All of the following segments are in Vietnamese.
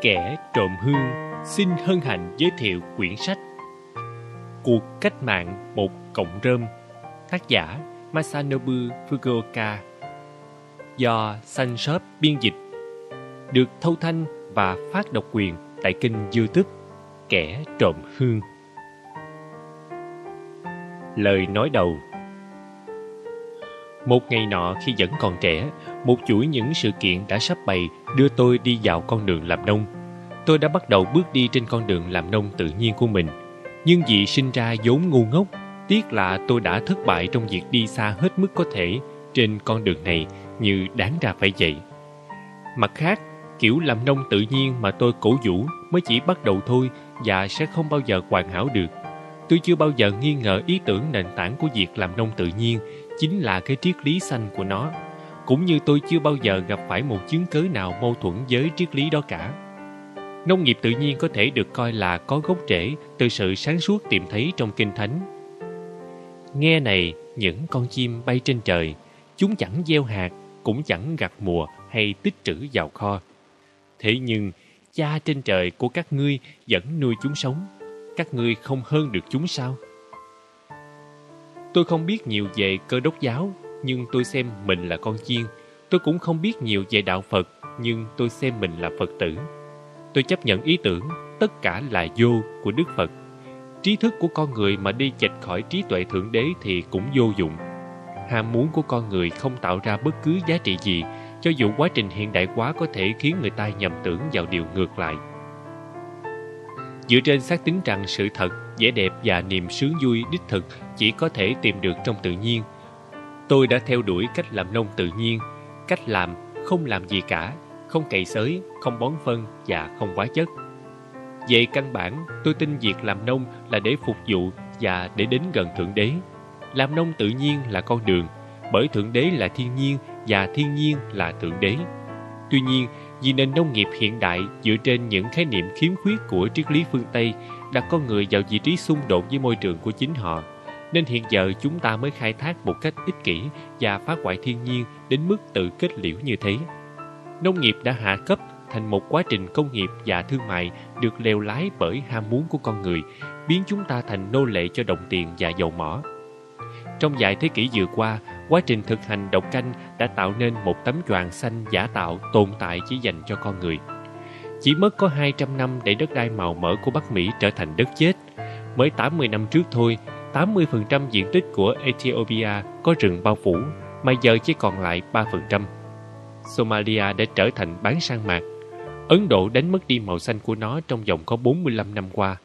Kẻ trộm hương, xin hân hạnh giới thiệu quyển sách Cuộc cách mạng một cộng rơm, Tác giả Masanobu Fukuoka, Do Sunshop biên dịch, Được thâu thanh và phát độc quyền tại kênh youtube Kẻ trộm hương. Lời nói đầu một ngày nọ khi vẫn còn trẻ Một chuỗi những sự kiện đã sắp bày đưa tôi đi vào con đường làm nông tôi đã bắt đầu bước đi trên con đường làm nông tự nhiên của mình. Nhưng vì sinh ra vốn ngu ngốc, tiếc là tôi đã thất bại trong việc đi xa hết mức có thể trên con đường này như đáng ra phải vậy. Mặt khác, kiểu làm nông tự nhiên mà tôi cổ vũ mới chỉ bắt đầu thôi và sẽ không bao giờ hoàn hảo được. Tôi chưa bao giờ nghi ngờ ý tưởng nền tảng của việc làm nông tự nhiên chính là cái triết lý xanh của nó. Cũng như tôi chưa bao giờ gặp phải một chứng cớ nào mâu thuẫn với triết lý đó cả. Nông nghiệp tự nhiên có thể được coi là có gốc rễ từ sự sáng suốt tìm thấy trong Kinh Thánh. Nghe này, những con chim bay trên trời, chúng chẳng gieo hạt, cũng chẳng gặt mùa hay tích trữ vào kho. Thế nhưng, cha trên trời của các ngươi vẫn nuôi chúng sống. Các ngươi không hơn được chúng sao? Tôi không biết nhiều về cơ đốc giáo, nhưng tôi xem mình là con chiên. Tôi cũng không biết nhiều về đạo Phật, nhưng tôi xem mình là Phật tử tôi chấp nhận ý tưởng tất cả là vô của Đức Phật. Trí thức của con người mà đi chệch khỏi trí tuệ Thượng Đế thì cũng vô dụng. Ham muốn của con người không tạo ra bất cứ giá trị gì, cho dù quá trình hiện đại hóa có thể khiến người ta nhầm tưởng vào điều ngược lại. Dựa trên xác tính rằng sự thật, vẻ đẹp và niềm sướng vui đích thực chỉ có thể tìm được trong tự nhiên, tôi đã theo đuổi cách làm nông tự nhiên, cách làm không làm gì cả không cày xới, không bón phân và không hóa chất. Về căn bản, tôi tin việc làm nông là để phục vụ và để đến gần Thượng Đế. Làm nông tự nhiên là con đường, bởi Thượng Đế là thiên nhiên và thiên nhiên là Thượng Đế. Tuy nhiên, vì nền nông nghiệp hiện đại dựa trên những khái niệm khiếm khuyết của triết lý phương Tây đặt con người vào vị trí xung đột với môi trường của chính họ, nên hiện giờ chúng ta mới khai thác một cách ích kỷ và phá hoại thiên nhiên đến mức tự kết liễu như thế nông nghiệp đã hạ cấp thành một quá trình công nghiệp và thương mại được leo lái bởi ham muốn của con người, biến chúng ta thành nô lệ cho đồng tiền và dầu mỏ. Trong vài thế kỷ vừa qua, quá trình thực hành độc canh đã tạo nên một tấm choàng xanh giả tạo tồn tại chỉ dành cho con người. Chỉ mất có 200 năm để đất đai màu mỡ của Bắc Mỹ trở thành đất chết. Mới 80 năm trước thôi, 80% diện tích của Ethiopia có rừng bao phủ, mà giờ chỉ còn lại 3%. Somalia đã trở thành bán sang mạc. Ấn Độ đánh mất đi màu xanh của nó trong vòng có 45 năm qua.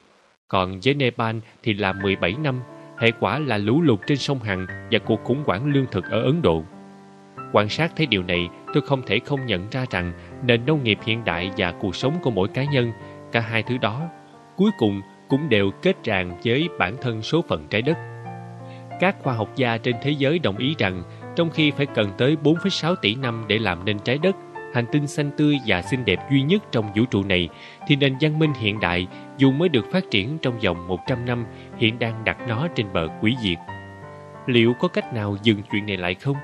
Còn với Nepal thì là 17 năm, hệ quả là lũ lụt trên sông Hằng và cuộc khủng hoảng lương thực ở Ấn Độ. Quan sát thấy điều này, tôi không thể không nhận ra rằng nền nông nghiệp hiện đại và cuộc sống của mỗi cá nhân, cả hai thứ đó, cuối cùng cũng đều kết ràng với bản thân số phận trái đất. Các khoa học gia trên thế giới đồng ý rằng trong khi phải cần tới 4,6 tỷ năm để làm nên trái đất, hành tinh xanh tươi và xinh đẹp duy nhất trong vũ trụ này, thì nền văn minh hiện đại dù mới được phát triển trong vòng 100 năm hiện đang đặt nó trên bờ quỷ diệt. Liệu có cách nào dừng chuyện này lại không?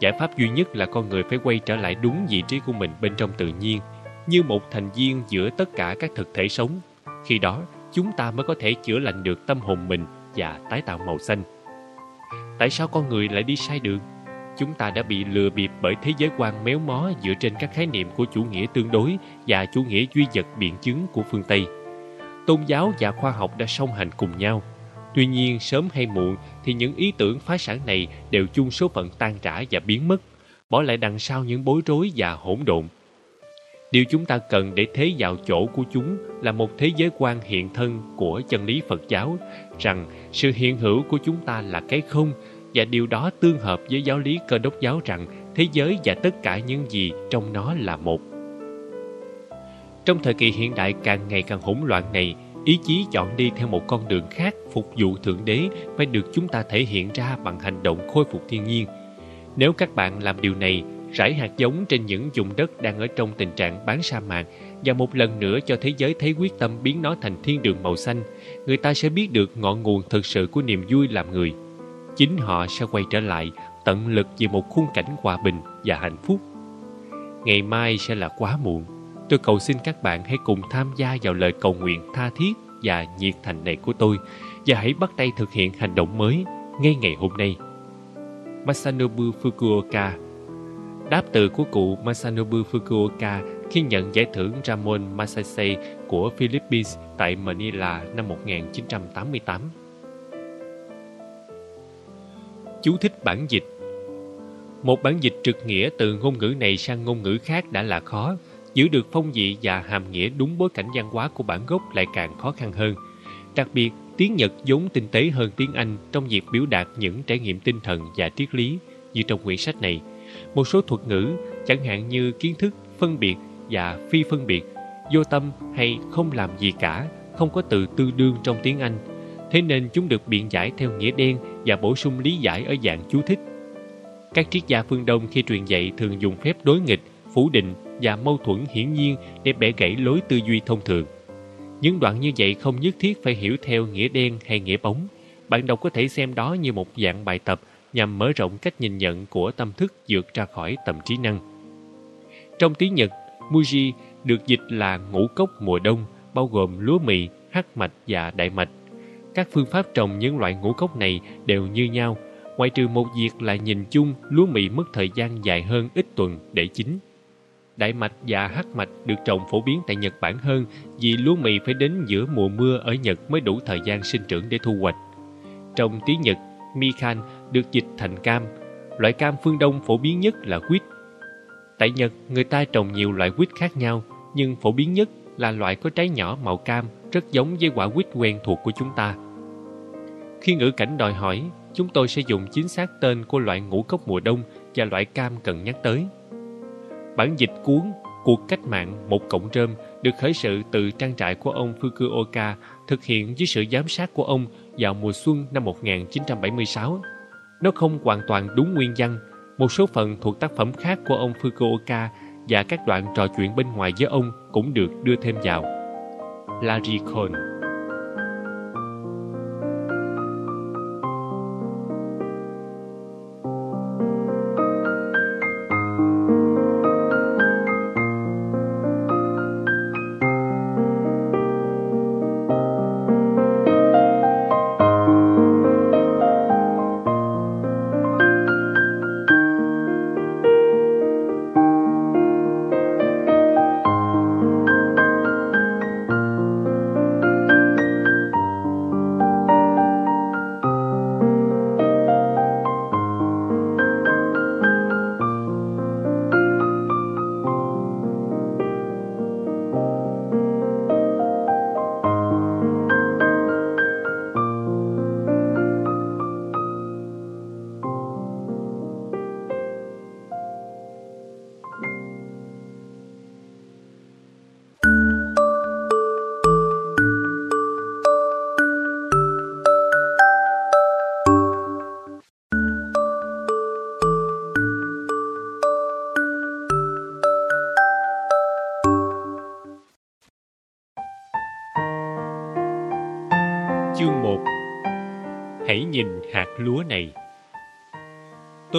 Giải pháp duy nhất là con người phải quay trở lại đúng vị trí của mình bên trong tự nhiên, như một thành viên giữa tất cả các thực thể sống. Khi đó, chúng ta mới có thể chữa lành được tâm hồn mình và tái tạo màu xanh. Tại sao con người lại đi sai đường? Chúng ta đã bị lừa bịp bởi thế giới quan méo mó dựa trên các khái niệm của chủ nghĩa tương đối và chủ nghĩa duy vật biện chứng của phương Tây. Tôn giáo và khoa học đã song hành cùng nhau. Tuy nhiên, sớm hay muộn thì những ý tưởng phá sản này đều chung số phận tan rã và biến mất, bỏ lại đằng sau những bối rối và hỗn độn. Điều chúng ta cần để thế vào chỗ của chúng là một thế giới quan hiện thân của chân lý Phật giáo, rằng sự hiện hữu của chúng ta là cái không và điều đó tương hợp với giáo lý cơ đốc giáo rằng thế giới và tất cả những gì trong nó là một. Trong thời kỳ hiện đại càng ngày càng hỗn loạn này, ý chí chọn đi theo một con đường khác phục vụ Thượng Đế phải được chúng ta thể hiện ra bằng hành động khôi phục thiên nhiên. Nếu các bạn làm điều này, rải hạt giống trên những vùng đất đang ở trong tình trạng bán sa mạc và một lần nữa cho thế giới thấy quyết tâm biến nó thành thiên đường màu xanh, người ta sẽ biết được ngọn nguồn thực sự của niềm vui làm người. Chính họ sẽ quay trở lại tận lực vì một khung cảnh hòa bình và hạnh phúc. Ngày mai sẽ là quá muộn. tôi cầu xin các bạn hãy cùng tham gia vào lời cầu nguyện tha thiết và nhiệt thành này của tôi và hãy bắt tay thực hiện hành động mới ngay ngày hôm nay. Masanobu Fukuoka Đáp từ của cụ Masanobu Fukuoka khi nhận giải thưởng Ramon Magsaysay của Philippines tại Manila năm 1988. Chú thích bản dịch Một bản dịch trực nghĩa từ ngôn ngữ này sang ngôn ngữ khác đã là khó, giữ được phong vị và hàm nghĩa đúng bối cảnh văn hóa của bản gốc lại càng khó khăn hơn. Đặc biệt, tiếng Nhật vốn tinh tế hơn tiếng Anh trong việc biểu đạt những trải nghiệm tinh thần và triết lý như trong quyển sách này. Một số thuật ngữ, chẳng hạn như kiến thức, phân biệt và phi phân biệt, vô tâm hay không làm gì cả, không có từ tư đương trong tiếng Anh. Thế nên chúng được biện giải theo nghĩa đen và bổ sung lý giải ở dạng chú thích. Các triết gia phương Đông khi truyền dạy thường dùng phép đối nghịch, phủ định và mâu thuẫn hiển nhiên để bẻ gãy lối tư duy thông thường. Những đoạn như vậy không nhất thiết phải hiểu theo nghĩa đen hay nghĩa bóng. Bạn đọc có thể xem đó như một dạng bài tập nhằm mở rộng cách nhìn nhận của tâm thức vượt ra khỏi tầm trí năng. Trong tiếng Nhật, Muji được dịch là ngũ cốc mùa đông, bao gồm lúa mì, hắc mạch và đại mạch. Các phương pháp trồng những loại ngũ cốc này đều như nhau, ngoại trừ một việc là nhìn chung lúa mì mất thời gian dài hơn ít tuần để chín. Đại mạch và hắc mạch được trồng phổ biến tại Nhật Bản hơn vì lúa mì phải đến giữa mùa mưa ở Nhật mới đủ thời gian sinh trưởng để thu hoạch. Trong tiếng Nhật, mikan được dịch thành cam. Loại cam phương Đông phổ biến nhất là quýt. Tại Nhật, người ta trồng nhiều loại quýt khác nhau, nhưng phổ biến nhất là loại có trái nhỏ màu cam, rất giống với quả quýt quen thuộc của chúng ta. Khi ngữ cảnh đòi hỏi, chúng tôi sẽ dùng chính xác tên của loại ngũ cốc mùa đông và loại cam cần nhắc tới. Bản dịch cuốn Cuộc cách mạng một cộng rơm được khởi sự từ trang trại của ông Fukuoka thực hiện dưới sự giám sát của ông vào mùa xuân năm 1976. Nó không hoàn toàn đúng nguyên văn, một số phần thuộc tác phẩm khác của ông Fukuoka và các đoạn trò chuyện bên ngoài với ông cũng được đưa thêm vào. Larry Cohn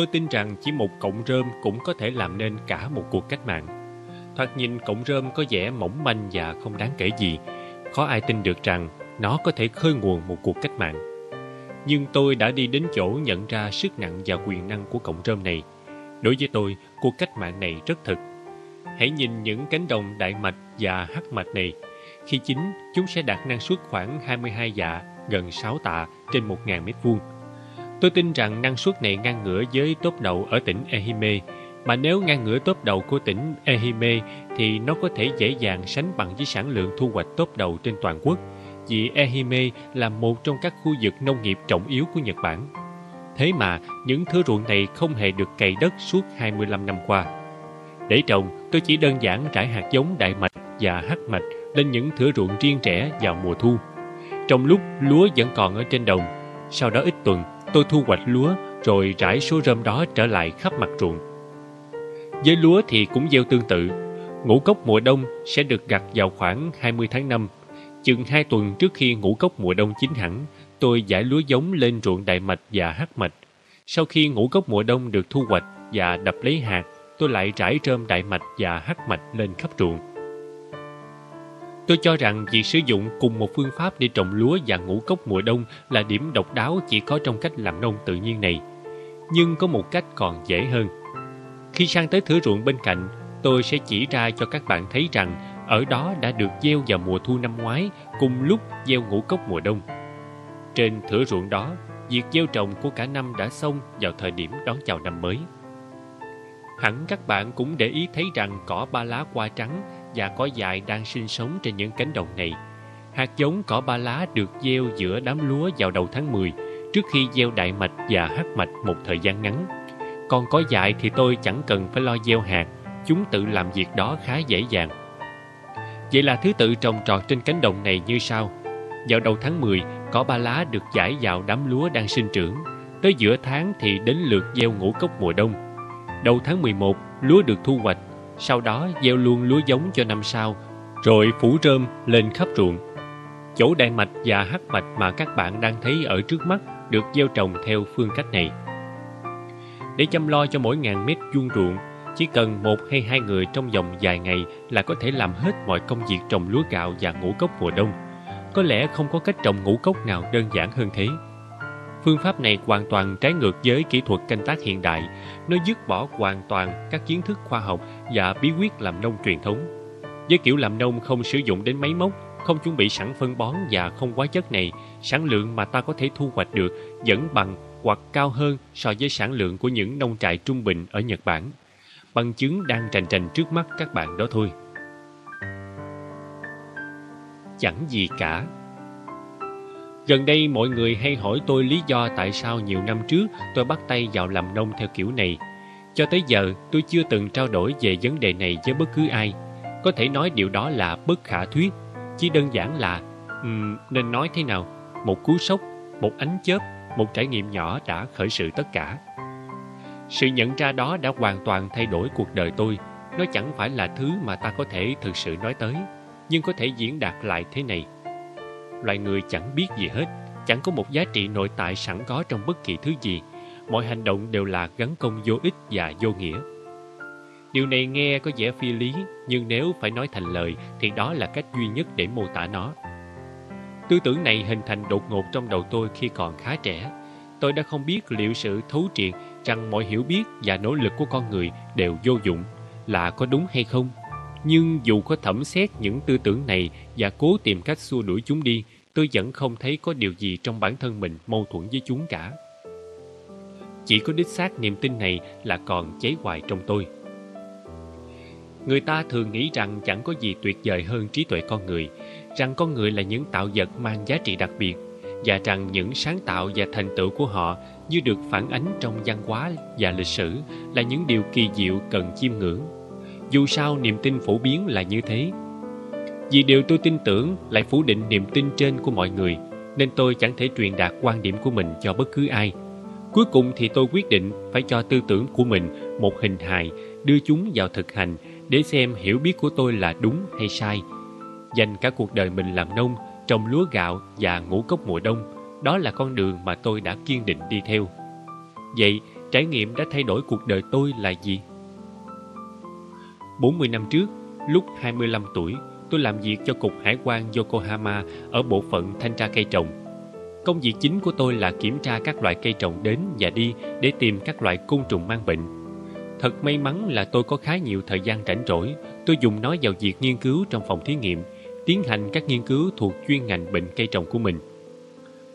Tôi tin rằng chỉ một cọng rơm cũng có thể làm nên cả một cuộc cách mạng. Thoạt nhìn cọng rơm có vẻ mỏng manh và không đáng kể gì. Khó ai tin được rằng nó có thể khơi nguồn một cuộc cách mạng. Nhưng tôi đã đi đến chỗ nhận ra sức nặng và quyền năng của cọng rơm này. Đối với tôi, cuộc cách mạng này rất thực. Hãy nhìn những cánh đồng đại mạch và hắc mạch này. Khi chín, chúng sẽ đạt năng suất khoảng 22 dạ, gần 6 tạ trên 1.000 mét vuông. Tôi tin rằng năng suất này ngang ngửa với tốt đầu ở tỉnh Ehime, mà nếu ngang ngửa tốt đầu của tỉnh Ehime thì nó có thể dễ dàng sánh bằng với sản lượng thu hoạch tốt đầu trên toàn quốc, vì Ehime là một trong các khu vực nông nghiệp trọng yếu của Nhật Bản. Thế mà, những thửa ruộng này không hề được cày đất suốt 25 năm qua. Để trồng, tôi chỉ đơn giản trải hạt giống đại mạch và hắc mạch lên những thửa ruộng riêng trẻ vào mùa thu. Trong lúc lúa vẫn còn ở trên đồng, sau đó ít tuần, tôi thu hoạch lúa rồi rải số rơm đó trở lại khắp mặt ruộng. Với lúa thì cũng gieo tương tự. Ngũ cốc mùa đông sẽ được gặt vào khoảng 20 tháng 5. Chừng 2 tuần trước khi ngũ cốc mùa đông chín hẳn, tôi giải lúa giống lên ruộng đại mạch và hắc mạch. Sau khi ngũ cốc mùa đông được thu hoạch và đập lấy hạt, tôi lại rải rơm đại mạch và hắc mạch lên khắp ruộng. Tôi cho rằng việc sử dụng cùng một phương pháp để trồng lúa và ngũ cốc mùa đông là điểm độc đáo chỉ có trong cách làm nông tự nhiên này. Nhưng có một cách còn dễ hơn. Khi sang tới thửa ruộng bên cạnh, tôi sẽ chỉ ra cho các bạn thấy rằng ở đó đã được gieo vào mùa thu năm ngoái cùng lúc gieo ngũ cốc mùa đông. Trên thửa ruộng đó, việc gieo trồng của cả năm đã xong vào thời điểm đón chào năm mới. Hẳn các bạn cũng để ý thấy rằng cỏ ba lá qua trắng và cỏ dại đang sinh sống trên những cánh đồng này. Hạt giống cỏ ba lá được gieo giữa đám lúa vào đầu tháng 10 trước khi gieo đại mạch và hắc mạch một thời gian ngắn. Còn cỏ dại thì tôi chẳng cần phải lo gieo hạt, chúng tự làm việc đó khá dễ dàng. Vậy là thứ tự trồng trọt trên cánh đồng này như sau. Vào đầu tháng 10, cỏ ba lá được giải vào đám lúa đang sinh trưởng. Tới giữa tháng thì đến lượt gieo ngũ cốc mùa đông. Đầu tháng 11, lúa được thu hoạch. Sau đó gieo luôn lúa giống cho năm sau, rồi phủ rơm lên khắp ruộng. Chỗ đại mạch và hắc mạch mà các bạn đang thấy ở trước mắt được gieo trồng theo phương cách này. Để chăm lo cho mỗi ngàn mét vuông ruộng, chỉ cần một hay hai người trong vòng vài ngày là có thể làm hết mọi công việc trồng lúa gạo và ngũ cốc mùa đông. Có lẽ không có cách trồng ngũ cốc nào đơn giản hơn thế. Phương pháp này hoàn toàn trái ngược với kỹ thuật canh tác hiện đại. Nó dứt bỏ hoàn toàn các kiến thức khoa học và bí quyết làm nông truyền thống. Với kiểu làm nông không sử dụng đến máy móc, không chuẩn bị sẵn phân bón và không hóa chất này, sản lượng mà ta có thể thu hoạch được vẫn bằng hoặc cao hơn so với sản lượng của những nông trại trung bình ở Nhật Bản. Bằng chứng đang trành trành trước mắt các bạn đó thôi. Chẳng gì cả. Gần đây mọi người hay hỏi tôi lý do tại sao nhiều năm trước tôi bắt tay vào làm nông theo kiểu này. Cho tới giờ tôi chưa từng trao đổi về vấn đề này với bất cứ ai. Có thể nói điều đó là bất khả thuyết. Chỉ đơn giản là, um, nên nói thế nào, một cú sốc, một ánh chớp, một trải nghiệm nhỏ đã khởi sự tất cả. Sự nhận ra đó đã hoàn toàn thay đổi cuộc đời tôi. Nó chẳng phải là thứ mà ta có thể thực sự nói tới, nhưng có thể diễn đạt lại thế này. Loài người chẳng biết gì hết, chẳng có một giá trị nội tại sẵn có trong bất kỳ thứ gì. Mọi hành động đều là gắn công vô ích và vô nghĩa. Điều này nghe có vẻ phi lý, nhưng nếu phải nói thành lời thì đó là cách duy nhất để mô tả nó. Tư tưởng này hình thành đột ngột trong đầu tôi khi còn khá trẻ. Tôi đã không biết liệu sự thấu triệt rằng mọi hiểu biết và nỗ lực của con người đều vô dụng là có đúng hay không. Nhưng dù có thẩm xét những tư tưởng này và cố tìm cách xua đuổi chúng đi, tôi vẫn không thấy có điều gì trong bản thân mình mâu thuẫn với chúng cả. Chỉ có đích xác niềm tin này là còn cháy hoài trong tôi. Người ta thường nghĩ rằng chẳng có gì tuyệt vời hơn trí tuệ con người, rằng con người là những tạo vật mang giá trị đặc biệt và rằng những sáng tạo và thành tựu của họ như được phản ánh trong văn hóa và lịch sử là những điều kỳ diệu cần chiêm ngưỡng. Dù sao niềm tin phổ biến là như thế. Vì điều tôi tin tưởng lại phủ định niềm tin trên của mọi người, nên tôi chẳng thể truyền đạt quan điểm của mình cho bất cứ ai. Cuối cùng thì tôi quyết định phải cho tư tưởng của mình một hình hài, đưa chúng vào thực hành để xem hiểu biết của tôi là đúng hay sai. Dành cả cuộc đời mình làm nông, trồng lúa gạo và ngũ cốc mùa đông, đó là con đường mà tôi đã kiên định đi theo. Vậy, trải nghiệm đã thay đổi cuộc đời tôi là gì? 40 năm trước, lúc 25 tuổi, tôi làm việc cho Cục Hải quan Yokohama ở bộ phận thanh tra cây trồng. Công việc chính của tôi là kiểm tra các loại cây trồng đến và đi để tìm các loại côn trùng mang bệnh. Thật may mắn là tôi có khá nhiều thời gian rảnh rỗi, tôi dùng nó vào việc nghiên cứu trong phòng thí nghiệm, tiến hành các nghiên cứu thuộc chuyên ngành bệnh cây trồng của mình.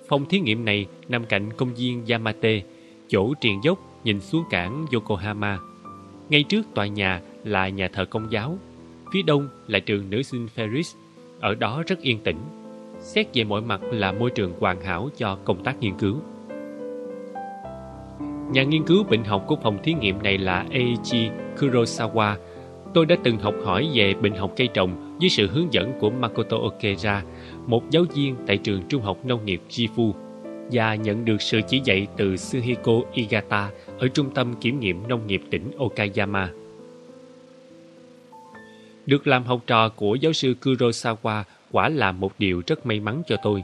Phòng thí nghiệm này nằm cạnh công viên Yamate, chỗ triền dốc nhìn xuống cảng Yokohama. Ngay trước tòa nhà là nhà thờ công giáo, phía đông là trường nữ sinh Ferris, ở đó rất yên tĩnh. Xét về mọi mặt là môi trường hoàn hảo cho công tác nghiên cứu. Nhà nghiên cứu bệnh học của phòng thí nghiệm này là Eiji Kurosawa. Tôi đã từng học hỏi về bệnh học cây trồng dưới sự hướng dẫn của Makoto Okera, một giáo viên tại trường trung học nông nghiệp Jifu, và nhận được sự chỉ dạy từ Suhiko Igata ở trung tâm kiểm nghiệm nông nghiệp tỉnh Okayama. Được làm học trò của giáo sư Kurosawa quả là một điều rất may mắn cho tôi.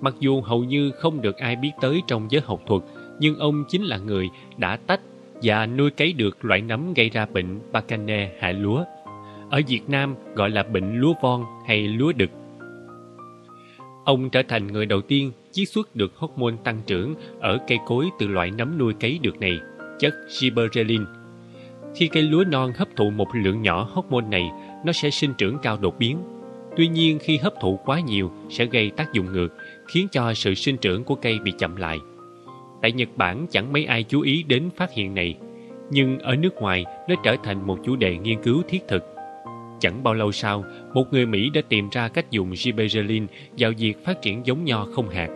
Mặc dù hầu như không được ai biết tới trong giới học thuật, nhưng ông chính là người đã tách và nuôi cấy được loại nấm gây ra bệnh Bacane hại lúa. ở Việt Nam gọi là bệnh lúa von hay lúa đực. Ông trở thành người đầu tiên chiết xuất được hormone tăng trưởng ở cây cối từ loại nấm nuôi cấy được này, chất gibberellin. Khi cây lúa non hấp thụ một lượng nhỏ hormone này, nó sẽ sinh trưởng cao đột biến. Tuy nhiên khi hấp thụ quá nhiều sẽ gây tác dụng ngược, khiến cho sự sinh trưởng của cây bị chậm lại. Tại Nhật Bản chẳng mấy ai chú ý đến phát hiện này, nhưng ở nước ngoài nó trở thành một chủ đề nghiên cứu thiết thực. Chẳng bao lâu sau, một người Mỹ đã tìm ra cách dùng gibberellin vào việc phát triển giống nho không hạt.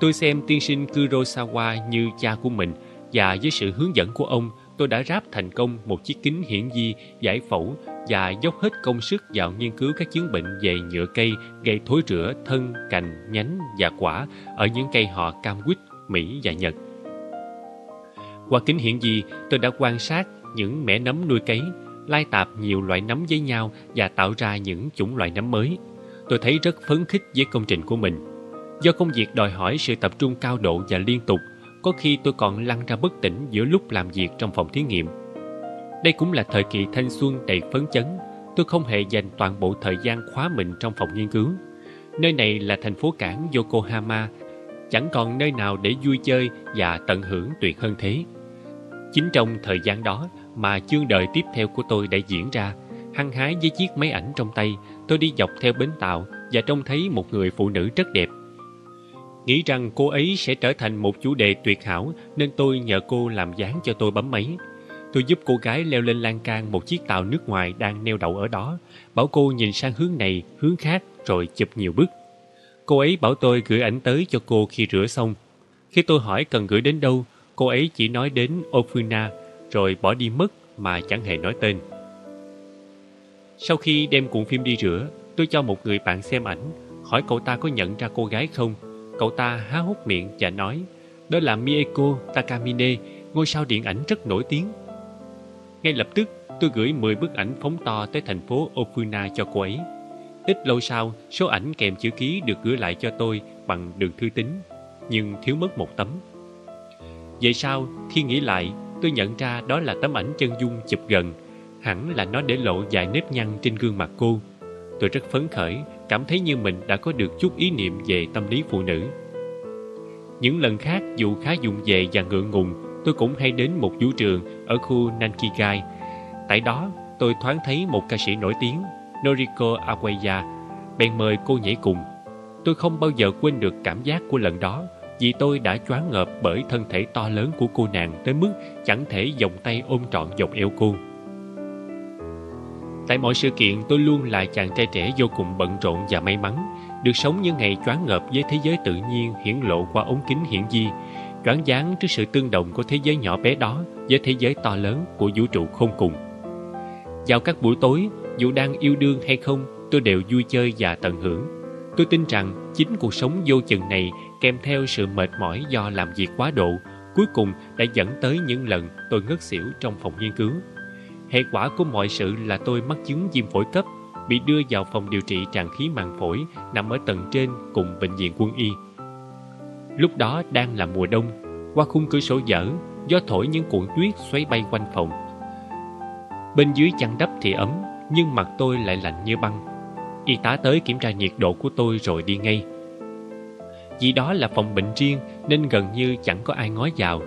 Tôi xem tiên sinh Kurosawa như cha của mình và với sự hướng dẫn của ông, tôi đã ráp thành công một chiếc kính hiển vi giải phẫu và dốc hết công sức vào nghiên cứu các chứng bệnh về nhựa cây gây thối rữa thân, cành, nhánh và quả ở những cây họ cam quýt, Mỹ và Nhật. Qua kính hiển vi, tôi đã quan sát những mẻ nấm nuôi cấy, lai tạp nhiều loại nấm với nhau và tạo ra những chủng loại nấm mới. Tôi thấy rất phấn khích với công trình của mình. Do công việc đòi hỏi sự tập trung cao độ và liên tục, có khi tôi còn lăn ra bất tỉnh giữa lúc làm việc trong phòng thí nghiệm. Đây cũng là thời kỳ thanh xuân đầy phấn chấn. Tôi không hề dành toàn bộ thời gian khóa mình trong phòng nghiên cứu. Nơi này là thành phố cảng Yokohama, chẳng còn nơi nào để vui chơi và tận hưởng tuyệt hơn thế. Chính trong thời gian đó mà chương đời tiếp theo của tôi đã diễn ra, hăng hái với chiếc máy ảnh trong tay, tôi đi dọc theo bến tàu và trông thấy một người phụ nữ rất đẹp. Nghĩ rằng cô ấy sẽ trở thành một chủ đề tuyệt hảo nên tôi nhờ cô làm dáng cho tôi bấm máy. Tôi giúp cô gái leo lên lan can một chiếc tàu nước ngoài đang neo đậu ở đó, bảo cô nhìn sang hướng này, hướng khác rồi chụp nhiều bức. Cô ấy bảo tôi gửi ảnh tới cho cô khi rửa xong. Khi tôi hỏi cần gửi đến đâu, cô ấy chỉ nói đến Ofuna rồi bỏ đi mất mà chẳng hề nói tên. Sau khi đem cuộn phim đi rửa, tôi cho một người bạn xem ảnh, hỏi cậu ta có nhận ra cô gái không. Cậu ta há hốc miệng và nói, đó là Mieko Takamine, ngôi sao điện ảnh rất nổi tiếng. Ngay lập tức, tôi gửi 10 bức ảnh phóng to tới thành phố Okuna cho cô ấy. Ít lâu sau, số ảnh kèm chữ ký được gửi lại cho tôi bằng đường thư tín, nhưng thiếu mất một tấm. Vậy sao, khi nghĩ lại, tôi nhận ra đó là tấm ảnh chân dung chụp gần, hẳn là nó để lộ vài nếp nhăn trên gương mặt cô. Tôi rất phấn khởi, cảm thấy như mình đã có được chút ý niệm về tâm lý phụ nữ. Những lần khác dù khá dụng về và ngượng ngùng, tôi cũng hay đến một vũ trường ở khu Nankigai. Tại đó, tôi thoáng thấy một ca sĩ nổi tiếng, Noriko Awaya, bèn mời cô nhảy cùng. Tôi không bao giờ quên được cảm giác của lần đó, vì tôi đã choáng ngợp bởi thân thể to lớn của cô nàng tới mức chẳng thể vòng tay ôm trọn dọc eo cô. Tại mọi sự kiện tôi luôn là chàng trai trẻ vô cùng bận rộn và may mắn, được sống những ngày choáng ngợp với thế giới tự nhiên hiển lộ qua ống kính hiển vi, choáng váng trước sự tương đồng của thế giới nhỏ bé đó với thế giới to lớn của vũ trụ không cùng. Vào các buổi tối, dù đang yêu đương hay không, tôi đều vui chơi và tận hưởng. Tôi tin rằng chính cuộc sống vô chừng này kèm theo sự mệt mỏi do làm việc quá độ, cuối cùng đã dẫn tới những lần tôi ngất xỉu trong phòng nghiên cứu. Hệ quả của mọi sự là tôi mắc chứng viêm phổi cấp, bị đưa vào phòng điều trị tràn khí màng phổi nằm ở tầng trên cùng bệnh viện quân y. Lúc đó đang là mùa đông, qua khung cửa sổ dở, gió thổi những cuộn tuyết xoáy bay quanh phòng. Bên dưới chăn đắp thì ấm, nhưng mặt tôi lại lạnh như băng. Y tá tới kiểm tra nhiệt độ của tôi rồi đi ngay. Vì đó là phòng bệnh riêng nên gần như chẳng có ai ngó vào.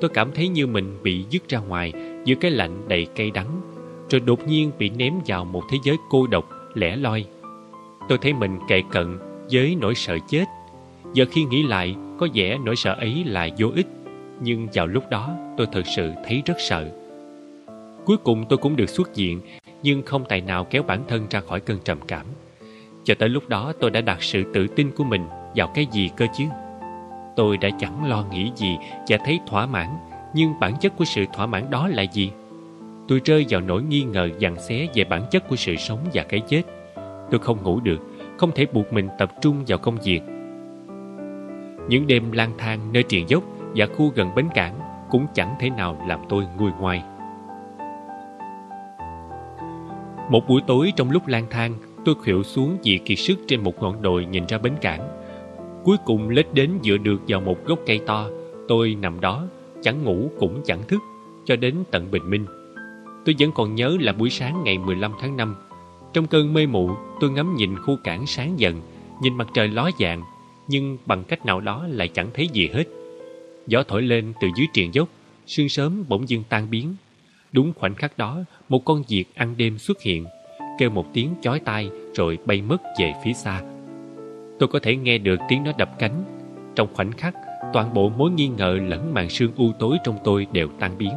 Tôi cảm thấy như mình bị dứt ra ngoài giữa cái lạnh đầy cay đắng, rồi đột nhiên bị ném vào một thế giới cô độc, lẻ loi. Tôi thấy mình kề cận với nỗi sợ chết. Giờ khi nghĩ lại, có vẻ nỗi sợ ấy là vô ích, nhưng vào lúc đó tôi thật sự thấy rất sợ. Cuối cùng tôi cũng được xuất viện, nhưng không tài nào kéo bản thân ra khỏi cơn trầm cảm. Cho tới lúc đó tôi đã đặt sự tự tin của mình vào cái gì cơ chứ? Tôi đã chẳng lo nghĩ gì và thấy thỏa mãn, nhưng bản chất của sự thỏa mãn đó là gì? Tôi rơi vào nỗi nghi ngờ dằn xé về bản chất của sự sống và cái chết. Tôi không ngủ được, không thể buộc mình tập trung vào công việc. Những đêm lang thang nơi triền dốc và khu gần bến cảng cũng chẳng thể nào làm tôi nguôi ngoai. Một buổi tối trong lúc lang thang, tôi khuỵu xuống vì kiệt sức trên một ngọn đồi nhìn ra bến cảng. Cuối cùng lết đến dựa được vào một gốc cây to, tôi nằm đó, chẳng ngủ cũng chẳng thức, cho đến tận bình minh. Tôi vẫn còn nhớ là buổi sáng ngày 15 tháng 5. Trong cơn mê mụ, tôi ngắm nhìn khu cảng sáng dần, nhìn mặt trời ló dạng, nhưng bằng cách nào đó lại chẳng thấy gì hết. Gió thổi lên từ dưới triền dốc, sương sớm bỗng dưng tan biến. Đúng khoảnh khắc đó, một con diệt ăn đêm xuất hiện, kêu một tiếng chói tai rồi bay mất về phía xa. Tôi có thể nghe được tiếng nó đập cánh. Trong khoảnh khắc, toàn bộ mối nghi ngờ lẫn màn sương u tối trong tôi đều tan biến.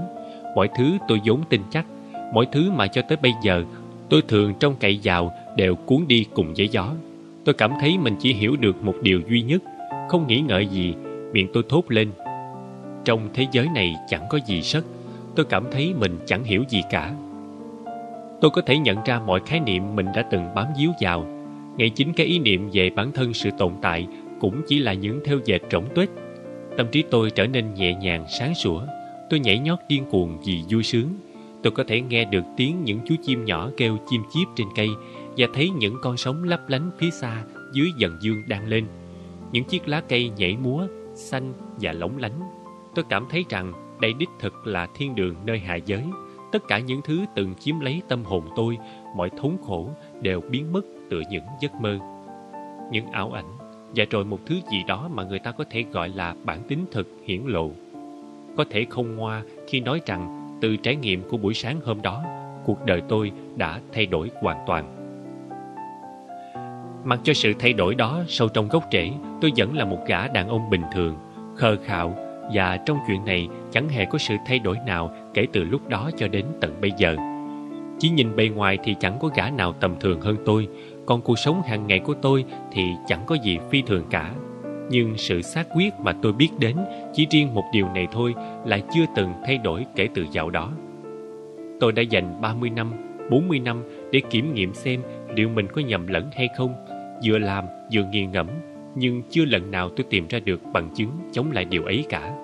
Mọi thứ tôi vốn tin chắc, mọi thứ mà cho tới bây giờ tôi thường trong cậy vào đều cuốn đi cùng với gió. Tôi cảm thấy mình chỉ hiểu được một điều duy nhất, không nghĩ ngợi gì, miệng tôi thốt lên. Trong thế giới này chẳng có gì sất, tôi cảm thấy mình chẳng hiểu gì cả. Tôi có thể nhận ra mọi khái niệm mình đã từng bám víu vào. Ngay chính cái ý niệm về bản thân sự tồn tại cũng chỉ là những theo dệt trống tuếch. Tâm trí tôi trở nên nhẹ nhàng, sáng sủa. Tôi nhảy nhót điên cuồng vì vui sướng. Tôi có thể nghe được tiếng những chú chim nhỏ kêu chim chiếp trên cây và thấy những con sóng lấp lánh phía xa dưới dần dương đang lên. Những chiếc lá cây nhảy múa, xanh và lóng lánh. Tôi cảm thấy rằng đây đích thực là thiên đường nơi hạ giới. Tất cả những thứ từng chiếm lấy tâm hồn tôi, mọi thống khổ đều biến mất tựa những giấc mơ. Những ảo ảnh và rồi một thứ gì đó mà người ta có thể gọi là bản tính thực hiển lộ. Có thể không ngoa khi nói rằng từ trải nghiệm của buổi sáng hôm đó, cuộc đời tôi đã thay đổi hoàn toàn. Mặc cho sự thay đổi đó sâu trong gốc rễ, tôi vẫn là một gã đàn ông bình thường, khờ khạo và trong chuyện này chẳng hề có sự thay đổi nào kể từ lúc đó cho đến tận bây giờ. Chỉ nhìn bề ngoài thì chẳng có gã nào tầm thường hơn tôi, còn cuộc sống hàng ngày của tôi thì chẳng có gì phi thường cả. Nhưng sự xác quyết mà tôi biết đến chỉ riêng một điều này thôi là chưa từng thay đổi kể từ dạo đó. Tôi đã dành 30 năm, 40 năm để kiểm nghiệm xem liệu mình có nhầm lẫn hay không, vừa làm vừa nghi ngẫm, nhưng chưa lần nào tôi tìm ra được bằng chứng chống lại điều ấy cả.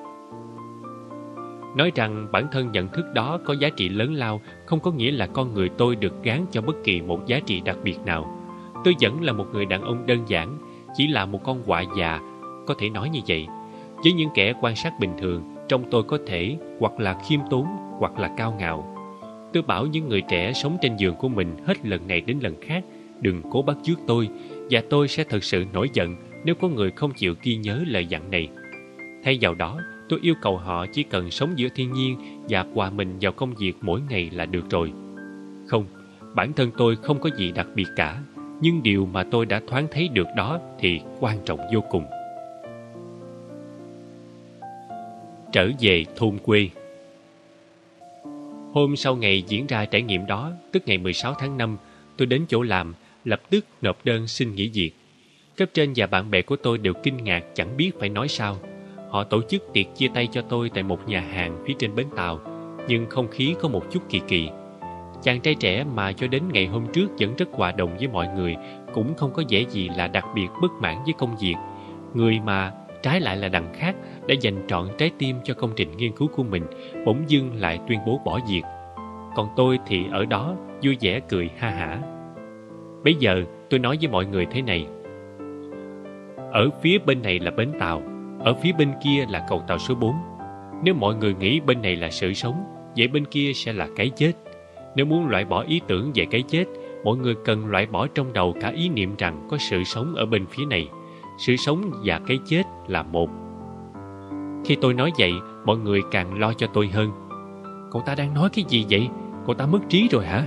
Nói rằng bản thân nhận thức đó có giá trị lớn lao không có nghĩa là con người tôi được gán cho bất kỳ một giá trị đặc biệt nào. Tôi vẫn là một người đàn ông đơn giản, chỉ là một con quạ già, có thể nói như vậy. Với những kẻ quan sát bình thường, trong tôi có thể hoặc là khiêm tốn hoặc là cao ngạo. Tôi bảo những người trẻ sống trên giường của mình hết lần này đến lần khác đừng cố bắt chước tôi và tôi sẽ thật sự nổi giận nếu có người không chịu ghi nhớ lời dặn này. Thay vào đó, tôi yêu cầu họ chỉ cần sống giữa thiên nhiên và hòa mình vào công việc mỗi ngày là được rồi. Không, bản thân tôi không có gì đặc biệt cả, nhưng điều mà tôi đã thoáng thấy được đó thì quan trọng vô cùng. Trở về thôn quê Hôm sau ngày diễn ra trải nghiệm đó, tức ngày 16 tháng 5, tôi đến chỗ làm, lập tức nộp đơn xin nghỉ việc. Cấp trên và bạn bè của tôi đều kinh ngạc chẳng biết phải nói sao. Họ tổ chức tiệc chia tay cho tôi tại một nhà hàng phía trên bến tàu, nhưng không khí có một chút kỳ kỳ. Chàng trai trẻ mà cho đến ngày hôm trước vẫn rất hòa đồng với mọi người cũng không có vẻ gì là đặc biệt bất mãn với công việc. Người mà trái lại là đằng khác đã dành trọn trái tim cho công trình nghiên cứu của mình bỗng dưng lại tuyên bố bỏ việc. Còn tôi thì ở đó vui vẻ cười ha hả. Bây giờ tôi nói với mọi người thế này. Ở phía bên này là bến tàu, ở phía bên kia là cầu tàu số 4. Nếu mọi người nghĩ bên này là sự sống, vậy bên kia sẽ là cái chết. Nếu muốn loại bỏ ý tưởng về cái chết, mọi người cần loại bỏ trong đầu cả ý niệm rằng có sự sống ở bên phía này. Sự sống và cái chết là một. Khi tôi nói vậy, mọi người càng lo cho tôi hơn. Cậu ta đang nói cái gì vậy? Cậu ta mất trí rồi hả?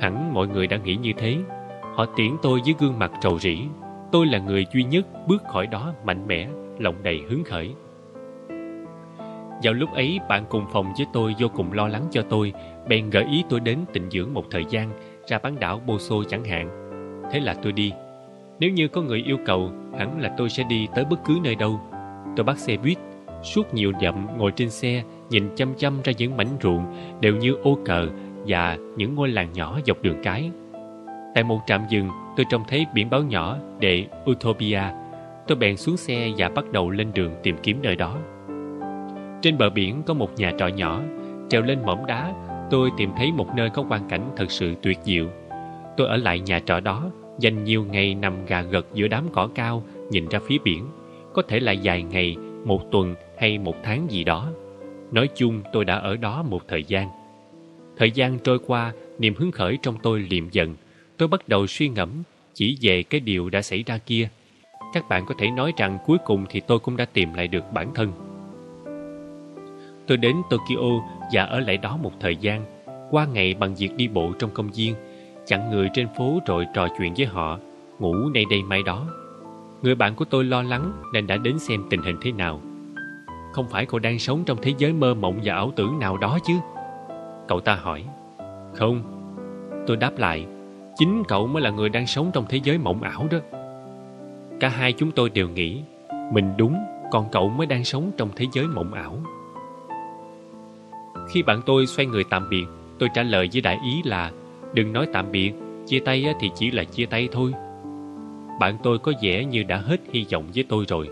Hẳn mọi người đã nghĩ như thế. Họ tiễn tôi với gương mặt trầu rĩ. Tôi là người duy nhất bước khỏi đó mạnh mẽ, lòng đầy hứng khởi. Vào lúc ấy, bạn cùng phòng với tôi vô cùng lo lắng cho tôi, bèn gợi ý tôi đến tịnh dưỡng một thời gian, ra bán đảo Boso chẳng hạn. Thế là tôi đi. Nếu như có người yêu cầu, hẳn là tôi sẽ đi tới bất cứ nơi đâu. Tôi bắt xe buýt, suốt nhiều dặm ngồi trên xe, nhìn chăm chăm ra những mảnh ruộng đều như ô cờ và những ngôi làng nhỏ dọc đường cái. Tại một trạm dừng, tôi trông thấy biển báo nhỏ để Utopia. Tôi bèn xuống xe và bắt đầu lên đường tìm kiếm nơi đó. Trên bờ biển có một nhà trọ nhỏ, trèo lên mỏm đá, tôi tìm thấy một nơi có quang cảnh thật sự tuyệt diệu. Tôi ở lại nhà trọ đó, dành nhiều ngày nằm gà gật giữa đám cỏ cao, nhìn ra phía biển. Có thể là vài ngày, một tuần hay một tháng gì đó. Nói chung tôi đã ở đó một thời gian. Thời gian trôi qua, niềm hứng khởi trong tôi liệm dần. Tôi bắt đầu suy ngẫm chỉ về cái điều đã xảy ra kia. Các bạn có thể nói rằng cuối cùng thì tôi cũng đã tìm lại được bản thân. Tôi đến Tokyo và ở lại đó một thời gian, qua ngày bằng việc đi bộ trong công viên, chặn người trên phố rồi trò chuyện với họ, ngủ nay đây mai đó. Người bạn của tôi lo lắng nên đã đến xem tình hình thế nào. Không phải cậu đang sống trong thế giới mơ mộng và ảo tưởng nào đó chứ? Cậu ta hỏi. Không. Tôi đáp lại, chính cậu mới là người đang sống trong thế giới mộng ảo đó. Cả hai chúng tôi đều nghĩ, mình đúng, còn cậu mới đang sống trong thế giới mộng ảo. Khi bạn tôi xoay người tạm biệt, tôi trả lời với đại ý là đừng nói tạm biệt, chia tay thì chỉ là chia tay thôi. Bạn tôi có vẻ như đã hết hy vọng với tôi rồi.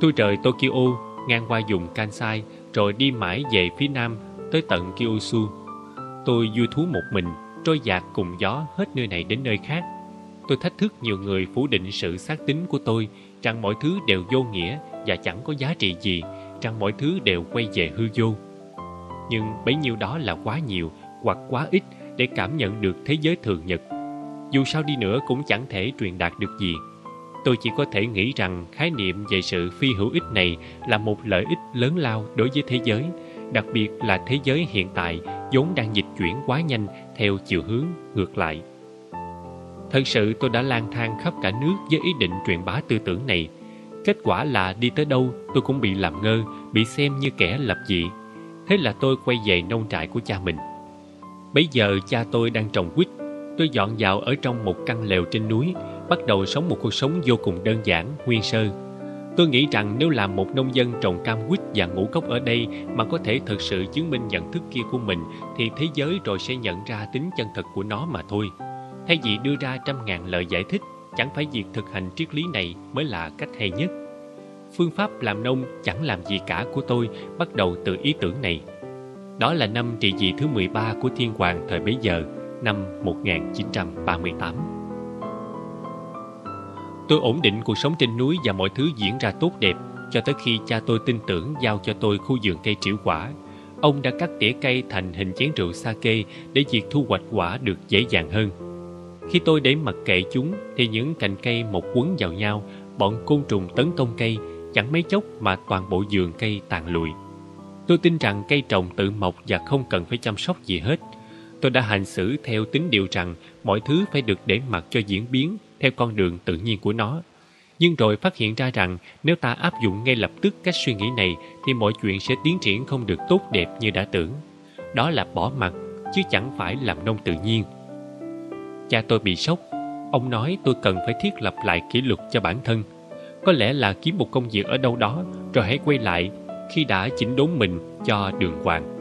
Tôi rời Tokyo, ngang qua vùng Kansai, rồi đi mãi về phía nam tới tận Kyushu. Tôi vui thú một mình, trôi dạt cùng gió hết nơi này đến nơi khác. Tôi thách thức nhiều người phủ định sự xác tính của tôi rằng mọi thứ đều vô nghĩa và chẳng có giá trị gì, rằng mọi thứ đều quay về hư vô. Nhưng bấy nhiêu đó là quá nhiều hoặc quá ít để cảm nhận được thế giới thường nhật. Dù sao đi nữa cũng chẳng thể truyền đạt được gì. Tôi chỉ có thể nghĩ rằng khái niệm về sự phi hữu ích này là một lợi ích lớn lao đối với thế giới, đặc biệt là thế giới hiện tại vốn đang dịch chuyển quá nhanh theo chiều hướng ngược lại. Thật sự tôi đã lang thang khắp cả nước với ý định truyền bá tư tưởng này. Kết quả là đi tới đâu tôi cũng bị làm ngơ, bị xem như kẻ lập dị. Thế là tôi quay về nông trại của cha mình. Bây giờ cha tôi đang trồng quýt. Tôi dọn vào ở trong một căn lều trên núi, bắt đầu sống một cuộc sống vô cùng đơn giản, nguyên sơ. Tôi nghĩ rằng nếu làm một nông dân trồng cam quýt và ngũ cốc ở đây mà có thể thực sự chứng minh nhận thức kia của mình thì thế giới rồi sẽ nhận ra tính chân thật của nó mà thôi. Thay vì đưa ra trăm ngàn lời giải thích, chẳng phải việc thực hành triết lý này mới là cách hay nhất. Phương pháp làm nông chẳng làm gì cả của tôi bắt đầu từ ý tưởng này. Đó là năm trị vì thứ 13 của Thiên Hoàng thời bấy giờ, năm 1938. Tôi ổn định cuộc sống trên núi và mọi thứ diễn ra tốt đẹp cho tới khi cha tôi tin tưởng giao cho tôi khu vườn cây trĩu quả. Ông đã cắt tỉa cây thành hình chén rượu sake để việc thu hoạch quả được dễ dàng hơn. Khi tôi để mặc kệ chúng thì những cành cây một quấn vào nhau, bọn côn trùng tấn công cây, chẳng mấy chốc mà toàn bộ vườn cây tàn lụi. Tôi tin rằng cây trồng tự mọc và không cần phải chăm sóc gì hết. Tôi đã hành xử theo tính điều rằng mọi thứ phải được để mặc cho diễn biến theo con đường tự nhiên của nó. Nhưng rồi phát hiện ra rằng nếu ta áp dụng ngay lập tức cách suy nghĩ này, thì mọi chuyện sẽ tiến triển không được tốt đẹp như đã tưởng. Đó là bỏ mặt chứ chẳng phải làm nông tự nhiên. Cha tôi bị sốc. Ông nói tôi cần phải thiết lập lại kỷ luật cho bản thân. Có lẽ là kiếm một công việc ở đâu đó, rồi hãy quay lại khi đã chỉnh đốn mình cho đường hoàng.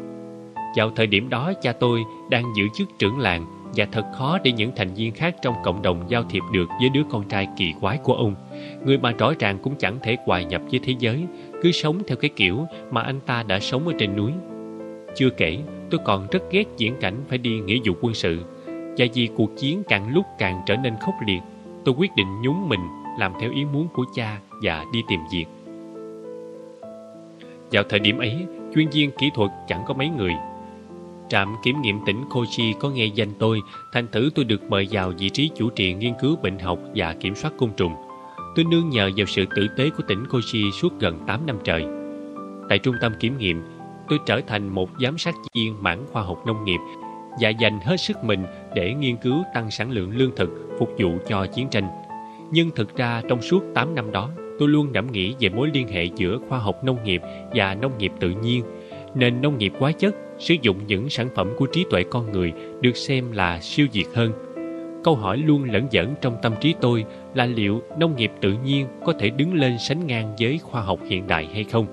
Vào thời điểm đó, cha tôi đang giữ chức trưởng làng và thật khó để những thành viên khác trong cộng đồng giao thiệp được với đứa con trai kỳ quái của ông. Người mà rõ ràng cũng chẳng thể hòa nhập với thế giới, cứ sống theo cái kiểu mà anh ta đã sống ở trên núi. Chưa kể, tôi còn rất ghét diễn cảnh phải đi nghĩa vụ quân sự. Và vì cuộc chiến càng lúc càng trở nên khốc liệt, tôi quyết định nhúng mình làm theo ý muốn của cha và đi tìm việc. Vào thời điểm ấy, chuyên viên kỹ thuật chẳng có mấy người. Trạm kiểm nghiệm tỉnh Kochi có nghe danh tôi, thành thử tôi được mời vào vị trí chủ trì nghiên cứu bệnh học và kiểm soát côn trùng. Tôi nương nhờ vào sự tử tế của tỉnh Kochi suốt gần 8 năm trời. Tại trung tâm kiểm nghiệm, tôi trở thành một giám sát viên mảng khoa học nông nghiệp và dành hết sức mình để nghiên cứu tăng sản lượng lương thực phục vụ cho chiến tranh. Nhưng thực ra trong suốt 8 năm đó, tôi luôn ngẫm nghĩ về mối liên hệ giữa khoa học nông nghiệp và nông nghiệp tự nhiên. Nền nông nghiệp quá chất, sử dụng những sản phẩm của trí tuệ con người được xem là siêu việt hơn. Câu hỏi luôn lẫn dẫn trong tâm trí tôi là liệu nông nghiệp tự nhiên có thể đứng lên sánh ngang với khoa học hiện đại hay không?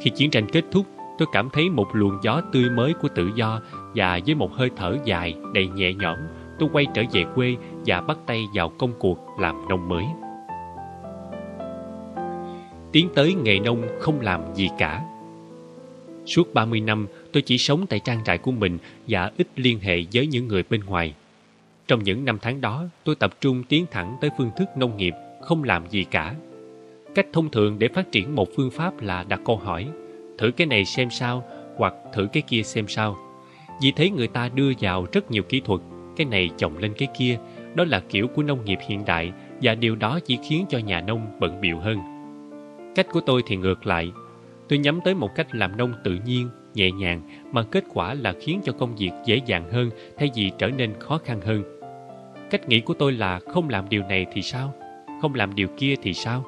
Khi chiến tranh kết thúc, tôi cảm thấy một luồng gió tươi mới của tự do và với một hơi thở dài đầy nhẹ nhõm, tôi quay trở về quê và bắt tay vào công cuộc làm nông mới. Tiến tới nghề nông không làm gì cả. Suốt 30 năm, tôi chỉ sống tại trang trại của mình và ít liên hệ với những người bên ngoài. Trong những năm tháng đó, tôi tập trung tiến thẳng tới phương thức nông nghiệp, không làm gì cả. Cách thông thường để phát triển một phương pháp là đặt câu hỏi, thử cái này xem sao, hoặc thử cái kia xem sao. Vì thấy người ta đưa vào rất nhiều kỹ thuật, cái này chồng lên cái kia, đó là kiểu của nông nghiệp hiện đại và điều đó chỉ khiến cho nhà nông bận biệu hơn. Cách của tôi thì ngược lại. Tôi nhắm tới một cách làm nông tự nhiên, nhẹ nhàng mà kết quả là khiến cho công việc dễ dàng hơn thay vì trở nên khó khăn hơn. Cách nghĩ của tôi là không làm điều này thì sao? Không làm điều kia thì sao?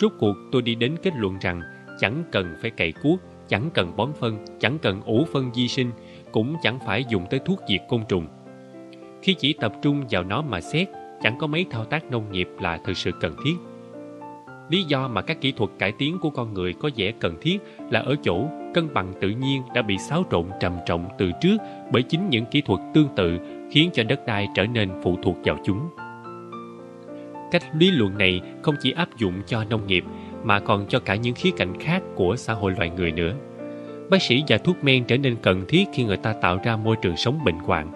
Rốt cuộc tôi đi đến kết luận rằng chẳng cần phải cày cuốc, chẳng cần bón phân, chẳng cần ủ phân di sinh, cũng chẳng phải dùng tới thuốc diệt côn trùng. Khi chỉ tập trung vào nó mà xét, chẳng có mấy thao tác nông nghiệp là thực sự cần thiết. Lý do mà các kỹ thuật cải tiến của con người có vẻ cần thiết là ở chỗ cân bằng tự nhiên đã bị xáo trộn trầm trọng từ trước bởi chính những kỹ thuật tương tự khiến cho đất đai trở nên phụ thuộc vào chúng. Cách lý luận này không chỉ áp dụng cho nông nghiệp, mà còn cho cả những khía cạnh khác của xã hội loài người nữa. Bác sĩ và thuốc men trở nên cần thiết khi người ta tạo ra môi trường sống bệnh hoạn.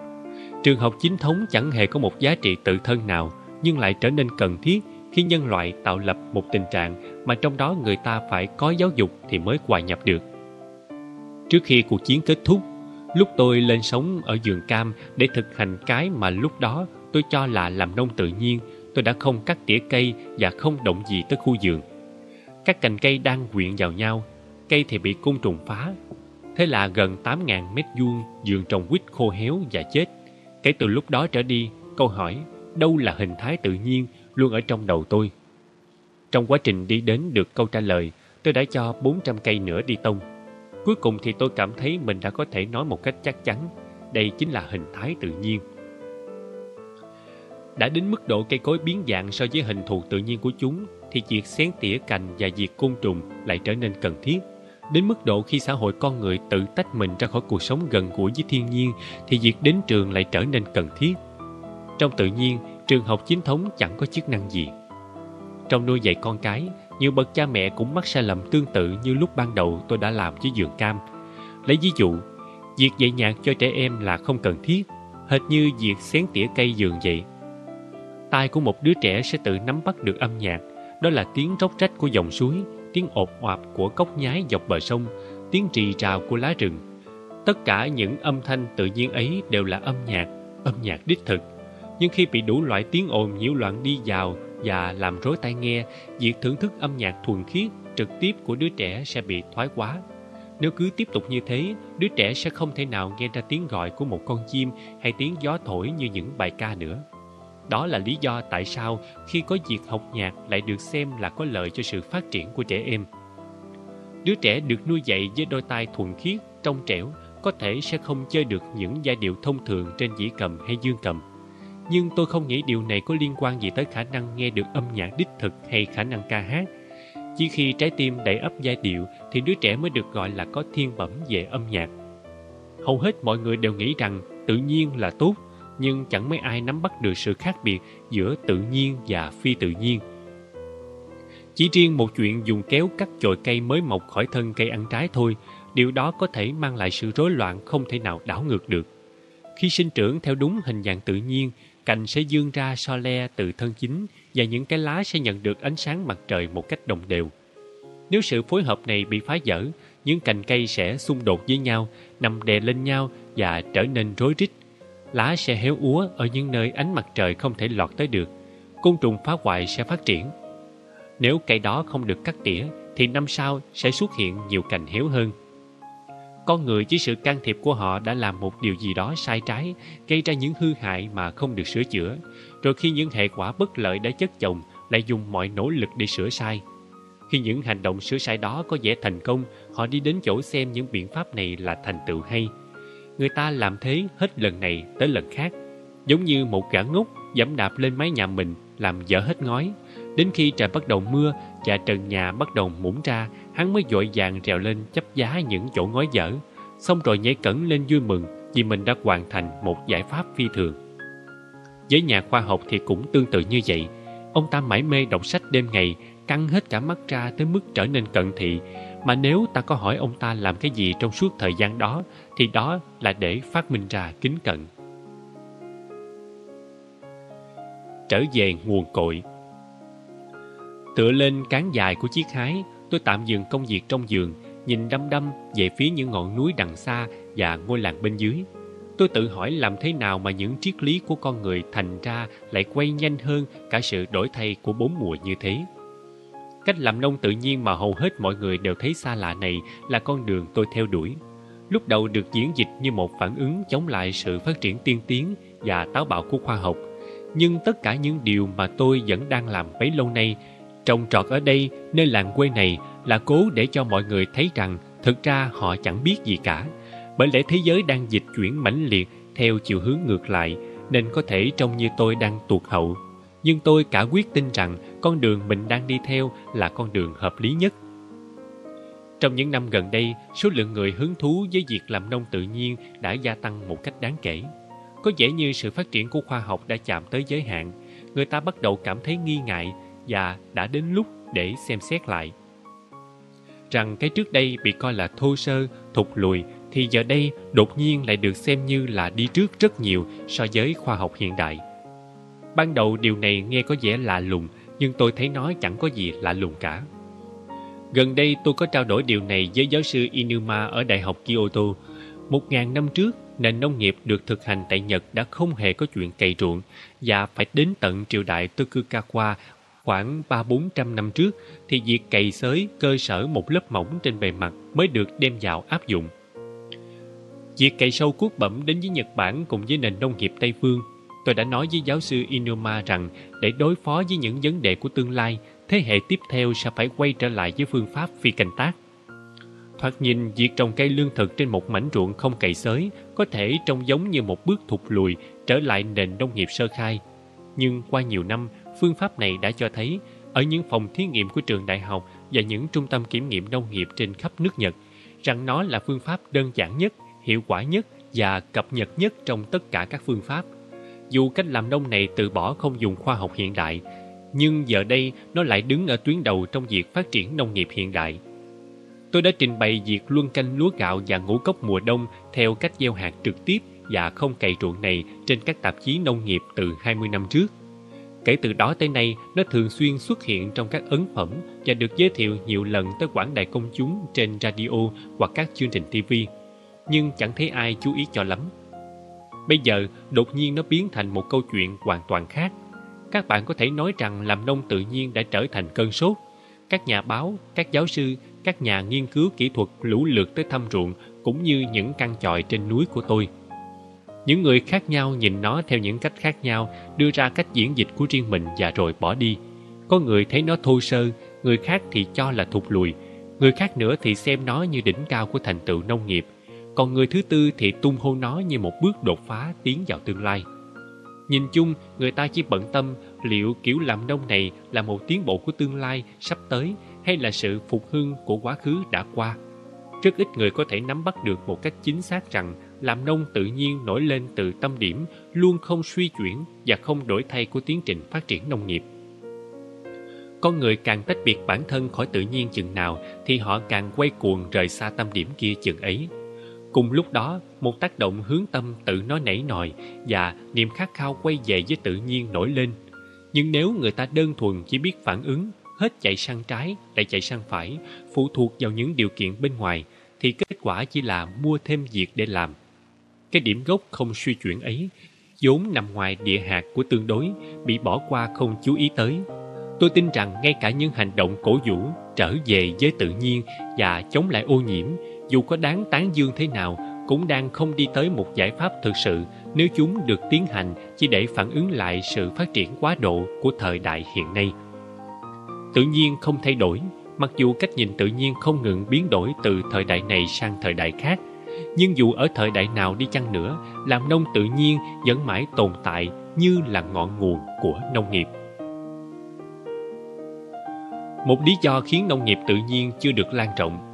Trường học chính thống chẳng hề có một giá trị tự thân nào, nhưng lại trở nên cần thiết khi nhân loại tạo lập một tình trạng mà trong đó người ta phải có giáo dục thì mới hòa nhập được. Trước khi cuộc chiến kết thúc, lúc tôi lên sống ở vườn cam để thực hành cái mà lúc đó tôi cho là làm nông tự nhiên, tôi đã không cắt tỉa cây và không động gì tới khu vườn. Các cành cây đang quyện vào nhau, cây thì bị côn trùng phá. Thế là gần 8.000 mét vuông vườn trồng quýt khô héo và chết. Kể từ lúc đó trở đi, câu hỏi đâu là hình thái tự nhiên luôn ở trong đầu tôi. Trong quá trình đi đến được câu trả lời, tôi đã cho 400 cây nữa đi tông. Cuối cùng thì tôi cảm thấy mình đã có thể nói một cách chắc chắn, đây chính là hình thái tự nhiên. Đã đến mức độ cây cối biến dạng so với hình thù tự nhiên của chúng, thì việc xén tỉa cành và diệt côn trùng lại trở nên cần thiết. Đến mức độ khi xã hội con người tự tách mình ra khỏi cuộc sống gần gũi với thiên nhiên, thì việc đến trường lại trở nên cần thiết. Trong tự nhiên, trường học chính thống chẳng có chức năng gì. Trong nuôi dạy con cái, nhiều bậc cha mẹ cũng mắc sai lầm tương tự như lúc ban đầu tôi đã làm với giường cam. Lấy ví dụ, việc dạy nhạc cho trẻ em là không cần thiết, hệt như việc xén tỉa cây giường vậy. Tai của một đứa trẻ sẽ tự nắm bắt được âm nhạc, đó là tiếng róc rách của dòng suối, tiếng ộp oạp của cốc nhái dọc bờ sông, tiếng trì trào của lá rừng. Tất cả những âm thanh tự nhiên ấy đều là âm nhạc, âm nhạc đích thực nhưng khi bị đủ loại tiếng ồn nhiễu loạn đi vào và làm rối tai nghe, việc thưởng thức âm nhạc thuần khiết trực tiếp của đứa trẻ sẽ bị thoái hóa. Nếu cứ tiếp tục như thế, đứa trẻ sẽ không thể nào nghe ra tiếng gọi của một con chim hay tiếng gió thổi như những bài ca nữa. Đó là lý do tại sao khi có việc học nhạc lại được xem là có lợi cho sự phát triển của trẻ em. Đứa trẻ được nuôi dạy với đôi tai thuần khiết, trong trẻo, có thể sẽ không chơi được những giai điệu thông thường trên dĩ cầm hay dương cầm nhưng tôi không nghĩ điều này có liên quan gì tới khả năng nghe được âm nhạc đích thực hay khả năng ca hát. Chỉ khi trái tim đầy ấp giai điệu thì đứa trẻ mới được gọi là có thiên bẩm về âm nhạc. Hầu hết mọi người đều nghĩ rằng tự nhiên là tốt, nhưng chẳng mấy ai nắm bắt được sự khác biệt giữa tự nhiên và phi tự nhiên. Chỉ riêng một chuyện dùng kéo cắt chồi cây mới mọc khỏi thân cây ăn trái thôi, điều đó có thể mang lại sự rối loạn không thể nào đảo ngược được. Khi sinh trưởng theo đúng hình dạng tự nhiên, cành sẽ dương ra so le từ thân chính và những cái lá sẽ nhận được ánh sáng mặt trời một cách đồng đều. Nếu sự phối hợp này bị phá vỡ, những cành cây sẽ xung đột với nhau, nằm đè lên nhau và trở nên rối rít. Lá sẽ héo úa ở những nơi ánh mặt trời không thể lọt tới được. Côn trùng phá hoại sẽ phát triển. Nếu cây đó không được cắt tỉa, thì năm sau sẽ xuất hiện nhiều cành héo hơn. Con người với sự can thiệp của họ đã làm một điều gì đó sai trái, gây ra những hư hại mà không được sửa chữa. Rồi khi những hệ quả bất lợi đã chất chồng, lại dùng mọi nỗ lực để sửa sai. Khi những hành động sửa sai đó có vẻ thành công, họ đi đến chỗ xem những biện pháp này là thành tựu hay. Người ta làm thế hết lần này tới lần khác, giống như một gã ngốc dẫm đạp lên mái nhà mình làm dở hết ngói. Đến khi trời bắt đầu mưa và trần nhà bắt đầu mũng ra, hắn mới dội vàng trèo lên chấp giá những chỗ ngói dở, xong rồi nhảy cẩn lên vui mừng vì mình đã hoàn thành một giải pháp phi thường. Với nhà khoa học thì cũng tương tự như vậy. Ông ta mải mê đọc sách đêm ngày, căng hết cả mắt ra tới mức trở nên cận thị. Mà nếu ta có hỏi ông ta làm cái gì trong suốt thời gian đó, thì đó là để phát minh ra kính cận. Trở về nguồn cội Tựa lên cán dài của chiếc hái, tôi tạm dừng công việc trong giường nhìn đăm đăm về phía những ngọn núi đằng xa và ngôi làng bên dưới. Tôi tự hỏi làm thế nào mà những triết lý của con người thành ra lại quay nhanh hơn cả sự đổi thay của bốn mùa như thế. Cách làm nông tự nhiên mà hầu hết mọi người đều thấy xa lạ này là con đường tôi theo đuổi. Lúc đầu được diễn dịch như một phản ứng chống lại sự phát triển tiên tiến và táo bạo của khoa học. Nhưng tất cả những điều mà tôi vẫn đang làm bấy lâu nay, trồng trọt ở đây, nơi làng quê này, là cố để cho mọi người thấy rằng thực ra họ chẳng biết gì cả. Bởi lẽ thế giới đang dịch chuyển mãnh liệt theo chiều hướng ngược lại, nên có thể trông như tôi đang tuột hậu. Nhưng tôi cả quyết tin rằng con đường mình đang đi theo là con đường hợp lý nhất. Trong những năm gần đây, số lượng người hứng thú với việc làm nông tự nhiên đã gia tăng một cách đáng kể. Có vẻ như sự phát triển của khoa học đã chạm tới giới hạn, người ta bắt đầu cảm thấy nghi ngại và đã đến lúc để xem xét lại. Rằng cái trước đây bị coi là thô sơ, thụt lùi thì giờ đây đột nhiên lại được xem như là đi trước rất nhiều so với khoa học hiện đại. Ban đầu điều này nghe có vẻ lạ lùng, nhưng tôi thấy nó chẳng có gì lạ lùng cả. Gần đây tôi có trao đổi điều này với giáo sư Inuma ở Đại học Kyoto. Một ngàn năm trước, nền nông nghiệp được thực hành tại Nhật đã không hề có chuyện cày ruộng và phải đến tận triều đại Tokugawa khoảng ba bốn trăm năm trước thì việc cày xới cơ sở một lớp mỏng trên bề mặt mới được đem vào áp dụng. Việc cày sâu cuốc bẩm đến với Nhật Bản cùng với nền nông nghiệp Tây Phương Tôi đã nói với giáo sư Inuma rằng để đối phó với những vấn đề của tương lai, thế hệ tiếp theo sẽ phải quay trở lại với phương pháp phi canh tác. Thoạt nhìn, việc trồng cây lương thực trên một mảnh ruộng không cày xới có thể trông giống như một bước thụt lùi trở lại nền nông nghiệp sơ khai. Nhưng qua nhiều năm, phương pháp này đã cho thấy ở những phòng thí nghiệm của trường đại học và những trung tâm kiểm nghiệm nông nghiệp trên khắp nước Nhật rằng nó là phương pháp đơn giản nhất, hiệu quả nhất và cập nhật nhất trong tất cả các phương pháp dù cách làm nông này từ bỏ không dùng khoa học hiện đại, nhưng giờ đây nó lại đứng ở tuyến đầu trong việc phát triển nông nghiệp hiện đại. Tôi đã trình bày việc luân canh lúa gạo và ngũ cốc mùa đông theo cách gieo hạt trực tiếp và không cày ruộng này trên các tạp chí nông nghiệp từ 20 năm trước. Kể từ đó tới nay, nó thường xuyên xuất hiện trong các ấn phẩm và được giới thiệu nhiều lần tới quảng đại công chúng trên radio hoặc các chương trình TV. Nhưng chẳng thấy ai chú ý cho lắm. Bây giờ, đột nhiên nó biến thành một câu chuyện hoàn toàn khác. Các bạn có thể nói rằng làm nông tự nhiên đã trở thành cơn sốt. Các nhà báo, các giáo sư, các nhà nghiên cứu kỹ thuật lũ lượt tới thăm ruộng cũng như những căn chòi trên núi của tôi. Những người khác nhau nhìn nó theo những cách khác nhau, đưa ra cách diễn dịch của riêng mình và rồi bỏ đi. Có người thấy nó thô sơ, người khác thì cho là thụt lùi, người khác nữa thì xem nó như đỉnh cao của thành tựu nông nghiệp còn người thứ tư thì tung hô nó như một bước đột phá tiến vào tương lai. Nhìn chung, người ta chỉ bận tâm liệu kiểu làm nông này là một tiến bộ của tương lai sắp tới hay là sự phục hưng của quá khứ đã qua. Rất ít người có thể nắm bắt được một cách chính xác rằng làm nông tự nhiên nổi lên từ tâm điểm luôn không suy chuyển và không đổi thay của tiến trình phát triển nông nghiệp. Con người càng tách biệt bản thân khỏi tự nhiên chừng nào thì họ càng quay cuồng rời xa tâm điểm kia chừng ấy. Cùng lúc đó, một tác động hướng tâm tự nó nảy nòi và niềm khát khao quay về với tự nhiên nổi lên. Nhưng nếu người ta đơn thuần chỉ biết phản ứng, hết chạy sang trái lại chạy sang phải, phụ thuộc vào những điều kiện bên ngoài, thì kết quả chỉ là mua thêm việc để làm. Cái điểm gốc không suy chuyển ấy, vốn nằm ngoài địa hạt của tương đối, bị bỏ qua không chú ý tới. Tôi tin rằng ngay cả những hành động cổ vũ, trở về với tự nhiên và chống lại ô nhiễm dù có đáng tán dương thế nào cũng đang không đi tới một giải pháp thực sự nếu chúng được tiến hành chỉ để phản ứng lại sự phát triển quá độ của thời đại hiện nay. Tự nhiên không thay đổi, mặc dù cách nhìn tự nhiên không ngừng biến đổi từ thời đại này sang thời đại khác, nhưng dù ở thời đại nào đi chăng nữa, làm nông tự nhiên vẫn mãi tồn tại như là ngọn nguồn của nông nghiệp. Một lý do khiến nông nghiệp tự nhiên chưa được lan rộng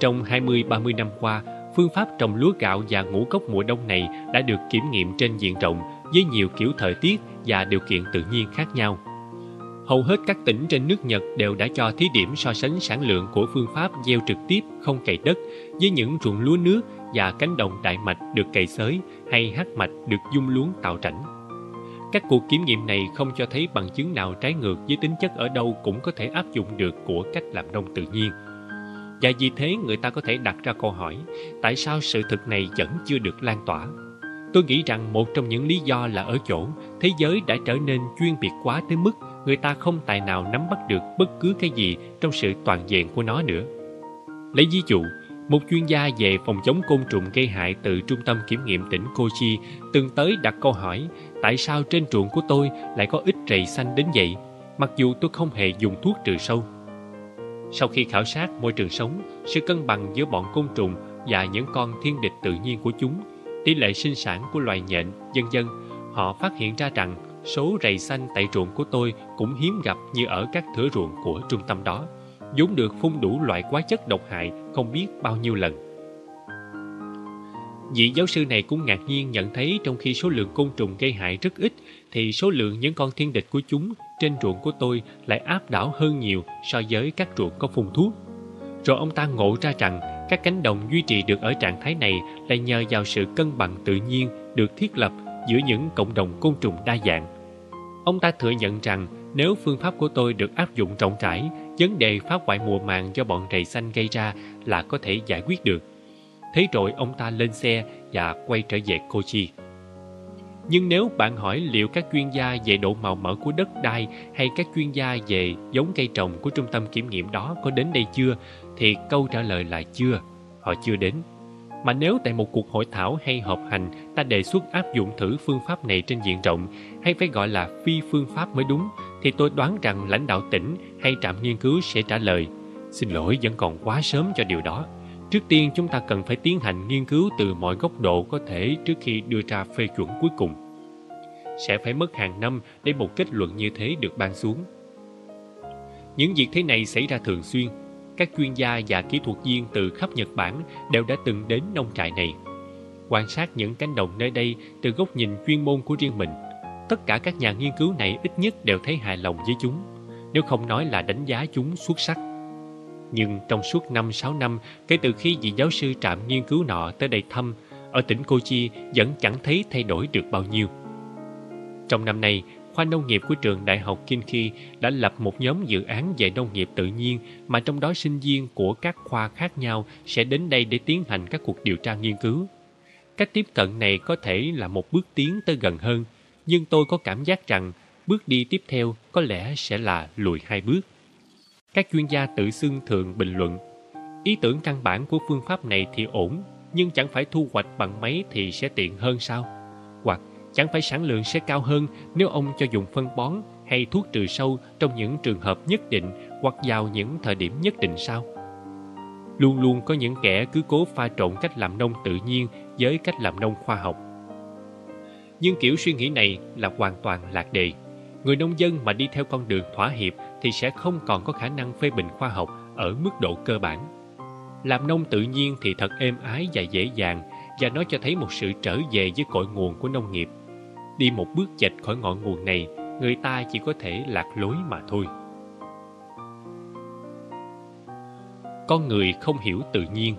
trong 20-30 năm qua, phương pháp trồng lúa gạo và ngũ cốc mùa đông này đã được kiểm nghiệm trên diện rộng với nhiều kiểu thời tiết và điều kiện tự nhiên khác nhau. Hầu hết các tỉnh trên nước Nhật đều đã cho thí điểm so sánh sản lượng của phương pháp gieo trực tiếp, không cày đất, với những ruộng lúa nước và cánh đồng đại mạch được cày xới hay hát mạch được dung luống tạo rảnh Các cuộc kiểm nghiệm này không cho thấy bằng chứng nào trái ngược với tính chất ở đâu cũng có thể áp dụng được của cách làm nông tự nhiên. Và vì thế người ta có thể đặt ra câu hỏi, tại sao sự thực này vẫn chưa được lan tỏa. Tôi nghĩ rằng một trong những lý do là ở chỗ thế giới đã trở nên chuyên biệt quá tới mức người ta không tài nào nắm bắt được bất cứ cái gì trong sự toàn diện của nó nữa. Lấy ví dụ, một chuyên gia về phòng chống côn trùng gây hại từ Trung tâm Kiểm nghiệm tỉnh Kochi từng tới đặt câu hỏi tại sao trên ruộng của tôi lại có ít rầy xanh đến vậy, mặc dù tôi không hề dùng thuốc trừ sâu. Sau khi khảo sát môi trường sống, sự cân bằng giữa bọn côn trùng và những con thiên địch tự nhiên của chúng, tỷ lệ sinh sản của loài nhện, dân dân, họ phát hiện ra rằng số rầy xanh tại ruộng của tôi cũng hiếm gặp như ở các thửa ruộng của trung tâm đó vốn được phun đủ loại hóa chất độc hại không biết bao nhiêu lần. Vị giáo sư này cũng ngạc nhiên nhận thấy trong khi số lượng côn trùng gây hại rất ít, thì số lượng những con thiên địch của chúng trên ruộng của tôi lại áp đảo hơn nhiều so với các ruộng có phun thuốc. Rồi ông ta ngộ ra rằng các cánh đồng duy trì được ở trạng thái này là nhờ vào sự cân bằng tự nhiên được thiết lập giữa những cộng đồng côn trùng đa dạng. Ông ta thừa nhận rằng nếu phương pháp của tôi được áp dụng rộng rãi, vấn đề phá hoại mùa màng do bọn rầy xanh gây ra là có thể giải quyết được. Thế rồi ông ta lên xe và quay trở về Kochi. Nhưng nếu bạn hỏi liệu các chuyên gia về độ màu mỡ của đất đai hay các chuyên gia về giống cây trồng của trung tâm kiểm nghiệm đó có đến đây chưa, thì câu trả lời là chưa, họ chưa đến. Mà nếu tại một cuộc hội thảo hay họp hành, ta đề xuất áp dụng thử phương pháp này trên diện rộng, hay phải gọi là phi phương pháp mới đúng, thì tôi đoán rằng lãnh đạo tỉnh hay trạm nghiên cứu sẽ trả lời Xin lỗi, vẫn còn quá sớm cho điều đó. Trước tiên, chúng ta cần phải tiến hành nghiên cứu từ mọi góc độ có thể trước khi đưa ra phê chuẩn cuối cùng. Sẽ phải mất hàng năm để một kết luận như thế được ban xuống. Những việc thế này xảy ra thường xuyên các chuyên gia và kỹ thuật viên từ khắp Nhật Bản đều đã từng đến nông trại này. Quan sát những cánh đồng nơi đây từ góc nhìn chuyên môn của riêng mình, tất cả các nhà nghiên cứu này ít nhất đều thấy hài lòng với chúng, nếu không nói là đánh giá chúng xuất sắc. Nhưng trong suốt 5-6 năm kể từ khi vị giáo sư trạm nghiên cứu nọ tới đây thăm, ở tỉnh Kochi vẫn chẳng thấy thay đổi được bao nhiêu. Trong năm nay, khoa nông nghiệp của trường Đại học Kinki đã lập một nhóm dự án về nông nghiệp tự nhiên mà trong đó sinh viên của các khoa khác nhau sẽ đến đây để tiến hành các cuộc điều tra nghiên cứu. Cách tiếp cận này có thể là một bước tiến tới gần hơn, nhưng tôi có cảm giác rằng bước đi tiếp theo có lẽ sẽ là lùi hai bước. Các chuyên gia tự xưng thường bình luận, ý tưởng căn bản của phương pháp này thì ổn, nhưng chẳng phải thu hoạch bằng máy thì sẽ tiện hơn sao? Hoặc chẳng phải sản lượng sẽ cao hơn nếu ông cho dùng phân bón hay thuốc trừ sâu trong những trường hợp nhất định hoặc vào những thời điểm nhất định sao? Luôn luôn có những kẻ cứ cố pha trộn cách làm nông tự nhiên với cách làm nông khoa học. Nhưng kiểu suy nghĩ này là hoàn toàn lạc đề. Người nông dân mà đi theo con đường thỏa hiệp thì sẽ không còn có khả năng phê bình khoa học ở mức độ cơ bản. Làm nông tự nhiên thì thật êm ái và dễ dàng, và nó cho thấy một sự trở về với cội nguồn của nông nghiệp đi một bước chệch khỏi ngọn nguồn này, người ta chỉ có thể lạc lối mà thôi. Con người không hiểu tự nhiên.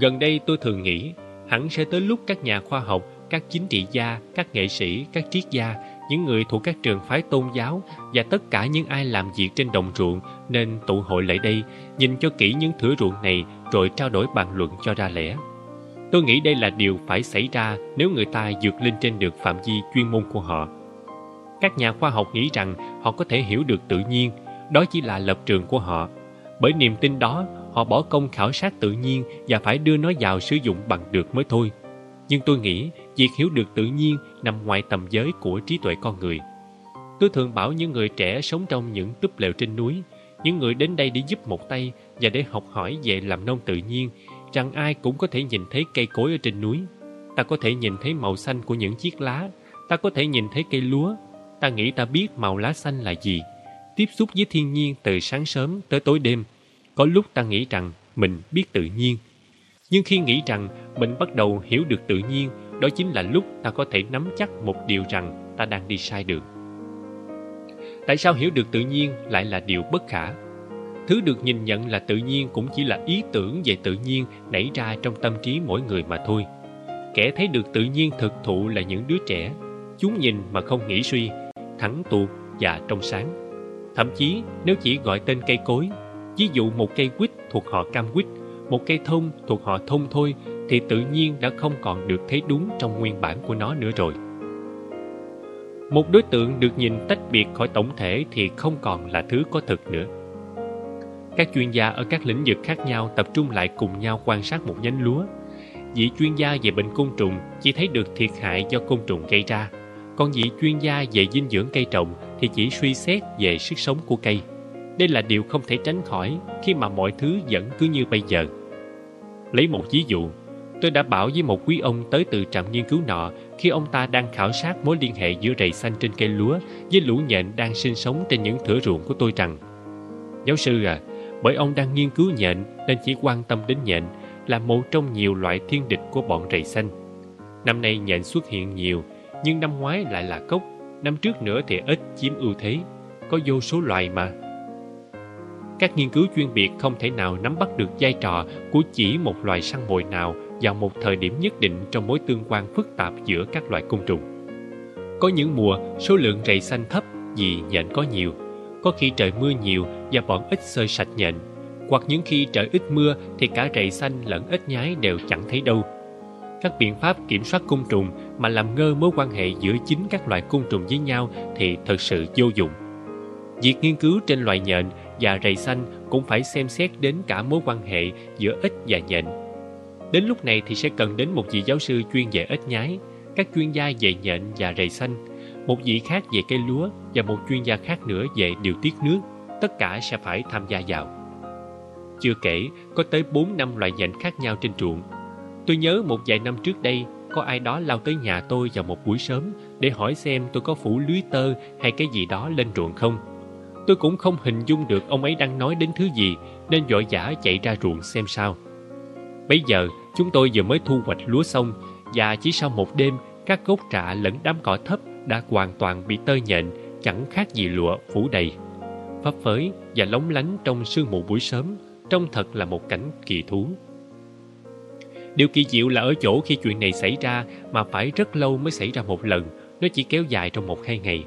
Gần đây tôi thường nghĩ, hẳn sẽ tới lúc các nhà khoa học, các chính trị gia, các nghệ sĩ, các triết gia, những người thuộc các trường phái tôn giáo và tất cả những ai làm việc trên đồng ruộng nên tụ hội lại đây, nhìn cho kỹ những thửa ruộng này rồi trao đổi bàn luận cho ra lẽ. Tôi nghĩ đây là điều phải xảy ra nếu người ta vượt lên trên được phạm vi chuyên môn của họ. Các nhà khoa học nghĩ rằng họ có thể hiểu được tự nhiên, đó chỉ là lập trường của họ. Bởi niềm tin đó, họ bỏ công khảo sát tự nhiên và phải đưa nó vào sử dụng bằng được mới thôi. Nhưng tôi nghĩ việc hiểu được tự nhiên nằm ngoài tầm giới của trí tuệ con người. Tôi thường bảo những người trẻ sống trong những túp lều trên núi, những người đến đây để giúp một tay và để học hỏi về làm nông tự nhiên Chẳng ai cũng có thể nhìn thấy cây cối ở trên núi. Ta có thể nhìn thấy màu xanh của những chiếc lá. Ta có thể nhìn thấy cây lúa. Ta nghĩ ta biết màu lá xanh là gì. Tiếp xúc với thiên nhiên từ sáng sớm tới tối đêm. Có lúc ta nghĩ rằng mình biết tự nhiên. Nhưng khi nghĩ rằng mình bắt đầu hiểu được tự nhiên, đó chính là lúc ta có thể nắm chắc một điều rằng ta đang đi sai đường. Tại sao hiểu được tự nhiên lại là điều bất khả? Thứ được nhìn nhận là tự nhiên cũng chỉ là ý tưởng về tự nhiên nảy ra trong tâm trí mỗi người mà thôi. Kẻ thấy được tự nhiên thực thụ là những đứa trẻ. Chúng nhìn mà không nghĩ suy, thẳng tuột và trong sáng. Thậm chí nếu chỉ gọi tên cây cối, Ví dụ một cây quýt thuộc họ cam quýt, một cây thông thuộc họ thông thôi thì tự nhiên đã không còn được thấy đúng trong nguyên bản của nó nữa rồi. Một đối tượng được nhìn tách biệt khỏi tổng thể thì không còn là thứ có thực nữa. Các chuyên gia ở các lĩnh vực khác nhau tập trung lại cùng nhau quan sát một nhánh lúa. Vị chuyên gia về bệnh côn trùng chỉ thấy được thiệt hại do côn trùng gây ra, còn vị chuyên gia về dinh dưỡng cây trồng thì chỉ suy xét về sức sống của cây. Đây là điều không thể tránh khỏi khi mà mọi thứ vẫn cứ như bây giờ. Lấy một ví dụ, tôi đã bảo với một quý ông tới từ trạm nghiên cứu nọ khi ông ta đang khảo sát mối liên hệ giữa rầy xanh trên cây lúa với lũ nhện đang sinh sống trên những thửa ruộng của tôi rằng Giáo sư à, bởi ông đang nghiên cứu nhện nên chỉ quan tâm đến nhện là một trong nhiều loại thiên địch của bọn rầy xanh. Năm nay nhện xuất hiện nhiều, nhưng năm ngoái lại là cốc, năm trước nữa thì ít chiếm ưu thế. Có vô số loài mà. Các nghiên cứu chuyên biệt không thể nào nắm bắt được vai trò của chỉ một loài săn mồi nào vào một thời điểm nhất định trong mối tương quan phức tạp giữa các loài côn trùng. Có những mùa, số lượng rầy xanh thấp vì nhện có nhiều. Có khi trời mưa nhiều và bọn ít sơi sạch nhện. Hoặc những khi trời ít mưa thì cả rầy xanh lẫn ít nhái đều chẳng thấy đâu. Các biện pháp kiểm soát côn trùng mà làm ngơ mối quan hệ giữa chính các loài côn trùng với nhau thì thật sự vô dụng. Việc nghiên cứu trên loài nhện và rầy xanh cũng phải xem xét đến cả mối quan hệ giữa ếch và nhện. Đến lúc này thì sẽ cần đến một vị giáo sư chuyên về ếch nhái, các chuyên gia về nhện và rầy xanh, một vị khác về cây lúa và một chuyên gia khác nữa về điều tiết nước. Tất cả sẽ phải tham gia vào. Chưa kể, có tới 4 năm loại nhện khác nhau trên ruộng. Tôi nhớ một vài năm trước đây, có ai đó lao tới nhà tôi vào một buổi sớm để hỏi xem tôi có phủ lưới tơ hay cái gì đó lên ruộng không. Tôi cũng không hình dung được ông ấy đang nói đến thứ gì nên vội vã chạy ra ruộng xem sao. Bây giờ chúng tôi vừa mới thu hoạch lúa xong và chỉ sau một đêm các gốc trạ lẫn đám cỏ thấp đã hoàn toàn bị tơi nhện chẳng khác gì lụa phủ đầy. Phấp phới và lóng lánh trong sương mù buổi sớm trông thật là một cảnh kỳ thú. Điều kỳ diệu là ở chỗ khi chuyện này xảy ra mà phải rất lâu mới xảy ra một lần, nó chỉ kéo dài trong một hai ngày.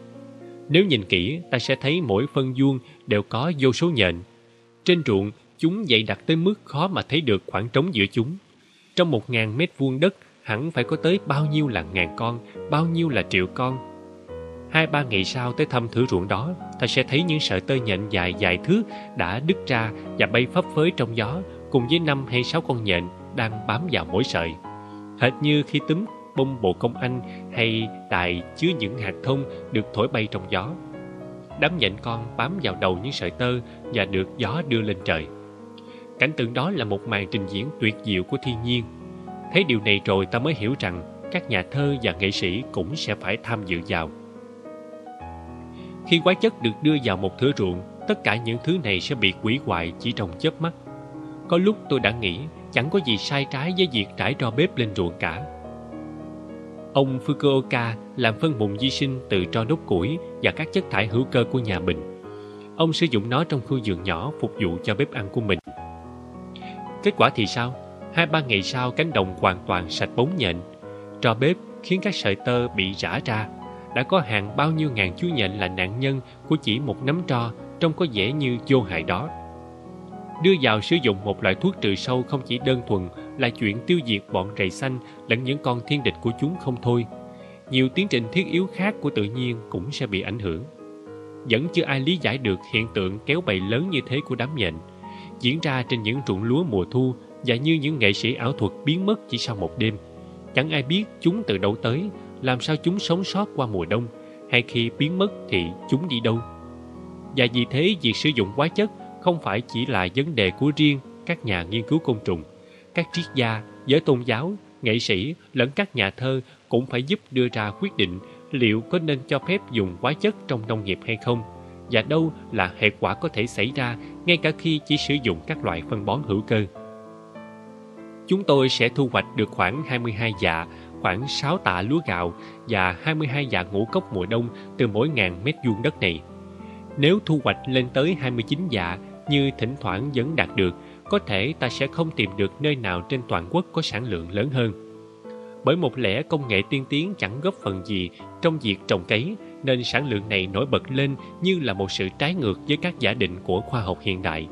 Nếu nhìn kỹ, ta sẽ thấy mỗi phân vuông đều có vô số nhện. Trên ruộng, chúng dày đặc tới mức khó mà thấy được khoảng trống giữa chúng. Trong một ngàn mét vuông đất, hẳn phải có tới bao nhiêu là ngàn con, bao nhiêu là triệu con. Hai ba ngày sau tới thăm thử ruộng đó, ta sẽ thấy những sợi tơ nhện dài dài thước đã đứt ra và bay phấp phới trong gió, cùng với năm hay sáu con nhện đang bám vào mỗi sợi. Hệt như khi túm bông bồ công anh hay đài chứa những hạt thông được thổi bay trong gió. Đám nhện con bám vào đầu những sợi tơ và được gió đưa lên trời. Cảnh tượng đó là một màn trình diễn tuyệt diệu của thiên nhiên. Thấy điều này rồi ta mới hiểu rằng các nhà thơ và nghệ sĩ cũng sẽ phải tham dự vào. Khi quái chất được đưa vào một thửa ruộng, tất cả những thứ này sẽ bị quỷ hoại chỉ trong chớp mắt. Có lúc tôi đã nghĩ chẳng có gì sai trái với việc trải tro bếp lên ruộng cả. Ông Fukuoka làm phân mụn di sinh từ tro đốt củi và các chất thải hữu cơ của nhà mình. Ông sử dụng nó trong khu vườn nhỏ phục vụ cho bếp ăn của mình. Kết quả thì sao? Hai ba ngày sau cánh đồng hoàn toàn sạch bóng nhện. Tro bếp khiến các sợi tơ bị rã ra. Đã có hàng bao nhiêu ngàn chú nhện là nạn nhân của chỉ một nắm tro trông có vẻ như vô hại đó. Đưa vào sử dụng một loại thuốc trừ sâu không chỉ đơn thuần là chuyện tiêu diệt bọn rầy xanh lẫn những con thiên địch của chúng không thôi. Nhiều tiến trình thiết yếu khác của tự nhiên cũng sẽ bị ảnh hưởng. Vẫn chưa ai lý giải được hiện tượng kéo bầy lớn như thế của đám nhện diễn ra trên những ruộng lúa mùa thu và như những nghệ sĩ ảo thuật biến mất chỉ sau một đêm. Chẳng ai biết chúng từ đâu tới, làm sao chúng sống sót qua mùa đông, hay khi biến mất thì chúng đi đâu. Và vì thế việc sử dụng hóa chất không phải chỉ là vấn đề của riêng các nhà nghiên cứu côn trùng. Các triết gia, giới tôn giáo, nghệ sĩ lẫn các nhà thơ cũng phải giúp đưa ra quyết định liệu có nên cho phép dùng hóa chất trong nông nghiệp hay không và đâu là hệ quả có thể xảy ra ngay cả khi chỉ sử dụng các loại phân bón hữu cơ. Chúng tôi sẽ thu hoạch được khoảng 22 dạ, khoảng 6 tạ lúa gạo và 22 dạ ngũ cốc mùa đông từ mỗi ngàn mét vuông đất này. Nếu thu hoạch lên tới 29 dạ như thỉnh thoảng vẫn đạt được, có thể ta sẽ không tìm được nơi nào trên toàn quốc có sản lượng lớn hơn. Bởi một lẽ công nghệ tiên tiến chẳng góp phần gì trong việc trồng cấy, nên sản lượng này nổi bật lên như là một sự trái ngược với các giả định của khoa học hiện đại.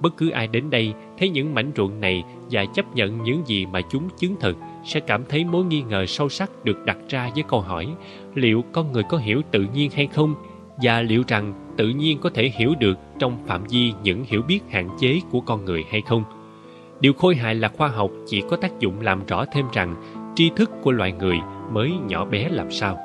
bất cứ ai đến đây thấy những mảnh ruộng này và chấp nhận những gì mà chúng chứng thực sẽ cảm thấy mối nghi ngờ sâu sắc được đặt ra với câu hỏi, liệu con người có hiểu tự nhiên hay không? Và liệu rằng tự nhiên có thể hiểu được trong phạm vi những hiểu biết hạn chế của con người hay không? Điều khôi hài là khoa học chỉ có tác dụng làm rõ thêm rằng tri thức của loài người mới nhỏ bé làm sao.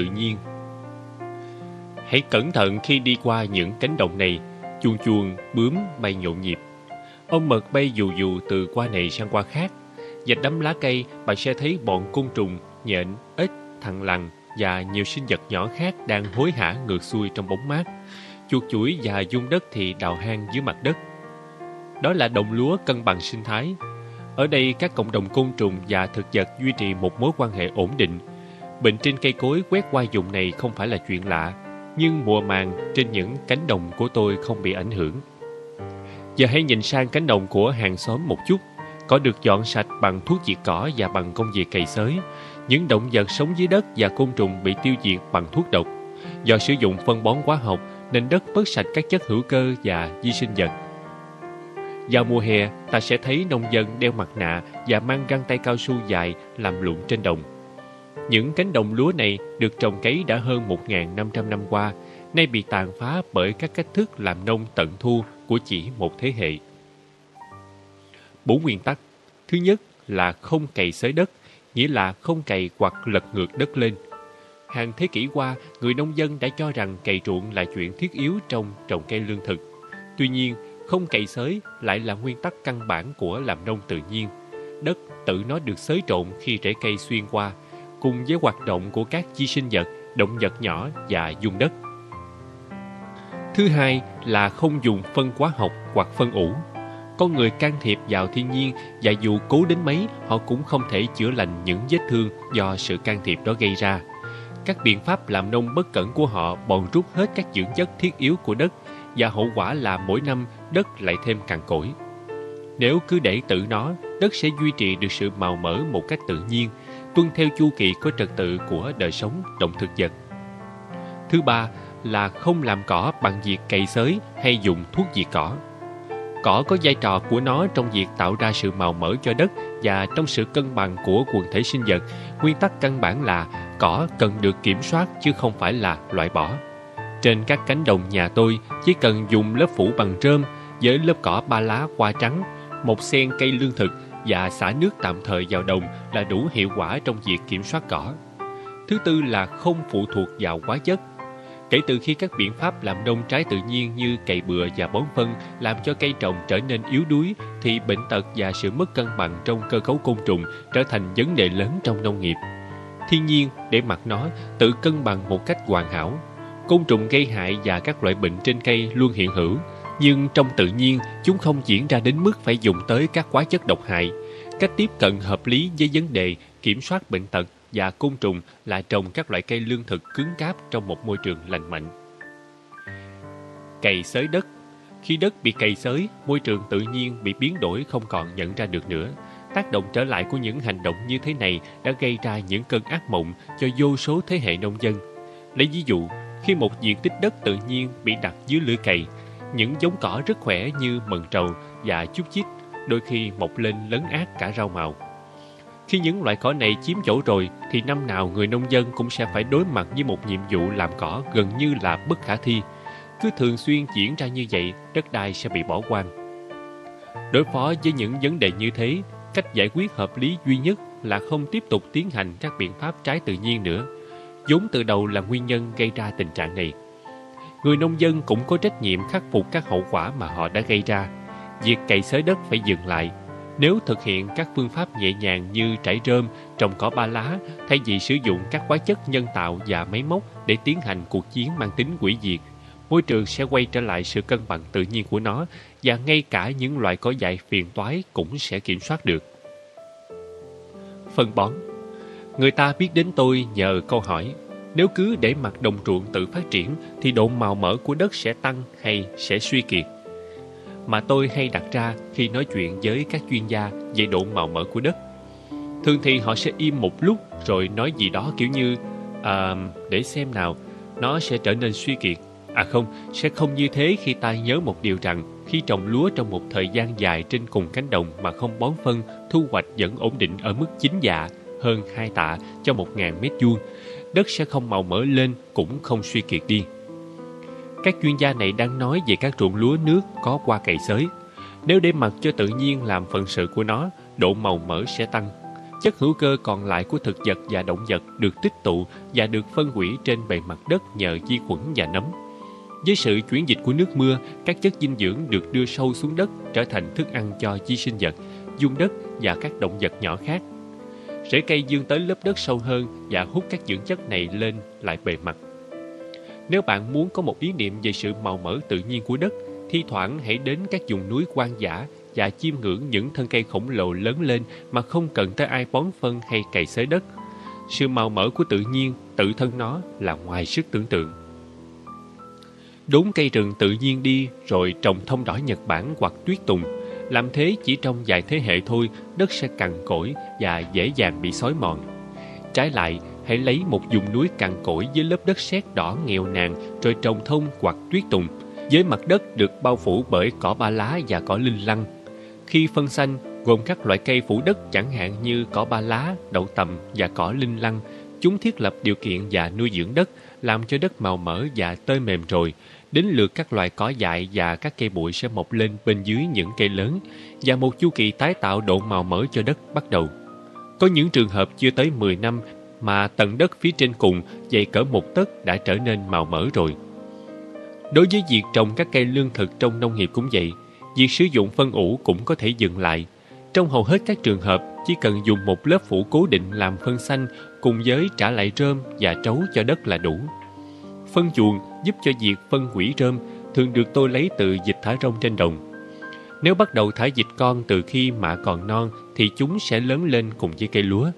Tự nhiên Hãy cẩn thận khi đi qua những cánh đồng này Chuồn chuồn, bướm bay nhộn nhịp Ông mật bay dù dù từ qua này sang qua khác Dạch đắm lá cây bạn sẽ thấy bọn côn trùng, nhện, ếch, thằn lằn và nhiều sinh vật nhỏ khác đang hối hả ngược xuôi trong bóng mát. Chuột chuỗi và dung đất thì đào hang dưới mặt đất. Đó là đồng lúa cân bằng sinh thái, ở đây các cộng đồng côn trùng và thực vật duy trì một mối quan hệ ổn định. Bệnh trên cây cối quét qua vùng này không phải là chuyện lạ, nhưng mùa màng trên những cánh đồng của tôi không bị ảnh hưởng. Giờ hãy nhìn sang cánh đồng của hàng xóm một chút. Có được dọn sạch bằng thuốc diệt cỏ và bằng công việc cày xới. Những động vật sống dưới đất và côn trùng bị tiêu diệt bằng thuốc độc. Do sử dụng phân bón hóa học nên đất bớt sạch các chất hữu cơ và vi sinh vật vào mùa hè, ta sẽ thấy nông dân đeo mặt nạ và mang găng tay cao su dài làm lụng trên đồng. Những cánh đồng lúa này được trồng cấy đã hơn 1.500 năm qua, nay bị tàn phá bởi các cách thức làm nông tận thu của chỉ một thế hệ. Bốn nguyên tắc. Thứ nhất là không cày xới đất, nghĩa là không cày hoặc lật ngược đất lên. Hàng thế kỷ qua, người nông dân đã cho rằng cày ruộng là chuyện thiết yếu trong trồng cây lương thực. Tuy nhiên, không cày xới lại là nguyên tắc căn bản của làm nông tự nhiên. Đất tự nó được xới trộn khi rễ cây xuyên qua, cùng với hoạt động của các chi sinh vật, động vật nhỏ và dung đất. Thứ hai là không dùng phân hóa học hoặc phân ủ. Con người can thiệp vào thiên nhiên và dù cố đến mấy, họ cũng không thể chữa lành những vết thương do sự can thiệp đó gây ra. Các biện pháp làm nông bất cẩn của họ bòn rút hết các dưỡng chất thiết yếu của đất và hậu quả là mỗi năm đất lại thêm cằn cỗi. Nếu cứ để tự nó, đất sẽ duy trì được sự màu mỡ một cách tự nhiên, tuân theo chu kỳ có trật tự của đời sống động thực vật. Thứ ba là không làm cỏ bằng việc cày xới hay dùng thuốc diệt cỏ. Cỏ có vai trò của nó trong việc tạo ra sự màu mỡ cho đất và trong sự cân bằng của quần thể sinh vật. Nguyên tắc căn bản là cỏ cần được kiểm soát chứ không phải là loại bỏ. Trên các cánh đồng nhà tôi chỉ cần dùng lớp phủ bằng trơm với lớp cỏ ba lá hoa trắng, một sen cây lương thực và xả nước tạm thời vào đồng là đủ hiệu quả trong việc kiểm soát cỏ. Thứ tư là không phụ thuộc vào hóa chất. Kể từ khi các biện pháp làm nông trái tự nhiên như cày bừa và bón phân làm cho cây trồng trở nên yếu đuối, thì bệnh tật và sự mất cân bằng trong cơ cấu côn trùng trở thành vấn đề lớn trong nông nghiệp. Thiên nhiên, để mặc nó, tự cân bằng một cách hoàn hảo. Côn trùng gây hại và các loại bệnh trên cây luôn hiện hữu, nhưng trong tự nhiên chúng không diễn ra đến mức phải dùng tới các hóa chất độc hại. Cách tiếp cận hợp lý với vấn đề kiểm soát bệnh tật và côn trùng là trồng các loại cây lương thực cứng cáp trong một môi trường lành mạnh. Cày xới đất Khi đất bị cày xới, môi trường tự nhiên bị biến đổi không còn nhận ra được nữa. Tác động trở lại của những hành động như thế này đã gây ra những cơn ác mộng cho vô số thế hệ nông dân. Lấy ví dụ, khi một diện tích đất tự nhiên bị đặt dưới lưỡi cày, những giống cỏ rất khỏe như mần trầu và chút chít đôi khi mọc lên lấn át cả rau màu. Khi những loại cỏ này chiếm chỗ rồi thì năm nào người nông dân cũng sẽ phải đối mặt với một nhiệm vụ làm cỏ gần như là bất khả thi. Cứ thường xuyên diễn ra như vậy, đất đai sẽ bị bỏ hoang. Đối phó với những vấn đề như thế, cách giải quyết hợp lý duy nhất là không tiếp tục tiến hành các biện pháp trái tự nhiên nữa, vốn từ đầu là nguyên nhân gây ra tình trạng này. Người nông dân cũng có trách nhiệm khắc phục các hậu quả mà họ đã gây ra. Việc cày xới đất phải dừng lại. Nếu thực hiện các phương pháp nhẹ nhàng như trải rơm, trồng cỏ ba lá, thay vì sử dụng các hóa chất nhân tạo và máy móc để tiến hành cuộc chiến mang tính quỷ diệt, môi trường sẽ quay trở lại sự cân bằng tự nhiên của nó và ngay cả những loại cỏ dại phiền toái cũng sẽ kiểm soát được. Phân bón Người ta biết đến tôi nhờ câu hỏi nếu cứ để mặt đồng ruộng tự phát triển thì độ màu mỡ của đất sẽ tăng hay sẽ suy kiệt. Mà tôi hay đặt ra khi nói chuyện với các chuyên gia về độ màu mỡ của đất. Thường thì họ sẽ im một lúc rồi nói gì đó kiểu như À, để xem nào, nó sẽ trở nên suy kiệt. À không, sẽ không như thế khi ta nhớ một điều rằng khi trồng lúa trong một thời gian dài trên cùng cánh đồng mà không bón phân, thu hoạch vẫn ổn định ở mức chín dạ, hơn hai tạ cho một ngàn mét vuông đất sẽ không màu mỡ lên cũng không suy kiệt đi. Các chuyên gia này đang nói về các ruộng lúa nước có qua cày xới. Nếu để mặc cho tự nhiên làm phận sự của nó, độ màu mỡ sẽ tăng. Chất hữu cơ còn lại của thực vật và động vật được tích tụ và được phân hủy trên bề mặt đất nhờ vi khuẩn và nấm. Với sự chuyển dịch của nước mưa, các chất dinh dưỡng được đưa sâu xuống đất trở thành thức ăn cho vi sinh vật, dung đất và các động vật nhỏ khác Rễ cây dương tới lớp đất sâu hơn và hút các dưỡng chất này lên lại bề mặt. Nếu bạn muốn có một ý niệm về sự màu mỡ tự nhiên của đất, thi thoảng hãy đến các vùng núi quan dã và chiêm ngưỡng những thân cây khổng lồ lớn lên mà không cần tới ai bón phân hay cày xới đất. Sự màu mỡ của tự nhiên, tự thân nó là ngoài sức tưởng tượng. Đốn cây rừng tự nhiên đi rồi trồng thông đỏ Nhật Bản hoặc tuyết tùng làm thế chỉ trong vài thế hệ thôi, đất sẽ cằn cỗi và dễ dàng bị xói mòn. Trái lại, hãy lấy một vùng núi cằn cỗi với lớp đất sét đỏ nghèo nàn rồi trồng thông hoặc tuyết tùng. Với mặt đất được bao phủ bởi cỏ ba lá và cỏ linh lăng. Khi phân xanh gồm các loại cây phủ đất chẳng hạn như cỏ ba lá, đậu tầm và cỏ linh lăng, chúng thiết lập điều kiện và nuôi dưỡng đất, làm cho đất màu mỡ và tơi mềm rồi, Đến lượt các loài cỏ dại và các cây bụi sẽ mọc lên bên dưới những cây lớn và một chu kỳ tái tạo độ màu mỡ cho đất bắt đầu. Có những trường hợp chưa tới 10 năm mà tầng đất phía trên cùng dày cỡ một tấc đã trở nên màu mỡ rồi. Đối với việc trồng các cây lương thực trong nông nghiệp cũng vậy, việc sử dụng phân ủ cũng có thể dừng lại. Trong hầu hết các trường hợp, chỉ cần dùng một lớp phủ cố định làm phân xanh cùng với trả lại rơm và trấu cho đất là đủ. Phân chuồng giúp cho việc phân hủy rơm thường được tôi lấy từ dịch thả rông trên đồng. Nếu bắt đầu thả dịch con từ khi mạ còn non thì chúng sẽ lớn lên cùng với cây lúa.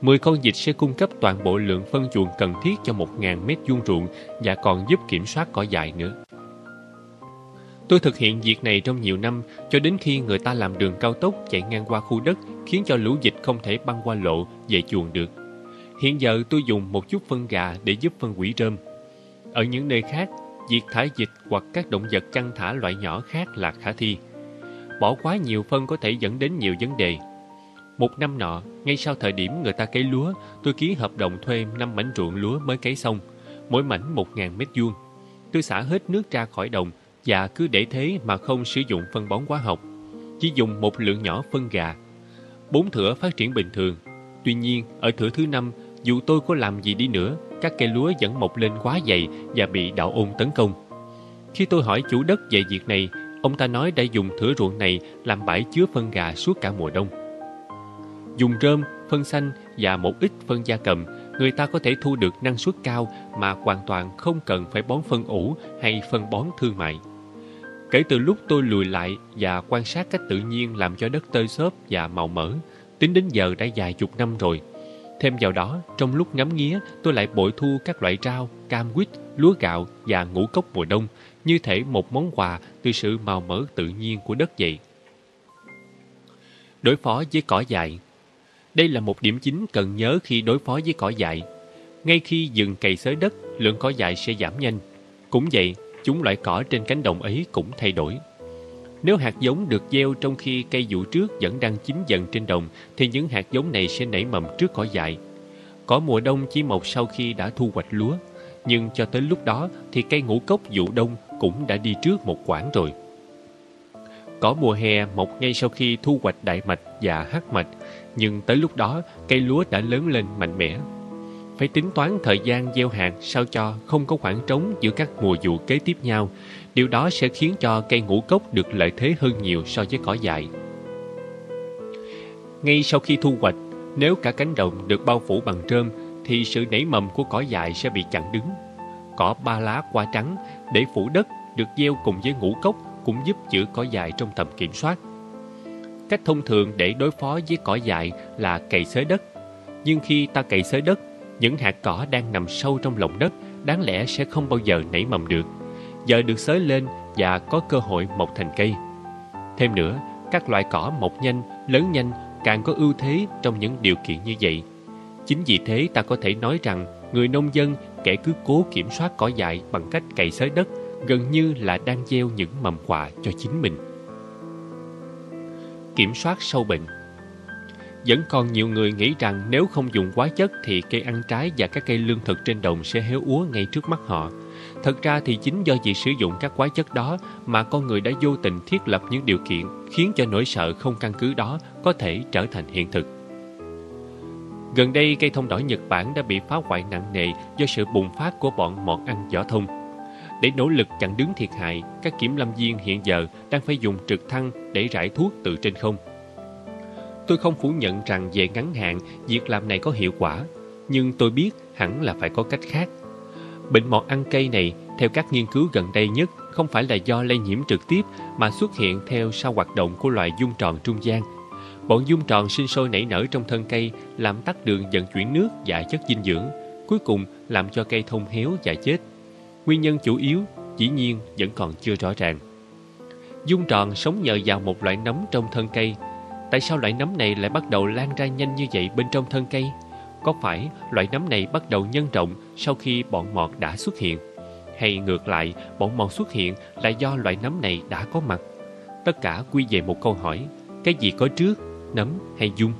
10 con dịch sẽ cung cấp toàn bộ lượng phân chuồng cần thiết cho 1.000 mét vuông ruộng và còn giúp kiểm soát cỏ dại nữa. Tôi thực hiện việc này trong nhiều năm, cho đến khi người ta làm đường cao tốc chạy ngang qua khu đất, khiến cho lũ dịch không thể băng qua lộ về chuồng được. Hiện giờ tôi dùng một chút phân gà để giúp phân hủy rơm. Ở những nơi khác, việc thả dịch hoặc các động vật chăn thả loại nhỏ khác là khả thi. Bỏ quá nhiều phân có thể dẫn đến nhiều vấn đề. Một năm nọ, ngay sau thời điểm người ta cấy lúa, tôi ký hợp đồng thuê 5 mảnh ruộng lúa mới cấy xong, mỗi mảnh 1.000 mét vuông. Tôi xả hết nước ra khỏi đồng và cứ để thế mà không sử dụng phân bón hóa học. Chỉ dùng một lượng nhỏ phân gà. Bốn thửa phát triển bình thường. Tuy nhiên, ở thửa thứ năm, dù tôi có làm gì đi nữa, các cây lúa vẫn mọc lên quá dày và bị đạo ôn tấn công. Khi tôi hỏi chủ đất về việc này, ông ta nói đã dùng thửa ruộng này làm bãi chứa phân gà suốt cả mùa đông. Dùng rơm, phân xanh và một ít phân gia cầm, người ta có thể thu được năng suất cao mà hoàn toàn không cần phải bón phân ủ hay phân bón thương mại. Kể từ lúc tôi lùi lại và quan sát cách tự nhiên làm cho đất tơi xốp và màu mỡ, tính đến giờ đã dài chục năm rồi. Thêm vào đó, trong lúc ngắm nghía, tôi lại bội thu các loại rau, cam quýt, lúa gạo và ngũ cốc mùa đông, như thể một món quà từ sự màu mỡ tự nhiên của đất vậy. Đối phó với cỏ dại Đây là một điểm chính cần nhớ khi đối phó với cỏ dại. Ngay khi dừng cày xới đất, lượng cỏ dại sẽ giảm nhanh. Cũng vậy, chúng loại cỏ trên cánh đồng ấy cũng thay đổi. Nếu hạt giống được gieo trong khi cây vụ trước vẫn đang chín dần trên đồng, thì những hạt giống này sẽ nảy mầm trước cỏ dại. Cỏ mùa đông chỉ mọc sau khi đã thu hoạch lúa, nhưng cho tới lúc đó thì cây ngũ cốc vụ đông cũng đã đi trước một quãng rồi. Cỏ mùa hè mọc ngay sau khi thu hoạch đại mạch và hắc mạch, nhưng tới lúc đó cây lúa đã lớn lên mạnh mẽ. Phải tính toán thời gian gieo hạt sao cho không có khoảng trống giữa các mùa vụ kế tiếp nhau. Điều đó sẽ khiến cho cây ngũ cốc được lợi thế hơn nhiều so với cỏ dại. Ngay sau khi thu hoạch, nếu cả cánh đồng được bao phủ bằng trơm, thì sự nảy mầm của cỏ dại sẽ bị chặn đứng. Cỏ ba lá qua trắng để phủ đất được gieo cùng với ngũ cốc cũng giúp giữ cỏ dại trong tầm kiểm soát. Cách thông thường để đối phó với cỏ dại là cày xới đất. Nhưng khi ta cày xới đất, những hạt cỏ đang nằm sâu trong lòng đất đáng lẽ sẽ không bao giờ nảy mầm được. Giờ được xới lên và có cơ hội mọc thành cây. Thêm nữa, các loại cỏ mọc nhanh, lớn nhanh càng có ưu thế trong những điều kiện như vậy. Chính vì thế ta có thể nói rằng người nông dân kẻ cứ cố kiểm soát cỏ dại bằng cách cày xới đất gần như là đang gieo những mầm quà cho chính mình. Kiểm soát sâu bệnh Vẫn còn nhiều người nghĩ rằng nếu không dùng hóa chất thì cây ăn trái và các cây lương thực trên đồng sẽ héo úa ngay trước mắt họ. Thật ra thì chính do việc sử dụng các quái chất đó mà con người đã vô tình thiết lập những điều kiện khiến cho nỗi sợ không căn cứ đó có thể trở thành hiện thực. Gần đây, cây thông đỏ Nhật Bản đã bị phá hoại nặng nề do sự bùng phát của bọn mọt ăn vỏ thông. Để nỗ lực chặn đứng thiệt hại, các kiểm lâm viên hiện giờ đang phải dùng trực thăng để rải thuốc từ trên không. Tôi không phủ nhận rằng về ngắn hạn, việc làm này có hiệu quả, nhưng tôi biết hẳn là phải có cách khác. Bệnh mọt ăn cây này, theo các nghiên cứu gần đây nhất, không phải là do lây nhiễm trực tiếp mà xuất hiện theo sau hoạt động của loài dung tròn trung gian. Bọn dung tròn sinh sôi nảy nở trong thân cây, làm tắt đường vận chuyển nước và chất dinh dưỡng, cuối cùng làm cho cây thông héo và chết. Nguyên nhân chủ yếu, dĩ nhiên, vẫn còn chưa rõ ràng. Dung tròn sống nhờ vào một loại nấm trong thân cây. Tại sao loại nấm này lại bắt đầu lan ra nhanh như vậy bên trong thân cây? Có phải loại nấm này bắt đầu nhân rộng sau khi bọn mọt đã xuất hiện? Hay ngược lại, bọn mọt xuất hiện là do loại nấm này đã có mặt? Tất cả quy về một câu hỏi, cái gì có trước, nấm hay dung?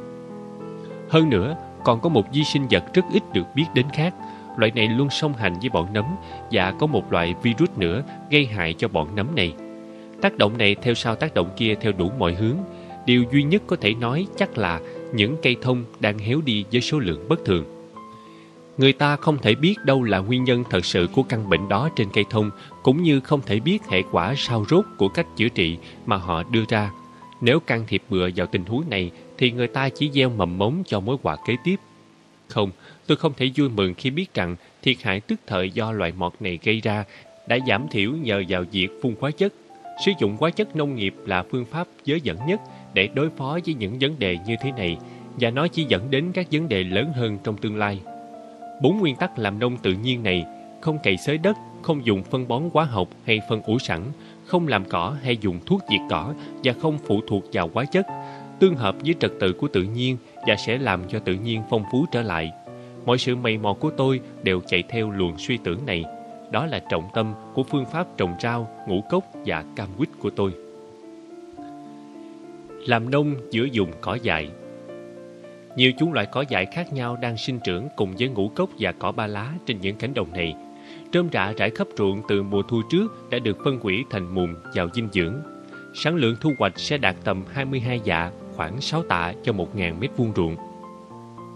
Hơn nữa, còn có một di sinh vật rất ít được biết đến khác. Loại này luôn song hành với bọn nấm và có một loại virus nữa gây hại cho bọn nấm này. Tác động này theo sau tác động kia theo đủ mọi hướng. Điều duy nhất có thể nói chắc là những cây thông đang héo đi với số lượng bất thường. Người ta không thể biết đâu là nguyên nhân thật sự của căn bệnh đó trên cây thông, cũng như không thể biết hệ quả sao rốt của cách chữa trị mà họ đưa ra. Nếu can thiệp bừa vào tình huống này, thì người ta chỉ gieo mầm mống cho mối họa kế tiếp. Không, tôi không thể vui mừng khi biết rằng thiệt hại tức thời do loại mọt này gây ra đã giảm thiểu nhờ vào việc phun hóa chất. Sử dụng hóa chất nông nghiệp là phương pháp dễ dẫn nhất để đối phó với những vấn đề như thế này và nó chỉ dẫn đến các vấn đề lớn hơn trong tương lai. Bốn nguyên tắc làm nông tự nhiên này không cày xới đất, không dùng phân bón hóa học hay phân ủ sẵn, không làm cỏ hay dùng thuốc diệt cỏ và không phụ thuộc vào hóa chất, tương hợp với trật tự của tự nhiên và sẽ làm cho tự nhiên phong phú trở lại. Mọi sự mày mò của tôi đều chạy theo luồng suy tưởng này. Đó là trọng tâm của phương pháp trồng rau, ngũ cốc và cam quýt của tôi làm nông giữa dùng cỏ dại. Nhiều chúng loại cỏ dại khác nhau đang sinh trưởng cùng với ngũ cốc và cỏ ba lá trên những cánh đồng này. Trơm rạ rải khắp ruộng từ mùa thu trước đã được phân hủy thành mùn vào dinh dưỡng. Sản lượng thu hoạch sẽ đạt tầm 22 dạ, khoảng 6 tạ cho 1.000 mét vuông ruộng.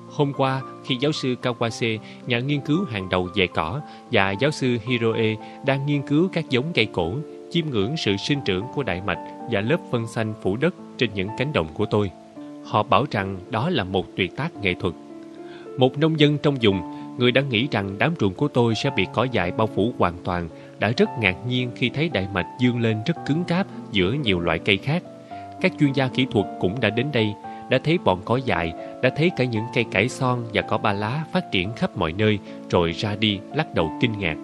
Hôm qua, khi giáo sư Kawase, nhà nghiên cứu hàng đầu về cỏ, và giáo sư Hiroe đang nghiên cứu các giống cây cổ, chiêm ngưỡng sự sinh trưởng của đại mạch và lớp phân xanh phủ đất trên những cánh đồng của tôi. Họ bảo rằng đó là một tuyệt tác nghệ thuật. Một nông dân trong vùng, người đã nghĩ rằng đám ruộng của tôi sẽ bị cỏ dại bao phủ hoàn toàn, đã rất ngạc nhiên khi thấy đại mạch dương lên rất cứng cáp giữa nhiều loại cây khác. Các chuyên gia kỹ thuật cũng đã đến đây, đã thấy bọn cỏ dại, đã thấy cả những cây cải son và cỏ ba lá phát triển khắp mọi nơi, rồi ra đi lắc đầu kinh ngạc.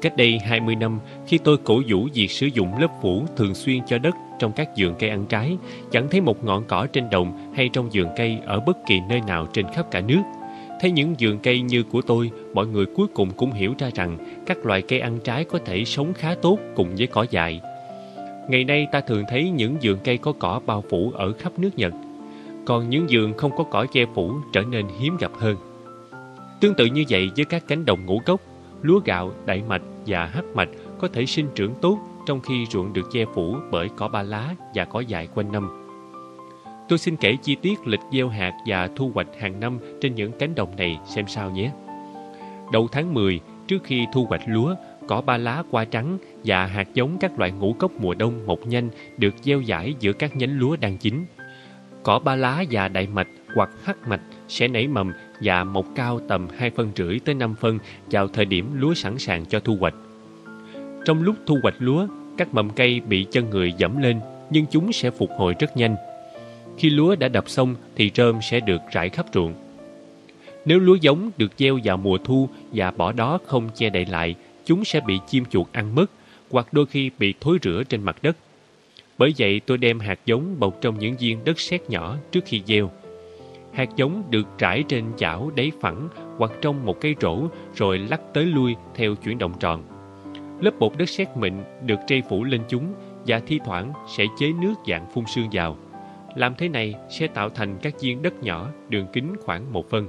Cách đây 20 năm, khi tôi cổ vũ việc sử dụng lớp phủ thường xuyên cho đất trong các vườn cây ăn trái, chẳng thấy một ngọn cỏ trên đồng hay trong vườn cây ở bất kỳ nơi nào trên khắp cả nước. Thấy những vườn cây như của tôi, mọi người cuối cùng cũng hiểu ra rằng các loại cây ăn trái có thể sống khá tốt cùng với cỏ dại. Ngày nay ta thường thấy những vườn cây có cỏ bao phủ ở khắp nước Nhật, còn những vườn không có cỏ che phủ trở nên hiếm gặp hơn. Tương tự như vậy với các cánh đồng ngũ cốc, lúa gạo, đại mạch và hắc mạch có thể sinh trưởng tốt trong khi ruộng được che phủ bởi cỏ ba lá và cỏ dại quanh năm. Tôi xin kể chi tiết lịch gieo hạt và thu hoạch hàng năm trên những cánh đồng này xem sao nhé. Đầu tháng 10, trước khi thu hoạch lúa, cỏ ba lá qua trắng và hạt giống các loại ngũ cốc mùa đông mọc nhanh được gieo giải giữa các nhánh lúa đang chín. Cỏ ba lá và đại mạch hoặc hắc mạch sẽ nảy mầm và mọc cao tầm 2 phân rưỡi tới 5 phân vào thời điểm lúa sẵn sàng cho thu hoạch. Trong lúc thu hoạch lúa, các mầm cây bị chân người dẫm lên nhưng chúng sẽ phục hồi rất nhanh. Khi lúa đã đập xong thì rơm sẽ được rải khắp ruộng. Nếu lúa giống được gieo vào mùa thu và bỏ đó không che đậy lại, chúng sẽ bị chim chuột ăn mất hoặc đôi khi bị thối rữa trên mặt đất. Bởi vậy tôi đem hạt giống bọc trong những viên đất sét nhỏ trước khi gieo. Hạt giống được trải trên chảo đáy phẳng hoặc trong một cái rổ rồi lắc tới lui theo chuyển động tròn. Lớp bột đất sét mịn được trây phủ lên chúng và thi thoảng sẽ chế nước dạng phun sương vào. Làm thế này sẽ tạo thành các viên đất nhỏ đường kính khoảng một phân.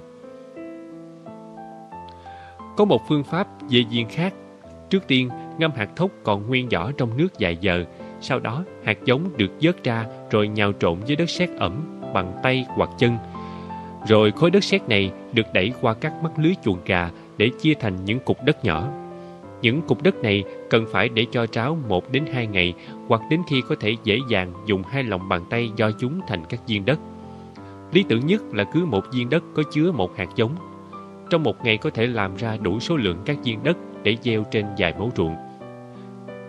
Có một phương pháp về viên khác. Trước tiên, ngâm hạt thóc còn nguyên vỏ trong nước vài giờ. Sau đó, hạt giống được vớt ra rồi nhào trộn với đất sét ẩm bằng tay hoặc chân. Rồi khối đất sét này được đẩy qua các mắt lưới chuồng gà để chia thành những cục đất nhỏ. Những cục đất này cần phải để cho tráo 1 đến 2 ngày hoặc đến khi có thể dễ dàng dùng hai lòng bàn tay do chúng thành các viên đất. Lý tưởng nhất là cứ một viên đất có chứa một hạt giống. Trong một ngày có thể làm ra đủ số lượng các viên đất để gieo trên vài mẫu ruộng.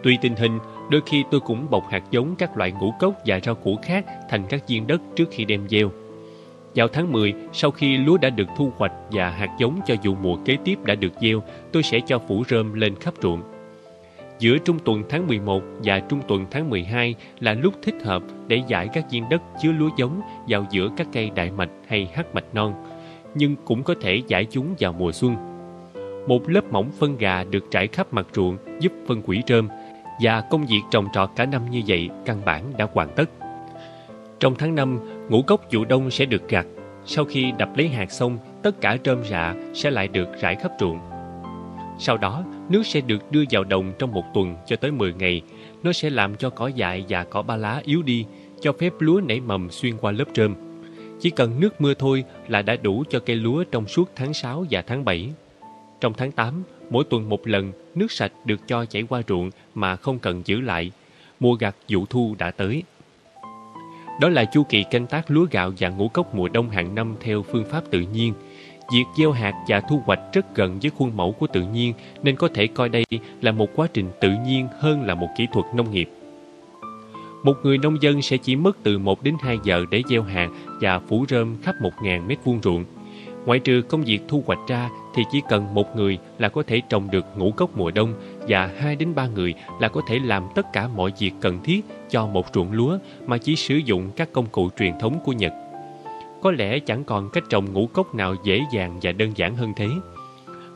Tùy tình hình, đôi khi tôi cũng bọc hạt giống các loại ngũ cốc và rau củ khác thành các viên đất trước khi đem gieo. Vào tháng 10, sau khi lúa đã được thu hoạch và hạt giống cho vụ mùa kế tiếp đã được gieo, tôi sẽ cho phủ rơm lên khắp ruộng. Giữa trung tuần tháng 11 và trung tuần tháng 12 là lúc thích hợp để giải các viên đất chứa lúa giống vào giữa các cây đại mạch hay hắc mạch non, nhưng cũng có thể giải chúng vào mùa xuân. Một lớp mỏng phân gà được trải khắp mặt ruộng giúp phân quỷ rơm và công việc trồng trọt cả năm như vậy căn bản đã hoàn tất. Trong tháng 5, ngũ cốc vụ đông sẽ được gặt. Sau khi đập lấy hạt xong, tất cả rơm rạ sẽ lại được rải khắp ruộng. Sau đó, nước sẽ được đưa vào đồng trong một tuần cho tới 10 ngày. Nó sẽ làm cho cỏ dại và cỏ ba lá yếu đi, cho phép lúa nảy mầm xuyên qua lớp rơm. Chỉ cần nước mưa thôi là đã đủ cho cây lúa trong suốt tháng 6 và tháng 7. Trong tháng 8, mỗi tuần một lần, nước sạch được cho chảy qua ruộng mà không cần giữ lại. Mùa gặt vụ thu đã tới. Đó là chu kỳ canh tác lúa gạo và ngũ cốc mùa đông hàng năm theo phương pháp tự nhiên. Việc gieo hạt và thu hoạch rất gần với khuôn mẫu của tự nhiên, nên có thể coi đây là một quá trình tự nhiên hơn là một kỹ thuật nông nghiệp. Một người nông dân sẽ chỉ mất từ 1 đến 2 giờ để gieo hạt và phủ rơm khắp 1.000 mét vuông ruộng. Ngoại trừ công việc thu hoạch ra thì chỉ cần một người là có thể trồng được ngũ cốc mùa đông và hai đến ba người là có thể làm tất cả mọi việc cần thiết cho một ruộng lúa mà chỉ sử dụng các công cụ truyền thống của Nhật. Có lẽ chẳng còn cách trồng ngũ cốc nào dễ dàng và đơn giản hơn thế.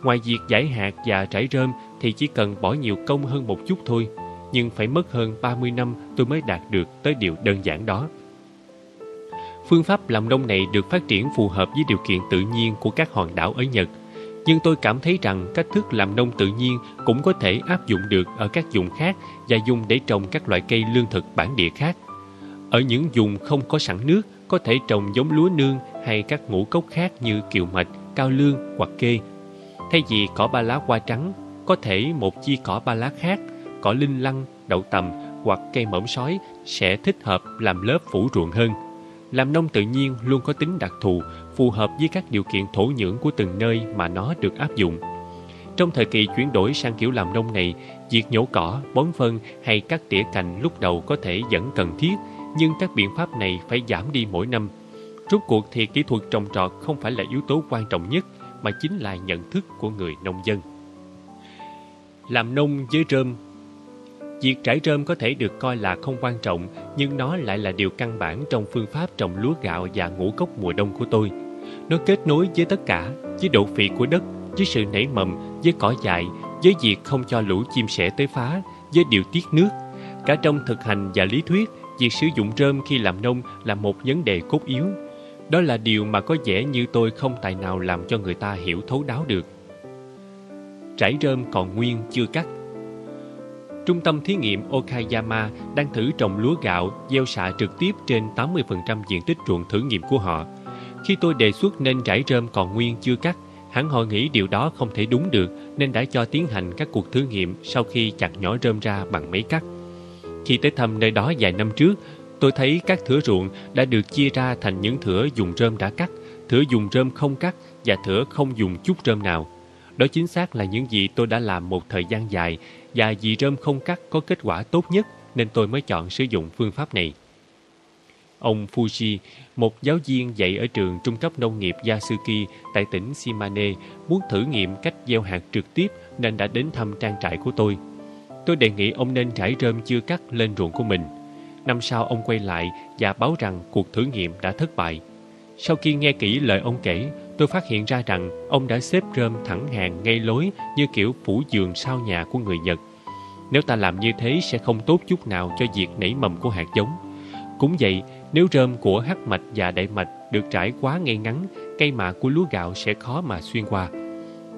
Ngoài việc giải hạt và trải rơm thì chỉ cần bỏ nhiều công hơn một chút thôi, nhưng phải mất hơn 30 năm tôi mới đạt được tới điều đơn giản đó. Phương pháp làm nông này được phát triển phù hợp với điều kiện tự nhiên của các hòn đảo ở Nhật. Nhưng tôi cảm thấy rằng cách thức làm nông tự nhiên cũng có thể áp dụng được ở các vùng khác và dùng để trồng các loại cây lương thực bản địa khác. Ở những vùng không có sẵn nước, có thể trồng giống lúa nương hay các ngũ cốc khác như kiều mạch, cao lương hoặc kê. Thay vì cỏ ba lá hoa trắng, có thể một chi cỏ ba lá khác, cỏ linh lăng, đậu tầm hoặc cây mỏm sói sẽ thích hợp làm lớp phủ ruộng hơn. Làm nông tự nhiên luôn có tính đặc thù, phù hợp với các điều kiện thổ nhưỡng của từng nơi mà nó được áp dụng. Trong thời kỳ chuyển đổi sang kiểu làm nông này, việc nhổ cỏ, bón phân hay cắt tỉa cành lúc đầu có thể vẫn cần thiết, nhưng các biện pháp này phải giảm đi mỗi năm. Rốt cuộc thì kỹ thuật trồng trọt không phải là yếu tố quan trọng nhất, mà chính là nhận thức của người nông dân. Làm nông với rơm Việc trải rơm có thể được coi là không quan trọng, nhưng nó lại là điều căn bản trong phương pháp trồng lúa gạo và ngũ cốc mùa đông của tôi. Nó kết nối với tất cả, với độ phì của đất, với sự nảy mầm, với cỏ dại, với việc không cho lũ chim sẻ tới phá, với điều tiết nước. Cả trong thực hành và lý thuyết, việc sử dụng rơm khi làm nông là một vấn đề cốt yếu. Đó là điều mà có vẻ như tôi không tài nào làm cho người ta hiểu thấu đáo được. Trải rơm còn nguyên chưa cắt Trung tâm thí nghiệm Okayama đang thử trồng lúa gạo gieo xạ trực tiếp trên 80% diện tích ruộng thử nghiệm của họ. Khi tôi đề xuất nên rải rơm còn nguyên chưa cắt, hẳn họ nghĩ điều đó không thể đúng được nên đã cho tiến hành các cuộc thử nghiệm sau khi chặt nhỏ rơm ra bằng máy cắt. Khi tới thăm nơi đó vài năm trước, tôi thấy các thửa ruộng đã được chia ra thành những thửa dùng rơm đã cắt, thửa dùng rơm không cắt và thửa không dùng chút rơm nào. Đó chính xác là những gì tôi đã làm một thời gian dài và vì rơm không cắt có kết quả tốt nhất nên tôi mới chọn sử dụng phương pháp này. Ông Fuji, một giáo viên dạy ở trường trung cấp nông nghiệp Yasuki tại tỉnh Shimane, muốn thử nghiệm cách gieo hạt trực tiếp nên đã đến thăm trang trại của tôi. Tôi đề nghị ông nên trải rơm chưa cắt lên ruộng của mình. Năm sau ông quay lại và báo rằng cuộc thử nghiệm đã thất bại. Sau khi nghe kỹ lời ông kể, tôi phát hiện ra rằng ông đã xếp rơm thẳng hàng ngay lối như kiểu phủ giường sau nhà của người Nhật. Nếu ta làm như thế sẽ không tốt chút nào cho việc nảy mầm của hạt giống. Cũng vậy, nếu rơm của hắc mạch và đại mạch được trải quá ngay ngắn, cây mạ của lúa gạo sẽ khó mà xuyên qua.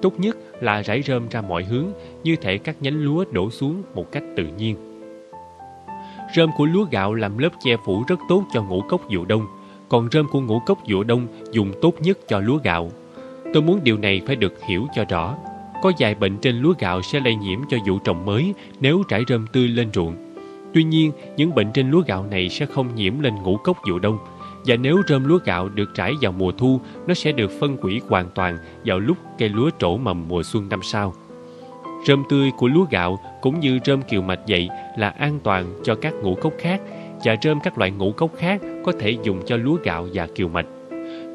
Tốt nhất là rải rơm ra mọi hướng, như thể các nhánh lúa đổ xuống một cách tự nhiên. Rơm của lúa gạo làm lớp che phủ rất tốt cho ngũ cốc vụ đông, còn rơm của ngũ cốc vụ đông dùng tốt nhất cho lúa gạo. Tôi muốn điều này phải được hiểu cho rõ. Có vài bệnh trên lúa gạo sẽ lây nhiễm cho vụ trồng mới nếu trải rơm tươi lên ruộng. Tuy nhiên, những bệnh trên lúa gạo này sẽ không nhiễm lên ngũ cốc vụ đông. Và nếu rơm lúa gạo được trải vào mùa thu, nó sẽ được phân hủy hoàn toàn vào lúc cây lúa trổ mầm mùa xuân năm sau. Rơm tươi của lúa gạo cũng như rơm kiều mạch vậy là an toàn cho các ngũ cốc khác và rơm các loại ngũ cốc khác có thể dùng cho lúa gạo và kiều mạch.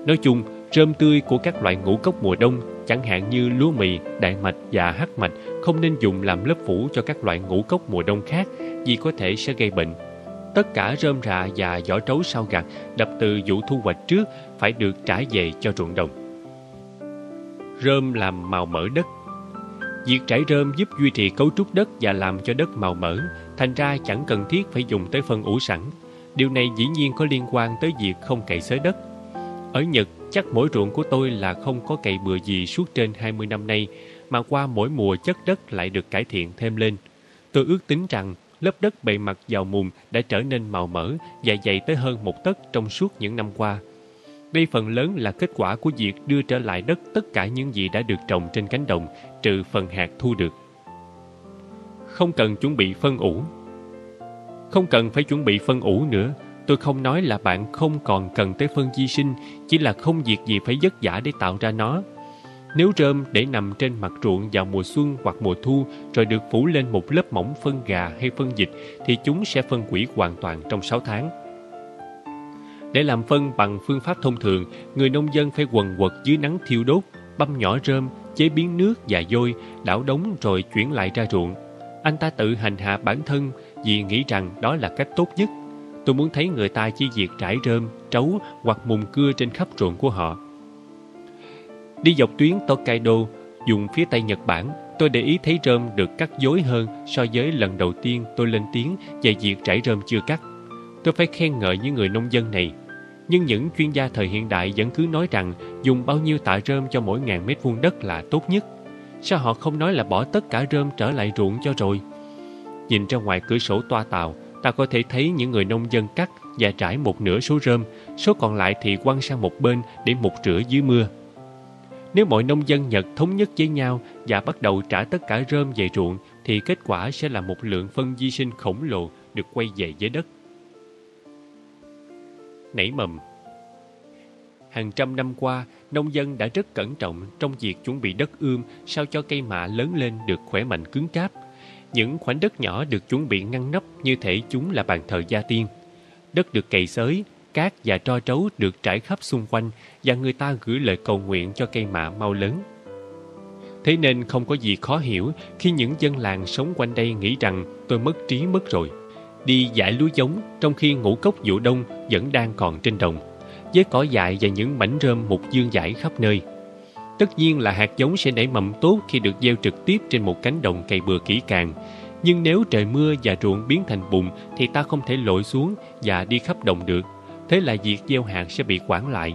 Nói chung, rơm tươi của các loại ngũ cốc mùa đông chẳng hạn như lúa mì, đại mạch và hắc mạch không nên dùng làm lớp phủ cho các loại ngũ cốc mùa đông khác vì có thể sẽ gây bệnh. Tất cả rơm rạ và vỏ trấu sau gặt đập từ vụ thu hoạch trước phải được trả về cho ruộng đồng. Rơm làm màu mỡ đất Việc trải rơm giúp duy trì cấu trúc đất và làm cho đất màu mỡ, thành ra chẳng cần thiết phải dùng tới phân ủ sẵn. Điều này dĩ nhiên có liên quan tới việc không cày xới đất. Ở Nhật, chắc mỗi ruộng của tôi là không có cày bừa gì suốt trên 20 năm nay, mà qua mỗi mùa chất đất lại được cải thiện thêm lên. Tôi ước tính rằng lớp đất bề mặt vào mùn đã trở nên màu mỡ và dày tới hơn một tấc trong suốt những năm qua. Đây phần lớn là kết quả của việc đưa trở lại đất tất cả những gì đã được trồng trên cánh đồng, trừ phần hạt thu được. Không cần chuẩn bị phân ủ. Không cần phải chuẩn bị phân ủ nữa. Tôi không nói là bạn không còn cần tới phân di sinh, chỉ là không việc gì phải vất vả để tạo ra nó. Nếu rơm để nằm trên mặt ruộng vào mùa xuân hoặc mùa thu rồi được phủ lên một lớp mỏng phân gà hay phân dịch thì chúng sẽ phân hủy hoàn toàn trong 6 tháng. Để làm phân bằng phương pháp thông thường, người nông dân phải quần quật dưới nắng thiêu đốt, băm nhỏ rơm, chế biến nước và vôi, đảo đống rồi chuyển lại ra ruộng. Anh ta tự hành hạ bản thân vì nghĩ rằng đó là cách tốt nhất. Tôi muốn thấy người ta chỉ việc trải rơm, trấu hoặc mùng cưa trên khắp ruộng của họ. Đi dọc tuyến Tokaido, dùng phía Tây Nhật Bản, tôi để ý thấy rơm được cắt dối hơn so với lần đầu tiên tôi lên tiếng về việc trải rơm chưa cắt. Tôi phải khen ngợi những người nông dân này. Nhưng những chuyên gia thời hiện đại vẫn cứ nói rằng dùng bao nhiêu tạ rơm cho mỗi ngàn mét vuông đất là tốt nhất. Sao họ không nói là bỏ tất cả rơm trở lại ruộng cho rồi? Nhìn ra ngoài cửa sổ toa tàu, ta có thể thấy những người nông dân cắt và trải một nửa số rơm, số còn lại thì quăng sang một bên để mục rửa dưới mưa. Nếu mọi nông dân Nhật thống nhất với nhau và bắt đầu trả tất cả rơm về ruộng, thì kết quả sẽ là một lượng phân di sinh khổng lồ được quay về với đất. Nảy mầm Hàng trăm năm qua, nông dân đã rất cẩn trọng trong việc chuẩn bị đất ươm sao cho cây mạ lớn lên được khỏe mạnh cứng cáp. Những khoảnh đất nhỏ được chuẩn bị ngăn nắp như thể chúng là bàn thờ gia tiên. Đất được cày xới, cát và tro trấu được trải khắp xung quanh và người ta gửi lời cầu nguyện cho cây mạ mau lớn. Thế nên không có gì khó hiểu khi những dân làng sống quanh đây nghĩ rằng tôi mất trí mất rồi. Đi giải lúa giống trong khi ngũ cốc vụ đông vẫn đang còn trên đồng, với cỏ dại và những mảnh rơm mục dương dải khắp nơi. Tất nhiên là hạt giống sẽ nảy mầm tốt khi được gieo trực tiếp trên một cánh đồng cày bừa kỹ càng. Nhưng nếu trời mưa và ruộng biến thành bùn thì ta không thể lội xuống và đi khắp đồng được thế là việc gieo hạt sẽ bị quản lại.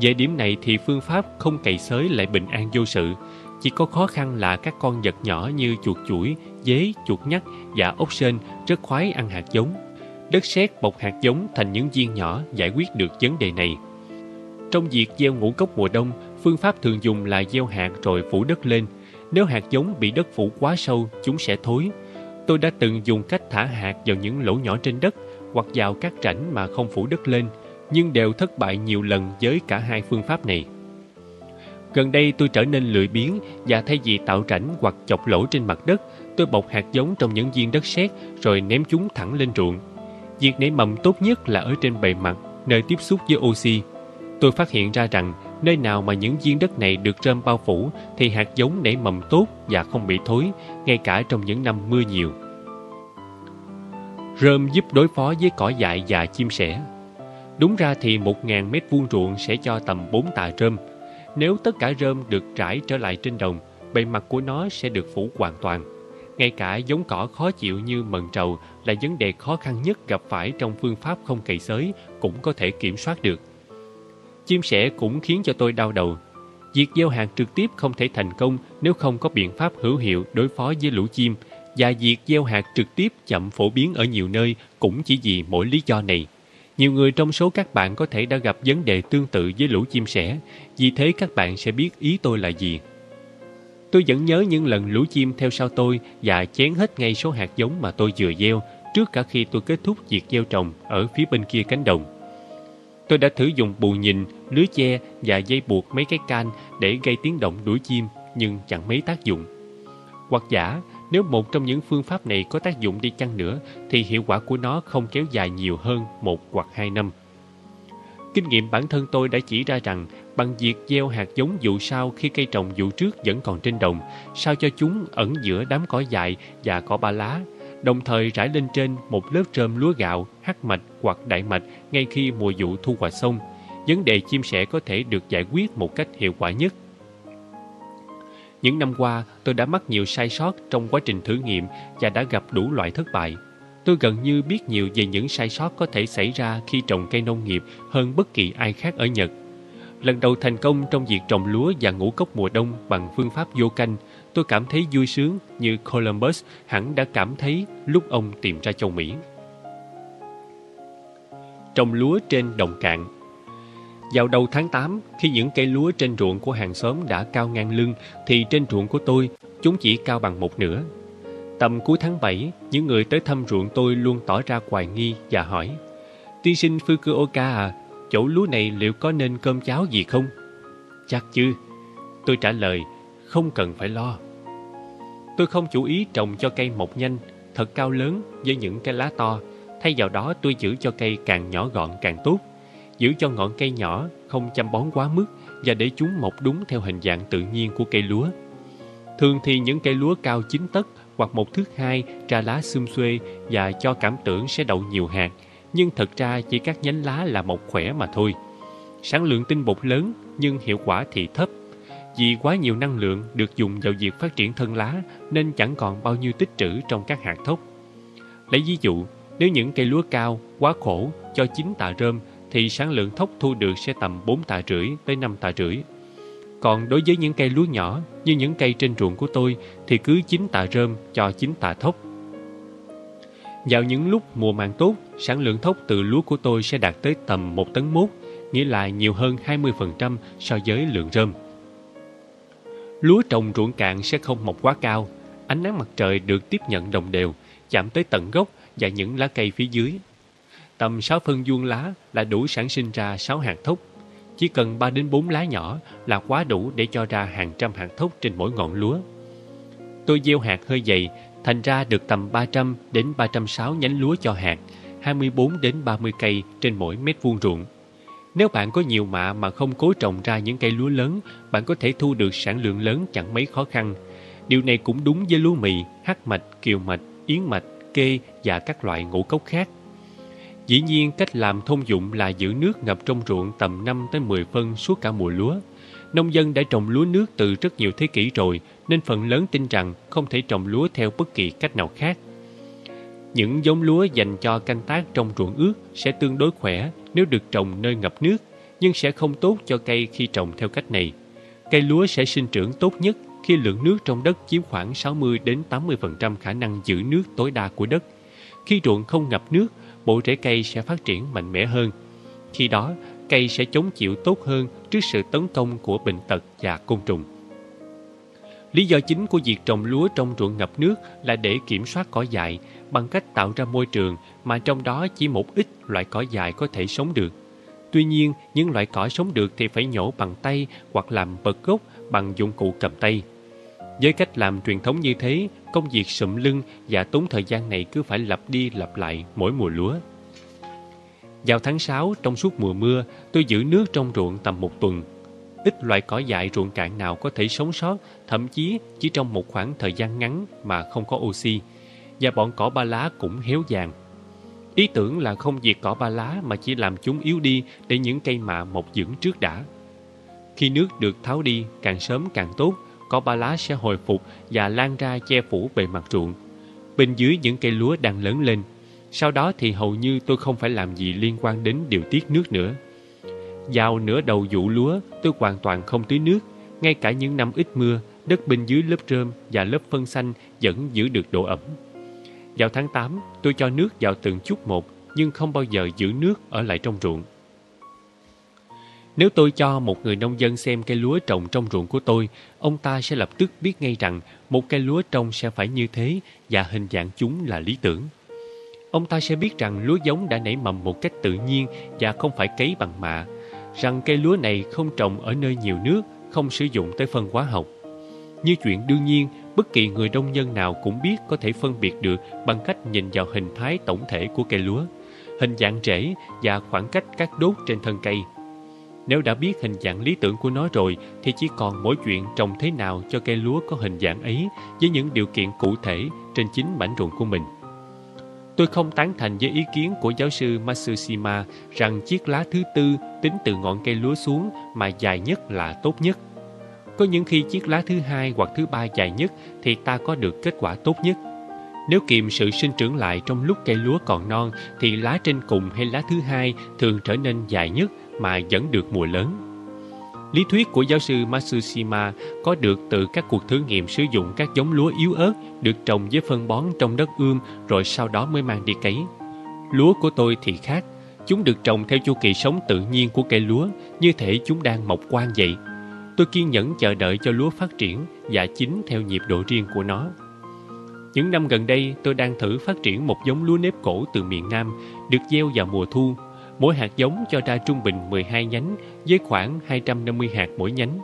Về điểm này thì phương pháp không cày xới lại bình an vô sự, Chỉ có khó khăn là các con vật nhỏ như chuột chuỗi, dế, chuột nhắt và ốc sên rất khoái ăn hạt giống. Đất sét bọc hạt giống thành những viên nhỏ giải quyết được vấn đề này. Trong việc gieo ngũ cốc mùa đông, phương pháp thường dùng là gieo hạt rồi phủ đất lên. Nếu hạt giống bị đất phủ quá sâu, chúng sẽ thối. Tôi đã từng dùng cách thả hạt vào những lỗ nhỏ trên đất hoặc vào các rãnh mà không phủ đất lên, nhưng đều thất bại nhiều lần với cả hai phương pháp này. Gần đây tôi trở nên lười biếng và thay vì tạo rãnh hoặc chọc lỗ trên mặt đất, tôi bọc hạt giống trong những viên đất sét rồi ném chúng thẳng lên ruộng. Việc nảy mầm tốt nhất là ở trên bề mặt, nơi tiếp xúc với oxy. Tôi phát hiện ra rằng nơi nào mà những viên đất này được rơm bao phủ thì hạt giống nảy mầm tốt và không bị thối, ngay cả trong những năm mưa nhiều. Rơm giúp đối phó với cỏ dại và chim sẻ. Đúng ra thì 1.000 mét vuông ruộng sẽ cho tầm 4 tạ rơm. Nếu tất cả rơm được trải trở lại trên đồng, bề mặt của nó sẽ được phủ hoàn toàn. Ngay cả giống cỏ khó chịu như mần trầu là vấn đề khó khăn nhất gặp phải trong phương pháp không cày xới cũng có thể kiểm soát được. Chim sẻ cũng khiến cho tôi đau đầu. Việc gieo hạt trực tiếp không thể thành công nếu không có biện pháp hữu hiệu đối phó với lũ chim và việc gieo hạt trực tiếp chậm phổ biến ở nhiều nơi cũng chỉ vì mỗi lý do này. Nhiều người trong số các bạn có thể đã gặp vấn đề tương tự với lũ chim sẻ, vì thế các bạn sẽ biết ý tôi là gì. Tôi vẫn nhớ những lần lũ chim theo sau tôi và chén hết ngay số hạt giống mà tôi vừa gieo trước cả khi tôi kết thúc việc gieo trồng ở phía bên kia cánh đồng. Tôi đã thử dùng bù nhìn, lưới che và dây buộc mấy cái can để gây tiếng động đuổi chim nhưng chẳng mấy tác dụng. Hoặc giả, nếu một trong những phương pháp này có tác dụng đi chăng nữa thì hiệu quả của nó không kéo dài nhiều hơn một hoặc hai năm. Kinh nghiệm bản thân tôi đã chỉ ra rằng bằng việc gieo hạt giống vụ sau khi cây trồng vụ trước vẫn còn trên đồng, sao cho chúng ẩn giữa đám cỏ dại và cỏ ba lá, đồng thời rải lên trên một lớp trơm lúa gạo, hắc mạch hoặc đại mạch ngay khi mùa vụ thu hoạch xong. Vấn đề chim sẻ có thể được giải quyết một cách hiệu quả nhất. Những năm qua, tôi đã mắc nhiều sai sót trong quá trình thử nghiệm và đã gặp đủ loại thất bại. Tôi gần như biết nhiều về những sai sót có thể xảy ra khi trồng cây nông nghiệp hơn bất kỳ ai khác ở Nhật. Lần đầu thành công trong việc trồng lúa và ngũ cốc mùa đông bằng phương pháp vô canh, tôi cảm thấy vui sướng như Columbus hẳn đã cảm thấy lúc ông tìm ra châu Mỹ. Trồng lúa trên đồng cạn vào đầu tháng 8, khi những cây lúa trên ruộng của hàng xóm đã cao ngang lưng, thì trên ruộng của tôi, chúng chỉ cao bằng một nửa. Tầm cuối tháng 7, những người tới thăm ruộng tôi luôn tỏ ra hoài nghi và hỏi Tiên sinh Fukuoka à, chỗ lúa này liệu có nên cơm cháo gì không? Chắc chứ. Tôi trả lời, không cần phải lo. Tôi không chủ ý trồng cho cây mọc nhanh, thật cao lớn với những cái lá to. Thay vào đó tôi giữ cho cây càng nhỏ gọn càng tốt giữ cho ngọn cây nhỏ không chăm bón quá mức và để chúng mọc đúng theo hình dạng tự nhiên của cây lúa. Thường thì những cây lúa cao 9 tấc hoặc một thước hai ra lá xum xuê và cho cảm tưởng sẽ đậu nhiều hạt, nhưng thật ra chỉ các nhánh lá là mọc khỏe mà thôi. Sản lượng tinh bột lớn nhưng hiệu quả thì thấp. Vì quá nhiều năng lượng được dùng vào việc phát triển thân lá nên chẳng còn bao nhiêu tích trữ trong các hạt thốc. Lấy ví dụ, nếu những cây lúa cao, quá khổ, cho chín tạ rơm thì sản lượng thóc thu được sẽ tầm 4 tạ rưỡi tới 5 tạ rưỡi. Còn đối với những cây lúa nhỏ như những cây trên ruộng của tôi thì cứ 9 tạ rơm cho 9 tạ thóc. Vào những lúc mùa màng tốt, sản lượng thóc từ lúa của tôi sẽ đạt tới tầm 1 tấn mốt, nghĩa là nhiều hơn 20% so với lượng rơm. Lúa trồng ruộng cạn sẽ không mọc quá cao, ánh nắng mặt trời được tiếp nhận đồng đều, chạm tới tận gốc và những lá cây phía dưới Tầm 6 phân vuông lá là đủ sản sinh ra 6 hạt thúc. Chỉ cần 3 đến 4 lá nhỏ là quá đủ để cho ra hàng trăm hạt thúc trên mỗi ngọn lúa. Tôi gieo hạt hơi dày, thành ra được tầm 300 đến 306 nhánh lúa cho hạt, 24 đến 30 cây trên mỗi mét vuông ruộng. Nếu bạn có nhiều mạ mà không cố trồng ra những cây lúa lớn, bạn có thể thu được sản lượng lớn chẳng mấy khó khăn. Điều này cũng đúng với lúa mì, hắc mạch, kiều mạch, yến mạch, kê và các loại ngũ cốc khác. Dĩ nhiên cách làm thông dụng là giữ nước ngập trong ruộng tầm 5 tới 10 phân suốt cả mùa lúa. Nông dân đã trồng lúa nước từ rất nhiều thế kỷ rồi nên phần lớn tin rằng không thể trồng lúa theo bất kỳ cách nào khác. Những giống lúa dành cho canh tác trong ruộng ướt sẽ tương đối khỏe nếu được trồng nơi ngập nước, nhưng sẽ không tốt cho cây khi trồng theo cách này. Cây lúa sẽ sinh trưởng tốt nhất khi lượng nước trong đất chiếm khoảng 60 đến 80% khả năng giữ nước tối đa của đất. Khi ruộng không ngập nước, bộ rễ cây sẽ phát triển mạnh mẽ hơn. Khi đó, cây sẽ chống chịu tốt hơn trước sự tấn công của bệnh tật và côn trùng. Lý do chính của việc trồng lúa trong ruộng ngập nước là để kiểm soát cỏ dại bằng cách tạo ra môi trường mà trong đó chỉ một ít loại cỏ dại có thể sống được. Tuy nhiên, những loại cỏ sống được thì phải nhổ bằng tay hoặc làm bật gốc bằng dụng cụ cầm tay. Với cách làm truyền thống như thế, công việc sụm lưng và tốn thời gian này cứ phải lặp đi lặp lại mỗi mùa lúa. Vào tháng 6, trong suốt mùa mưa, tôi giữ nước trong ruộng tầm một tuần. Ít loại cỏ dại ruộng cạn nào có thể sống sót, thậm chí chỉ trong một khoảng thời gian ngắn mà không có oxy. Và bọn cỏ ba lá cũng héo vàng. Ý tưởng là không diệt cỏ ba lá mà chỉ làm chúng yếu đi để những cây mạ mọc dưỡng trước đã. Khi nước được tháo đi, càng sớm càng tốt, có ba lá sẽ hồi phục và lan ra che phủ bề mặt ruộng. Bên dưới những cây lúa đang lớn lên. Sau đó thì hầu như tôi không phải làm gì liên quan đến điều tiết nước nữa. Vào nửa đầu vụ lúa, tôi hoàn toàn không tưới nước. Ngay cả những năm ít mưa, đất bên dưới lớp rơm và lớp phân xanh vẫn giữ được độ ẩm. Vào tháng 8, tôi cho nước vào từng chút một, nhưng không bao giờ giữ nước ở lại trong ruộng. Nếu tôi cho một người nông dân xem cây lúa trồng trong ruộng của tôi, ông ta sẽ lập tức biết ngay rằng một cây lúa trồng sẽ phải như thế và hình dạng chúng là lý tưởng. Ông ta sẽ biết rằng lúa giống đã nảy mầm một cách tự nhiên và không phải cấy bằng mạ, rằng cây lúa này không trồng ở nơi nhiều nước, không sử dụng tới phân hóa học. Như chuyện đương nhiên, bất kỳ người nông dân nào cũng biết có thể phân biệt được bằng cách nhìn vào hình thái tổng thể của cây lúa, hình dạng rễ và khoảng cách các đốt trên thân cây. Nếu đã biết hình dạng lý tưởng của nó rồi, thì chỉ còn mỗi chuyện trồng thế nào cho cây lúa có hình dạng ấy, với những điều kiện cụ thể trên chính mảnh ruộng của mình. Tôi không tán thành với ý kiến của giáo sư Matsushima rằng chiếc lá thứ tư tính từ ngọn cây lúa xuống mà dài nhất là tốt nhất. Có những khi chiếc lá thứ hai hoặc thứ ba dài nhất thì ta có được kết quả tốt nhất. Nếu kiềm sự sinh trưởng lại trong lúc cây lúa còn non, thì lá trên cùng hay lá thứ hai thường trở nên dài nhất mà vẫn được mùa lớn. Lý thuyết của giáo sư Matsushima có được từ các cuộc thử nghiệm sử dụng các giống lúa yếu ớt được trồng với phân bón trong đất ươm rồi sau đó mới mang đi cấy. Lúa của tôi thì khác. Chúng được trồng theo chu kỳ sống tự nhiên của cây lúa, như thể chúng đang mọc quang vậy. Tôi kiên nhẫn chờ đợi cho lúa phát triển và chín theo nhịp độ riêng của nó. Những năm gần đây, tôi đang thử phát triển một giống lúa nếp cổ từ miền Nam, được gieo vào mùa thu Mỗi hạt giống cho ra trung bình 12 nhánh với khoảng 250 hạt mỗi nhánh.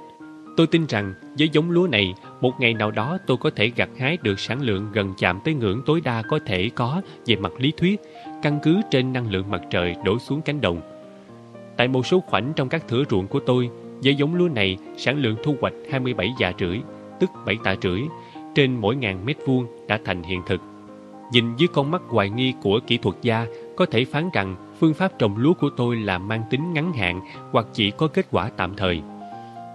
Tôi tin rằng với giống lúa này, một ngày nào đó tôi có thể gặt hái được sản lượng gần chạm tới ngưỡng tối đa có thể có về mặt lý thuyết, căn cứ trên năng lượng mặt trời đổ xuống cánh đồng. Tại một số khoảnh trong các thửa ruộng của tôi, với giống lúa này, sản lượng thu hoạch 27 dạ rưỡi, tức 7 tạ rưỡi, trên mỗi ngàn mét vuông đã thành hiện thực. Nhìn dưới con mắt hoài nghi của kỹ thuật gia, có thể phán rằng phương pháp trồng lúa của tôi là mang tính ngắn hạn hoặc chỉ có kết quả tạm thời.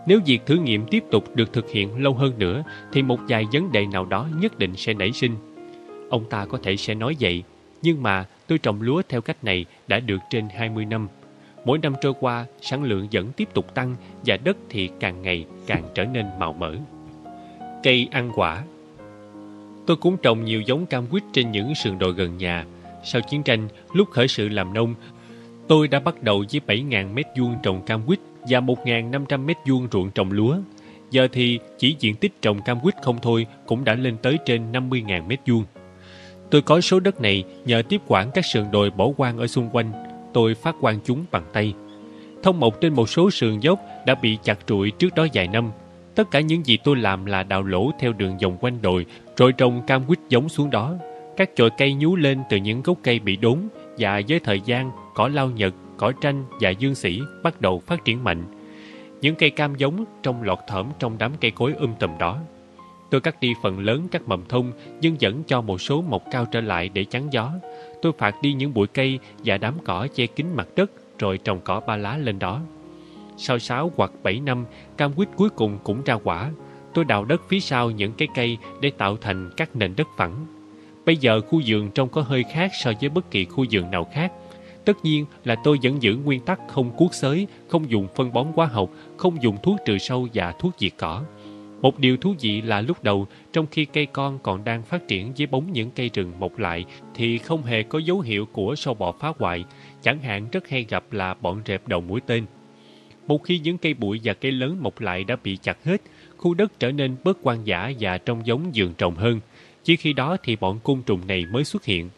Nếu việc thử nghiệm tiếp tục được thực hiện lâu hơn nữa thì một vài vấn đề nào đó nhất định sẽ nảy sinh. Ông ta có thể sẽ nói vậy, nhưng mà tôi trồng lúa theo cách này đã được trên 20 năm. Mỗi năm trôi qua, sản lượng vẫn tiếp tục tăng và đất thì càng ngày càng trở nên màu mỡ. Cây ăn quả Tôi cũng trồng nhiều giống cam quýt trên những sườn đồi gần nhà, sau chiến tranh, lúc khởi sự làm nông, tôi đã bắt đầu với 7.000 mét vuông trồng cam quýt và 1.500 mét vuông ruộng trồng lúa. Giờ thì chỉ diện tích trồng cam quýt không thôi cũng đã lên tới trên 50.000 mét vuông. Tôi có số đất này nhờ tiếp quản các sườn đồi bỏ hoang ở xung quanh. Tôi phát quang chúng bằng tay. Thông mộc trên một số sườn dốc đã bị chặt trụi trước đó vài năm. Tất cả những gì tôi làm là đào lỗ theo đường vòng quanh đồi rồi trồng cam quýt giống xuống đó. Các chồi cây nhú lên từ những gốc cây bị đốn và với thời gian, cỏ lau nhật, cỏ tranh và dương sĩ bắt đầu phát triển mạnh. Những cây cam giống trong lọt thởm trong đám cây cối um tùm đó. Tôi cắt đi phần lớn các mầm thông nhưng vẫn cho một số mọc cao trở lại để chắn gió. Tôi phạt đi những bụi cây và đám cỏ che kín mặt đất rồi trồng cỏ ba lá lên đó. Sau 6 hoặc 7 năm, cam quýt cuối cùng cũng ra quả. Tôi đào đất phía sau những cái cây để tạo thành các nền đất phẳng. Bây giờ khu vườn trông có hơi khác so với bất kỳ khu vườn nào khác. Tất nhiên là tôi vẫn giữ nguyên tắc không cuốc xới, không dùng phân bón hóa học, không dùng thuốc trừ sâu và thuốc diệt cỏ. Một điều thú vị là lúc đầu, trong khi cây con còn đang phát triển dưới bóng những cây rừng mọc lại, thì không hề có dấu hiệu của sâu bọ phá hoại, chẳng hạn rất hay gặp là bọn rệp đầu mũi tên. Một khi những cây bụi và cây lớn mọc lại đã bị chặt hết, khu đất trở nên bớt quan giả và trông giống vườn trồng hơn. Chỉ khi đó thì bọn côn trùng này mới xuất hiện.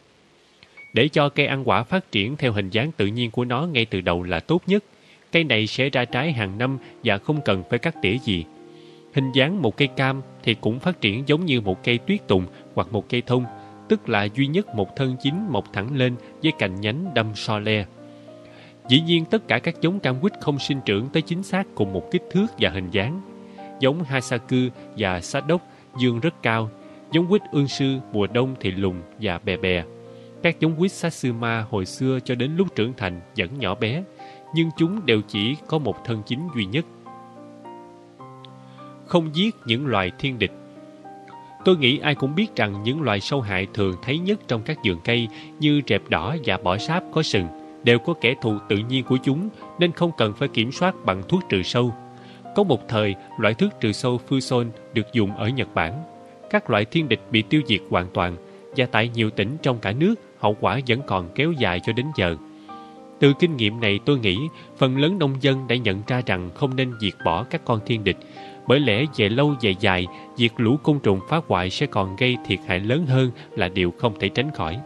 Để cho cây ăn quả phát triển theo hình dáng tự nhiên của nó ngay từ đầu là tốt nhất. Cây này sẽ ra trái hàng năm và không cần phải cắt tỉa gì. Hình dáng một cây cam thì cũng phát triển giống như một cây tuyết tùng hoặc một cây thông, tức là duy nhất một thân chính mọc thẳng lên với cành nhánh đâm so le. Dĩ nhiên tất cả các giống cam quýt không sinh trưởng tới chính xác cùng một kích thước và hình dáng. Giống Hasaku và Sadok dương rất cao, giống quýt ương sư mùa đông thì lùn và bè bè. Các giống quýt Satsuma hồi xưa cho đến lúc trưởng thành vẫn nhỏ bé, nhưng chúng đều chỉ có một thân chính duy nhất. Không giết những loài thiên địch Tôi nghĩ ai cũng biết rằng những loài sâu hại thường thấy nhất trong các vườn cây như rệp đỏ và bọ sáp có sừng đều có kẻ thù tự nhiên của chúng nên không cần phải kiểm soát bằng thuốc trừ sâu. Có một thời, loại thuốc trừ sâu Fuson được dùng ở Nhật Bản. Các loại thiên địch bị tiêu diệt hoàn toàn và tại nhiều tỉnh trong cả nước hậu quả vẫn còn kéo dài cho đến giờ. Từ kinh nghiệm này tôi nghĩ phần lớn nông dân đã nhận ra rằng không nên diệt bỏ các con thiên địch bởi lẽ về lâu về dài diệt lũ côn trùng phá hoại sẽ còn gây thiệt hại lớn hơn là điều không thể tránh khỏi.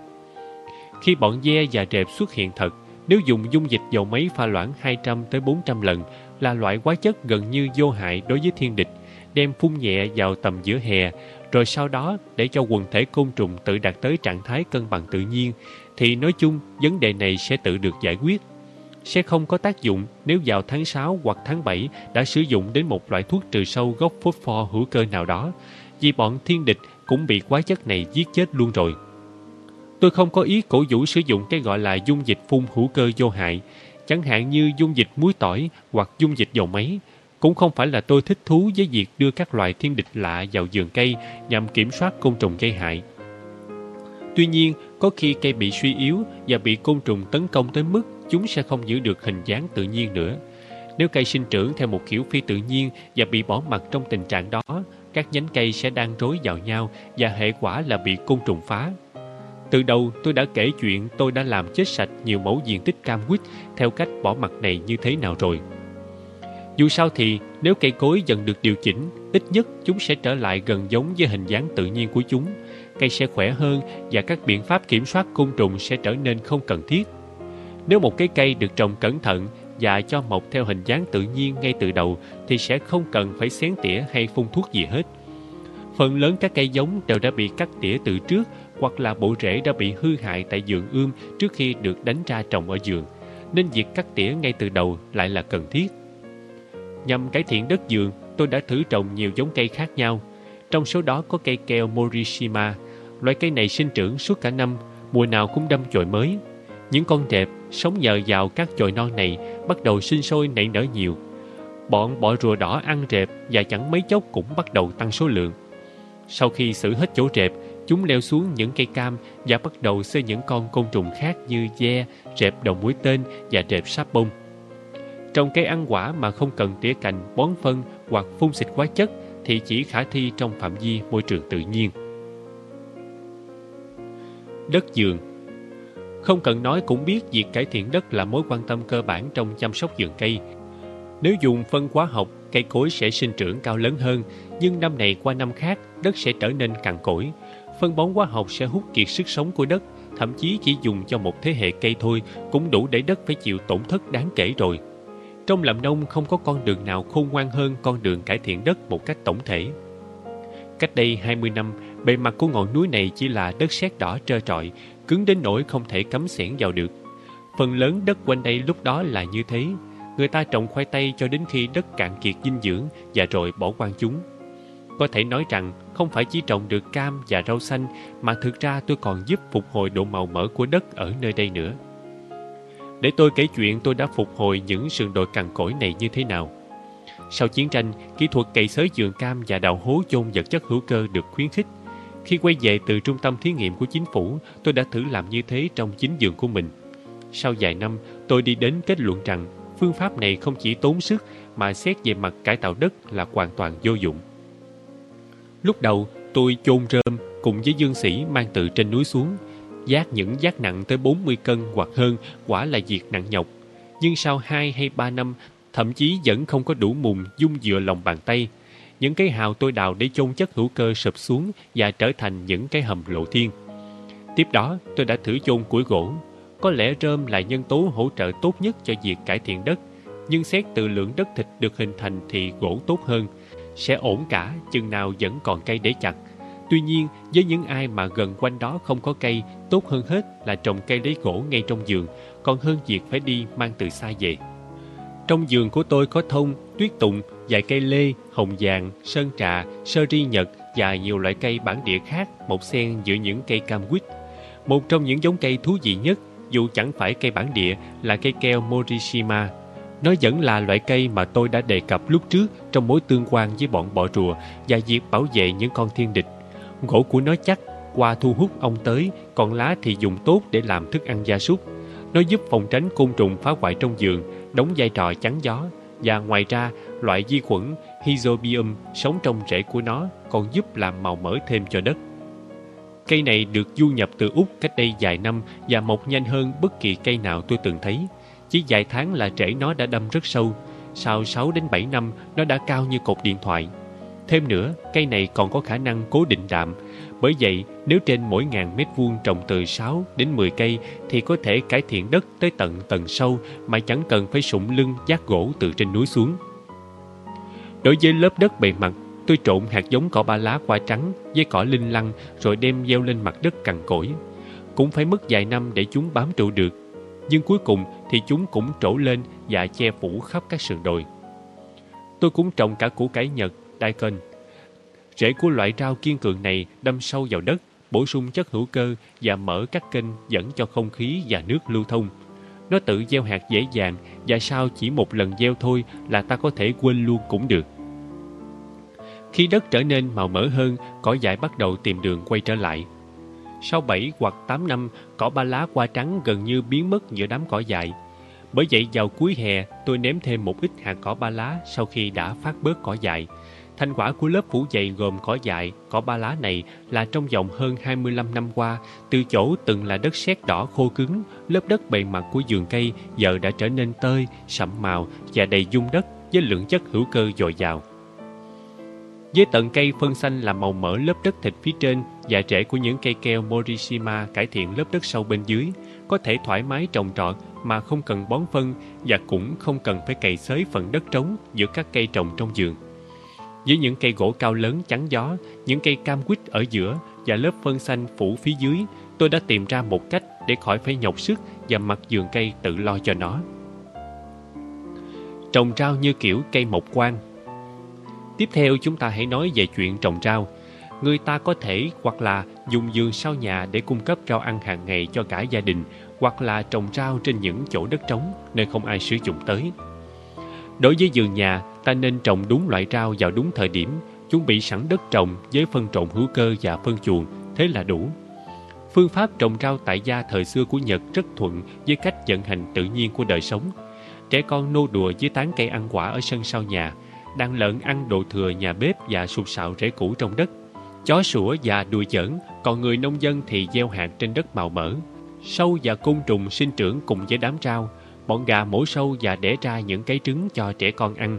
Khi bọn ve và rệp xuất hiện thật, nếu dùng dung dịch dầu máy pha loãng 200 tới 400 lần là loại hóa chất gần như vô hại đối với thiên địch, đem phun nhẹ vào tầm giữa hè, rồi sau đó để cho quần thể côn trùng tự đạt tới trạng thái cân bằng tự nhiên, thì nói chung vấn đề này sẽ tự được giải quyết. Sẽ không có tác dụng nếu vào tháng 6 hoặc tháng 7 đã sử dụng đến một loại thuốc trừ sâu gốc phốt pho hữu cơ nào đó, vì bọn thiên địch cũng bị hóa chất này giết chết luôn rồi. Tôi không có ý cổ vũ sử dụng cái gọi là dung dịch phun hữu cơ vô hại, chẳng hạn như dung dịch muối tỏi hoặc dung dịch dầu máy. Cũng không phải là tôi thích thú với việc đưa các loài thiên địch lạ vào vườn cây nhằm kiểm soát côn trùng gây hại. Tuy nhiên, có khi cây bị suy yếu và bị côn trùng tấn công tới mức chúng sẽ không giữ được hình dáng tự nhiên nữa. Nếu cây sinh trưởng theo một kiểu phi tự nhiên và bị bỏ mặt trong tình trạng đó, các nhánh cây sẽ đang rối vào nhau và hệ quả là bị côn trùng phá. Từ đầu tôi đã kể chuyện tôi đã làm chết sạch nhiều mẫu diện tích cam quýt theo cách bỏ mặt này như thế nào rồi. Dù sao thì nếu cây cối dần được điều chỉnh, ít nhất chúng sẽ trở lại gần giống với hình dáng tự nhiên của chúng. Cây sẽ khỏe hơn và các biện pháp kiểm soát côn trùng sẽ trở nên không cần thiết. Nếu một cái cây được trồng cẩn thận và cho mọc theo hình dáng tự nhiên ngay từ đầu thì sẽ không cần phải xén tỉa hay phun thuốc gì hết. Phần lớn các cây giống đều đã bị cắt tỉa từ trước hoặc là bộ rễ đã bị hư hại tại vườn ươm trước khi được đánh ra trồng ở vườn, nên việc cắt tỉa ngay từ đầu lại là cần thiết. Nhằm cải thiện đất vườn, tôi đã thử trồng nhiều giống cây khác nhau. Trong số đó có cây keo Morishima. Loại cây này sinh trưởng suốt cả năm, mùa nào cũng đâm chồi mới. Những con đẹp sống nhờ vào các chồi non này bắt đầu sinh sôi nảy nở nhiều. Bọn bọ rùa đỏ ăn rệp và chẳng mấy chốc cũng bắt đầu tăng số lượng. Sau khi xử hết chỗ rệp, chúng leo xuống những cây cam và bắt đầu xây những con côn trùng khác như ve, rệp đầu mũi tên và rệp sáp bông. Trồng cây ăn quả mà không cần tỉa cành, bón phân hoặc phun xịt hóa chất thì chỉ khả thi trong phạm vi môi trường tự nhiên. Đất dường Không cần nói cũng biết việc cải thiện đất là mối quan tâm cơ bản trong chăm sóc vườn cây. Nếu dùng phân hóa học, cây cối sẽ sinh trưởng cao lớn hơn, nhưng năm này qua năm khác, đất sẽ trở nên cằn cỗi. Phân bón hóa học sẽ hút kiệt sức sống của đất, thậm chí chỉ dùng cho một thế hệ cây thôi cũng đủ để đất phải chịu tổn thất đáng kể rồi. Trong làm nông không có con đường nào khôn ngoan hơn con đường cải thiện đất một cách tổng thể. Cách đây 20 năm, bề mặt của ngọn núi này chỉ là đất sét đỏ trơ trọi, cứng đến nỗi không thể cắm xẻng vào được. Phần lớn đất quanh đây lúc đó là như thế. Người ta trồng khoai tây cho đến khi đất cạn kiệt dinh dưỡng và rồi bỏ quang chúng. Có thể nói rằng không phải chỉ trồng được cam và rau xanh mà thực ra tôi còn giúp phục hồi độ màu mỡ của đất ở nơi đây nữa. Để tôi kể chuyện tôi đã phục hồi những sườn đồi cằn cỗi này như thế nào. Sau chiến tranh, kỹ thuật cày xới giường cam và đào hố chôn vật chất hữu cơ được khuyến khích. Khi quay về từ trung tâm thí nghiệm của chính phủ, tôi đã thử làm như thế trong chính giường của mình. Sau vài năm, tôi đi đến kết luận rằng phương pháp này không chỉ tốn sức mà xét về mặt cải tạo đất là hoàn toàn vô dụng. Lúc đầu, tôi chôn rơm cùng với dương sĩ mang từ trên núi xuống. Giác những giác nặng tới 40 cân hoặc hơn quả là việc nặng nhọc. Nhưng sau 2 hay 3 năm, thậm chí vẫn không có đủ mùng dung dựa lòng bàn tay. Những cái hào tôi đào để chôn chất hữu cơ sụp xuống và trở thành những cái hầm lộ thiên. Tiếp đó, tôi đã thử chôn củi gỗ. Có lẽ rơm là nhân tố hỗ trợ tốt nhất cho việc cải thiện đất. Nhưng xét từ lượng đất thịt được hình thành thì gỗ tốt hơn. Sẽ ổn cả chừng nào vẫn còn cây để chặt. Tuy nhiên, với những ai mà gần quanh đó không có cây, tốt hơn hết là trồng cây lấy gỗ ngay trong giường, còn hơn việc phải đi mang từ xa về. Trong giường của tôi có thông, tuyết tùng, vài cây lê, hồng vàng, sơn trà, sơ ri nhật và nhiều loại cây bản địa khác một xen giữa những cây cam quýt. Một trong những giống cây thú vị nhất, dù chẳng phải cây bản địa, là cây keo Morishima. Nó vẫn là loại cây mà tôi đã đề cập lúc trước trong mối tương quan với bọn bọ rùa và việc bảo vệ những con thiên địch. Gỗ của nó chắc, qua thu hút ong tới, còn lá thì dùng tốt để làm thức ăn gia súc. Nó giúp phòng tránh côn trùng phá hoại trong giường, đóng vai trò chắn gió. Và ngoài ra, loại vi khuẩn Hizobium sống trong rễ của nó còn giúp làm màu mỡ thêm cho đất. Cây này được du nhập từ Úc cách đây vài năm và mọc nhanh hơn bất kỳ cây nào tôi từng thấy. Chỉ vài tháng là rễ nó đã đâm rất sâu. Sau 6 đến 7 năm, nó đã cao như cột điện thoại. Thêm nữa, cây này còn có khả năng cố định đạm. Bởi vậy, nếu trên mỗi ngàn mét vuông trồng từ 6 đến 10 cây thì có thể cải thiện đất tới tận tầng sâu mà chẳng cần phải sụng lưng giác gỗ từ trên núi xuống. Đối với lớp đất bề mặt, tôi trộn hạt giống cỏ ba lá qua trắng với cỏ linh lăng rồi đem gieo lên mặt đất cằn cỗi. Cũng phải mất vài năm để chúng bám trụ được. Nhưng cuối cùng thì chúng cũng trổ lên và che phủ khắp các sườn đồi. Tôi cũng trồng cả củ cải Nhật, daikon. Rễ của loại rau kiên cường này đâm sâu vào đất, bổ sung chất hữu cơ và mở các kênh dẫn cho không khí và nước lưu thông. Nó tự gieo hạt dễ dàng và sau chỉ một lần gieo thôi là ta có thể quên luôn cũng được. Khi đất trở nên màu mỡ hơn, cỏ dại bắt đầu tìm đường quay trở lại. Sau 7 hoặc 8 năm, cỏ ba lá qua trắng gần như biến mất giữa đám cỏ dại. Bởi vậy vào cuối hè, tôi ném thêm một ít hạt cỏ ba lá sau khi đã phát bớt cỏ dại. Thành quả của lớp phủ dày gồm cỏ dại, cỏ ba lá này là trong vòng hơn 25 năm qua, từ chỗ từng là đất sét đỏ khô cứng, lớp đất bề mặt của vườn cây giờ đã trở nên tơi, sậm màu và đầy dung đất với lượng chất hữu cơ dồi dào. Với tận cây phân xanh làm màu mỡ lớp đất thịt phía trên và rễ của những cây keo Morishima cải thiện lớp đất sâu bên dưới, có thể thoải mái trồng trọt mà không cần bón phân và cũng không cần phải cày xới phần đất trống giữa các cây trồng trong vườn. Với những cây gỗ cao lớn chắn gió, những cây cam quýt ở giữa và lớp phân xanh phủ phía dưới, tôi đã tìm ra một cách để khỏi phải nhọc sức và mặt giường cây tự lo cho nó. Trồng rau như kiểu cây mộc quan Tiếp theo chúng ta hãy nói về chuyện trồng rau. Người ta có thể hoặc là dùng vườn sau nhà để cung cấp rau ăn hàng ngày cho cả gia đình hoặc là trồng rau trên những chỗ đất trống nơi không ai sử dụng tới. Đối với vườn nhà, ta nên trồng đúng loại rau vào đúng thời điểm, chuẩn bị sẵn đất trồng với phân trộn hữu cơ và phân chuồng, thế là đủ. Phương pháp trồng rau tại gia thời xưa của Nhật rất thuận với cách vận hành tự nhiên của đời sống. Trẻ con nô đùa dưới tán cây ăn quả ở sân sau nhà, đàn lợn ăn đồ thừa nhà bếp và sụp sạo rễ củ trong đất. Chó sủa và đùi giỡn, còn người nông dân thì gieo hạt trên đất màu mỡ. Sâu và côn trùng sinh trưởng cùng với đám rau, bọn gà mổ sâu và đẻ ra những cái trứng cho trẻ con ăn.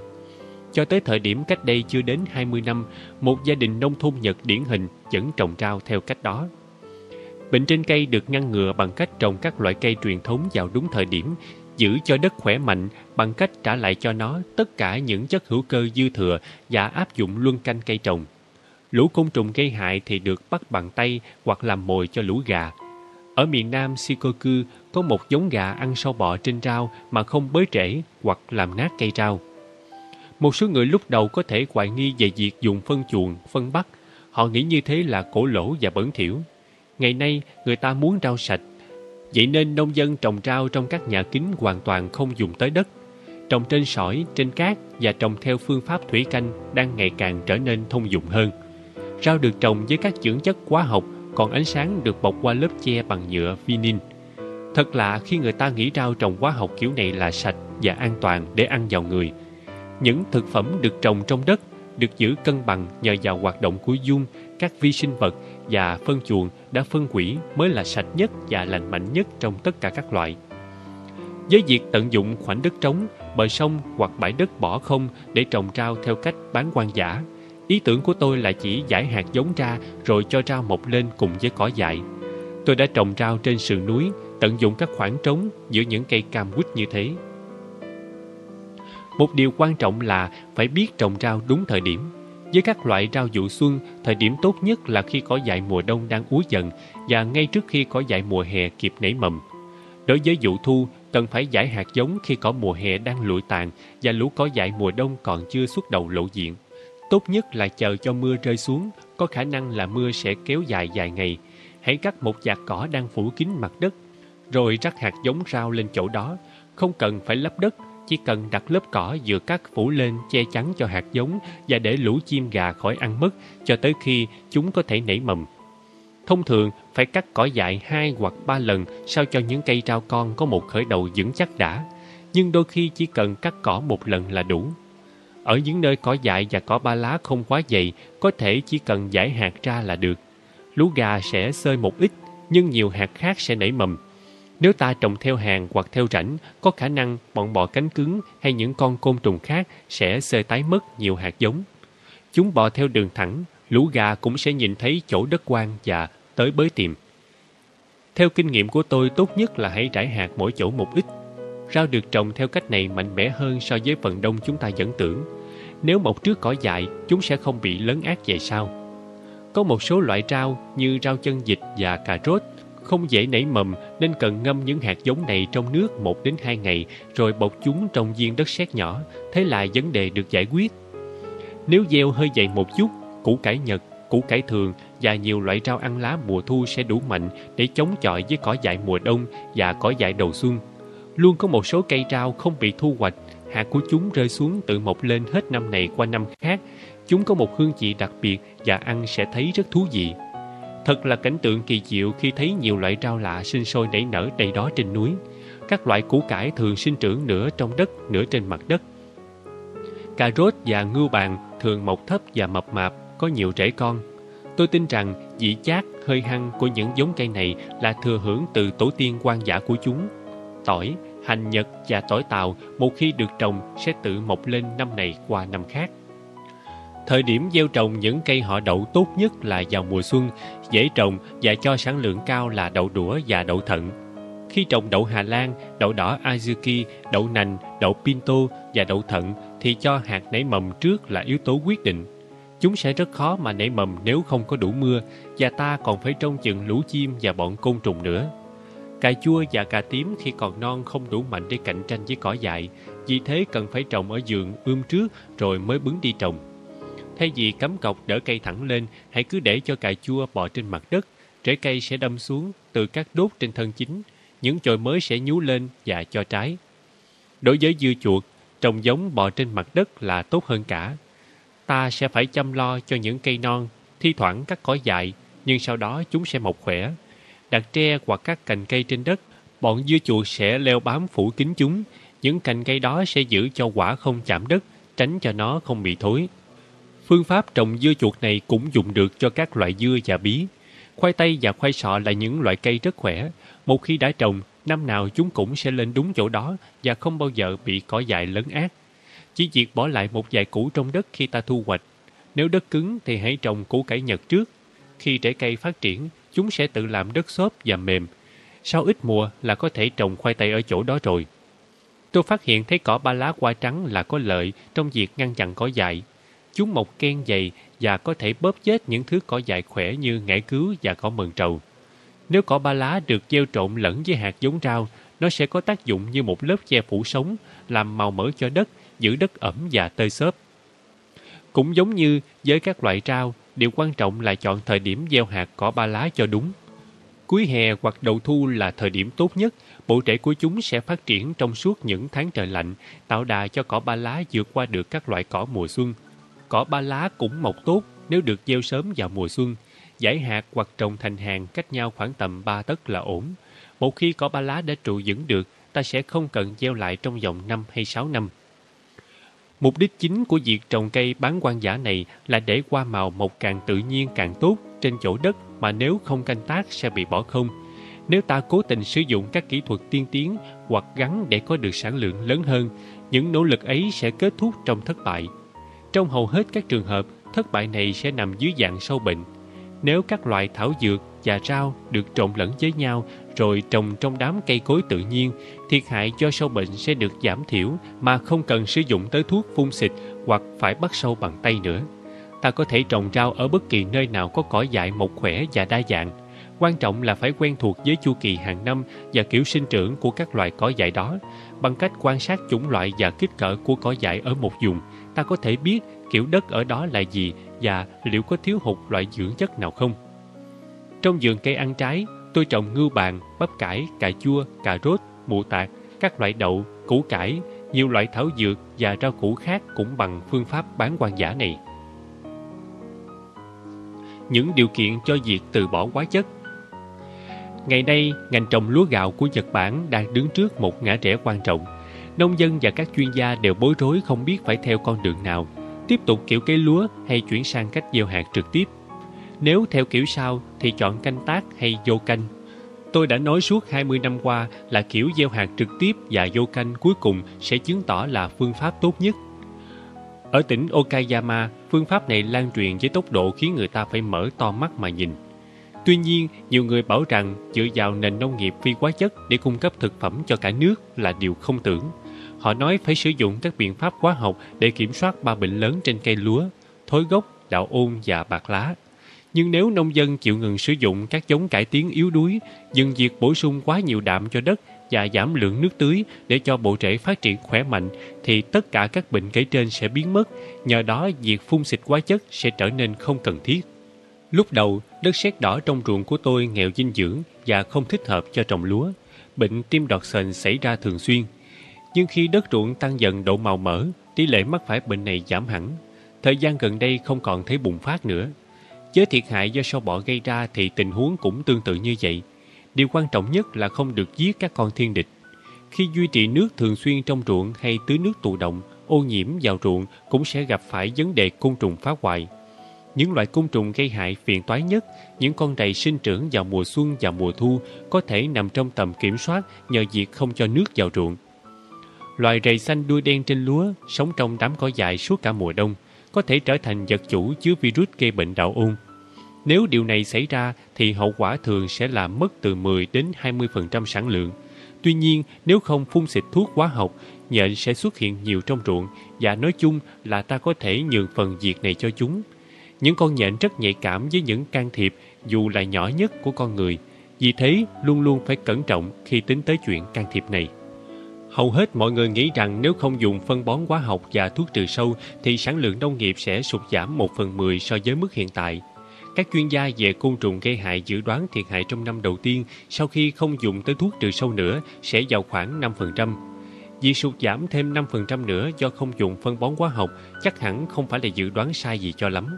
Cho tới thời điểm cách đây chưa đến 20 năm, một gia đình nông thôn Nhật điển hình vẫn trồng rau theo cách đó. Bệnh trên cây được ngăn ngừa bằng cách trồng các loại cây truyền thống vào đúng thời điểm giữ cho đất khỏe mạnh bằng cách trả lại cho nó tất cả những chất hữu cơ dư thừa và áp dụng luân canh cây trồng. Lũ côn trùng gây hại thì được bắt bằng tay hoặc làm mồi cho lũ gà. Ở miền Nam Shikoku có một giống gà ăn sâu bọ trên rau mà không bới rễ hoặc làm nát cây rau. Một số người lúc đầu có thể hoài nghi về việc dùng phân chuồng, phân bắt. Họ nghĩ như thế là cổ lỗ và bẩn thỉu. Ngày nay, người ta muốn rau sạch Vậy nên nông dân trồng rau trong các nhà kính hoàn toàn không dùng tới đất. Trồng trên sỏi, trên cát và trồng theo phương pháp thủy canh đang ngày càng trở nên thông dụng hơn. Rau được trồng với các dưỡng chất hóa học, còn ánh sáng được bọc qua lớp che bằng nhựa vinin. Thật lạ khi người ta nghĩ rau trồng hóa học kiểu này là sạch và an toàn để ăn vào người. Những thực phẩm được trồng trong đất, được giữ cân bằng nhờ vào hoạt động của dung, các vi sinh vật và phân chuồng đã phân hủy mới là sạch nhất và lành mạnh nhất trong tất cả các loại. Với việc tận dụng khoảnh đất trống, bờ sông hoặc bãi đất bỏ không để trồng rau theo cách bán quan giả, ý tưởng của tôi là chỉ giải hạt giống ra rồi cho rau mọc lên cùng với cỏ dại. Tôi đã trồng rau trên sườn núi, tận dụng các khoảng trống giữa những cây cam quýt như thế. Một điều quan trọng là phải biết trồng rau đúng thời điểm. Với các loại rau vụ xuân, thời điểm tốt nhất là khi cỏ dại mùa đông đang úa dần và ngay trước khi cỏ dại mùa hè kịp nảy mầm. Đối với vụ thu, cần phải giải hạt giống khi cỏ mùa hè đang lụi tàn và lũ cỏ dại mùa đông còn chưa xuất đầu lộ diện. Tốt nhất là chờ cho mưa rơi xuống, có khả năng là mưa sẽ kéo dài vài ngày. Hãy cắt một vạt cỏ đang phủ kín mặt đất, rồi rắc hạt giống rau lên chỗ đó. Không cần phải lấp đất, chỉ cần đặt lớp cỏ vừa cắt phủ lên che chắn cho hạt giống và để lũ chim gà khỏi ăn mất cho tới khi chúng có thể nảy mầm. Thông thường phải cắt cỏ dại hai hoặc ba lần sao cho những cây rau con có một khởi đầu vững chắc đã. Nhưng đôi khi chỉ cần cắt cỏ một lần là đủ. Ở những nơi cỏ dại và cỏ ba lá không quá dày, có thể chỉ cần giải hạt ra là được. Lú gà sẽ sơi một ít, nhưng nhiều hạt khác sẽ nảy mầm. Nếu ta trồng theo hàng hoặc theo rãnh, có khả năng bọn bọ cánh cứng hay những con côn trùng khác sẽ sơi tái mất nhiều hạt giống. Chúng bò theo đường thẳng, lũ gà cũng sẽ nhìn thấy chỗ đất quang và tới bới tìm. Theo kinh nghiệm của tôi, tốt nhất là hãy trải hạt mỗi chỗ một ít. Rau được trồng theo cách này mạnh mẽ hơn so với phần đông chúng ta vẫn tưởng. Nếu mọc trước cỏ dại, chúng sẽ không bị lấn át về sau. Có một số loại rau như rau chân vịt và cà rốt không dễ nảy mầm nên cần ngâm những hạt giống này trong nước 1 đến 2 ngày rồi bọc chúng trong viên đất sét nhỏ, thế là vấn đề được giải quyết. Nếu gieo hơi dày một chút, củ cải nhật, củ cải thường và nhiều loại rau ăn lá mùa thu sẽ đủ mạnh để chống chọi với cỏ dại mùa đông và cỏ dại đầu xuân. Luôn có một số cây rau không bị thu hoạch, hạt của chúng rơi xuống tự mọc lên hết năm này qua năm khác. Chúng có một hương vị đặc biệt và ăn sẽ thấy rất thú vị. Thật là cảnh tượng kỳ diệu khi thấy nhiều loại rau lạ sinh sôi nảy nở đầy đó trên núi. Các loại củ cải thường sinh trưởng nửa trong đất, nửa trên mặt đất. Cà rốt và ngưu bàn thường mọc thấp và mập mạp, có nhiều rễ con. Tôi tin rằng vị chát, hơi hăng của những giống cây này là thừa hưởng từ tổ tiên quan giả của chúng. Tỏi, hành nhật và tỏi tàu một khi được trồng sẽ tự mọc lên năm này qua năm khác. Thời điểm gieo trồng những cây họ đậu tốt nhất là vào mùa xuân, dễ trồng và cho sản lượng cao là đậu đũa và đậu thận. Khi trồng đậu Hà Lan, đậu đỏ Azuki, đậu nành, đậu Pinto và đậu thận thì cho hạt nảy mầm trước là yếu tố quyết định. Chúng sẽ rất khó mà nảy mầm nếu không có đủ mưa và ta còn phải trông chừng lũ chim và bọn côn trùng nữa. Cà chua và cà tím khi còn non không đủ mạnh để cạnh tranh với cỏ dại, vì thế cần phải trồng ở giường ươm trước rồi mới bứng đi trồng. Thay vì cắm cọc đỡ cây thẳng lên, hãy cứ để cho cà chua bò trên mặt đất. Rễ cây sẽ đâm xuống từ các đốt trên thân chính. Những chồi mới sẽ nhú lên và cho trái. Đối với dưa chuột, trồng giống bò trên mặt đất là tốt hơn cả. Ta sẽ phải chăm lo cho những cây non, thi thoảng cắt cỏ dại, nhưng sau đó chúng sẽ mọc khỏe. Đặt tre hoặc các cành cây trên đất, bọn dưa chuột sẽ leo bám phủ kín chúng. Những cành cây đó sẽ giữ cho quả không chạm đất, tránh cho nó không bị thối. Phương pháp trồng dưa chuột này cũng dùng được cho các loại dưa và bí. Khoai tây và khoai sọ là những loại cây rất khỏe. Một khi đã trồng, năm nào chúng cũng sẽ lên đúng chỗ đó và không bao giờ bị cỏ dại lấn át. Chỉ việc bỏ lại một vài củ trong đất khi ta thu hoạch. Nếu đất cứng thì hãy trồng củ cải nhật trước. Khi rễ cây phát triển, chúng sẽ tự làm đất xốp và mềm. Sau ít mùa là có thể trồng khoai tây ở chỗ đó rồi. Tôi phát hiện thấy cỏ ba lá hoa trắng là có lợi trong việc ngăn chặn cỏ dại Chúng mọc ken dày và có thể bóp chết những thứ cỏ dại khỏe như ngải cứu và cỏ mần trầu. Nếu cỏ ba lá được gieo trộn lẫn với hạt giống rau, nó sẽ có tác dụng như một lớp che phủ sống, làm màu mỡ cho đất, giữ đất ẩm và tơi xốp. Cũng giống như với các loại rau, điều quan trọng là chọn thời điểm gieo hạt cỏ ba lá cho đúng. Cuối hè hoặc đầu thu là thời điểm tốt nhất, bộ rễ của chúng sẽ phát triển trong suốt những tháng trời lạnh, tạo đà cho cỏ ba lá vượt qua được các loại cỏ mùa xuân. Cỏ ba lá cũng mọc tốt nếu được gieo sớm vào mùa xuân. Giải hạt hoặc trồng thành hàng cách nhau khoảng tầm 3 tấc là ổn. Một khi cỏ ba lá đã trụ vững được, ta sẽ không cần gieo lại trong vòng 5 hay 6 năm. Mục đích chính của việc trồng cây bán quan giả này là để qua màu mọc càng tự nhiên càng tốt trên chỗ đất mà nếu không canh tác sẽ bị bỏ không. Nếu ta cố tình sử dụng các kỹ thuật tiên tiến hoặc gắn để có được sản lượng lớn hơn, những nỗ lực ấy sẽ kết thúc trong thất bại. Trong hầu hết các trường hợp, thất bại này sẽ nằm dưới dạng sâu bệnh. Nếu các loại thảo dược và rau được trộn lẫn với nhau rồi trồng trong đám cây cối tự nhiên, thiệt hại do sâu bệnh sẽ được giảm thiểu mà không cần sử dụng tới thuốc phun xịt hoặc phải bắt sâu bằng tay nữa. Ta có thể trồng rau ở bất kỳ nơi nào có cỏ dại mọc khỏe và đa dạng. Quan trọng là phải quen thuộc với chu kỳ hàng năm và kiểu sinh trưởng của các loại cỏ dại đó. Bằng cách quan sát chủng loại và kích cỡ của cỏ dại ở một vùng, ta có thể biết kiểu đất ở đó là gì và liệu có thiếu hụt loại dưỡng chất nào không. Trong vườn cây ăn trái, tôi trồng ngưu bàn, bắp cải, cà chua, cà rốt, mù tạt, các loại đậu, củ cải, nhiều loại thảo dược và rau củ khác cũng bằng phương pháp bán quan giả này. Những điều kiện cho việc từ bỏ hóa chất Ngày nay, ngành trồng lúa gạo của Nhật Bản đang đứng trước một ngã rẽ quan trọng. Nông dân và các chuyên gia đều bối rối không biết phải theo con đường nào, tiếp tục kiểu cây lúa hay chuyển sang cách gieo hạt trực tiếp. Nếu theo kiểu sau thì chọn canh tác hay vô canh. Tôi đã nói suốt 20 năm qua là kiểu gieo hạt trực tiếp và vô canh cuối cùng sẽ chứng tỏ là phương pháp tốt nhất. Ở tỉnh Okayama, phương pháp này lan truyền với tốc độ khiến người ta phải mở to mắt mà nhìn. Tuy nhiên, nhiều người bảo rằng dựa vào nền nông nghiệp phi hóa chất để cung cấp thực phẩm cho cả nước là điều không tưởng. Họ nói phải sử dụng các biện pháp hóa học để kiểm soát ba bệnh lớn trên cây lúa, thối gốc, đạo ôn và bạc lá. Nhưng nếu nông dân chịu ngừng sử dụng các giống cải tiến yếu đuối, dừng việc bổ sung quá nhiều đạm cho đất và giảm lượng nước tưới để cho bộ rễ phát triển khỏe mạnh, thì tất cả các bệnh kể trên sẽ biến mất, nhờ đó việc phun xịt hóa chất sẽ trở nên không cần thiết. Lúc đầu, đất sét đỏ trong ruộng của tôi nghèo dinh dưỡng và không thích hợp cho trồng lúa. Bệnh tim đọt sền xảy ra thường xuyên. Nhưng khi đất ruộng tăng dần độ màu mỡ, tỷ lệ mắc phải bệnh này giảm hẳn. Thời gian gần đây không còn thấy bùng phát nữa. Với thiệt hại do sâu bọ gây ra thì tình huống cũng tương tự như vậy. Điều quan trọng nhất là không được giết các con thiên địch. Khi duy trì nước thường xuyên trong ruộng hay tưới nước tụ động, ô nhiễm vào ruộng cũng sẽ gặp phải vấn đề côn trùng phá hoại. Những loại côn trùng gây hại phiền toái nhất, những con rầy sinh trưởng vào mùa xuân và mùa thu có thể nằm trong tầm kiểm soát nhờ việc không cho nước vào ruộng. Loài rầy xanh đuôi đen trên lúa sống trong đám cỏ dại suốt cả mùa đông, có thể trở thành vật chủ chứa virus gây bệnh đạo ôn. Nếu điều này xảy ra thì hậu quả thường sẽ là mất từ 10 đến 20% sản lượng. Tuy nhiên, nếu không phun xịt thuốc hóa học, nhện sẽ xuất hiện nhiều trong ruộng và nói chung là ta có thể nhường phần việc này cho chúng. Những con nhện rất nhạy cảm với những can thiệp dù là nhỏ nhất của con người. Vì thế, luôn luôn phải cẩn trọng khi tính tới chuyện can thiệp này. Hầu hết mọi người nghĩ rằng nếu không dùng phân bón hóa học và thuốc trừ sâu, thì sản lượng nông nghiệp sẽ sụt giảm 1 phần 10 so với mức hiện tại. Các chuyên gia về côn trùng gây hại dự đoán thiệt hại trong năm đầu tiên, sau khi không dùng tới thuốc trừ sâu nữa, sẽ vào khoảng 5%. Việc sụt giảm thêm 5% nữa do không dùng phân bón hóa học, chắc hẳn không phải là dự đoán sai gì cho lắm.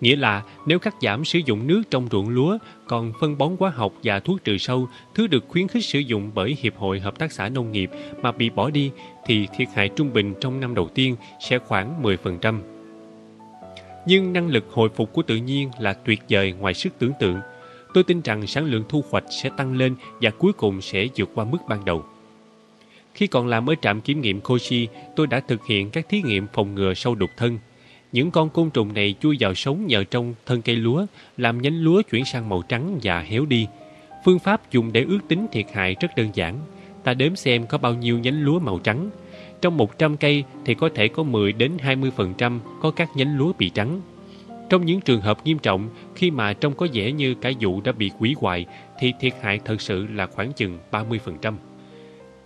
Nghĩa là nếu cắt giảm sử dụng nước trong ruộng lúa, còn phân bón hóa học và thuốc trừ sâu, thứ được khuyến khích sử dụng bởi Hiệp hội Hợp tác xã Nông nghiệp mà bị bỏ đi, thì thiệt hại trung bình trong năm đầu tiên sẽ khoảng 10%. Nhưng năng lực hồi phục của tự nhiên là tuyệt vời ngoài sức tưởng tượng. Tôi tin rằng sản lượng thu hoạch sẽ tăng lên và cuối cùng sẽ vượt qua mức ban đầu. Khi còn làm ở trạm kiểm nghiệm Koshi, tôi đã thực hiện các thí nghiệm phòng ngừa sâu đục thân. Những con côn trùng này chui vào sống nhờ trong thân cây lúa, làm nhánh lúa chuyển sang màu trắng và héo đi. Phương pháp dùng để ước tính thiệt hại rất đơn giản. Ta đếm xem có bao nhiêu nhánh lúa màu trắng. Trong 100 cây thì có thể có 10 đến 20% có các nhánh lúa bị trắng. Trong những trường hợp nghiêm trọng, khi mà trông có vẻ như cả vụ đã bị hủy hoại, thì thiệt hại thật sự là khoảng chừng 30%.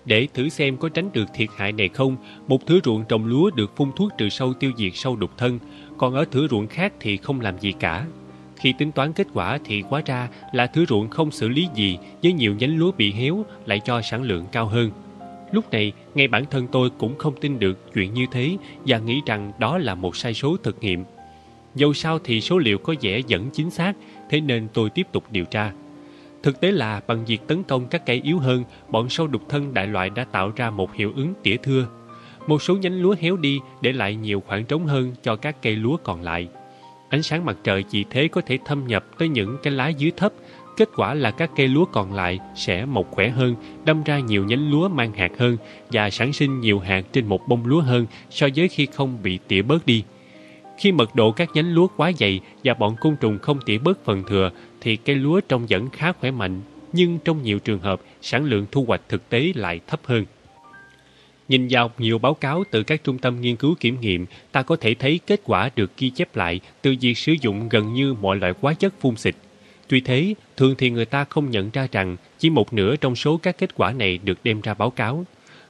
Để thử xem có tránh được thiệt hại này không, một thửa ruộng trồng lúa được phun thuốc trừ sâu tiêu diệt sâu đục thân, còn ở thửa ruộng khác thì không làm gì cả. Khi tính toán kết quả thì quá ra là thửa ruộng không xử lý gì với nhiều nhánh lúa bị héo lại cho sản lượng cao hơn. Lúc này, ngay bản thân tôi cũng không tin được chuyện như thế và nghĩ rằng đó là một sai số thực nghiệm. Dẫu sao thì số liệu có vẻ vẫn chính xác, thế nên tôi tiếp tục điều tra. Thực tế là bằng việc tấn công các cây yếu hơn, bọn sâu đục thân đại loại đã tạo ra một hiệu ứng tỉa thưa. Một số nhánh lúa héo đi để lại nhiều khoảng trống hơn cho các cây lúa còn lại. Ánh sáng mặt trời chỉ thế có thể thâm nhập tới những cái lá dưới thấp. Kết quả là các cây lúa còn lại sẽ mọc khỏe hơn, đâm ra nhiều nhánh lúa mang hạt hơn và sản sinh nhiều hạt trên một bông lúa hơn so với khi không bị tỉa bớt đi. Khi mật độ các nhánh lúa quá dày và bọn côn trùng không tỉa bớt phần thừa thì cây lúa trông vẫn khá khỏe mạnh, nhưng trong nhiều trường hợp sản lượng thu hoạch thực tế lại thấp hơn. Nhìn vào nhiều báo cáo từ các trung tâm nghiên cứu kiểm nghiệm, ta có thể thấy kết quả được ghi chép lại từ việc sử dụng gần như mọi loại hóa chất phun xịt. Tuy thế, thường thì người ta không nhận ra rằng chỉ một nửa trong số các kết quả này được đem ra báo cáo.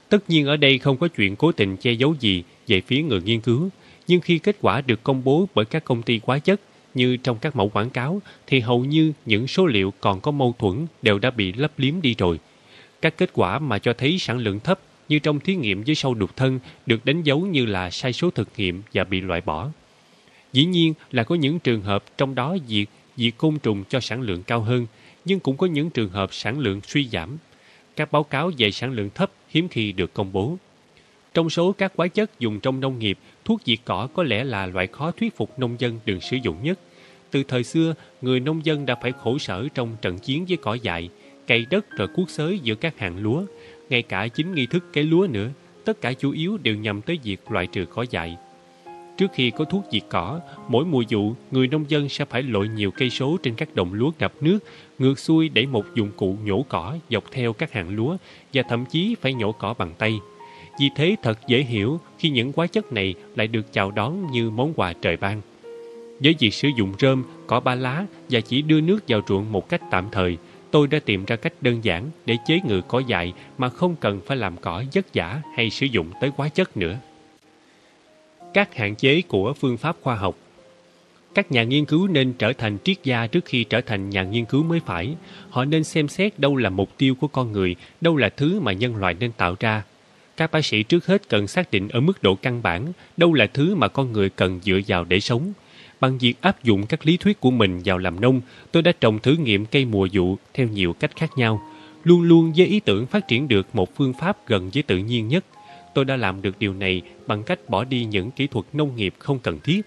Tất nhiên ở đây không có chuyện cố tình che giấu gì về phía người nghiên cứu, nhưng khi kết quả được công bố bởi các công ty hóa chất như trong các mẫu quảng cáo thì hầu như những số liệu còn có mâu thuẫn đều đã bị lấp liếm đi rồi. Các kết quả mà cho thấy sản lượng thấp như trong thí nghiệm với sâu đục thân được đánh dấu như là sai số thực nghiệm và bị loại bỏ. Dĩ nhiên là có những trường hợp trong đó diệt diệt côn trùng cho sản lượng cao hơn, nhưng cũng có những trường hợp sản lượng suy giảm. Các báo cáo về sản lượng thấp hiếm khi được công bố. Trong số các hóa chất dùng trong nông nghiệp, thuốc diệt cỏ có lẽ là loại khó thuyết phục nông dân đừng sử dụng nhất. Từ thời xưa, người nông dân đã phải khổ sở trong trận chiến với cỏ dại, cày đất rồi cuốc xới giữa các hàng lúa, ngay cả chính nghi thức cấy lúa nữa, tất cả chủ yếu đều nhằm tới việc loại trừ cỏ dại. Trước khi có thuốc diệt cỏ, mỗi mùa vụ, người nông dân sẽ phải lội nhiều cây số trên các đồng lúa ngập nước, ngược xuôi để một dụng cụ nhổ cỏ dọc theo các hàng lúa và thậm chí phải nhổ cỏ bằng tay. Vì thế thật dễ hiểu khi những hóa chất này lại được chào đón như món quà trời ban. Với việc sử dụng rơm, cỏ ba lá và chỉ đưa nước vào ruộng một cách tạm thời, tôi đã tìm ra cách đơn giản để chế ngự cỏ dại mà không cần phải làm cỏ vất giả hay sử dụng tới hóa chất nữa. Các hạn chế của phương pháp khoa học các nhà nghiên cứu nên trở thành triết gia trước khi trở thành nhà nghiên cứu mới phải. Họ nên xem xét đâu là mục tiêu của con người, đâu là thứ mà nhân loại nên tạo ra. Các bác sĩ trước hết cần xác định ở mức độ căn bản đâu là thứ mà con người cần dựa vào để sống. Bằng việc áp dụng các lý thuyết của mình vào làm nông, tôi đã trồng thử nghiệm cây mùa vụ theo nhiều cách khác nhau, luôn luôn với ý tưởng phát triển được một phương pháp gần với tự nhiên nhất. Tôi đã làm được điều này bằng cách bỏ đi những kỹ thuật nông nghiệp không cần thiết.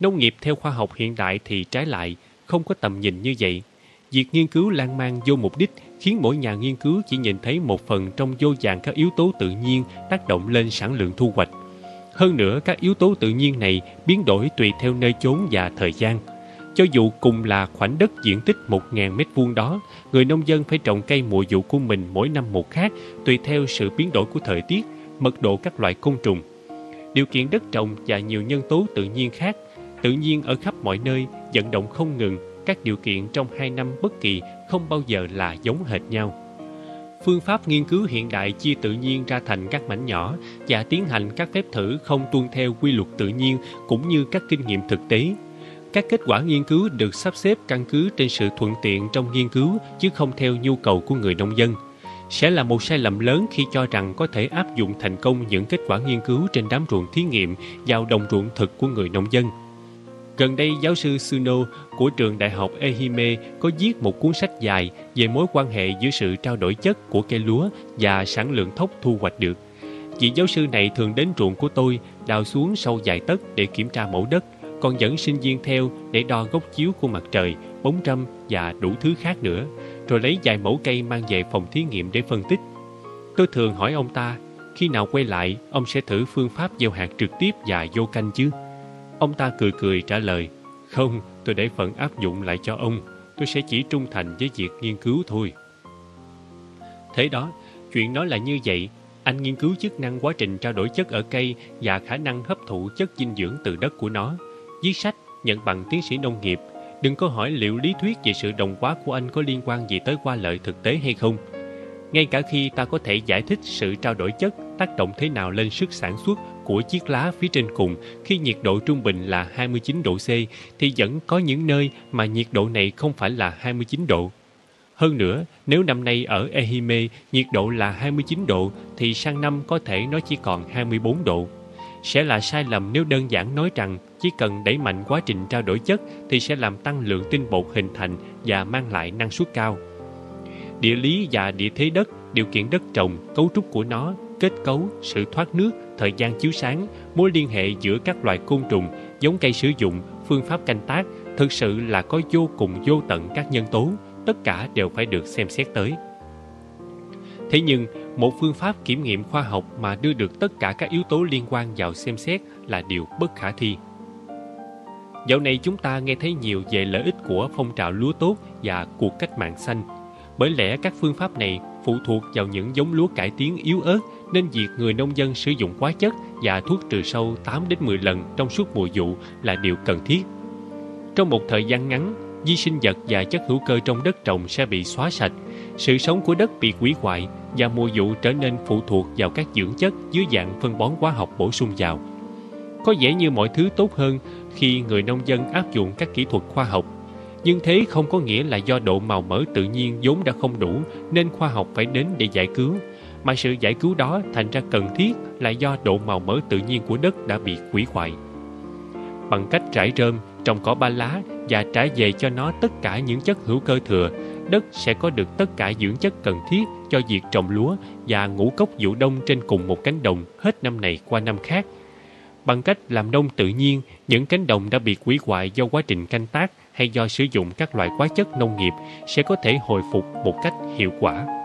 Nông nghiệp theo khoa học hiện đại thì trái lại, không có tầm nhìn như vậy. Việc nghiên cứu lan man vô mục đích khiến mỗi nhà nghiên cứu chỉ nhìn thấy một phần trong vô vàng các yếu tố tự nhiên tác động lên sản lượng thu hoạch. Hơn nữa, các yếu tố tự nhiên này biến đổi tùy theo nơi chốn và thời gian. Cho dù cùng là khoảnh đất diện tích 1.000 mét vuông đó, người nông dân phải trồng cây mùa vụ của mình mỗi năm một khác tùy theo sự biến đổi của thời tiết, mật độ các loại côn trùng. Điều kiện đất trồng và nhiều nhân tố tự nhiên khác, tự nhiên ở khắp mọi nơi, vận động không ngừng, các điều kiện trong hai năm bất kỳ không bao giờ là giống hệt nhau. Phương pháp nghiên cứu hiện đại chia tự nhiên ra thành các mảnh nhỏ và tiến hành các phép thử không tuân theo quy luật tự nhiên cũng như các kinh nghiệm thực tế. Các kết quả nghiên cứu được sắp xếp căn cứ trên sự thuận tiện trong nghiên cứu chứ không theo nhu cầu của người nông dân. Sẽ là một sai lầm lớn khi cho rằng có thể áp dụng thành công những kết quả nghiên cứu trên đám ruộng thí nghiệm vào đồng ruộng thực của người nông dân. Gần đây, giáo sư Suno của trường đại học Ehime có viết một cuốn sách dài về mối quan hệ giữa sự trao đổi chất của cây lúa và sản lượng thóc thu hoạch được. Vị giáo sư này thường đến ruộng của tôi, đào xuống sâu dài tấc để kiểm tra mẫu đất, còn dẫn sinh viên theo để đo góc chiếu của mặt trời, bóng râm và đủ thứ khác nữa, rồi lấy vài mẫu cây mang về phòng thí nghiệm để phân tích. Tôi thường hỏi ông ta, khi nào quay lại, ông sẽ thử phương pháp gieo hạt trực tiếp và vô canh chứ? Ông ta cười cười trả lời, không, tôi để phận áp dụng lại cho ông, tôi sẽ chỉ trung thành với việc nghiên cứu thôi. Thế đó, chuyện nói là như vậy, anh nghiên cứu chức năng quá trình trao đổi chất ở cây và khả năng hấp thụ chất dinh dưỡng từ đất của nó. Viết sách, nhận bằng tiến sĩ nông nghiệp, đừng có hỏi liệu lý thuyết về sự đồng hóa của anh có liên quan gì tới qua lợi thực tế hay không. Ngay cả khi ta có thể giải thích sự trao đổi chất tác động thế nào lên sức sản xuất của chiếc lá phía trên cùng khi nhiệt độ trung bình là 29 độ C thì vẫn có những nơi mà nhiệt độ này không phải là 29 độ. Hơn nữa, nếu năm nay ở Ehime nhiệt độ là 29 độ thì sang năm có thể nó chỉ còn 24 độ. Sẽ là sai lầm nếu đơn giản nói rằng chỉ cần đẩy mạnh quá trình trao đổi chất thì sẽ làm tăng lượng tinh bột hình thành và mang lại năng suất cao. Địa lý và địa thế đất, điều kiện đất trồng, cấu trúc của nó kết cấu, sự thoát nước, thời gian chiếu sáng, mối liên hệ giữa các loài côn trùng, giống cây sử dụng, phương pháp canh tác, thực sự là có vô cùng vô tận các nhân tố, tất cả đều phải được xem xét tới. Thế nhưng, một phương pháp kiểm nghiệm khoa học mà đưa được tất cả các yếu tố liên quan vào xem xét là điều bất khả thi. Dạo này chúng ta nghe thấy nhiều về lợi ích của phong trào lúa tốt và cuộc cách mạng xanh. Bởi lẽ các phương pháp này phụ thuộc vào những giống lúa cải tiến yếu ớt nên việc người nông dân sử dụng hóa chất và thuốc trừ sâu 8 đến 10 lần trong suốt mùa vụ là điều cần thiết. Trong một thời gian ngắn, vi sinh vật và chất hữu cơ trong đất trồng sẽ bị xóa sạch, sự sống của đất bị hủy hoại và mùa vụ trở nên phụ thuộc vào các dưỡng chất dưới dạng phân bón hóa học bổ sung vào. Có vẻ như mọi thứ tốt hơn khi người nông dân áp dụng các kỹ thuật khoa học. Nhưng thế không có nghĩa là do độ màu mỡ tự nhiên vốn đã không đủ nên khoa học phải đến để giải cứu, mà sự giải cứu đó thành ra cần thiết là do độ màu mỡ tự nhiên của đất đã bị hủy hoại. Bằng cách trải rơm, trồng cỏ ba lá và trả về cho nó tất cả những chất hữu cơ thừa, đất sẽ có được tất cả dưỡng chất cần thiết cho việc trồng lúa và ngũ cốc vụ đông trên cùng một cánh đồng hết năm này qua năm khác. Bằng cách làm nông tự nhiên, những cánh đồng đã bị hủy hoại do quá trình canh tác hay do sử dụng các loại hóa chất nông nghiệp sẽ có thể hồi phục một cách hiệu quả.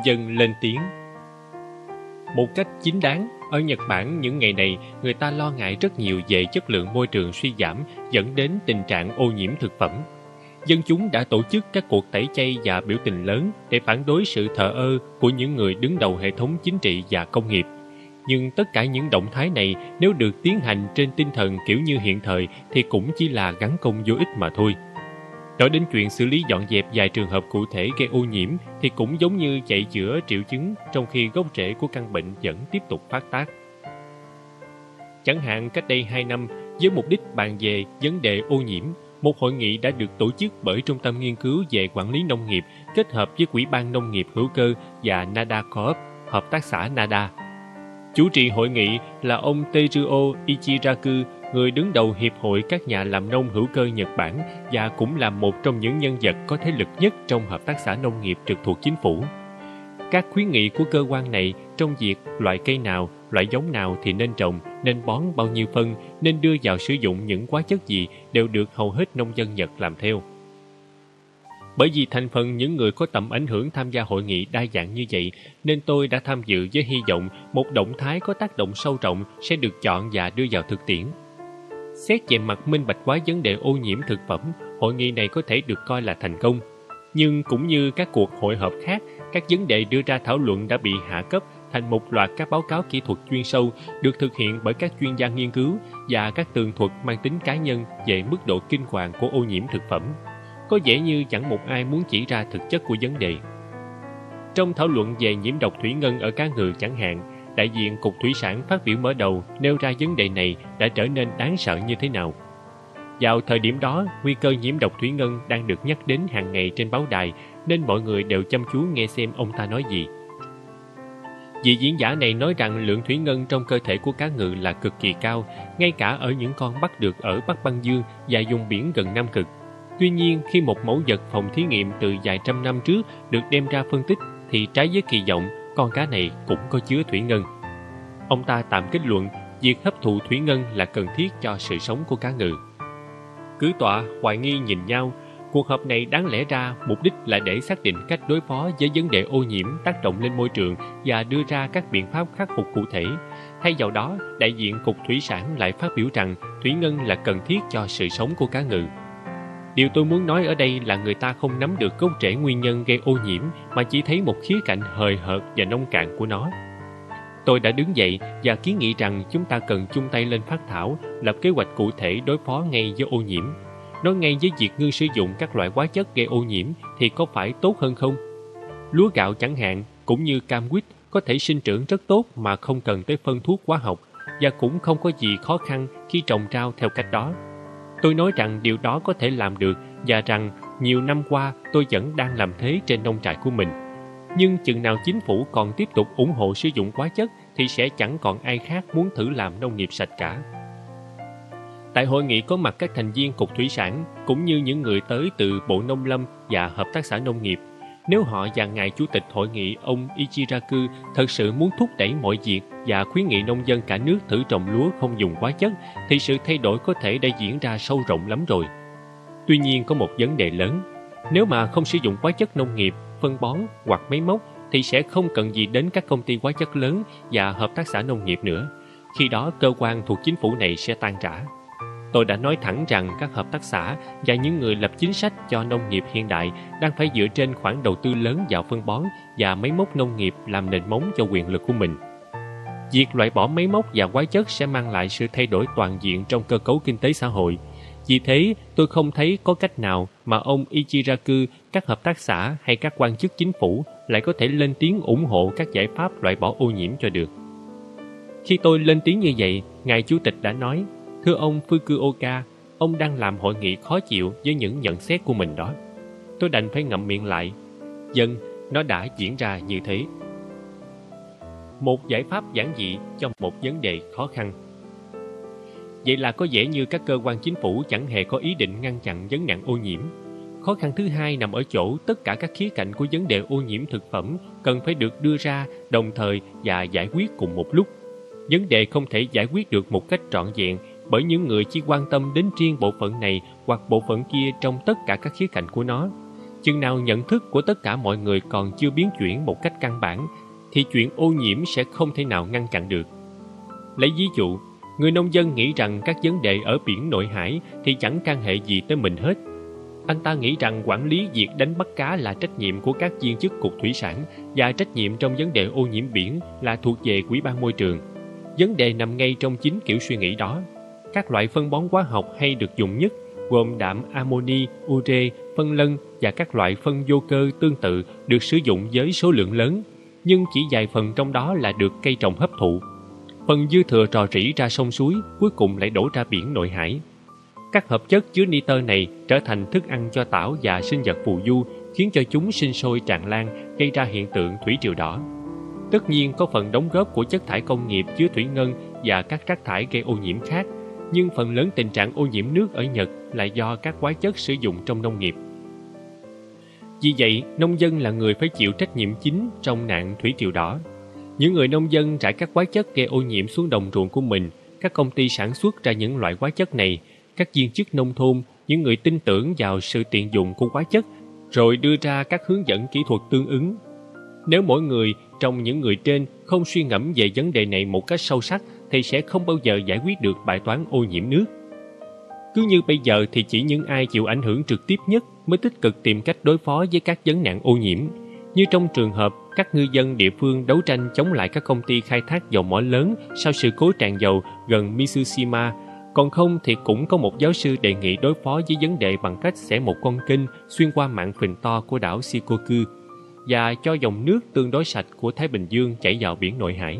Nông dân lên tiếng Một cách chính đáng, ở Nhật Bản những ngày này người ta lo ngại rất nhiều về chất lượng môi trường suy giảm dẫn đến tình trạng ô nhiễm thực phẩm. Dân chúng đã tổ chức các cuộc tẩy chay và biểu tình lớn để phản đối sự thờ ơ của những người đứng đầu hệ thống chính trị và công nghiệp. Nhưng tất cả những động thái này nếu được tiến hành trên tinh thần kiểu như hiện thời thì cũng chỉ là gắn công vô ích mà thôi. Nói đến chuyện xử lý dọn dẹp vài trường hợp cụ thể gây ô nhiễm thì cũng giống như chạy chữa triệu chứng trong khi gốc rễ của căn bệnh vẫn tiếp tục phát tác. Chẳng hạn cách đây 2 năm, với mục đích bàn về vấn đề ô nhiễm, một hội nghị đã được tổ chức bởi Trung tâm Nghiên cứu về Quản lý Nông nghiệp kết hợp với Quỹ ban Nông nghiệp Hữu cơ và Nada Corp, hợp tác xã Nada. Chủ trì hội nghị là ông Teruo Ichiraku, người đứng đầu Hiệp hội các nhà làm nông hữu cơ Nhật Bản và cũng là một trong những nhân vật có thế lực nhất trong hợp tác xã nông nghiệp trực thuộc chính phủ. Các khuyến nghị của cơ quan này trong việc loại cây nào, loại giống nào thì nên trồng, nên bón bao nhiêu phân, nên đưa vào sử dụng những hóa chất gì đều được hầu hết nông dân Nhật làm theo. Bởi vì thành phần những người có tầm ảnh hưởng tham gia hội nghị đa dạng như vậy, nên tôi đã tham dự với hy vọng một động thái có tác động sâu rộng sẽ được chọn và đưa vào thực tiễn. Xét về mặt minh bạch hóa vấn đề ô nhiễm thực phẩm, hội nghị này có thể được coi là thành công. Nhưng cũng như các cuộc hội họp khác, các vấn đề đưa ra thảo luận đã bị hạ cấp thành một loạt các báo cáo kỹ thuật chuyên sâu được thực hiện bởi các chuyên gia nghiên cứu và các tường thuật mang tính cá nhân về mức độ kinh hoàng của ô nhiễm thực phẩm. Có vẻ như chẳng một ai muốn chỉ ra thực chất của vấn đề. Trong thảo luận về nhiễm độc thủy ngân ở cá ngừ chẳng hạn, đại diện Cục Thủy sản phát biểu mở đầu nêu ra vấn đề này đã trở nên đáng sợ như thế nào. Vào thời điểm đó, nguy cơ nhiễm độc thủy ngân đang được nhắc đến hàng ngày trên báo đài nên mọi người đều chăm chú nghe xem ông ta nói gì. Vị diễn giả này nói rằng lượng thủy ngân trong cơ thể của cá ngừ là cực kỳ cao, ngay cả ở những con bắt được ở Bắc Băng Dương và vùng biển gần Nam Cực. Tuy nhiên, khi một mẫu vật phòng thí nghiệm từ vài trăm năm trước được đem ra phân tích thì trái với kỳ vọng, con cá này cũng có chứa thủy ngân. Ông ta tạm kết luận việc hấp thụ thủy ngân là cần thiết cho sự sống của cá ngừ. Cứ tọa hoài nghi nhìn nhau, cuộc họp này đáng lẽ ra mục đích là để xác định cách đối phó với vấn đề ô nhiễm tác động lên môi trường và đưa ra các biện pháp khắc phục cụ thể. Thay vào đó, đại diện Cục Thủy sản lại phát biểu rằng thủy ngân là cần thiết cho sự sống của cá ngừ. Điều tôi muốn nói ở đây là người ta không nắm được gốc rễ nguyên nhân gây ô nhiễm mà chỉ thấy một khía cạnh hời hợt và nông cạn của nó. Tôi đã đứng dậy và kiến nghị rằng chúng ta cần chung tay lên phát thảo, lập kế hoạch cụ thể đối phó ngay với ô nhiễm. Nói ngay với việc ngưng sử dụng các loại hóa chất gây ô nhiễm thì có phải tốt hơn không? Lúa gạo chẳng hạn, cũng như cam quýt có thể sinh trưởng rất tốt mà không cần tới phân thuốc hóa học và cũng không có gì khó khăn khi trồng rau theo cách đó. Tôi nói rằng điều đó có thể làm được và rằng nhiều năm qua tôi vẫn đang làm thế trên nông trại của mình. Nhưng chừng nào chính phủ còn tiếp tục ủng hộ sử dụng hóa chất thì sẽ chẳng còn ai khác muốn thử làm nông nghiệp sạch cả. Tại hội nghị có mặt các thành viên Cục Thủy sản cũng như những người tới từ Bộ Nông lâm và Hợp tác xã Nông nghiệp, nếu họ và ngài chủ tịch hội nghị ông Ichiraku thật sự muốn thúc đẩy mọi việc và khuyến nghị nông dân cả nước thử trồng lúa không dùng hóa chất, thì sự thay đổi có thể đã diễn ra sâu rộng lắm rồi. Tuy nhiên có một vấn đề lớn. Nếu mà không sử dụng hóa chất nông nghiệp, phân bón hoặc máy móc thì sẽ không cần gì đến các công ty hóa chất lớn và hợp tác xã nông nghiệp nữa. Khi đó cơ quan thuộc chính phủ này sẽ tan rã. Tôi đã nói thẳng rằng các hợp tác xã và những người lập chính sách cho nông nghiệp hiện đại đang phải dựa trên khoản đầu tư lớn vào phân bón và máy móc nông nghiệp làm nền móng cho quyền lực của mình. Việc loại bỏ máy móc và hóa chất sẽ mang lại sự thay đổi toàn diện trong cơ cấu kinh tế xã hội. Vì thế, tôi không thấy có cách nào mà ông Ichiraku, các hợp tác xã hay các quan chức chính phủ lại có thể lên tiếng ủng hộ các giải pháp loại bỏ ô nhiễm cho được. Khi tôi lên tiếng như vậy, Ngài Chủ tịch đã nói Thưa ông Fukuoka, ông đang làm hội nghị khó chịu với những nhận xét của mình đó. Tôi đành phải ngậm miệng lại. Dân, nó đã diễn ra như thế. Một giải pháp giản dị cho một vấn đề khó khăn. Vậy là có vẻ như các cơ quan chính phủ chẳng hề có ý định ngăn chặn vấn nạn ô nhiễm. Khó khăn thứ hai nằm ở chỗ tất cả các khía cạnh của vấn đề ô nhiễm thực phẩm cần phải được đưa ra đồng thời và giải quyết cùng một lúc. Vấn đề không thể giải quyết được một cách trọn vẹn bởi những người chỉ quan tâm đến riêng bộ phận này hoặc bộ phận kia trong tất cả các khía cạnh của nó. Chừng nào nhận thức của tất cả mọi người còn chưa biến chuyển một cách căn bản, thì chuyện ô nhiễm sẽ không thể nào ngăn chặn được. Lấy ví dụ, người nông dân nghĩ rằng các vấn đề ở biển nội hải thì chẳng can hệ gì tới mình hết. Anh ta nghĩ rằng quản lý việc đánh bắt cá là trách nhiệm của các viên chức cục thủy sản và trách nhiệm trong vấn đề ô nhiễm biển là thuộc về quỹ ban môi trường. Vấn đề nằm ngay trong chính kiểu suy nghĩ đó. Các loại phân bón hóa học hay được dùng nhất gồm đạm amoni, ure, phân lân và các loại phân vô cơ tương tự được sử dụng với số lượng lớn, nhưng chỉ vài phần trong đó là được cây trồng hấp thụ. Phần dư thừa trò rỉ ra sông suối, cuối cùng lại đổ ra biển nội hải. Các hợp chất chứa nitơ này trở thành thức ăn cho tảo và sinh vật phù du, khiến cho chúng sinh sôi tràn lan, gây ra hiện tượng thủy triều đỏ. Tất nhiên có phần đóng góp của chất thải công nghiệp chứa thủy ngân và các rác thải gây ô nhiễm khác nhưng phần lớn tình trạng ô nhiễm nước ở Nhật là do các hóa chất sử dụng trong nông nghiệp. Vì vậy, nông dân là người phải chịu trách nhiệm chính trong nạn thủy triều đỏ. Những người nông dân trải các hóa chất gây ô nhiễm xuống đồng ruộng của mình, các công ty sản xuất ra những loại hóa chất này, các viên chức nông thôn, những người tin tưởng vào sự tiện dụng của hóa chất, rồi đưa ra các hướng dẫn kỹ thuật tương ứng. Nếu mỗi người trong những người trên không suy ngẫm về vấn đề này một cách sâu sắc thì sẽ không bao giờ giải quyết được bài toán ô nhiễm nước. Cứ như bây giờ thì chỉ những ai chịu ảnh hưởng trực tiếp nhất mới tích cực tìm cách đối phó với các vấn nạn ô nhiễm. Như trong trường hợp các ngư dân địa phương đấu tranh chống lại các công ty khai thác dầu mỏ lớn sau sự cố tràn dầu gần Mitsushima, còn không thì cũng có một giáo sư đề nghị đối phó với vấn đề bằng cách xẻ một con kênh xuyên qua mạng phình to của đảo Shikoku và cho dòng nước tương đối sạch của Thái Bình Dương chảy vào biển nội hải.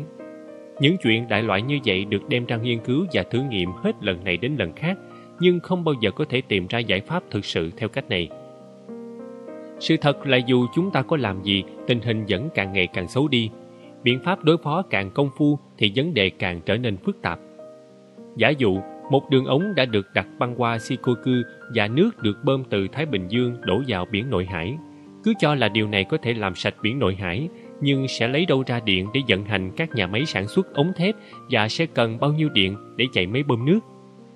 Những chuyện đại loại như vậy được đem ra nghiên cứu và thử nghiệm hết lần này đến lần khác, nhưng không bao giờ có thể tìm ra giải pháp thực sự theo cách này. Sự thật là dù chúng ta có làm gì, tình hình vẫn càng ngày càng xấu đi. Biện pháp đối phó càng công phu thì vấn đề càng trở nên phức tạp. Giả dụ, một đường ống đã được đặt băng qua Shikoku và nước được bơm từ Thái Bình Dương đổ vào biển nội hải. Cứ cho là điều này có thể làm sạch biển nội hải nhưng sẽ lấy đâu ra điện để vận hành các nhà máy sản xuất ống thép và sẽ cần bao nhiêu điện để chạy máy bơm nước?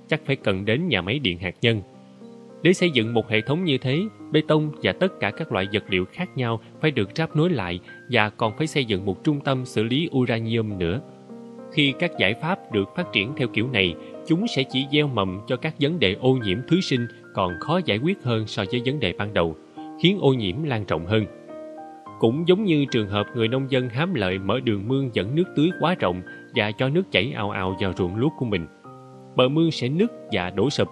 Chắc phải cần đến nhà máy điện hạt nhân. Để xây dựng một hệ thống như thế, bê tông và tất cả các loại vật liệu khác nhau phải được ráp nối lại và còn phải xây dựng một trung tâm xử lý uranium nữa. Khi các giải pháp được phát triển theo kiểu này, chúng sẽ chỉ gieo mầm cho các vấn đề ô nhiễm thứ sinh còn khó giải quyết hơn so với vấn đề ban đầu, khiến ô nhiễm lan rộng hơn. Cũng giống như trường hợp người nông dân hám lợi mở đường mương dẫn nước tưới quá rộng và cho nước chảy ào ào vào ruộng lúa của mình. Bờ mương sẽ nứt và đổ sụp,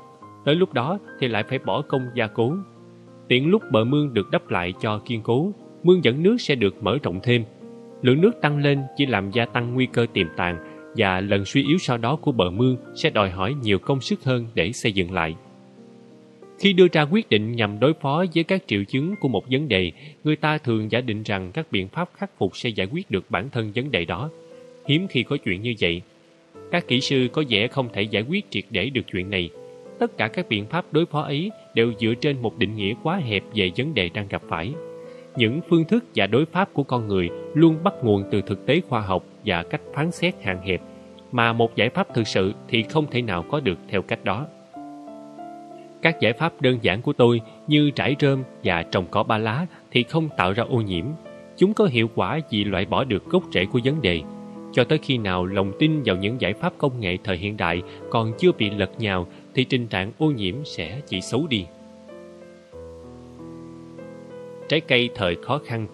tới lúc đó thì lại phải bỏ công gia cố. Tiện lúc bờ mương được đắp lại cho kiên cố, mương dẫn nước sẽ được mở rộng thêm. Lượng nước tăng lên chỉ làm gia tăng nguy cơ tiềm tàng và lần suy yếu sau đó của bờ mương sẽ đòi hỏi nhiều công sức hơn để xây dựng lại. Khi đưa ra quyết định nhằm đối phó với các triệu chứng của một vấn đề, người ta thường giả định rằng các biện pháp khắc phục sẽ giải quyết được bản thân vấn đề đó. Hiếm khi có chuyện như vậy. Các kỹ sư có vẻ không thể giải quyết triệt để được chuyện này. Tất cả các biện pháp đối phó ấy đều dựa trên một định nghĩa quá hẹp về vấn đề đang gặp phải. Những phương thức và đối pháp của con người luôn bắt nguồn từ thực tế khoa học và cách phán xét hạn hẹp, mà một giải pháp thực sự thì không thể nào có được theo cách đó. Các giải pháp đơn giản của tôi như trải rơm và trồng cỏ ba lá thì không tạo ra ô nhiễm. Chúng có hiệu quả vì loại bỏ được gốc rễ của vấn đề. Cho tới khi nào lòng tin vào những giải pháp công nghệ thời hiện đại còn chưa bị lật nhào thì tình trạng ô nhiễm sẽ chỉ xấu đi. Trái cây thời khó khăn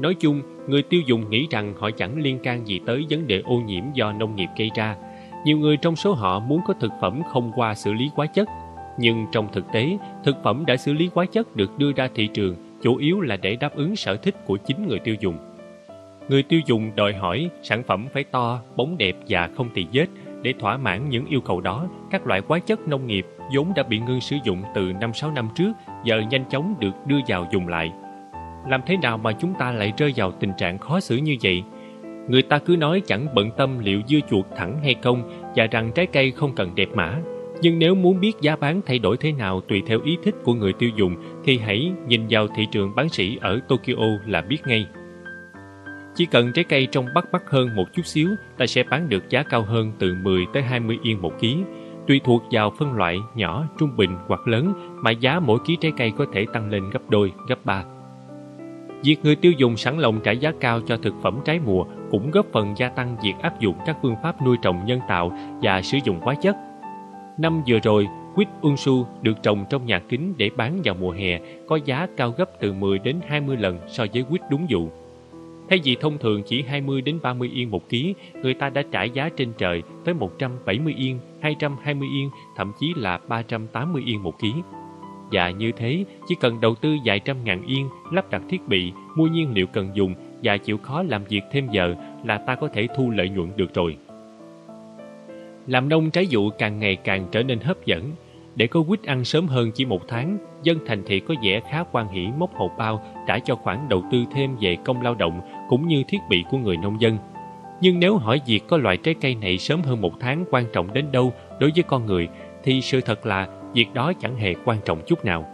Nói chung, người tiêu dùng nghĩ rằng họ chẳng liên can gì tới vấn đề ô nhiễm do nông nghiệp gây ra. Nhiều người trong số họ muốn có thực phẩm không qua xử lý quá chất nhưng trong thực tế, thực phẩm đã xử lý hóa chất được đưa ra thị trường chủ yếu là để đáp ứng sở thích của chính người tiêu dùng. Người tiêu dùng đòi hỏi sản phẩm phải to, bóng đẹp và không tỳ vết. Để thỏa mãn những yêu cầu đó, các loại hóa chất nông nghiệp vốn đã bị ngưng sử dụng từ 5-6 năm trước giờ nhanh chóng được đưa vào dùng lại. Làm thế nào mà chúng ta lại rơi vào tình trạng khó xử như vậy? Người ta cứ nói chẳng bận tâm liệu dưa chuột thẳng hay không và rằng trái cây không cần đẹp mã nhưng nếu muốn biết giá bán thay đổi thế nào tùy theo ý thích của người tiêu dùng thì hãy nhìn vào thị trường bán sỉ ở Tokyo là biết ngay. Chỉ cần trái cây trông bắt mắt hơn một chút xíu, ta sẽ bán được giá cao hơn từ 10 tới 20 yên một ký. Tùy thuộc vào phân loại nhỏ, trung bình hoặc lớn mà giá mỗi ký trái cây có thể tăng lên gấp đôi, gấp ba. Việc người tiêu dùng sẵn lòng trả giá cao cho thực phẩm trái mùa cũng góp phần gia tăng việc áp dụng các phương pháp nuôi trồng nhân tạo và sử dụng hóa chất Năm vừa rồi, quýt Unsu được trồng trong nhà kính để bán vào mùa hè có giá cao gấp từ 10 đến 20 lần so với quýt đúng vụ. Thay vì thông thường chỉ 20 đến 30 yên một ký, người ta đã trả giá trên trời tới 170 yên, 220 yên, thậm chí là 380 yên một ký. Và như thế, chỉ cần đầu tư vài trăm ngàn yên, lắp đặt thiết bị, mua nhiên liệu cần dùng và chịu khó làm việc thêm giờ là ta có thể thu lợi nhuận được rồi. Làm nông trái vụ càng ngày càng trở nên hấp dẫn. Để có quýt ăn sớm hơn chỉ một tháng, dân thành thị có vẻ khá quan hỷ móc hộp bao trả cho khoản đầu tư thêm về công lao động cũng như thiết bị của người nông dân. Nhưng nếu hỏi việc có loại trái cây này sớm hơn một tháng quan trọng đến đâu đối với con người, thì sự thật là việc đó chẳng hề quan trọng chút nào.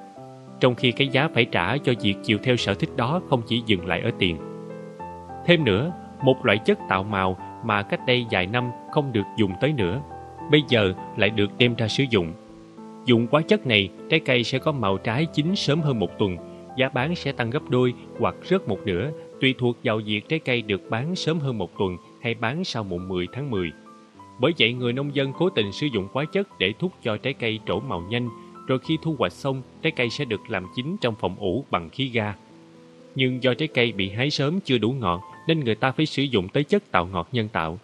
Trong khi cái giá phải trả cho việc chịu theo sở thích đó không chỉ dừng lại ở tiền. Thêm nữa, một loại chất tạo màu mà cách đây vài năm không được dùng tới nữa, bây giờ lại được đem ra sử dụng. Dùng quá chất này, trái cây sẽ có màu trái chín sớm hơn một tuần, giá bán sẽ tăng gấp đôi hoặc rớt một nửa, tùy thuộc vào việc trái cây được bán sớm hơn một tuần hay bán sau mùng 10 tháng 10. Bởi vậy người nông dân cố tình sử dụng hóa chất để thúc cho trái cây trổ màu nhanh, rồi khi thu hoạch xong, trái cây sẽ được làm chín trong phòng ủ bằng khí ga. Nhưng do trái cây bị hái sớm chưa đủ ngọt nên người ta phải sử dụng tới chất tạo ngọt nhân tạo.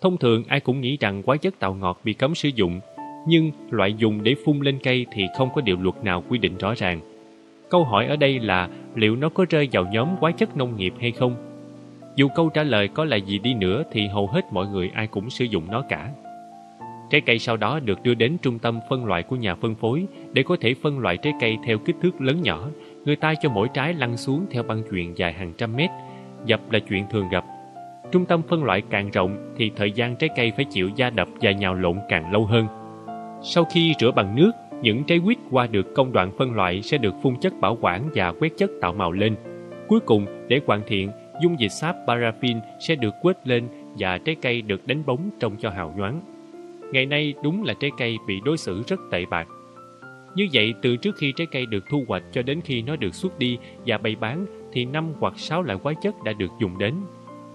Thông thường ai cũng nghĩ rằng hóa chất tạo ngọt bị cấm sử dụng, nhưng loại dùng để phun lên cây thì không có điều luật nào quy định rõ ràng. Câu hỏi ở đây là liệu nó có rơi vào nhóm quá chất nông nghiệp hay không? Dù câu trả lời có là gì đi nữa thì hầu hết mọi người ai cũng sử dụng nó cả. Trái cây sau đó được đưa đến trung tâm phân loại của nhà phân phối để có thể phân loại trái cây theo kích thước lớn nhỏ. Người ta cho mỗi trái lăn xuống theo băng chuyền dài hàng trăm mét dập là chuyện thường gặp. Trung tâm phân loại càng rộng thì thời gian trái cây phải chịu da đập và nhào lộn càng lâu hơn. Sau khi rửa bằng nước, những trái quýt qua được công đoạn phân loại sẽ được phun chất bảo quản và quét chất tạo màu lên. Cuối cùng, để hoàn thiện, dung dịch sáp paraffin sẽ được quét lên và trái cây được đánh bóng trông cho hào nhoáng. Ngày nay đúng là trái cây bị đối xử rất tệ bạc. Như vậy, từ trước khi trái cây được thu hoạch cho đến khi nó được xuất đi và bày bán thì năm hoặc sáu loại hóa chất đã được dùng đến.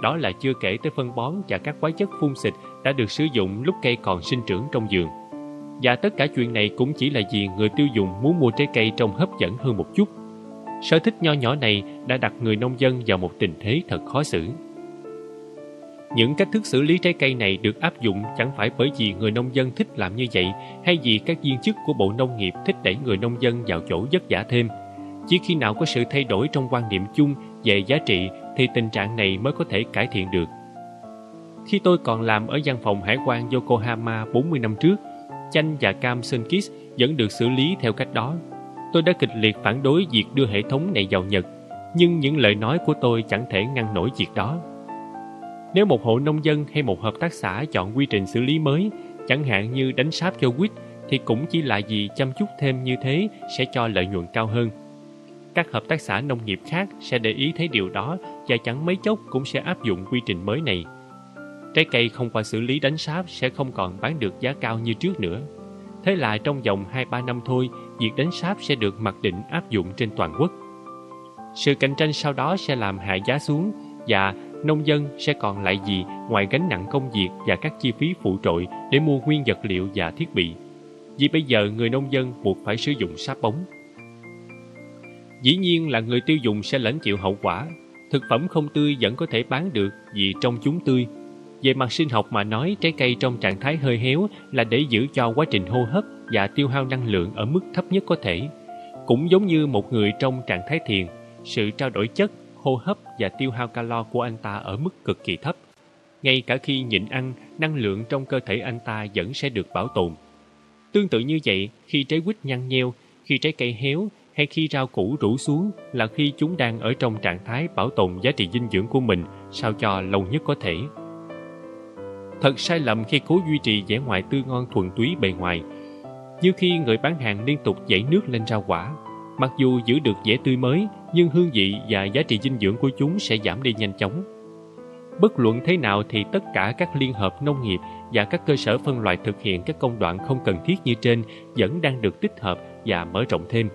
Đó là chưa kể tới phân bón và các hóa chất phun xịt đã được sử dụng lúc cây còn sinh trưởng trong vườn. Và tất cả chuyện này cũng chỉ là vì người tiêu dùng muốn mua trái cây trông hấp dẫn hơn một chút. Sở thích nho nhỏ này đã đặt người nông dân vào một tình thế thật khó xử. Những cách thức xử lý trái cây này được áp dụng chẳng phải bởi vì người nông dân thích làm như vậy hay vì các viên chức của Bộ Nông nghiệp thích đẩy người nông dân vào chỗ vất vả thêm. Chỉ khi nào có sự thay đổi trong quan niệm chung về giá trị thì tình trạng này mới có thể cải thiện được. Khi tôi còn làm ở văn phòng hải quan Yokohama 40 năm trước, chanh và cam Sunkist vẫn được xử lý theo cách đó. Tôi đã kịch liệt phản đối việc đưa hệ thống này vào Nhật, nhưng những lời nói của tôi chẳng thể ngăn nổi việc đó. Nếu một hộ nông dân hay một hợp tác xã chọn quy trình xử lý mới, chẳng hạn như đánh sáp cho quýt, thì cũng chỉ là gì chăm chút thêm như thế sẽ cho lợi nhuận cao hơn. Các hợp tác xã nông nghiệp khác sẽ để ý thấy điều đó và chẳng mấy chốc cũng sẽ áp dụng quy trình mới này. Trái cây không qua xử lý đánh sáp sẽ không còn bán được giá cao như trước nữa. Thế là trong vòng 2-3 năm thôi, việc đánh sáp sẽ được mặc định áp dụng trên toàn quốc. Sự cạnh tranh sau đó sẽ làm hạ giá xuống và nông dân sẽ còn lại gì ngoài gánh nặng công việc và các chi phí phụ trội để mua nguyên vật liệu và thiết bị. Vì bây giờ người nông dân buộc phải sử dụng sáp bóng. Dĩ nhiên là người tiêu dùng sẽ lãnh chịu hậu quả. Thực phẩm không tươi vẫn có thể bán được vì trong chúng tươi. Về mặt sinh học mà nói, trái cây trong trạng thái hơi héo là để giữ cho quá trình hô hấp và tiêu hao năng lượng ở mức thấp nhất có thể. Cũng giống như một người trong trạng thái thiền, sự trao đổi chất hô hấp và tiêu hao calo của anh ta ở mức cực kỳ thấp. Ngay cả khi nhịn ăn, năng lượng trong cơ thể anh ta vẫn sẽ được bảo tồn. Tương tự như vậy, khi trái quýt nhăn nheo, khi trái cây héo hay khi rau củ rủ xuống là khi chúng đang ở trong trạng thái bảo tồn giá trị dinh dưỡng của mình sao cho lâu nhất có thể. Thật sai lầm khi cố duy trì vẻ ngoài tươi ngon thuần túy bề ngoài, như khi người bán hàng liên tục dãy nước lên rau quả. Mặc dù giữ được vẻ tươi mới, nhưng hương vị và giá trị dinh dưỡng của chúng sẽ giảm đi nhanh chóng. Bất luận thế nào thì tất cả các liên hợp nông nghiệp và các cơ sở phân loại thực hiện các công đoạn không cần thiết như trên vẫn đang được tích hợp và mở rộng thêm.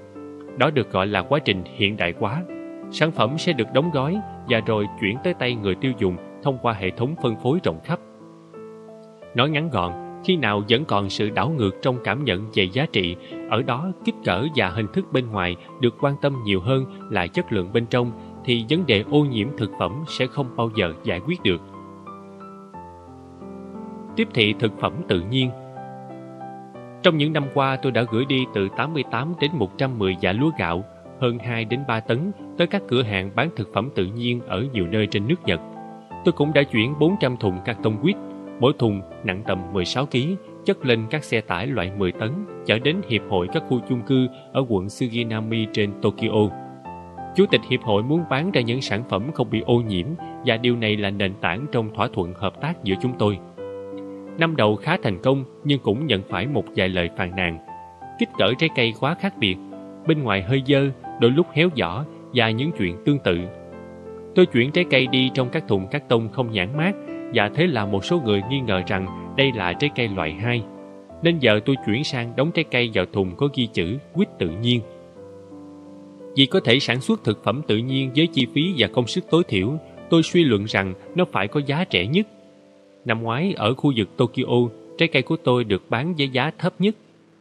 Đó được gọi là quá trình hiện đại hóa. Sản phẩm sẽ được đóng gói và rồi chuyển tới tay người tiêu dùng thông qua hệ thống phân phối rộng khắp. Nói ngắn gọn, khi nào vẫn còn sự đảo ngược trong cảm nhận về giá trị, ở đó kích cỡ và hình thức bên ngoài được quan tâm nhiều hơn là chất lượng bên trong, thì vấn đề ô nhiễm thực phẩm sẽ không bao giờ giải quyết được. Tiếp thị thực phẩm tự nhiên Trong những năm qua tôi đã gửi đi từ 88 đến 110 giả dạ lúa gạo, hơn 2 đến 3 tấn tới các cửa hàng bán thực phẩm tự nhiên ở nhiều nơi trên nước Nhật. Tôi cũng đã chuyển 400 thùng các tông quýt Mỗi thùng nặng tầm 16 kg, chất lên các xe tải loại 10 tấn, chở đến Hiệp hội các khu chung cư ở quận Suginami trên Tokyo. Chủ tịch Hiệp hội muốn bán ra những sản phẩm không bị ô nhiễm và điều này là nền tảng trong thỏa thuận hợp tác giữa chúng tôi. Năm đầu khá thành công nhưng cũng nhận phải một vài lời phàn nàn. Kích cỡ trái cây quá khác biệt, bên ngoài hơi dơ, đôi lúc héo vỏ và những chuyện tương tự. Tôi chuyển trái cây đi trong các thùng cắt tông không nhãn mát và thế là một số người nghi ngờ rằng đây là trái cây loại 2. Nên giờ tôi chuyển sang đóng trái cây vào thùng có ghi chữ quýt tự nhiên. Vì có thể sản xuất thực phẩm tự nhiên với chi phí và công sức tối thiểu, tôi suy luận rằng nó phải có giá rẻ nhất. Năm ngoái ở khu vực Tokyo, trái cây của tôi được bán với giá thấp nhất.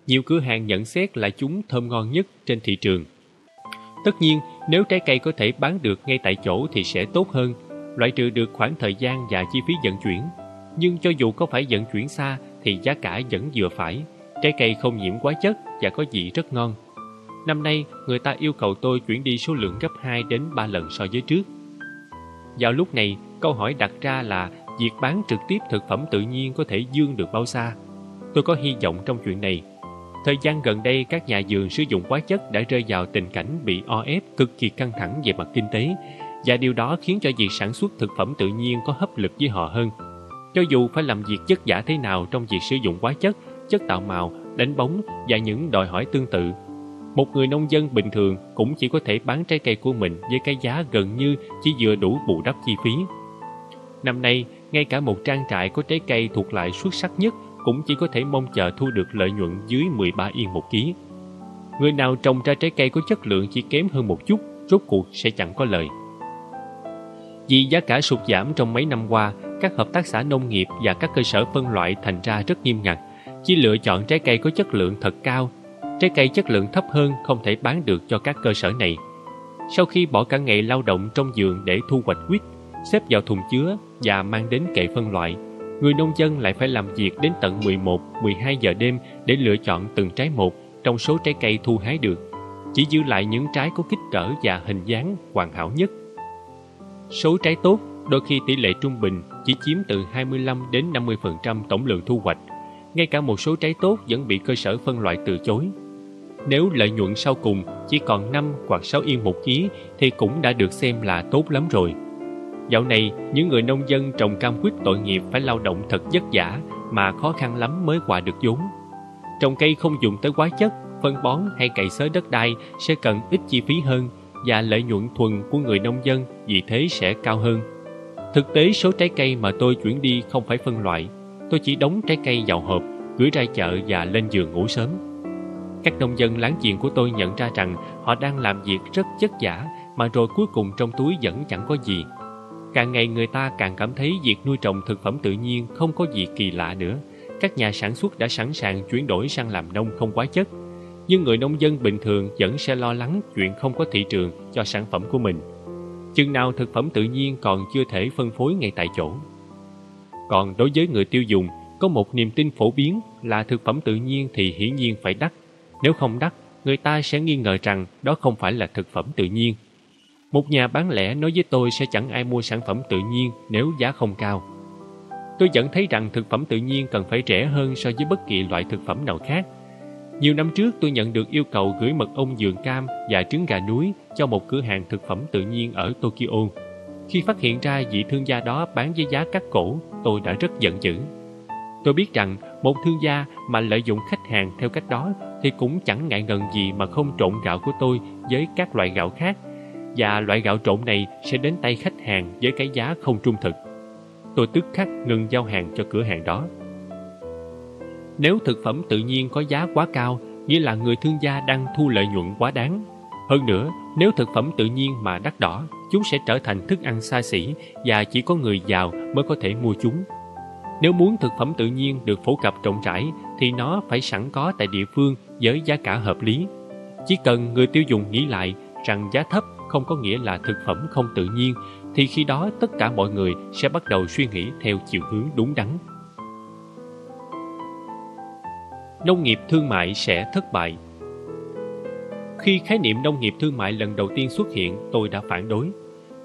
Nhiều cửa hàng nhận xét là chúng thơm ngon nhất trên thị trường. Tất nhiên, nếu trái cây có thể bán được ngay tại chỗ thì sẽ tốt hơn loại trừ được khoảng thời gian và chi phí vận chuyển. Nhưng cho dù có phải vận chuyển xa thì giá cả vẫn vừa phải. Trái cây không nhiễm quá chất và có vị rất ngon. Năm nay, người ta yêu cầu tôi chuyển đi số lượng gấp 2 đến 3 lần so với trước. Vào lúc này, câu hỏi đặt ra là việc bán trực tiếp thực phẩm tự nhiên có thể dương được bao xa? Tôi có hy vọng trong chuyện này. Thời gian gần đây, các nhà vườn sử dụng hóa chất đã rơi vào tình cảnh bị o ép cực kỳ căng thẳng về mặt kinh tế và điều đó khiến cho việc sản xuất thực phẩm tự nhiên có hấp lực với họ hơn. Cho dù phải làm việc chất giả thế nào trong việc sử dụng hóa chất, chất tạo màu, đánh bóng và những đòi hỏi tương tự, một người nông dân bình thường cũng chỉ có thể bán trái cây của mình với cái giá gần như chỉ vừa đủ bù đắp chi phí. Năm nay, ngay cả một trang trại có trái cây thuộc loại xuất sắc nhất cũng chỉ có thể mong chờ thu được lợi nhuận dưới 13 yên một ký. Người nào trồng ra trái cây có chất lượng chỉ kém hơn một chút, rốt cuộc sẽ chẳng có lời. Vì giá cả sụt giảm trong mấy năm qua, các hợp tác xã nông nghiệp và các cơ sở phân loại thành ra rất nghiêm ngặt, chỉ lựa chọn trái cây có chất lượng thật cao. Trái cây chất lượng thấp hơn không thể bán được cho các cơ sở này. Sau khi bỏ cả ngày lao động trong vườn để thu hoạch quýt, xếp vào thùng chứa và mang đến kệ phân loại, người nông dân lại phải làm việc đến tận 11, 12 giờ đêm để lựa chọn từng trái một trong số trái cây thu hái được, chỉ giữ lại những trái có kích cỡ và hình dáng hoàn hảo nhất. Số trái tốt đôi khi tỷ lệ trung bình chỉ chiếm từ 25 đến 50% tổng lượng thu hoạch. Ngay cả một số trái tốt vẫn bị cơ sở phân loại từ chối. Nếu lợi nhuận sau cùng chỉ còn 5 hoặc 6 yên một ký thì cũng đã được xem là tốt lắm rồi. Dạo này, những người nông dân trồng cam quýt tội nghiệp phải lao động thật vất vả mà khó khăn lắm mới quả được vốn. Trồng cây không dùng tới hóa chất, phân bón hay cày xới đất đai sẽ cần ít chi phí hơn và lợi nhuận thuần của người nông dân vì thế sẽ cao hơn. Thực tế số trái cây mà tôi chuyển đi không phải phân loại, tôi chỉ đóng trái cây vào hộp, gửi ra chợ và lên giường ngủ sớm. Các nông dân láng giềng của tôi nhận ra rằng họ đang làm việc rất chất giả mà rồi cuối cùng trong túi vẫn chẳng có gì. Càng ngày người ta càng cảm thấy việc nuôi trồng thực phẩm tự nhiên không có gì kỳ lạ nữa. Các nhà sản xuất đã sẵn sàng chuyển đổi sang làm nông không quá chất. Nhưng người nông dân bình thường vẫn sẽ lo lắng chuyện không có thị trường cho sản phẩm của mình. Chừng nào thực phẩm tự nhiên còn chưa thể phân phối ngay tại chỗ. Còn đối với người tiêu dùng, có một niềm tin phổ biến là thực phẩm tự nhiên thì hiển nhiên phải đắt. Nếu không đắt, người ta sẽ nghi ngờ rằng đó không phải là thực phẩm tự nhiên. Một nhà bán lẻ nói với tôi sẽ chẳng ai mua sản phẩm tự nhiên nếu giá không cao. Tôi vẫn thấy rằng thực phẩm tự nhiên cần phải rẻ hơn so với bất kỳ loại thực phẩm nào khác. Nhiều năm trước tôi nhận được yêu cầu gửi mật ong dường cam và trứng gà núi cho một cửa hàng thực phẩm tự nhiên ở Tokyo. Khi phát hiện ra vị thương gia đó bán với giá cắt cổ, tôi đã rất giận dữ. Tôi biết rằng một thương gia mà lợi dụng khách hàng theo cách đó thì cũng chẳng ngại ngần gì mà không trộn gạo của tôi với các loại gạo khác và loại gạo trộn này sẽ đến tay khách hàng với cái giá không trung thực. Tôi tức khắc ngừng giao hàng cho cửa hàng đó. Nếu thực phẩm tự nhiên có giá quá cao, nghĩa là người thương gia đang thu lợi nhuận quá đáng. Hơn nữa, nếu thực phẩm tự nhiên mà đắt đỏ, chúng sẽ trở thành thức ăn xa xỉ và chỉ có người giàu mới có thể mua chúng. Nếu muốn thực phẩm tự nhiên được phổ cập rộng rãi thì nó phải sẵn có tại địa phương với giá cả hợp lý. Chỉ cần người tiêu dùng nghĩ lại rằng giá thấp không có nghĩa là thực phẩm không tự nhiên thì khi đó tất cả mọi người sẽ bắt đầu suy nghĩ theo chiều hướng đúng đắn. Nông nghiệp thương mại sẽ thất bại Khi khái niệm nông nghiệp thương mại lần đầu tiên xuất hiện, tôi đã phản đối.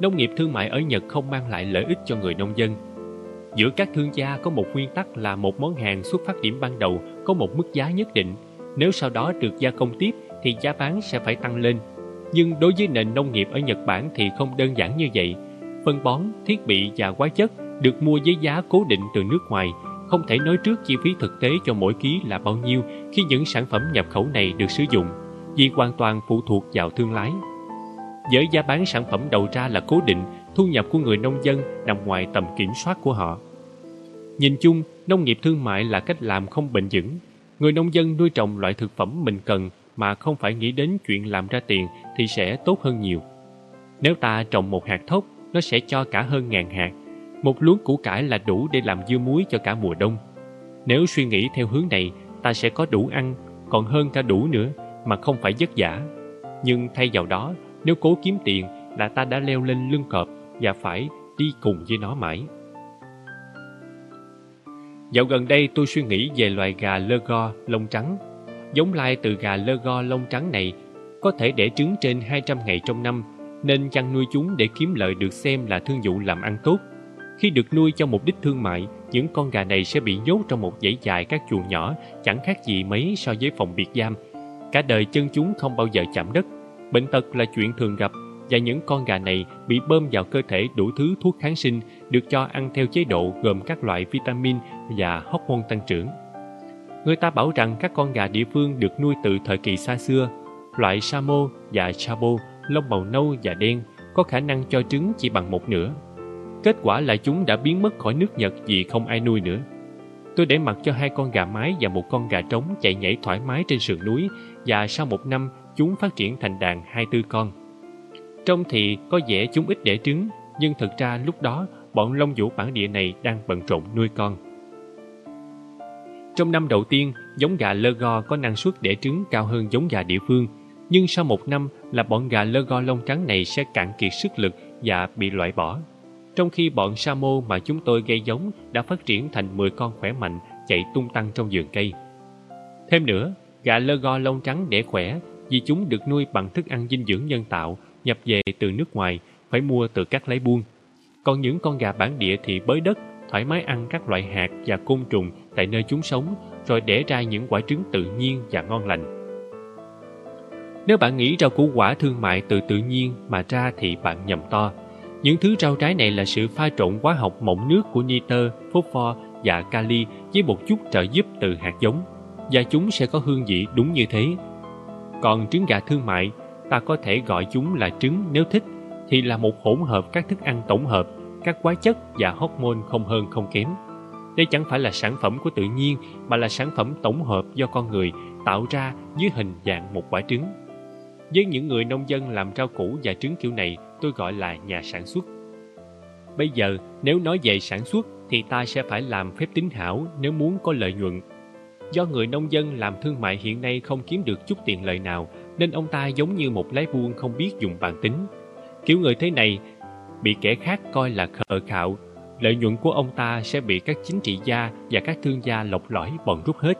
Nông nghiệp thương mại ở Nhật không mang lại lợi ích cho người nông dân. Giữa các thương gia có một nguyên tắc là một món hàng xuất phát điểm ban đầu có một mức giá nhất định. Nếu sau đó được gia công tiếp thì giá bán sẽ phải tăng lên nhưng đối với nền nông nghiệp ở Nhật Bản thì không đơn giản như vậy. Phân bón, thiết bị và hóa chất được mua với giá cố định từ nước ngoài, không thể nói trước chi phí thực tế cho mỗi ký là bao nhiêu khi những sản phẩm nhập khẩu này được sử dụng, vì hoàn toàn phụ thuộc vào thương lái. Với giá bán sản phẩm đầu ra là cố định, thu nhập của người nông dân nằm ngoài tầm kiểm soát của họ. Nhìn chung, nông nghiệp thương mại là cách làm không bền vững. Người nông dân nuôi trồng loại thực phẩm mình cần mà không phải nghĩ đến chuyện làm ra tiền thì sẽ tốt hơn nhiều. Nếu ta trồng một hạt thóc, nó sẽ cho cả hơn ngàn hạt. Một luống củ cải là đủ để làm dưa muối cho cả mùa đông. Nếu suy nghĩ theo hướng này, ta sẽ có đủ ăn, còn hơn cả đủ nữa, mà không phải vất vả. Nhưng thay vào đó, nếu cố kiếm tiền là ta đã leo lên lưng cọp và phải đi cùng với nó mãi. Dạo gần đây tôi suy nghĩ về loài gà lơ go, lông trắng Giống lai từ gà lơ go lông trắng này có thể đẻ trứng trên 200 ngày trong năm, nên chăn nuôi chúng để kiếm lợi được xem là thương vụ làm ăn tốt. Khi được nuôi cho mục đích thương mại, những con gà này sẽ bị nhốt trong một dãy dài các chuồng nhỏ, chẳng khác gì mấy so với phòng biệt giam. Cả đời chân chúng không bao giờ chạm đất. Bệnh tật là chuyện thường gặp và những con gà này bị bơm vào cơ thể đủ thứ thuốc kháng sinh được cho ăn theo chế độ gồm các loại vitamin và hormone tăng trưởng. Người ta bảo rằng các con gà địa phương được nuôi từ thời kỳ xa xưa. Loại Samo và Chabo, lông màu nâu và đen, có khả năng cho trứng chỉ bằng một nửa. Kết quả là chúng đã biến mất khỏi nước Nhật vì không ai nuôi nữa. Tôi để mặc cho hai con gà mái và một con gà trống chạy nhảy thoải mái trên sườn núi và sau một năm chúng phát triển thành đàn hai tư con. Trông thì có vẻ chúng ít đẻ trứng, nhưng thực ra lúc đó bọn lông vũ bản địa này đang bận rộn nuôi con. Trong năm đầu tiên, giống gà lơ go có năng suất đẻ trứng cao hơn giống gà địa phương. Nhưng sau một năm là bọn gà lơ go lông trắng này sẽ cạn kiệt sức lực và bị loại bỏ. Trong khi bọn sa mô mà chúng tôi gây giống đã phát triển thành 10 con khỏe mạnh chạy tung tăng trong vườn cây. Thêm nữa, gà lơ go lông trắng để khỏe vì chúng được nuôi bằng thức ăn dinh dưỡng nhân tạo nhập về từ nước ngoài, phải mua từ các lấy buôn. Còn những con gà bản địa thì bới đất, thoải mái ăn các loại hạt và côn trùng tại nơi chúng sống, rồi đẻ ra những quả trứng tự nhiên và ngon lành. Nếu bạn nghĩ rau củ quả thương mại từ tự nhiên mà ra thì bạn nhầm to. Những thứ rau trái này là sự pha trộn hóa học mộng nước của nitơ, phốt pho và kali với một chút trợ giúp từ hạt giống và chúng sẽ có hương vị đúng như thế. Còn trứng gà thương mại, ta có thể gọi chúng là trứng nếu thích, thì là một hỗn hợp các thức ăn tổng hợp, các hóa chất và hormone không hơn không kém. Đây chẳng phải là sản phẩm của tự nhiên mà là sản phẩm tổng hợp do con người tạo ra dưới hình dạng một quả trứng. Với những người nông dân làm rau củ và trứng kiểu này, tôi gọi là nhà sản xuất. Bây giờ, nếu nói về sản xuất thì ta sẽ phải làm phép tính hảo nếu muốn có lợi nhuận. Do người nông dân làm thương mại hiện nay không kiếm được chút tiền lợi nào, nên ông ta giống như một lái buôn không biết dùng bàn tính. Kiểu người thế này bị kẻ khác coi là khờ khạo, lợi nhuận của ông ta sẽ bị các chính trị gia và các thương gia lọc lõi bòn rút hết.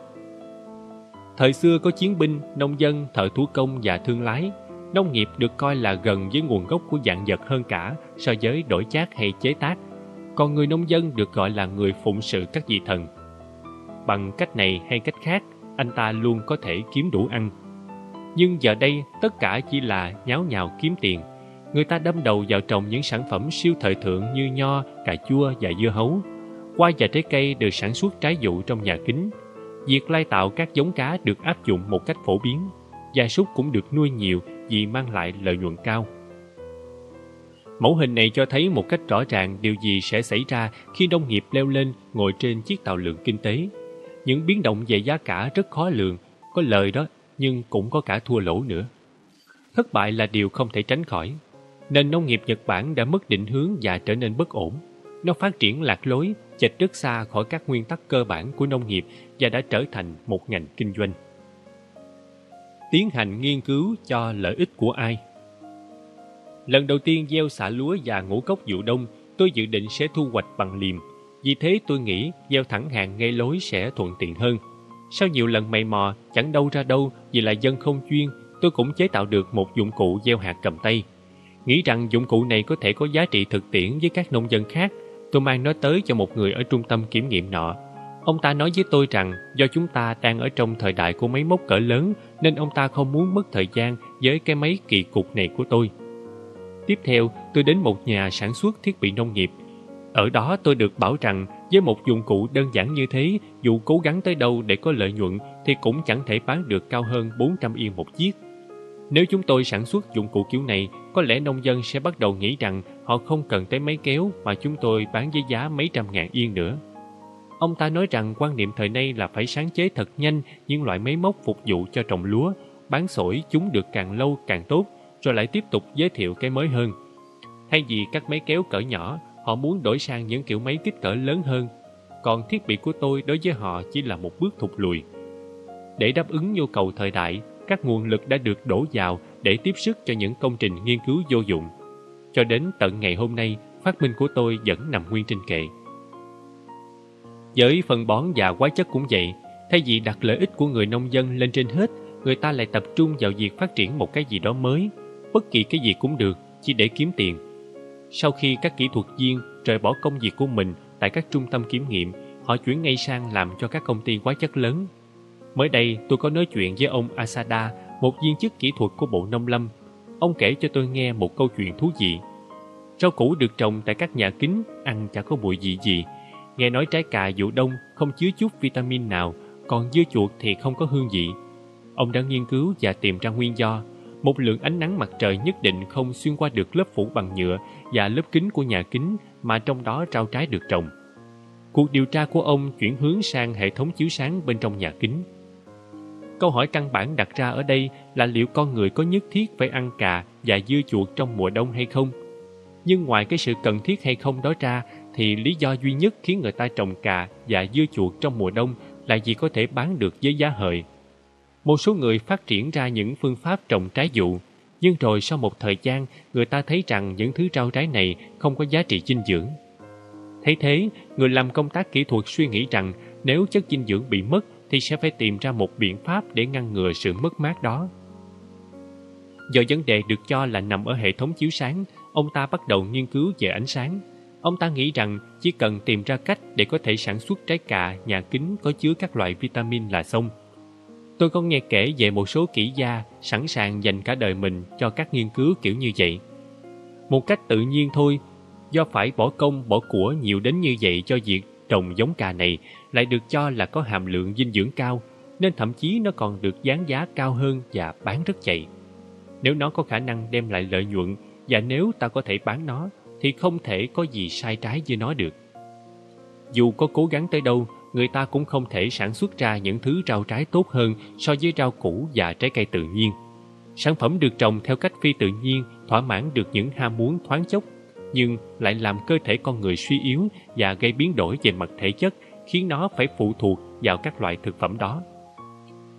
Thời xưa có chiến binh, nông dân, thợ thủ công và thương lái. Nông nghiệp được coi là gần với nguồn gốc của dạng vật hơn cả so với đổi chác hay chế tác. Còn người nông dân được gọi là người phụng sự các vị thần. Bằng cách này hay cách khác, anh ta luôn có thể kiếm đủ ăn. Nhưng giờ đây, tất cả chỉ là nháo nhào kiếm tiền. Người ta đâm đầu vào trồng những sản phẩm siêu thời thượng như nho, cà chua và dưa hấu. Hoa và trái cây được sản xuất trái vụ trong nhà kính, Việc lai tạo các giống cá được áp dụng một cách phổ biến. Gia súc cũng được nuôi nhiều vì mang lại lợi nhuận cao. Mẫu hình này cho thấy một cách rõ ràng điều gì sẽ xảy ra khi nông nghiệp leo lên ngồi trên chiếc tàu lượng kinh tế. Những biến động về giá cả rất khó lường, có lời đó nhưng cũng có cả thua lỗ nữa. Thất bại là điều không thể tránh khỏi. Nền nông nghiệp Nhật Bản đã mất định hướng và trở nên bất ổn. Nó phát triển lạc lối, chệch rất xa khỏi các nguyên tắc cơ bản của nông nghiệp và đã trở thành một ngành kinh doanh. Tiến hành nghiên cứu cho lợi ích của ai? Lần đầu tiên gieo xạ lúa và ngũ cốc vụ đông, tôi dự định sẽ thu hoạch bằng liềm. Vì thế tôi nghĩ gieo thẳng hàng ngay lối sẽ thuận tiện hơn. Sau nhiều lần mày mò, chẳng đâu ra đâu vì là dân không chuyên, tôi cũng chế tạo được một dụng cụ gieo hạt cầm tay. Nghĩ rằng dụng cụ này có thể có giá trị thực tiễn với các nông dân khác, tôi mang nó tới cho một người ở trung tâm kiểm nghiệm nọ. Ông ta nói với tôi rằng do chúng ta đang ở trong thời đại của máy móc cỡ lớn nên ông ta không muốn mất thời gian với cái máy kỳ cục này của tôi. Tiếp theo, tôi đến một nhà sản xuất thiết bị nông nghiệp. Ở đó tôi được bảo rằng với một dụng cụ đơn giản như thế, dù cố gắng tới đâu để có lợi nhuận thì cũng chẳng thể bán được cao hơn 400 yên một chiếc. Nếu chúng tôi sản xuất dụng cụ kiểu này, có lẽ nông dân sẽ bắt đầu nghĩ rằng họ không cần tới máy kéo mà chúng tôi bán với giá mấy trăm ngàn yên nữa. Ông ta nói rằng quan niệm thời nay là phải sáng chế thật nhanh những loại máy móc phục vụ cho trồng lúa, bán sổi chúng được càng lâu càng tốt, rồi lại tiếp tục giới thiệu cái mới hơn. Thay vì các máy kéo cỡ nhỏ, họ muốn đổi sang những kiểu máy kích cỡ lớn hơn. Còn thiết bị của tôi đối với họ chỉ là một bước thụt lùi. Để đáp ứng nhu cầu thời đại, các nguồn lực đã được đổ vào để tiếp sức cho những công trình nghiên cứu vô dụng. Cho đến tận ngày hôm nay, phát minh của tôi vẫn nằm nguyên trên kệ. Với phân bón và hóa chất cũng vậy, thay vì đặt lợi ích của người nông dân lên trên hết, người ta lại tập trung vào việc phát triển một cái gì đó mới, bất kỳ cái gì cũng được, chỉ để kiếm tiền. Sau khi các kỹ thuật viên rời bỏ công việc của mình tại các trung tâm kiểm nghiệm, họ chuyển ngay sang làm cho các công ty hóa chất lớn Mới đây tôi có nói chuyện với ông Asada, một viên chức kỹ thuật của Bộ Nông Lâm. Ông kể cho tôi nghe một câu chuyện thú vị. Rau củ được trồng tại các nhà kính, ăn chả có mùi gì gì. Nghe nói trái cà vụ đông không chứa chút vitamin nào, còn dưa chuột thì không có hương vị. Ông đã nghiên cứu và tìm ra nguyên do. Một lượng ánh nắng mặt trời nhất định không xuyên qua được lớp phủ bằng nhựa và lớp kính của nhà kính mà trong đó rau trái được trồng. Cuộc điều tra của ông chuyển hướng sang hệ thống chiếu sáng bên trong nhà kính. Câu hỏi căn bản đặt ra ở đây là liệu con người có nhất thiết phải ăn cà và dưa chuột trong mùa đông hay không? Nhưng ngoài cái sự cần thiết hay không đó ra, thì lý do duy nhất khiến người ta trồng cà và dưa chuột trong mùa đông là vì có thể bán được với giá hời. Một số người phát triển ra những phương pháp trồng trái dụ, nhưng rồi sau một thời gian, người ta thấy rằng những thứ rau trái này không có giá trị dinh dưỡng. Thấy thế, người làm công tác kỹ thuật suy nghĩ rằng nếu chất dinh dưỡng bị mất thì sẽ phải tìm ra một biện pháp để ngăn ngừa sự mất mát đó. Do vấn đề được cho là nằm ở hệ thống chiếu sáng, ông ta bắt đầu nghiên cứu về ánh sáng. Ông ta nghĩ rằng chỉ cần tìm ra cách để có thể sản xuất trái cà nhà kính có chứa các loại vitamin là xong. Tôi có nghe kể về một số kỹ gia sẵn sàng dành cả đời mình cho các nghiên cứu kiểu như vậy. Một cách tự nhiên thôi, do phải bỏ công bỏ của nhiều đến như vậy cho việc trồng giống cà này lại được cho là có hàm lượng dinh dưỡng cao, nên thậm chí nó còn được dán giá cao hơn và bán rất chạy. Nếu nó có khả năng đem lại lợi nhuận và nếu ta có thể bán nó, thì không thể có gì sai trái với nó được. Dù có cố gắng tới đâu, người ta cũng không thể sản xuất ra những thứ rau trái tốt hơn so với rau củ và trái cây tự nhiên. Sản phẩm được trồng theo cách phi tự nhiên thỏa mãn được những ham muốn thoáng chốc, nhưng lại làm cơ thể con người suy yếu và gây biến đổi về mặt thể chất, khiến nó phải phụ thuộc vào các loại thực phẩm đó.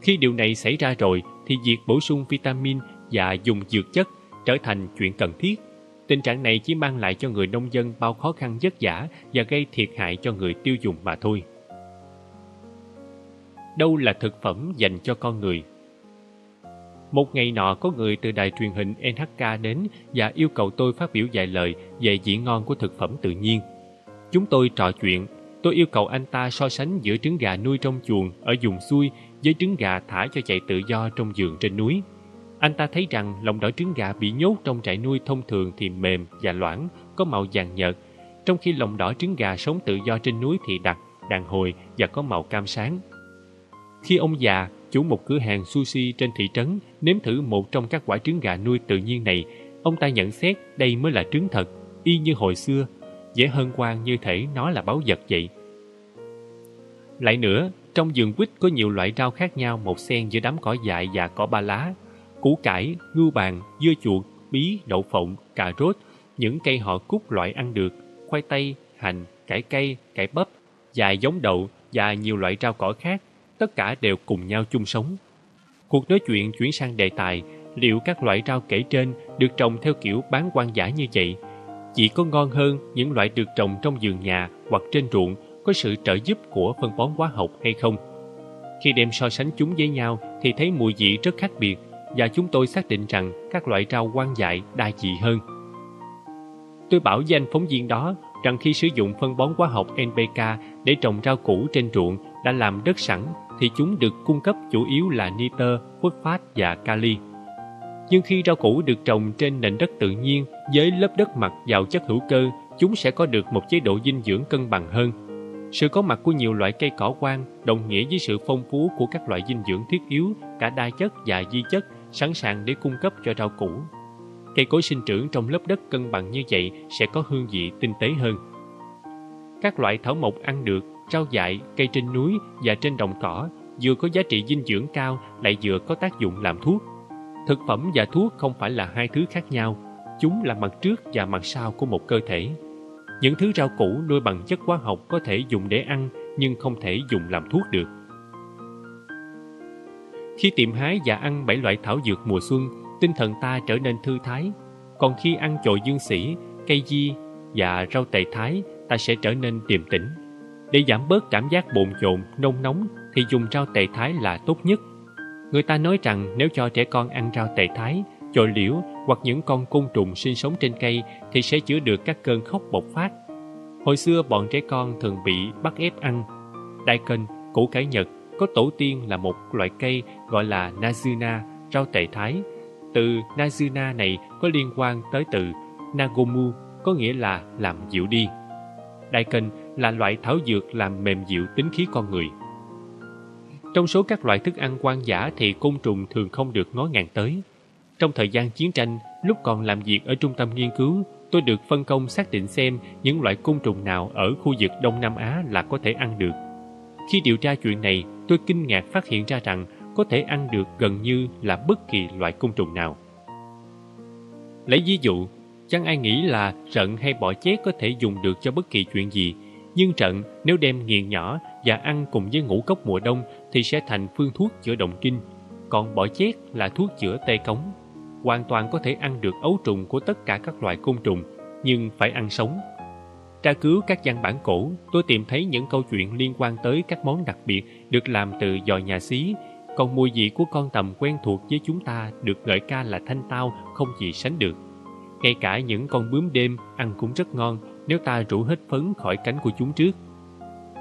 Khi điều này xảy ra rồi, thì việc bổ sung vitamin và dùng dược chất trở thành chuyện cần thiết. Tình trạng này chỉ mang lại cho người nông dân bao khó khăn vất vả và gây thiệt hại cho người tiêu dùng mà thôi. Đâu là thực phẩm dành cho con người? Một ngày nọ có người từ đài truyền hình NHK đến và yêu cầu tôi phát biểu vài lời về vị ngon của thực phẩm tự nhiên. Chúng tôi trò chuyện, tôi yêu cầu anh ta so sánh giữa trứng gà nuôi trong chuồng ở vùng xuôi với trứng gà thả cho chạy tự do trong vườn trên núi. Anh ta thấy rằng lòng đỏ trứng gà bị nhốt trong trại nuôi thông thường thì mềm và loãng, có màu vàng nhợt, trong khi lòng đỏ trứng gà sống tự do trên núi thì đặc, đàn hồi và có màu cam sáng. Khi ông già, chủ một cửa hàng sushi trên thị trấn, nếm thử một trong các quả trứng gà nuôi tự nhiên này, ông ta nhận xét đây mới là trứng thật, y như hồi xưa, dễ hơn quan như thể nó là báu vật vậy. Lại nữa, trong vườn quýt có nhiều loại rau khác nhau một xen giữa đám cỏ dại và cỏ ba lá, củ cải, ngưu bàn, dưa chuột, bí, đậu phộng, cà rốt, những cây họ cúc loại ăn được, khoai tây, hành, cải cây, cải bắp, dài giống đậu và nhiều loại rau cỏ khác, tất cả đều cùng nhau chung sống. Cuộc nói chuyện chuyển sang đề tài liệu các loại rau kể trên được trồng theo kiểu bán quan giả như vậy chỉ có ngon hơn những loại được trồng trong vườn nhà hoặc trên ruộng có sự trợ giúp của phân bón hóa học hay không. Khi đem so sánh chúng với nhau thì thấy mùi vị rất khác biệt và chúng tôi xác định rằng các loại rau quan dại đa dị hơn. Tôi bảo với anh phóng viên đó rằng khi sử dụng phân bón hóa học NPK để trồng rau củ trên ruộng đã làm đất sẵn thì chúng được cung cấp chủ yếu là nitơ, phosphat và kali. Nhưng khi rau củ được trồng trên nền đất tự nhiên với lớp đất mặt giàu chất hữu cơ, chúng sẽ có được một chế độ dinh dưỡng cân bằng hơn. Sự có mặt của nhiều loại cây cỏ quang đồng nghĩa với sự phong phú của các loại dinh dưỡng thiết yếu, cả đa chất và di chất sẵn sàng để cung cấp cho rau củ. Cây cối sinh trưởng trong lớp đất cân bằng như vậy sẽ có hương vị tinh tế hơn. Các loại thảo mộc ăn được, rau dại, cây trên núi và trên đồng cỏ vừa có giá trị dinh dưỡng cao lại vừa có tác dụng làm thuốc. Thực phẩm và thuốc không phải là hai thứ khác nhau, chúng là mặt trước và mặt sau của một cơ thể. Những thứ rau củ nuôi bằng chất hóa học có thể dùng để ăn nhưng không thể dùng làm thuốc được. Khi tìm hái và ăn bảy loại thảo dược mùa xuân, tinh thần ta trở nên thư thái. Còn khi ăn chồi dương sĩ, cây di và rau tề thái, ta sẽ trở nên điềm tĩnh. Để giảm bớt cảm giác bồn chồn, nôn nóng thì dùng rau tề thái là tốt nhất. Người ta nói rằng nếu cho trẻ con ăn rau tề thái, chồi liễu hoặc những con côn trùng sinh sống trên cây thì sẽ chữa được các cơn khóc bộc phát. Hồi xưa bọn trẻ con thường bị bắt ép ăn. Đại cân, củ cải nhật có tổ tiên là một loại cây gọi là Nazuna, rau tề thái. Từ Nazuna này có liên quan tới từ Nagomu, có nghĩa là làm dịu đi. Đại kênh là loại thảo dược làm mềm dịu tính khí con người. Trong số các loại thức ăn quan giả thì côn trùng thường không được ngó ngàng tới. Trong thời gian chiến tranh, lúc còn làm việc ở trung tâm nghiên cứu, tôi được phân công xác định xem những loại côn trùng nào ở khu vực Đông Nam Á là có thể ăn được. Khi điều tra chuyện này, tôi kinh ngạc phát hiện ra rằng có thể ăn được gần như là bất kỳ loại côn trùng nào. Lấy ví dụ, chẳng ai nghĩ là rận hay bọ chét có thể dùng được cho bất kỳ chuyện gì, nhưng trận nếu đem nghiền nhỏ và ăn cùng với ngũ cốc mùa đông thì sẽ thành phương thuốc chữa động kinh. còn bọ chét là thuốc chữa tê cống. Hoàn toàn có thể ăn được ấu trùng của tất cả các loài côn trùng, nhưng phải ăn sống. Tra cứu các văn bản cổ, tôi tìm thấy những câu chuyện liên quan tới các món đặc biệt được làm từ giò nhà xí, còn mùi vị của con tầm quen thuộc với chúng ta được ngợi ca là thanh tao không gì sánh được. Ngay cả những con bướm đêm ăn cũng rất ngon nếu ta rủ hết phấn khỏi cánh của chúng trước.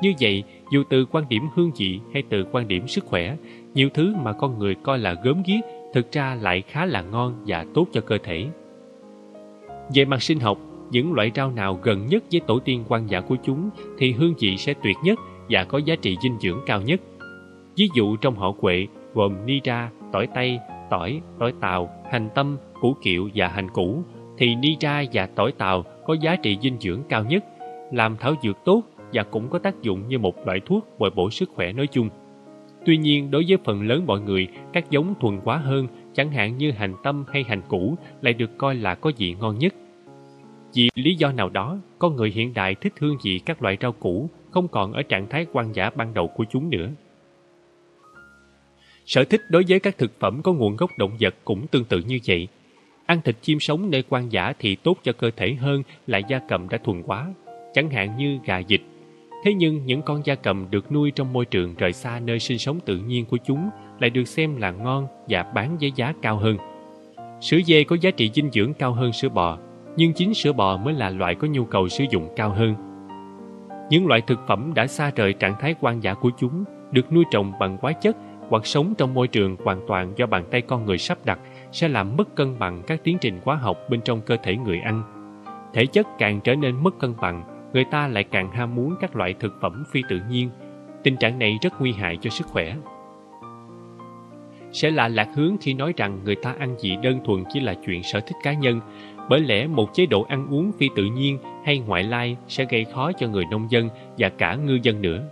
Như vậy, dù từ quan điểm hương vị hay từ quan điểm sức khỏe, nhiều thứ mà con người coi là gớm ghiếc thực ra lại khá là ngon và tốt cho cơ thể. Về mặt sinh học, những loại rau nào gần nhất với tổ tiên quan giả của chúng thì hương vị sẽ tuyệt nhất và có giá trị dinh dưỡng cao nhất. Ví dụ trong họ quệ gồm ni ra, tỏi tây, tỏi, tỏi tàu, hành tâm, củ kiệu và hành củ thì ni ra và tỏi tàu có giá trị dinh dưỡng cao nhất, làm thảo dược tốt và cũng có tác dụng như một loại thuốc bồi bổ sức khỏe nói chung. Tuy nhiên, đối với phần lớn mọi người, các giống thuần quá hơn, chẳng hạn như hành tâm hay hành củ, lại được coi là có vị ngon nhất. Vì lý do nào đó, con người hiện đại thích hương vị các loại rau củ, không còn ở trạng thái quan giả ban đầu của chúng nữa. Sở thích đối với các thực phẩm có nguồn gốc động vật cũng tương tự như vậy. Ăn thịt chim sống nơi quan giả thì tốt cho cơ thể hơn là gia cầm đã thuần quá. chẳng hạn như gà vịt. Thế nhưng những con gia cầm được nuôi trong môi trường rời xa nơi sinh sống tự nhiên của chúng lại được xem là ngon và bán với giá cao hơn. Sữa dê có giá trị dinh dưỡng cao hơn sữa bò, nhưng chính sữa bò mới là loại có nhu cầu sử dụng cao hơn. Những loại thực phẩm đã xa rời trạng thái quan giả của chúng được nuôi trồng bằng hóa chất hoặc sống trong môi trường hoàn toàn do bàn tay con người sắp đặt sẽ làm mất cân bằng các tiến trình hóa học bên trong cơ thể người ăn. Thể chất càng trở nên mất cân bằng, người ta lại càng ham muốn các loại thực phẩm phi tự nhiên. Tình trạng này rất nguy hại cho sức khỏe. Sẽ là lạc hướng khi nói rằng người ta ăn gì đơn thuần chỉ là chuyện sở thích cá nhân, bởi lẽ một chế độ ăn uống phi tự nhiên hay ngoại lai sẽ gây khó cho người nông dân và cả ngư dân nữa.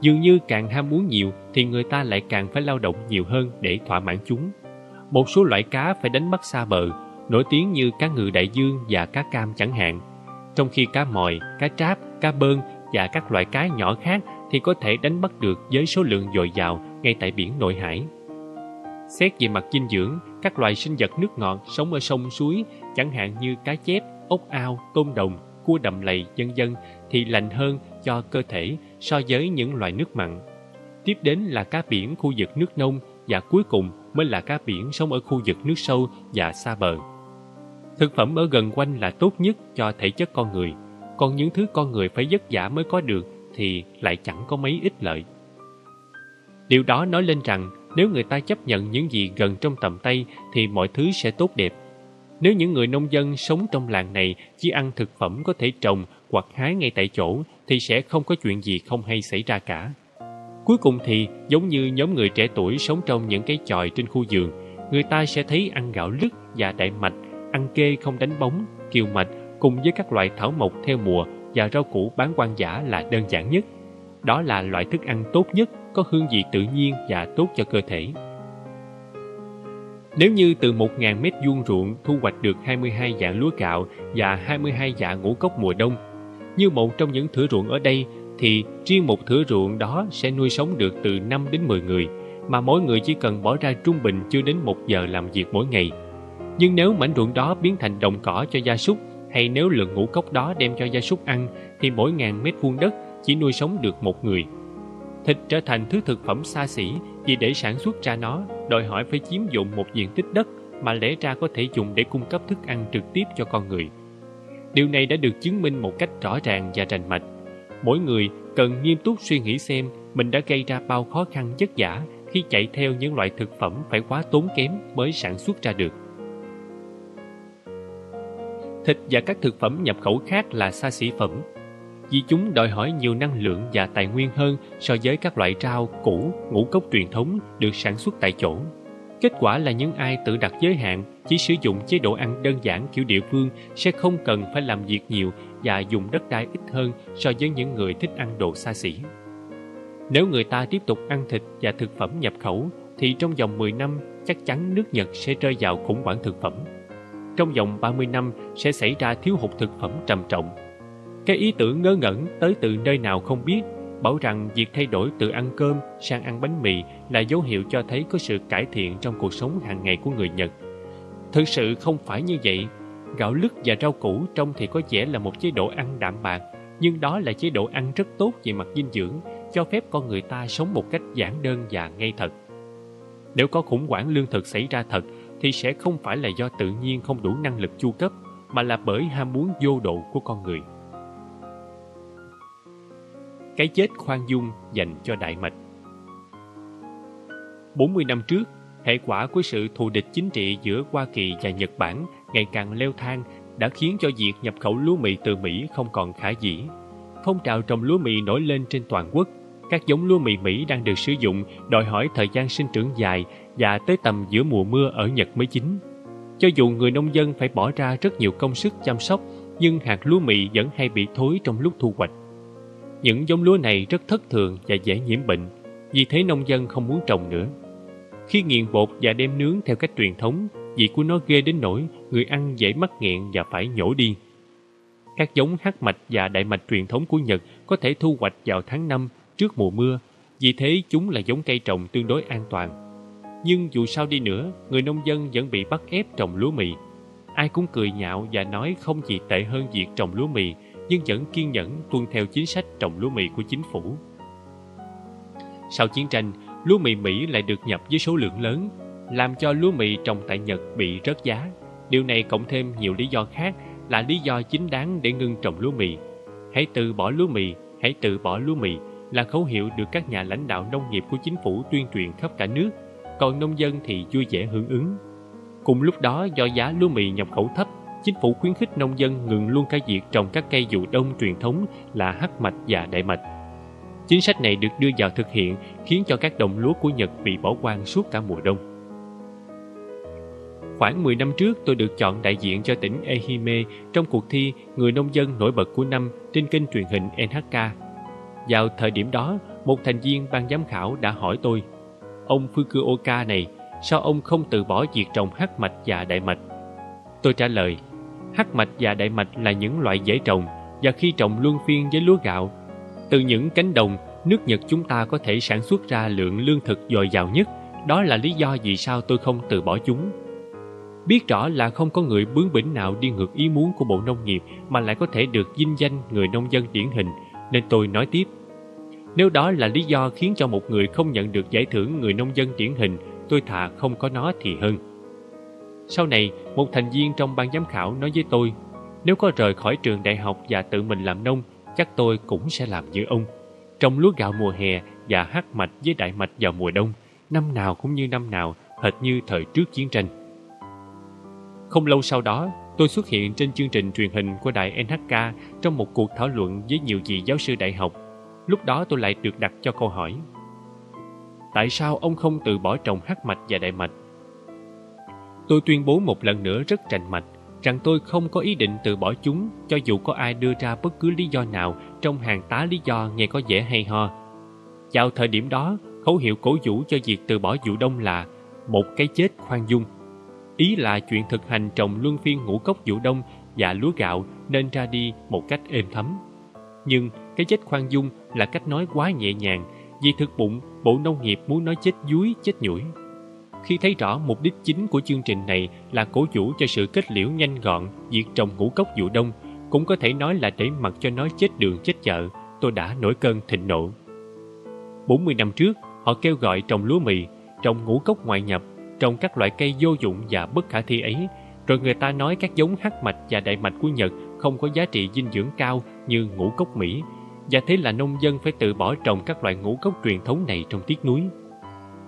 Dường như càng ham muốn nhiều thì người ta lại càng phải lao động nhiều hơn để thỏa mãn chúng. Một số loại cá phải đánh bắt xa bờ, nổi tiếng như cá ngừ đại dương và cá cam chẳng hạn. Trong khi cá mòi, cá tráp, cá bơn và các loại cá nhỏ khác thì có thể đánh bắt được với số lượng dồi dào ngay tại biển nội hải. Xét về mặt dinh dưỡng, các loài sinh vật nước ngọt sống ở sông suối, chẳng hạn như cá chép, ốc ao, tôm đồng, cua đầm lầy, dân dân thì lành hơn cho cơ thể so với những loài nước mặn. Tiếp đến là cá biển khu vực nước nông và cuối cùng mới là cá biển sống ở khu vực nước sâu và xa bờ. Thực phẩm ở gần quanh là tốt nhất cho thể chất con người, còn những thứ con người phải vất vả mới có được thì lại chẳng có mấy ích lợi. Điều đó nói lên rằng nếu người ta chấp nhận những gì gần trong tầm tay thì mọi thứ sẽ tốt đẹp. Nếu những người nông dân sống trong làng này chỉ ăn thực phẩm có thể trồng hoặc hái ngay tại chỗ thì sẽ không có chuyện gì không hay xảy ra cả. Cuối cùng thì giống như nhóm người trẻ tuổi sống trong những cái chòi trên khu vườn, người ta sẽ thấy ăn gạo lứt và đại mạch, ăn kê không đánh bóng, kiều mạch cùng với các loại thảo mộc theo mùa và rau củ bán quan giả là đơn giản nhất. Đó là loại thức ăn tốt nhất, có hương vị tự nhiên và tốt cho cơ thể. Nếu như từ 1.000 mét vuông ruộng thu hoạch được 22 dạng lúa gạo và 22 dạng ngũ cốc mùa đông, như một trong những thửa ruộng ở đây thì riêng một thửa ruộng đó sẽ nuôi sống được từ 5 đến 10 người, mà mỗi người chỉ cần bỏ ra trung bình chưa đến một giờ làm việc mỗi ngày. Nhưng nếu mảnh ruộng đó biến thành đồng cỏ cho gia súc hay nếu lượng ngũ cốc đó đem cho gia súc ăn thì mỗi ngàn mét vuông đất chỉ nuôi sống được một người. Thịt trở thành thứ thực phẩm xa xỉ vì để sản xuất ra nó, đòi hỏi phải chiếm dụng một diện tích đất mà lẽ ra có thể dùng để cung cấp thức ăn trực tiếp cho con người. Điều này đã được chứng minh một cách rõ ràng và rành mạch. Mỗi người cần nghiêm túc suy nghĩ xem mình đã gây ra bao khó khăn chất giả khi chạy theo những loại thực phẩm phải quá tốn kém mới sản xuất ra được. Thịt và các thực phẩm nhập khẩu khác là xa xỉ phẩm vì chúng đòi hỏi nhiều năng lượng và tài nguyên hơn so với các loại rau, củ, ngũ cốc truyền thống được sản xuất tại chỗ. Kết quả là những ai tự đặt giới hạn chỉ sử dụng chế độ ăn đơn giản kiểu địa phương sẽ không cần phải làm việc nhiều và dùng đất đai ít hơn so với những người thích ăn đồ xa xỉ. Nếu người ta tiếp tục ăn thịt và thực phẩm nhập khẩu thì trong vòng 10 năm chắc chắn nước Nhật sẽ rơi vào khủng hoảng thực phẩm. Trong vòng 30 năm sẽ xảy ra thiếu hụt thực phẩm trầm trọng. Cái ý tưởng ngớ ngẩn tới từ nơi nào không biết bảo rằng việc thay đổi từ ăn cơm sang ăn bánh mì là dấu hiệu cho thấy có sự cải thiện trong cuộc sống hàng ngày của người Nhật. Thực sự không phải như vậy. Gạo lứt và rau củ trông thì có vẻ là một chế độ ăn đạm bạc, nhưng đó là chế độ ăn rất tốt về mặt dinh dưỡng, cho phép con người ta sống một cách giản đơn và ngay thật. Nếu có khủng hoảng lương thực xảy ra thật, thì sẽ không phải là do tự nhiên không đủ năng lực chu cấp, mà là bởi ham muốn vô độ của con người. Cái chết khoan dung dành cho Đại Mạch 40 năm trước, hệ quả của sự thù địch chính trị giữa Hoa Kỳ và Nhật Bản ngày càng leo thang đã khiến cho việc nhập khẩu lúa mì từ Mỹ không còn khả dĩ. Phong trào trồng lúa mì nổi lên trên toàn quốc. Các giống lúa mì Mỹ đang được sử dụng đòi hỏi thời gian sinh trưởng dài và tới tầm giữa mùa mưa ở Nhật mới chín. Cho dù người nông dân phải bỏ ra rất nhiều công sức chăm sóc, nhưng hạt lúa mì vẫn hay bị thối trong lúc thu hoạch. Những giống lúa này rất thất thường và dễ nhiễm bệnh, vì thế nông dân không muốn trồng nữa. Khi nghiền bột và đem nướng theo cách truyền thống, vị của nó ghê đến nỗi người ăn dễ mắc nghẹn và phải nhổ đi. Các giống hắc mạch và đại mạch truyền thống của Nhật có thể thu hoạch vào tháng 5 trước mùa mưa, vì thế chúng là giống cây trồng tương đối an toàn. Nhưng dù sao đi nữa, người nông dân vẫn bị bắt ép trồng lúa mì. Ai cũng cười nhạo và nói không gì tệ hơn việc trồng lúa mì, nhưng vẫn kiên nhẫn tuân theo chính sách trồng lúa mì của chính phủ. Sau chiến tranh, lúa mì Mỹ lại được nhập với số lượng lớn, làm cho lúa mì trồng tại Nhật bị rớt giá. Điều này cộng thêm nhiều lý do khác là lý do chính đáng để ngưng trồng lúa mì. Hãy từ bỏ lúa mì, hãy từ bỏ lúa mì là khẩu hiệu được các nhà lãnh đạo nông nghiệp của chính phủ tuyên truyền khắp cả nước còn nông dân thì vui vẻ hưởng ứng. Cùng lúc đó do giá lúa mì nhập khẩu thấp, chính phủ khuyến khích nông dân ngừng luôn cả việc trồng các cây vụ đông truyền thống là hắc mạch và đại mạch. Chính sách này được đưa vào thực hiện khiến cho các đồng lúa của Nhật bị bỏ quang suốt cả mùa đông. Khoảng 10 năm trước tôi được chọn đại diện cho tỉnh Ehime trong cuộc thi Người nông dân nổi bật của năm trên kênh truyền hình NHK. Vào thời điểm đó, một thành viên ban giám khảo đã hỏi tôi ông Fukuoka này, sao ông không từ bỏ việc trồng hắc mạch và đại mạch? Tôi trả lời, hắc mạch và đại mạch là những loại dễ trồng và khi trồng luân phiên với lúa gạo, từ những cánh đồng, nước Nhật chúng ta có thể sản xuất ra lượng lương thực dồi dào nhất. Đó là lý do vì sao tôi không từ bỏ chúng. Biết rõ là không có người bướng bỉnh nào đi ngược ý muốn của Bộ Nông nghiệp mà lại có thể được vinh danh người nông dân điển hình, nên tôi nói tiếp. Nếu đó là lý do khiến cho một người không nhận được giải thưởng người nông dân điển hình, tôi thà không có nó thì hơn. Sau này, một thành viên trong ban giám khảo nói với tôi, nếu có rời khỏi trường đại học và tự mình làm nông, chắc tôi cũng sẽ làm như ông. Trồng lúa gạo mùa hè và hát mạch với đại mạch vào mùa đông, năm nào cũng như năm nào, hệt như thời trước chiến tranh. Không lâu sau đó, tôi xuất hiện trên chương trình truyền hình của đài NHK trong một cuộc thảo luận với nhiều vị giáo sư đại học Lúc đó tôi lại được đặt cho câu hỏi Tại sao ông không từ bỏ trồng hát mạch và đại mạch? Tôi tuyên bố một lần nữa rất trành mạch rằng tôi không có ý định từ bỏ chúng cho dù có ai đưa ra bất cứ lý do nào trong hàng tá lý do nghe có vẻ hay ho. Vào thời điểm đó, khẩu hiệu cổ vũ cho việc từ bỏ vụ đông là một cái chết khoan dung. Ý là chuyện thực hành trồng luân phiên ngũ cốc vụ đông và lúa gạo nên ra đi một cách êm thấm. Nhưng cái chết khoan dung là cách nói quá nhẹ nhàng vì thực bụng Bộ Nông nghiệp muốn nói chết dúi, chết nhủi. Khi thấy rõ mục đích chính của chương trình này là cổ vũ cho sự kết liễu nhanh gọn việc trồng ngũ cốc vụ đông, cũng có thể nói là để mặc cho nó chết đường chết chợ, tôi đã nổi cơn thịnh nộ. 40 năm trước, họ kêu gọi trồng lúa mì, trồng ngũ cốc ngoại nhập, trồng các loại cây vô dụng và bất khả thi ấy, rồi người ta nói các giống hắc mạch và đại mạch của Nhật không có giá trị dinh dưỡng cao như ngũ cốc Mỹ, và thế là nông dân phải tự bỏ trồng các loại ngũ cốc truyền thống này trong tiết núi.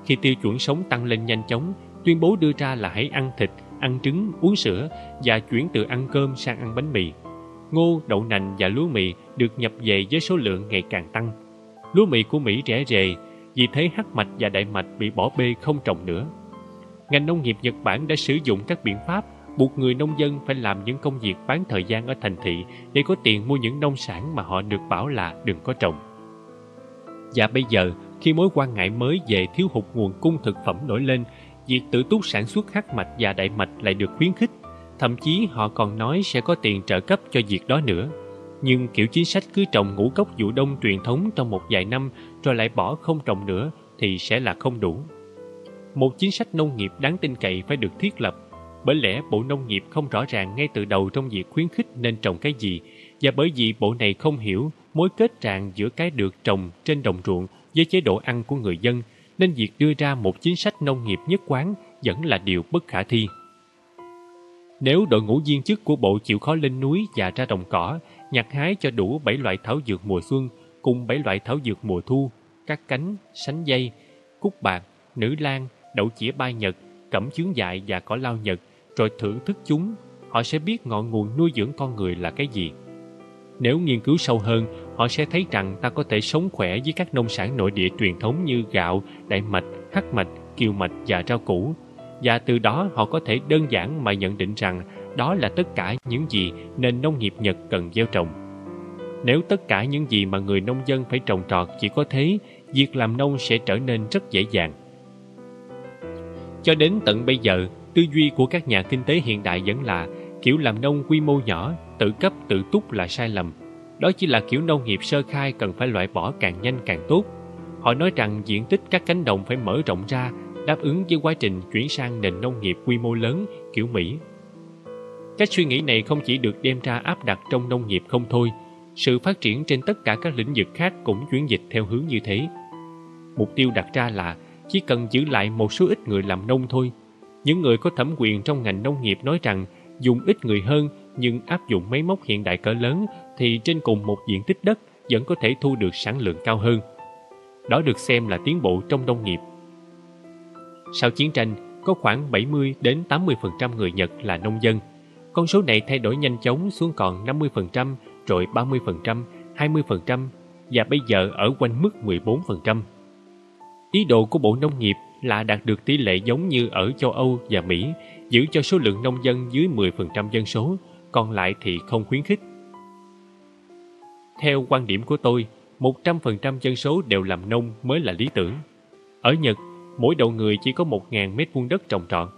Khi tiêu chuẩn sống tăng lên nhanh chóng, tuyên bố đưa ra là hãy ăn thịt, ăn trứng, uống sữa và chuyển từ ăn cơm sang ăn bánh mì. Ngô, đậu nành và lúa mì được nhập về với số lượng ngày càng tăng. Lúa mì của Mỹ rẻ rề, vì thế hắc mạch và đại mạch bị bỏ bê không trồng nữa. Ngành nông nghiệp Nhật Bản đã sử dụng các biện pháp buộc người nông dân phải làm những công việc bán thời gian ở thành thị để có tiền mua những nông sản mà họ được bảo là đừng có trồng. Và bây giờ, khi mối quan ngại mới về thiếu hụt nguồn cung thực phẩm nổi lên, việc tự túc sản xuất hắc mạch và đại mạch lại được khuyến khích. Thậm chí họ còn nói sẽ có tiền trợ cấp cho việc đó nữa. Nhưng kiểu chính sách cứ trồng ngũ cốc vụ đông truyền thống trong một vài năm rồi lại bỏ không trồng nữa thì sẽ là không đủ. Một chính sách nông nghiệp đáng tin cậy phải được thiết lập bởi lẽ Bộ Nông nghiệp không rõ ràng ngay từ đầu trong việc khuyến khích nên trồng cái gì và bởi vì bộ này không hiểu mối kết ràng giữa cái được trồng trên đồng ruộng với chế độ ăn của người dân nên việc đưa ra một chính sách nông nghiệp nhất quán vẫn là điều bất khả thi. Nếu đội ngũ viên chức của bộ chịu khó lên núi và ra đồng cỏ, nhặt hái cho đủ 7 loại thảo dược mùa xuân cùng 7 loại thảo dược mùa thu, các cánh, sánh dây, cúc bạc, nữ lan, đậu chĩa bai nhật, cẩm chướng dại và cỏ lao nhật, rồi thưởng thức chúng, họ sẽ biết ngọn nguồn nuôi dưỡng con người là cái gì. Nếu nghiên cứu sâu hơn, họ sẽ thấy rằng ta có thể sống khỏe với các nông sản nội địa truyền thống như gạo, đại mạch, hắc mạch, kiều mạch và rau củ. Và từ đó họ có thể đơn giản mà nhận định rằng đó là tất cả những gì nền nông nghiệp Nhật cần gieo trồng. Nếu tất cả những gì mà người nông dân phải trồng trọt chỉ có thế, việc làm nông sẽ trở nên rất dễ dàng. Cho đến tận bây giờ, tư duy của các nhà kinh tế hiện đại vẫn là kiểu làm nông quy mô nhỏ, tự cấp tự túc là sai lầm. Đó chỉ là kiểu nông nghiệp sơ khai cần phải loại bỏ càng nhanh càng tốt. Họ nói rằng diện tích các cánh đồng phải mở rộng ra, đáp ứng với quá trình chuyển sang nền nông nghiệp quy mô lớn kiểu Mỹ. Cách suy nghĩ này không chỉ được đem ra áp đặt trong nông nghiệp không thôi, sự phát triển trên tất cả các lĩnh vực khác cũng chuyển dịch theo hướng như thế. Mục tiêu đặt ra là chỉ cần giữ lại một số ít người làm nông thôi. Những người có thẩm quyền trong ngành nông nghiệp nói rằng dùng ít người hơn nhưng áp dụng máy móc hiện đại cỡ lớn thì trên cùng một diện tích đất vẫn có thể thu được sản lượng cao hơn. Đó được xem là tiến bộ trong nông nghiệp. Sau chiến tranh, có khoảng 70 đến 80% người Nhật là nông dân. Con số này thay đổi nhanh chóng xuống còn 50%, rồi 30%, 20% và bây giờ ở quanh mức 14%. Ý đồ của Bộ Nông nghiệp là đạt được tỷ lệ giống như ở châu Âu và Mỹ, giữ cho số lượng nông dân dưới 10% dân số, còn lại thì không khuyến khích. Theo quan điểm của tôi, 100% dân số đều làm nông mới là lý tưởng. Ở Nhật, mỗi đầu người chỉ có 1.000 mét vuông đất trồng trọt.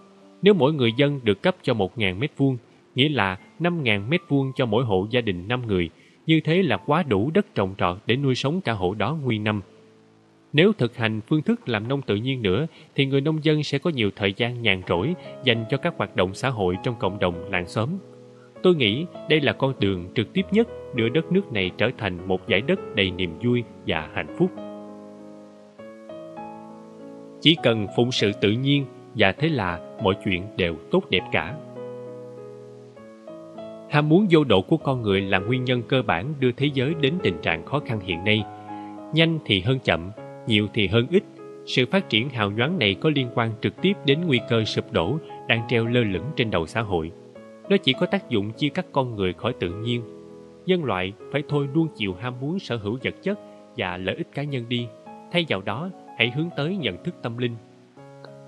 Nếu mỗi người dân được cấp cho 1.000 mét vuông, nghĩa là 5.000 mét vuông cho mỗi hộ gia đình 5 người, như thế là quá đủ đất trồng trọt để nuôi sống cả hộ đó nguyên năm. Nếu thực hành phương thức làm nông tự nhiên nữa, thì người nông dân sẽ có nhiều thời gian nhàn rỗi dành cho các hoạt động xã hội trong cộng đồng làng xóm. Tôi nghĩ đây là con đường trực tiếp nhất đưa đất nước này trở thành một giải đất đầy niềm vui và hạnh phúc. Chỉ cần phụng sự tự nhiên và thế là mọi chuyện đều tốt đẹp cả. Ham muốn vô độ của con người là nguyên nhân cơ bản đưa thế giới đến tình trạng khó khăn hiện nay. Nhanh thì hơn chậm, nhiều thì hơn ít. Sự phát triển hào nhoáng này có liên quan trực tiếp đến nguy cơ sụp đổ đang treo lơ lửng trên đầu xã hội. Nó chỉ có tác dụng chia cắt con người khỏi tự nhiên. Nhân loại phải thôi luôn chịu ham muốn sở hữu vật chất và lợi ích cá nhân đi. Thay vào đó, hãy hướng tới nhận thức tâm linh.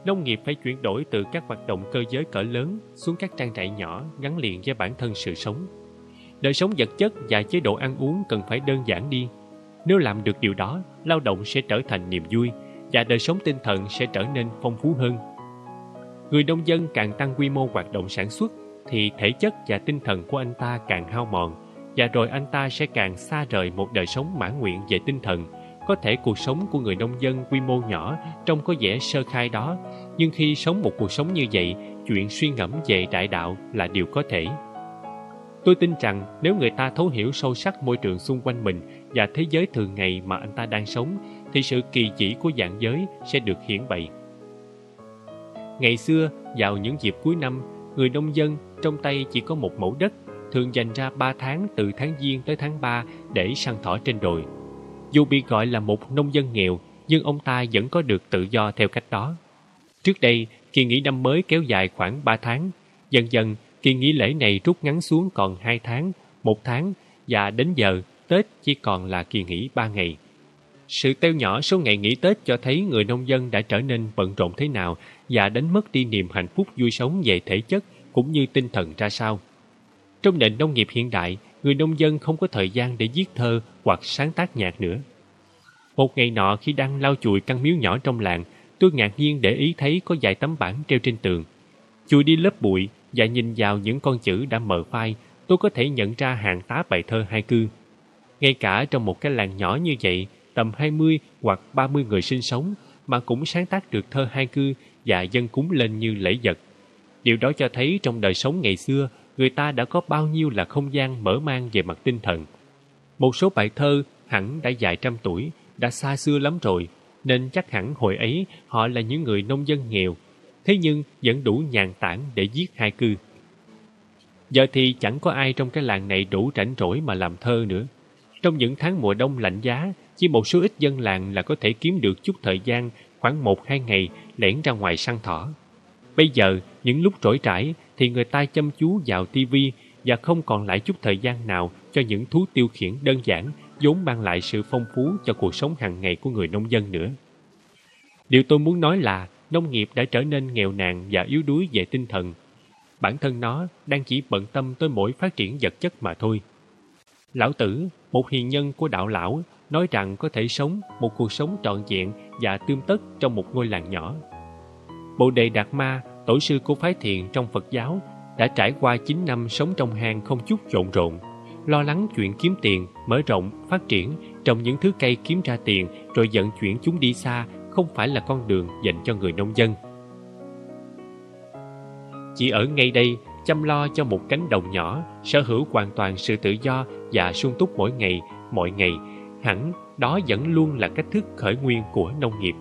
Nông nghiệp phải chuyển đổi từ các hoạt động cơ giới cỡ lớn xuống các trang trại nhỏ gắn liền với bản thân sự sống. Đời sống vật chất và chế độ ăn uống cần phải đơn giản đi. Nếu làm được điều đó, lao động sẽ trở thành niềm vui và đời sống tinh thần sẽ trở nên phong phú hơn. Người nông dân càng tăng quy mô hoạt động sản xuất thì thể chất và tinh thần của anh ta càng hao mòn và rồi anh ta sẽ càng xa rời một đời sống mãn nguyện về tinh thần. Có thể cuộc sống của người nông dân quy mô nhỏ trông có vẻ sơ khai đó, nhưng khi sống một cuộc sống như vậy, chuyện suy ngẫm về đại đạo là điều có thể. Tôi tin rằng nếu người ta thấu hiểu sâu sắc môi trường xung quanh mình và thế giới thường ngày mà anh ta đang sống, thì sự kỳ chỉ của dạng giới sẽ được hiển bày. Ngày xưa, vào những dịp cuối năm, người nông dân trong tay chỉ có một mẫu đất, thường dành ra 3 tháng từ tháng Giêng tới tháng 3 để săn thỏ trên đồi. Dù bị gọi là một nông dân nghèo, nhưng ông ta vẫn có được tự do theo cách đó. Trước đây, kỳ nghỉ năm mới kéo dài khoảng 3 tháng. Dần dần, kỳ nghỉ lễ này rút ngắn xuống còn 2 tháng, 1 tháng và đến giờ Tết chỉ còn là kỳ nghỉ 3 ngày. Sự teo nhỏ số ngày nghỉ Tết cho thấy người nông dân đã trở nên bận rộn thế nào và đánh mất đi niềm hạnh phúc vui sống về thể chất cũng như tinh thần ra sao. Trong nền nông nghiệp hiện đại, người nông dân không có thời gian để viết thơ hoặc sáng tác nhạc nữa. Một ngày nọ khi đang lau chùi căn miếu nhỏ trong làng, tôi ngạc nhiên để ý thấy có vài tấm bảng treo trên tường. Chùi đi lớp bụi và nhìn vào những con chữ đã mờ phai, tôi có thể nhận ra hàng tá bài thơ hai cư. Ngay cả trong một cái làng nhỏ như vậy, tầm 20 hoặc 30 người sinh sống mà cũng sáng tác được thơ hai cư và dân cúng lên như lễ vật. Điều đó cho thấy trong đời sống ngày xưa, người ta đã có bao nhiêu là không gian mở mang về mặt tinh thần. Một số bài thơ hẳn đã dài trăm tuổi, đã xa xưa lắm rồi, nên chắc hẳn hồi ấy họ là những người nông dân nghèo, thế nhưng vẫn đủ nhàn tản để viết hai cư. Giờ thì chẳng có ai trong cái làng này đủ rảnh rỗi mà làm thơ nữa. Trong những tháng mùa đông lạnh giá, chỉ một số ít dân làng là có thể kiếm được chút thời gian khoảng một hai ngày lẻn ra ngoài săn thỏ. Bây giờ, những lúc trỗi trải thì người ta chăm chú vào tivi và không còn lại chút thời gian nào cho những thú tiêu khiển đơn giản vốn mang lại sự phong phú cho cuộc sống hàng ngày của người nông dân nữa. Điều tôi muốn nói là nông nghiệp đã trở nên nghèo nàn và yếu đuối về tinh thần. Bản thân nó đang chỉ bận tâm tới mỗi phát triển vật chất mà thôi. Lão Tử, một hiền nhân của đạo lão, nói rằng có thể sống một cuộc sống trọn vẹn và tươm tất trong một ngôi làng nhỏ. Bồ Đề Đạt Ma, tổ sư của phái thiền trong Phật giáo, đã trải qua 9 năm sống trong hang không chút trộn rộn, lo lắng chuyện kiếm tiền, mở rộng, phát triển, trồng những thứ cây kiếm ra tiền rồi vận chuyển chúng đi xa không phải là con đường dành cho người nông dân. Chỉ ở ngay đây, chăm lo cho một cánh đồng nhỏ, sở hữu hoàn toàn sự tự do và sung túc mỗi ngày, mọi ngày, hẳn đó vẫn luôn là cách thức khởi nguyên của nông nghiệp.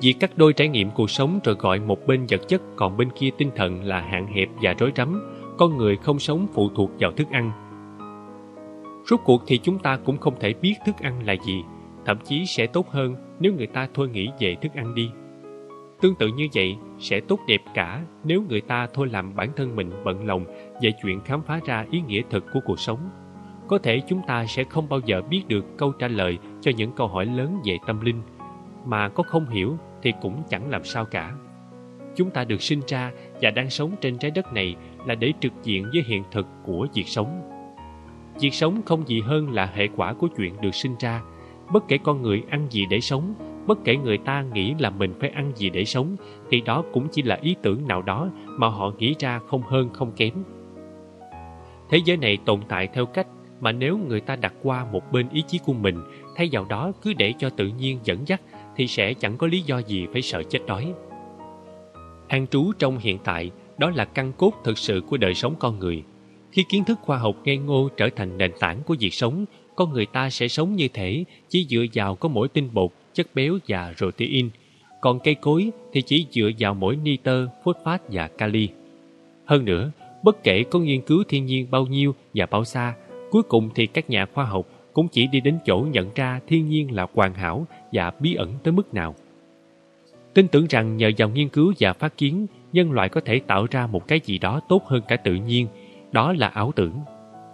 Việc cắt đôi trải nghiệm cuộc sống rồi gọi một bên vật chất còn bên kia tinh thần là hạn hẹp và rối rắm, con người không sống phụ thuộc vào thức ăn. Rốt cuộc thì chúng ta cũng không thể biết thức ăn là gì, thậm chí sẽ tốt hơn nếu người ta thôi nghĩ về thức ăn đi. Tương tự như vậy, sẽ tốt đẹp cả nếu người ta thôi làm bản thân mình bận lòng về chuyện khám phá ra ý nghĩa thực của cuộc sống. Có thể chúng ta sẽ không bao giờ biết được câu trả lời cho những câu hỏi lớn về tâm linh, mà có không hiểu thì cũng chẳng làm sao cả. Chúng ta được sinh ra và đang sống trên trái đất này là để trực diện với hiện thực của việc sống. Việc sống không gì hơn là hệ quả của chuyện được sinh ra. Bất kể con người ăn gì để sống, bất kể người ta nghĩ là mình phải ăn gì để sống, thì đó cũng chỉ là ý tưởng nào đó mà họ nghĩ ra không hơn không kém. Thế giới này tồn tại theo cách mà nếu người ta đặt qua một bên ý chí của mình, thay vào đó cứ để cho tự nhiên dẫn dắt, thì sẽ chẳng có lý do gì phải sợ chết đói. An trú trong hiện tại, đó là căn cốt thực sự của đời sống con người. Khi kiến thức khoa học ngây ngô trở thành nền tảng của việc sống, con người ta sẽ sống như thể chỉ dựa vào có mỗi tinh bột, chất béo và protein, còn cây cối thì chỉ dựa vào mỗi nitơ, phosphat và kali. Hơn nữa, bất kể có nghiên cứu thiên nhiên bao nhiêu và bao xa, cuối cùng thì các nhà khoa học cũng chỉ đi đến chỗ nhận ra thiên nhiên là hoàn hảo và bí ẩn tới mức nào. Tin tưởng rằng nhờ vào nghiên cứu và phát kiến, nhân loại có thể tạo ra một cái gì đó tốt hơn cả tự nhiên, đó là ảo tưởng.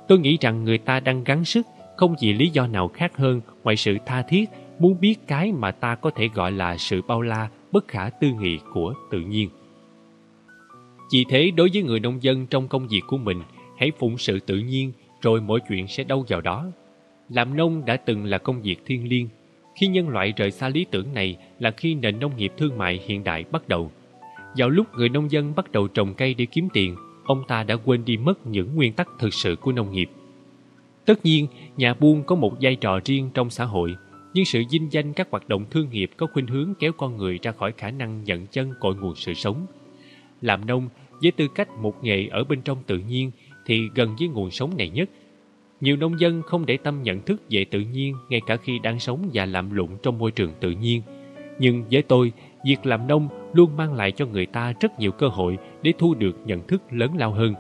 Tôi nghĩ rằng người ta đang gắng sức không vì lý do nào khác hơn ngoài sự tha thiết muốn biết cái mà ta có thể gọi là sự bao la bất khả tư nghị của tự nhiên. Vì thế đối với người nông dân trong công việc của mình, hãy phụng sự tự nhiên rồi mọi chuyện sẽ đâu vào đó. Làm nông đã từng là công việc thiêng liêng. Khi nhân loại rời xa lý tưởng này là khi nền nông nghiệp thương mại hiện đại bắt đầu. Vào lúc người nông dân bắt đầu trồng cây để kiếm tiền, ông ta đã quên đi mất những nguyên tắc thực sự của nông nghiệp. Tất nhiên, nhà buôn có một vai trò riêng trong xã hội, nhưng sự dinh danh các hoạt động thương nghiệp có khuynh hướng kéo con người ra khỏi khả năng nhận chân cội nguồn sự sống. Làm nông, với tư cách một nghề ở bên trong tự nhiên, thì gần với nguồn sống này nhất. Nhiều nông dân không để tâm nhận thức về tự nhiên ngay cả khi đang sống và làm lụng trong môi trường tự nhiên. Nhưng với tôi, việc làm nông luôn mang lại cho người ta rất nhiều cơ hội để thu được nhận thức lớn lao hơn.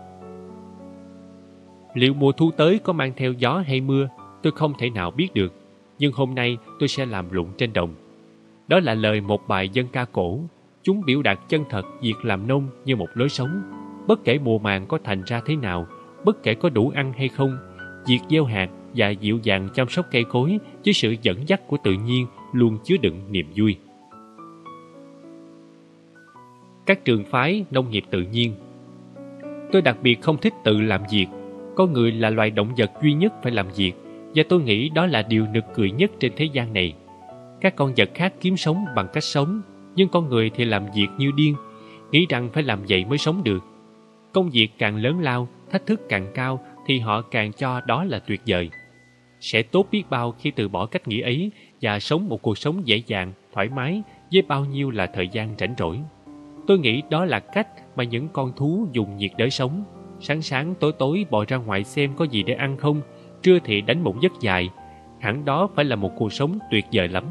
Liệu mùa thu tới có mang theo gió hay mưa, tôi không thể nào biết được, nhưng hôm nay tôi sẽ làm lụng trên đồng. Đó là lời một bài dân ca cổ, chúng biểu đạt chân thật việc làm nông như một lối sống. Bất kể mùa màng có thành ra thế nào, bất kể có đủ ăn hay không, việc gieo hạt và dịu dàng chăm sóc cây cối với sự dẫn dắt của tự nhiên luôn chứa đựng niềm vui. Các trường phái nông nghiệp tự nhiên Tôi đặc biệt không thích tự làm việc. Con người là loài động vật duy nhất phải làm việc và tôi nghĩ đó là điều nực cười nhất trên thế gian này. Các con vật khác kiếm sống bằng cách sống, nhưng con người thì làm việc như điên, nghĩ rằng phải làm vậy mới sống được. Công việc càng lớn lao, thách thức càng cao thì họ càng cho đó là tuyệt vời. Sẽ tốt biết bao khi từ bỏ cách nghĩ ấy và sống một cuộc sống dễ dàng, thoải mái với bao nhiêu là thời gian rảnh rỗi. Tôi nghĩ đó là cách mà những con thú dùng nhiệt đới sống. Sáng sáng tối tối bò ra ngoài xem có gì để ăn không, trưa thì đánh một giấc dài. Hẳn đó phải là một cuộc sống tuyệt vời lắm.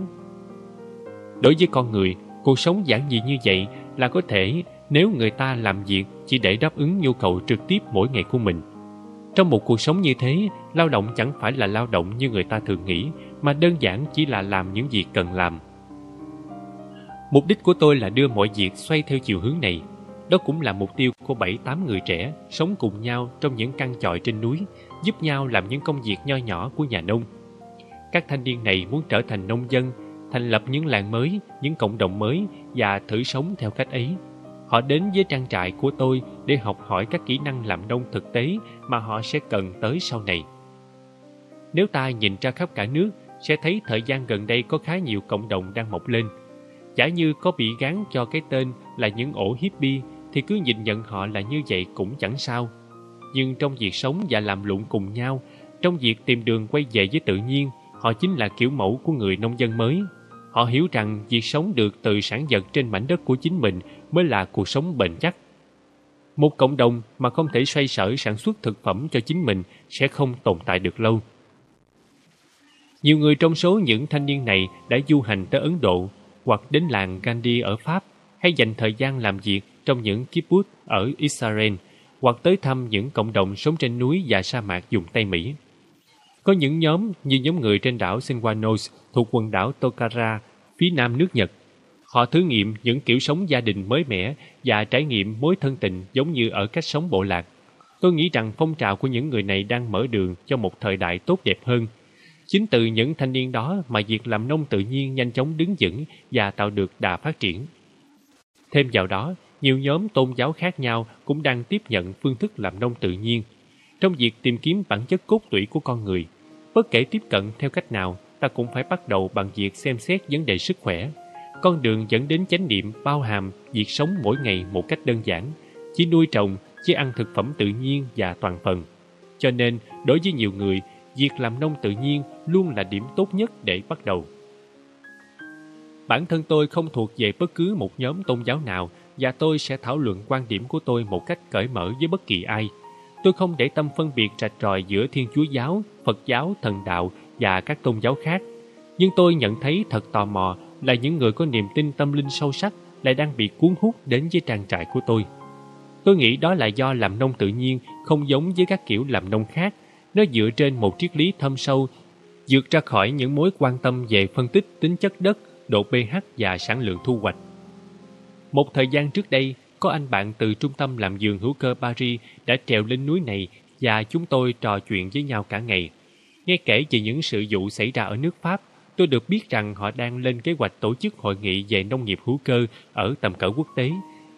Đối với con người, cuộc sống giản dị như vậy là có thể nếu người ta làm việc chỉ để đáp ứng nhu cầu trực tiếp mỗi ngày của mình. Trong một cuộc sống như thế, lao động chẳng phải là lao động như người ta thường nghĩ, mà đơn giản chỉ là làm những việc cần làm. Mục đích của tôi là đưa mọi việc xoay theo chiều hướng này. Đó cũng là mục tiêu của bảy tám người trẻ sống cùng nhau trong những căn chòi trên núi, giúp nhau làm những công việc nho nhỏ của nhà nông. Các thanh niên này muốn trở thành nông dân, thành lập những làng mới, những cộng đồng mới và thử sống theo cách ấy. Họ đến với trang trại của tôi để học hỏi các kỹ năng làm nông thực tế mà họ sẽ cần tới sau này. Nếu ta nhìn ra khắp cả nước, sẽ thấy thời gian gần đây có khá nhiều cộng đồng đang mọc lên. Chả như có bị gán cho cái tên là những ổ hippie thì cứ nhìn nhận họ là như vậy cũng chẳng sao. Nhưng trong việc sống và làm lụng cùng nhau, trong việc tìm đường quay về với tự nhiên, họ chính là kiểu mẫu của người nông dân mới. Họ hiểu rằng việc sống được từ sản vật trên mảnh đất của chính mình mới là cuộc sống bền chắc. Một cộng đồng mà không thể xoay sở sản xuất thực phẩm cho chính mình sẽ không tồn tại được lâu. Nhiều người trong số những thanh niên này đã du hành tới Ấn Độ hoặc đến làng Gandhi ở Pháp hay dành thời gian làm việc trong những kibbutz ở Israel hoặc tới thăm những cộng đồng sống trên núi và sa mạc dùng Tây Mỹ. Có những nhóm như nhóm người trên đảo Senwanos thuộc quần đảo Tokara, phía nam nước Nhật. Họ thử nghiệm những kiểu sống gia đình mới mẻ và trải nghiệm mối thân tình giống như ở cách sống bộ lạc. Tôi nghĩ rằng phong trào của những người này đang mở đường cho một thời đại tốt đẹp hơn. Chính từ những thanh niên đó mà việc làm nông tự nhiên nhanh chóng đứng vững và tạo được đà phát triển. Thêm vào đó, nhiều nhóm tôn giáo khác nhau cũng đang tiếp nhận phương thức làm nông tự nhiên trong việc tìm kiếm bản chất cốt tủy của con người. Bất kể tiếp cận theo cách nào, ta cũng phải bắt đầu bằng việc xem xét vấn đề sức khỏe. Con đường dẫn đến chánh niệm bao hàm việc sống mỗi ngày một cách đơn giản, chỉ nuôi trồng, chỉ ăn thực phẩm tự nhiên và toàn phần. Cho nên, đối với nhiều người, việc làm nông tự nhiên luôn là điểm tốt nhất để bắt đầu. Bản thân tôi không thuộc về bất cứ một nhóm tôn giáo nào và tôi sẽ thảo luận quan điểm của tôi một cách cởi mở với bất kỳ ai. Tôi không để tâm phân biệt rạch ròi giữa Thiên Chúa Giáo, Phật Giáo, Thần Đạo và các tôn giáo khác. Nhưng tôi nhận thấy thật tò mò là những người có niềm tin tâm linh sâu sắc lại đang bị cuốn hút đến với trang trại của tôi. Tôi nghĩ đó là do làm nông tự nhiên không giống với các kiểu làm nông khác. Nó dựa trên một triết lý thâm sâu, vượt ra khỏi những mối quan tâm về phân tích tính chất đất, độ pH và sản lượng thu hoạch. Một thời gian trước đây, có anh bạn từ trung tâm làm vườn hữu cơ Paris đã trèo lên núi này và chúng tôi trò chuyện với nhau cả ngày. Nghe kể về những sự vụ xảy ra ở nước Pháp, tôi được biết rằng họ đang lên kế hoạch tổ chức hội nghị về nông nghiệp hữu cơ ở tầm cỡ quốc tế.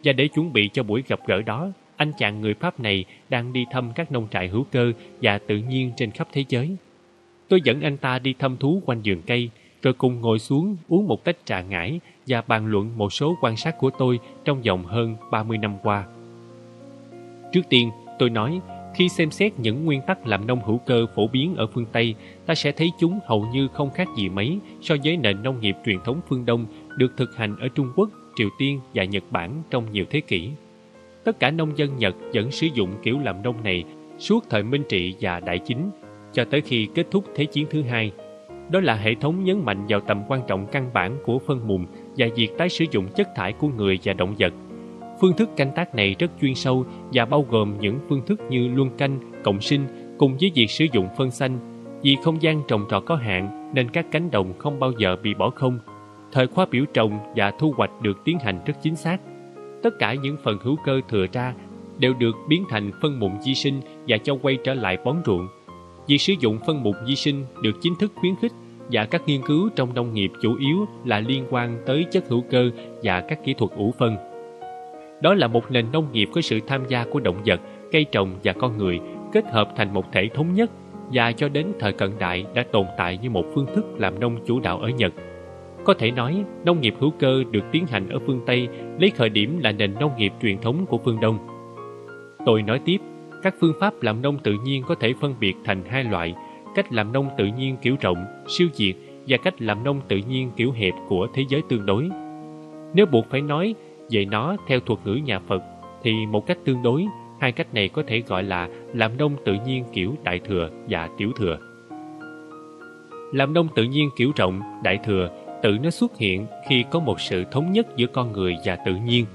Và để chuẩn bị cho buổi gặp gỡ đó, anh chàng người Pháp này đang đi thăm các nông trại hữu cơ và tự nhiên trên khắp thế giới. Tôi dẫn anh ta đi thăm thú quanh vườn cây, rồi cùng ngồi xuống uống một tách trà ngải và bàn luận một số quan sát của tôi trong vòng hơn 30 năm qua. Trước tiên, tôi nói, khi xem xét những nguyên tắc làm nông hữu cơ phổ biến ở phương Tây, ta sẽ thấy chúng hầu như không khác gì mấy so với nền nông nghiệp truyền thống phương Đông được thực hành ở Trung Quốc, Triều Tiên và Nhật Bản trong nhiều thế kỷ. Tất cả nông dân Nhật vẫn sử dụng kiểu làm nông này suốt thời Minh Trị và Đại Chính, cho tới khi kết thúc Thế chiến thứ hai. Đó là hệ thống nhấn mạnh vào tầm quan trọng căn bản của phân mùn và việc tái sử dụng chất thải của người và động vật. Phương thức canh tác này rất chuyên sâu và bao gồm những phương thức như luân canh, cộng sinh cùng với việc sử dụng phân xanh. Vì không gian trồng trọt có hạn nên các cánh đồng không bao giờ bị bỏ không. Thời khóa biểu trồng và thu hoạch được tiến hành rất chính xác. Tất cả những phần hữu cơ thừa ra đều được biến thành phân mụn di sinh và cho quay trở lại bón ruộng. Việc sử dụng phân mụn di sinh được chính thức khuyến khích và các nghiên cứu trong nông nghiệp chủ yếu là liên quan tới chất hữu cơ và các kỹ thuật ủ phân. Đó là một nền nông nghiệp có sự tham gia của động vật, cây trồng và con người kết hợp thành một thể thống nhất và cho đến thời cận đại đã tồn tại như một phương thức làm nông chủ đạo ở Nhật. Có thể nói, nông nghiệp hữu cơ được tiến hành ở phương Tây lấy khởi điểm là nền nông nghiệp truyền thống của phương Đông. Tôi nói tiếp, Các phương pháp làm nông tự nhiên có thể phân biệt thành hai loại, cách làm nông tự nhiên kiểu rộng, siêu diệt và cách làm nông tự nhiên kiểu hẹp của thế giới tương đối. Nếu buộc phải nói về nó theo thuật ngữ nhà Phật, thì một cách tương đối, hai cách này có thể gọi là làm nông tự nhiên kiểu đại thừa và tiểu thừa. Làm nông tự nhiên kiểu rộng, đại thừa, tự nó xuất hiện khi có một sự thống nhất giữa con người và tự nhiên.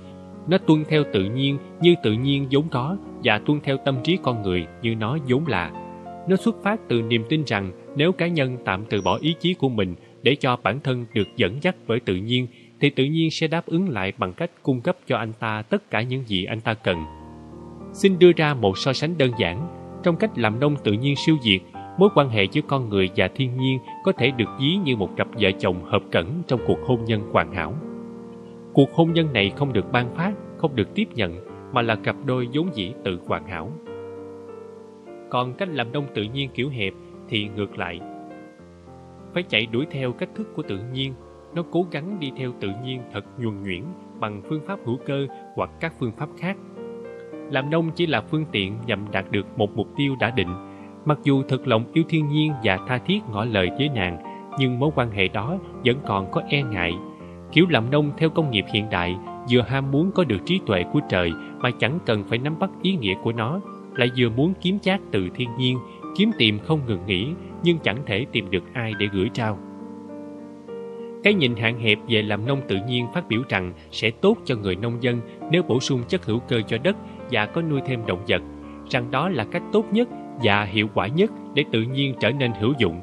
Nó tuân theo tự nhiên như tự nhiên vốn có và tuân theo tâm trí con người như nó vốn là. Nó xuất phát từ niềm tin rằng nếu cá nhân tạm từ bỏ ý chí của mình để cho bản thân được dẫn dắt bởi tự nhiên thì tự nhiên sẽ đáp ứng lại bằng cách cung cấp cho anh ta tất cả những gì anh ta cần. Xin đưa ra một so sánh đơn giản. Trong cách làm nông tự nhiên siêu diệt, mối quan hệ giữa con người và thiên nhiên có thể được ví như một cặp vợ chồng hợp cẩn trong cuộc hôn nhân hoàn hảo. Cuộc hôn nhân này không được ban phát, không được tiếp nhận, mà là cặp đôi vốn dĩ tự hoàn hảo. Còn cách làm nông tự nhiên kiểu hẹp thì ngược lại. Phải chạy đuổi theo cách thức của tự nhiên, nó cố gắng đi theo tự nhiên thật nhuần nhuyễn bằng phương pháp hữu cơ hoặc các phương pháp khác. Làm nông chỉ là phương tiện nhằm đạt được một mục tiêu đã định. Mặc dù thật lòng yêu thiên nhiên và tha thiết ngỏ lời với nàng, nhưng mối quan hệ đó vẫn còn có e ngại. Kiểu làm nông theo công nghiệp hiện đại vừa ham muốn có được trí tuệ của trời mà chẳng cần phải nắm bắt ý nghĩa của nó, lại vừa muốn kiếm chác từ thiên nhiên, kiếm tìm không ngừng nghỉ nhưng chẳng thể tìm được ai để gửi trao. Cái nhìn hạn hẹp về làm nông tự nhiên phát biểu rằng sẽ tốt cho người nông dân nếu bổ sung chất hữu cơ cho đất và có nuôi thêm động vật, rằng đó là cách tốt nhất và hiệu quả nhất để tự nhiên trở nên hữu dụng.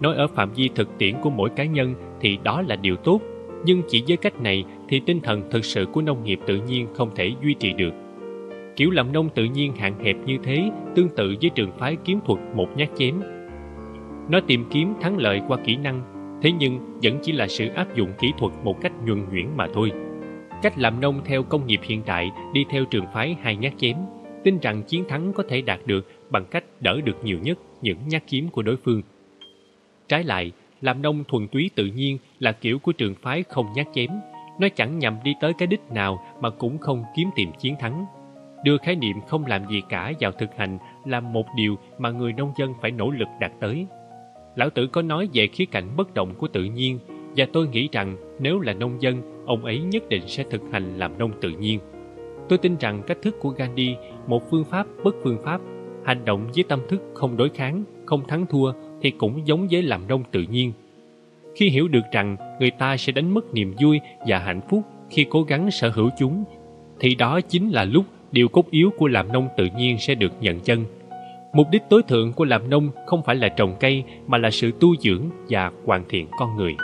Nói ở phạm vi thực tiễn của mỗi cá nhân thì đó là điều tốt, nhưng chỉ với cách này thì tinh thần thực sự của nông nghiệp tự nhiên không thể duy trì được. Kiểu làm nông tự nhiên hạn hẹp như thế tương tự với trường phái kiếm thuật một nhát chém. Nó tìm kiếm thắng lợi qua kỹ năng, thế nhưng vẫn chỉ là sự áp dụng kỹ thuật một cách nhuần nhuyễn mà thôi. Cách làm nông theo công nghiệp hiện đại đi theo trường phái hai nhát chém, tin rằng chiến thắng có thể đạt được bằng cách đỡ được nhiều nhất những nhát kiếm của đối phương. Trái lại, làm nông thuần túy tự nhiên là kiểu của trường phái không nhát chém. Nó chẳng nhằm đi tới cái đích nào mà cũng không kiếm tìm chiến thắng. Đưa khái niệm không làm gì cả vào thực hành là một điều mà người nông dân phải nỗ lực đạt tới. Lão Tử có nói về khía cạnh bất động của tự nhiên và tôi nghĩ rằng nếu là nông dân, ông ấy nhất định sẽ thực hành làm nông tự nhiên. Tôi tin rằng cách thức của Gandhi, một phương pháp bất phương pháp, hành động với tâm thức không đối kháng, không thắng thua thì cũng giống với làm nông tự nhiên. Khi hiểu được rằng người ta sẽ đánh mất niềm vui và hạnh phúc khi cố gắng sở hữu chúng, thì đó chính là lúc điều cốt yếu của làm nông tự nhiên sẽ được nhận chân. Mục đích tối thượng của làm nông không phải là trồng cây, mà là sự tu dưỡng và hoàn thiện con người.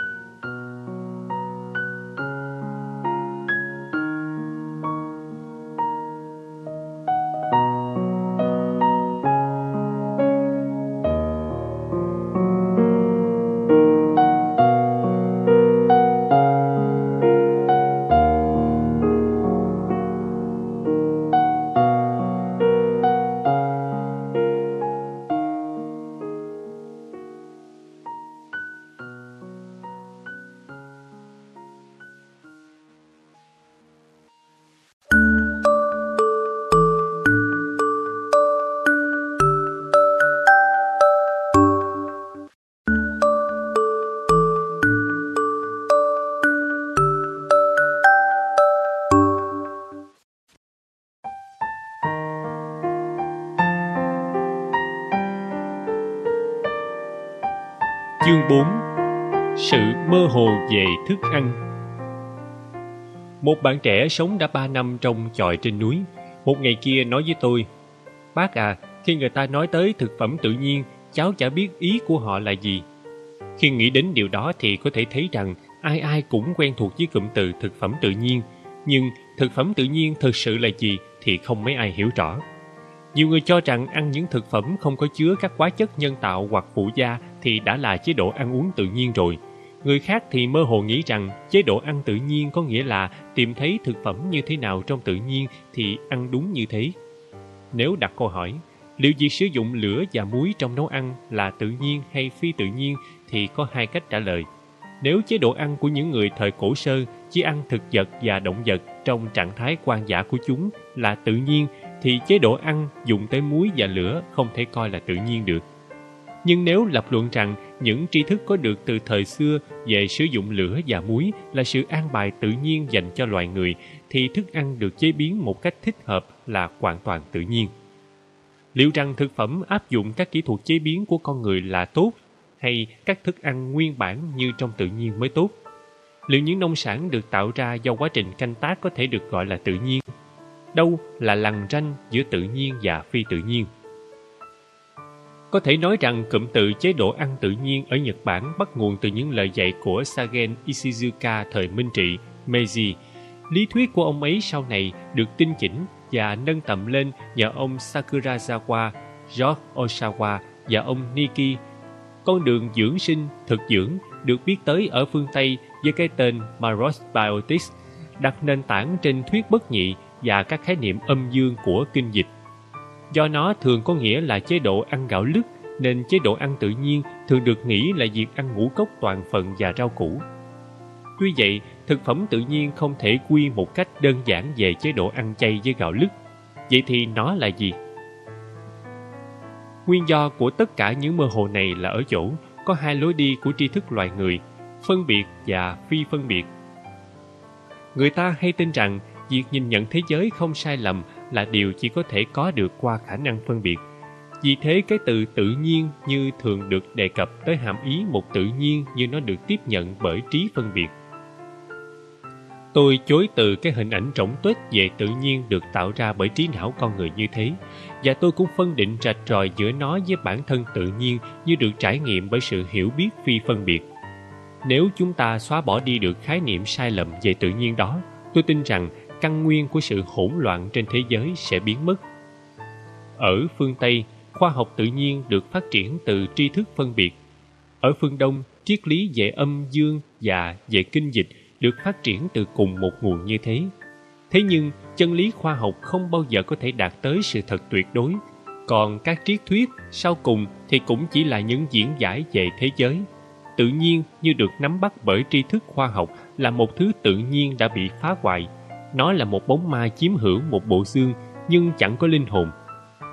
Về thức ăn. Một bạn trẻ sống đã 3 năm trong chòi trên núi. Một ngày kia nói với tôi Bác à, khi người ta nói tới thực phẩm tự nhiên Cháu chả biết ý của họ là gì. Khi nghĩ đến điều đó thì có thể thấy rằng Ai ai cũng quen thuộc với cụm từ thực phẩm tự nhiên. Nhưng thực phẩm tự nhiên thực sự là gì thì không mấy ai hiểu rõ. Nhiều người cho rằng ăn những thực phẩm không có chứa các hóa chất nhân tạo hoặc phụ gia thì đã là chế độ ăn uống tự nhiên rồi. Người khác thì mơ hồ nghĩ rằng chế độ ăn tự nhiên có nghĩa là tìm thấy thực phẩm như thế nào trong tự nhiên thì ăn đúng như thế. Nếu đặt câu hỏi, liệu việc sử dụng lửa và muối trong nấu ăn là tự nhiên hay phi tự nhiên thì có hai cách trả lời. Nếu chế độ ăn của những người thời cổ sơ chỉ ăn thực vật và động vật trong trạng thái quan giả của chúng là tự nhiên thì chế độ ăn dùng tới muối và lửa không thể coi là tự nhiên được. Nhưng nếu lập luận rằng những tri thức có được từ thời xưa về sử dụng lửa và muối là sự an bài tự nhiên dành cho loài người, thì thức ăn được chế biến một cách thích hợp là hoàn toàn tự nhiên. Liệu rằng thực phẩm áp dụng các kỹ thuật chế biến của con người là tốt hay các thức ăn nguyên bản như trong tự nhiên mới tốt? Liệu những nông sản được tạo ra do quá trình canh tác có thể được gọi là tự nhiên? Đâu là lằn ranh giữa tự nhiên và phi tự nhiên? Có thể nói rằng cụm từ chế độ ăn tự nhiên ở Nhật Bản bắt nguồn từ những lời dạy của Sagen Ishizuka thời Minh Trị, Meiji. Lý thuyết của ông ấy sau này được tinh chỉnh và nâng tầm lên nhờ ông Sakurazawa, George Osawa và ông Niki. Con đường dưỡng sinh, thực dưỡng được biết tới ở phương Tây với cái tên Maros Biotics, đặt nền tảng trên thuyết bất nhị và các khái niệm âm dương của kinh dịch. Do nó thường có nghĩa là chế độ ăn gạo lứt, nên chế độ ăn tự nhiên thường được nghĩ là việc ăn ngũ cốc toàn phần và rau củ. Tuy vậy, thực phẩm tự nhiên không thể quy một cách đơn giản về chế độ ăn chay với gạo lứt. Vậy thì nó là gì? Nguyên do của tất cả những mơ hồ này là ở chỗ có hai lối đi của tri thức loài người, phân biệt và phi phân biệt. Người ta hay tin rằng việc nhìn nhận thế giới không sai lầm là điều chỉ có thể có được qua khả năng phân biệt. Vì thế cái từ tự nhiên như thường được đề cập tới hàm ý một tự nhiên như nó được tiếp nhận bởi trí phân biệt. Tôi chối từ cái hình ảnh rỗng tuếch về tự nhiên được tạo ra bởi trí não con người như thế, và tôi cũng phân định rạch ròi giữa nó với bản thân tự nhiên như được trải nghiệm bởi sự hiểu biết phi phân biệt. Nếu chúng ta xóa bỏ đi được khái niệm sai lầm về tự nhiên đó, tôi tin rằng căn nguyên của sự hỗn loạn trên thế giới sẽ biến mất. Ở phương Tây, khoa học tự nhiên được phát triển từ tri thức phân biệt. Ở phương Đông, triết lý về âm dương và về kinh dịch được phát triển từ cùng một nguồn như thế. Thế nhưng, chân lý khoa học không bao giờ có thể đạt tới sự thật tuyệt đối. Còn các triết thuyết sau cùng thì cũng chỉ là những diễn giải về thế giới. Tự nhiên như được nắm bắt bởi tri thức khoa học là một thứ tự nhiên đã bị phá hoại. Nó là một bóng ma chiếm hữu một bộ xương nhưng chẳng có linh hồn.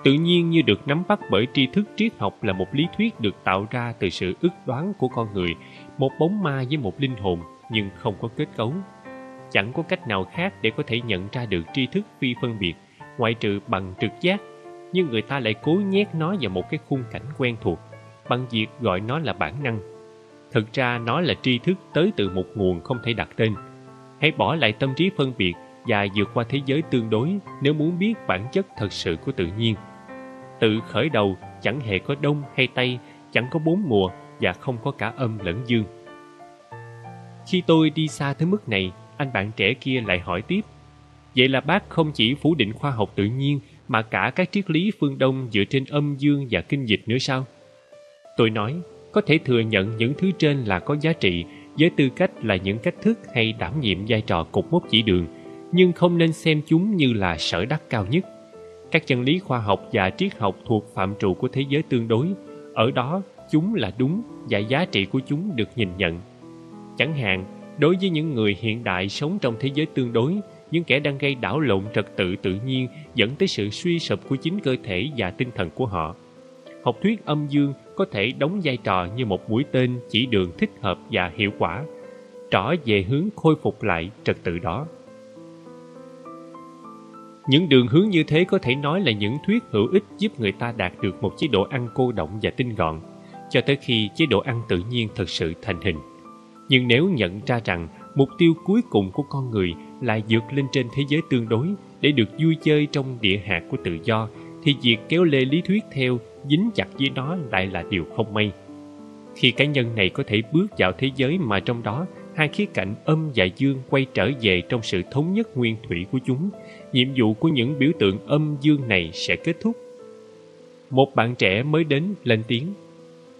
Tự nhiên như được nắm bắt bởi tri thức triết học là một lý thuyết được tạo ra từ sự ước đoán của con người, một bóng ma với một linh hồn nhưng không có kết cấu. Chẳng có cách nào khác để có thể nhận ra được tri thức phi phân biệt, ngoại trừ bằng trực giác, nhưng người ta lại cố nhét nó vào một cái khung cảnh quen thuộc, bằng việc gọi nó là bản năng. Thực ra nó là tri thức tới từ một nguồn không thể đặt tên. Hãy bỏ lại tâm trí phân biệt và vượt qua thế giới tương đối nếu muốn biết bản chất thật sự của tự nhiên. Tự khởi đầu chẳng hề có đông hay tây, chẳng có bốn mùa và không có cả âm lẫn dương. Khi tôi đi xa tới mức này, anh bạn trẻ kia lại hỏi tiếp. Vậy là bác không chỉ phủ định khoa học tự nhiên mà cả các triết lý phương Đông dựa trên âm dương và kinh dịch nữa sao? Tôi nói, có thể thừa nhận những thứ trên là có giá trị với tư cách là những cách thức hay đảm nhiệm vai trò cột mốc chỉ đường, nhưng không nên xem chúng như là sở đắc cao nhất. Các chân lý khoa học và triết học thuộc phạm trụ của thế giới tương đối, ở đó chúng là đúng và giá trị của chúng được nhìn nhận Chẳng hạn, đối với những người hiện đại sống trong thế giới tương đối, những kẻ đang gây đảo lộn trật tự tự nhiên dẫn tới sự suy sụp của chính cơ thể và tinh thần của họ. Học thuyết âm dương có thể đóng vai trò như một mũi tên chỉ đường thích hợp và hiệu quả, trỏ về hướng khôi phục lại trật tự đó. Những đường hướng như thế có thể nói là những thuyết hữu ích giúp người ta đạt được một chế độ ăn cô động và tinh gọn, cho tới khi chế độ ăn tự nhiên thực sự thành hình. Nhưng nếu nhận ra rằng mục tiêu cuối cùng của con người là vượt lên trên thế giới tương đối để được vui chơi trong địa hạt của tự do, thì việc kéo lê lý thuyết theo dính chặt với nó lại là điều không may. Khi cá nhân này có thể bước vào thế giới mà trong đó hai khía cạnh âm và dương quay trở về trong sự thống nhất nguyên thủy của chúng, nhiệm vụ của những biểu tượng âm dương này sẽ kết thúc. Một bạn trẻ mới đến lên tiếng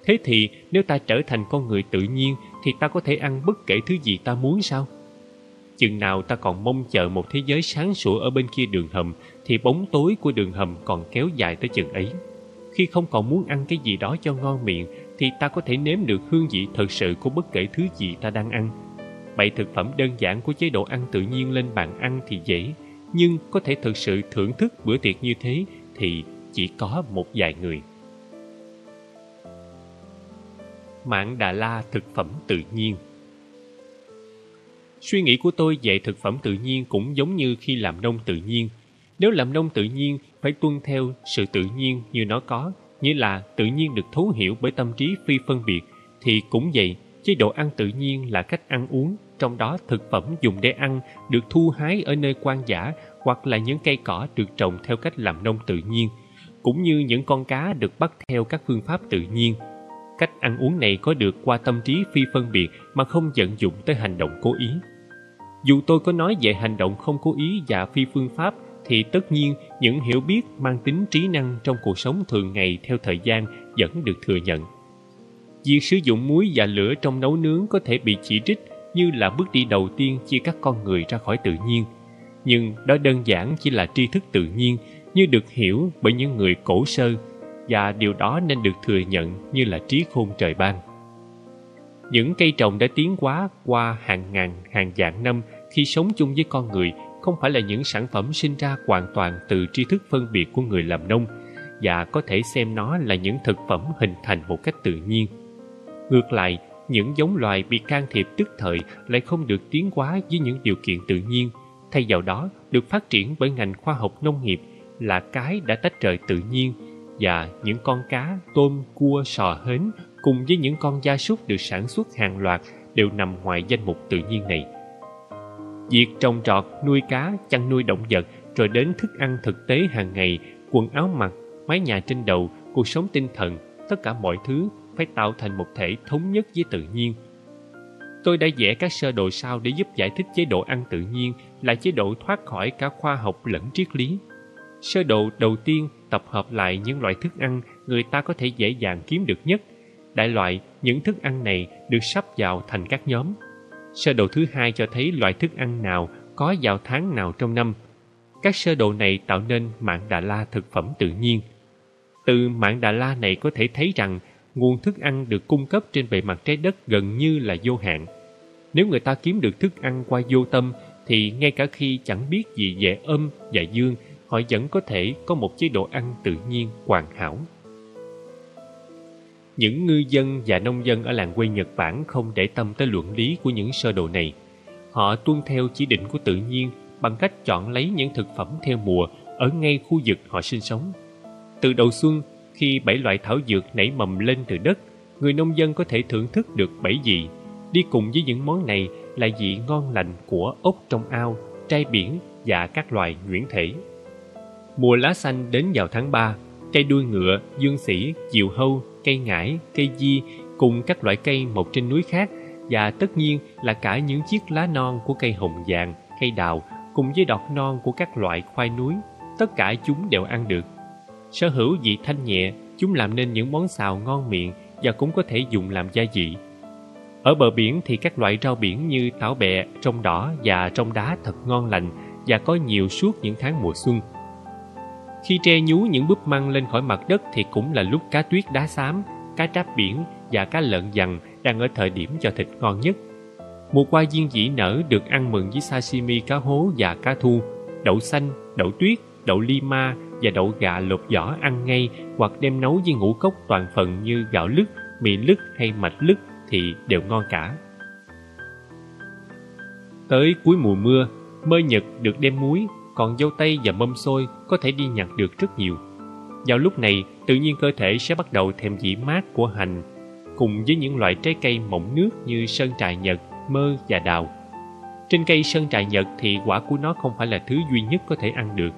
Thế thì nếu ta trở thành con người tự nhiên thì ta có thể ăn bất kể thứ gì ta muốn sao? Chừng nào ta còn mong chờ một thế giới sáng sủa ở bên kia đường hầm thì bóng tối của đường hầm còn kéo dài tới chừng ấy. Khi không còn muốn ăn cái gì đó cho ngon miệng thì ta có thể nếm được hương vị thật sự của bất kể thứ gì ta đang ăn. Bày thực phẩm đơn giản của chế độ ăn tự nhiên lên bàn ăn thì dễ, nhưng có thể thực sự thưởng thức bữa tiệc như thế thì chỉ có một vài người. Mạng Đà La thực phẩm tự nhiên Suy nghĩ của tôi về thực phẩm tự nhiên cũng giống như khi làm nông tự nhiên. Nếu làm nông tự nhiên, phải tuân theo sự tự nhiên như nó có, như là tự nhiên được thấu hiểu bởi tâm trí phi phân biệt, thì cũng vậy, chế độ ăn tự nhiên là cách ăn uống, trong đó thực phẩm dùng để ăn được thu hái ở nơi quan giả hoặc là những cây cỏ được trồng theo cách làm nông tự nhiên, cũng như những con cá được bắt theo các phương pháp tự nhiên. Cách ăn uống này có được qua tâm trí phi phân biệt mà không vận dụng tới hành động cố ý. Dù tôi có nói về hành động không cố ý và phi phương pháp thì tất nhiên những hiểu biết mang tính trí năng trong cuộc sống thường ngày theo thời gian vẫn được thừa nhận. Việc sử dụng muối và lửa trong nấu nướng có thể bị chỉ trích như là bước đi đầu tiên chia các con người ra khỏi tự nhiên. Nhưng đó đơn giản chỉ là tri thức tự nhiên như được hiểu bởi những người cổ sơ và điều đó nên được thừa nhận như là trí khôn trời ban. Những cây trồng đã tiến hóa qua hàng ngàn hàng vạn năm khi sống chung với con người không phải là những sản phẩm sinh ra hoàn toàn từ tri thức phân biệt của người làm nông và có thể xem nó là những thực phẩm hình thành một cách tự nhiên. Ngược lại, những giống loài bị can thiệp tức thời lại không được tiến hóa với những điều kiện tự nhiên, thay vào đó được phát triển bởi ngành khoa học nông nghiệp là cái đã tách rời tự nhiên và những con cá, tôm, cua, sò hến cùng với những con gia súc được sản xuất hàng loạt đều nằm ngoài danh mục tự nhiên này. Việc trồng trọt, nuôi cá, chăn nuôi động vật rồi đến thức ăn thực tế hàng ngày, quần áo mặc, mái nhà trên đầu, cuộc sống tinh thần, tất cả mọi thứ phải tạo thành một thể thống nhất với tự nhiên. Tôi đã vẽ các sơ đồ sau để giúp giải thích chế độ ăn tự nhiên là chế độ thoát khỏi cả khoa học lẫn triết lý. Sơ đồ đầu tiên tập hợp lại những loại thức ăn người ta có thể dễ dàng kiếm được nhất. Đại loại, những thức ăn này được sắp vào thành các nhóm. Sơ đồ thứ hai cho thấy loại thức ăn nào có vào tháng nào trong năm. Các sơ đồ này tạo nên mạng Đà La thực phẩm tự nhiên. Từ mạng Đà La này có thể thấy rằng nguồn thức ăn được cung cấp trên bề mặt trái đất gần như là vô hạn. Nếu người ta kiếm được thức ăn qua vô tâm thì ngay cả khi chẳng biết gì về âm và dương họ vẫn có thể có một chế độ ăn tự nhiên hoàn hảo. Những ngư dân và nông dân ở làng quê Nhật Bản không để tâm tới luận lý của những sơ đồ này. Họ tuân theo chỉ định của tự nhiên bằng cách chọn lấy những thực phẩm theo mùa ở ngay khu vực họ sinh sống. Từ đầu xuân, khi bảy loại thảo dược nảy mầm lên từ đất, người nông dân có thể thưởng thức được bảy vị. Đi cùng với những món này là vị ngon lành của ốc trong ao, trai biển và các loài nhuyễn thể. Mùa lá xanh đến vào tháng 3, cây đuôi ngựa, dương sĩ, diều hâu, cây ngải, cây di cùng các loại cây mọc trên núi khác và tất nhiên là cả những chiếc lá non của cây hồng vàng, cây đào cùng với đọt non của các loại khoai núi, tất cả chúng đều ăn được. Sở hữu vị thanh nhẹ, chúng làm nên những món xào ngon miệng và cũng có thể dùng làm gia vị. Ở bờ biển thì các loại rau biển như táo bẹ, rong đỏ và rong đá thật ngon lành và có nhiều suốt những tháng mùa xuân. Khi tre nhú những búp măng lên khỏi mặt đất thì cũng là lúc cá tuyết đá xám, cá tráp biển và cá lợn dằn đang ở thời điểm cho thịt ngon nhất. Mùa qua diên dĩ nở được ăn mừng với sashimi cá hố và cá thu, đậu xanh, đậu tuyết, đậu lima và đậu gà lột vỏ ăn ngay hoặc đem nấu với ngũ cốc toàn phần như gạo lứt, mì lứt hay mạch lứt thì đều ngon cả. Tới cuối mùa mưa, mơ nhật được đem muối, còn dâu tây và mâm xôi có thể đi nhặt được rất nhiều. Vào lúc này, tự nhiên cơ thể sẽ bắt đầu thèm vị mát của hành, cùng với những loại trái cây mọng nước như sơn trà nhật, mơ và đào. Trên cây sơn trà nhật thì quả của nó không phải là thứ duy nhất có thể ăn được.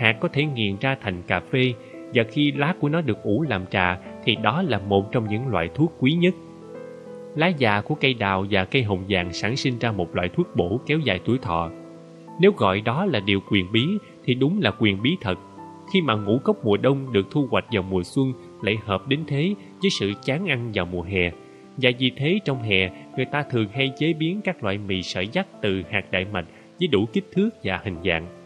Hạt có thể nghiền ra thành cà phê và khi lá của nó được ủ làm trà thì đó là một trong những loại thuốc quý nhất. Lá già của cây đào và cây hồng vàng sản sinh ra một loại thuốc bổ kéo dài tuổi thọ. Nếu gọi đó là điều quyền bí thì đúng là quyền bí thật. Khi mà ngũ cốc mùa đông được thu hoạch vào mùa xuân lại hợp đến thế với sự chán ăn vào mùa hè. Và vì thế trong hè, người ta thường hay chế biến các loại mì sợi dắt từ hạt đại mạch với đủ kích thước và hình dạng.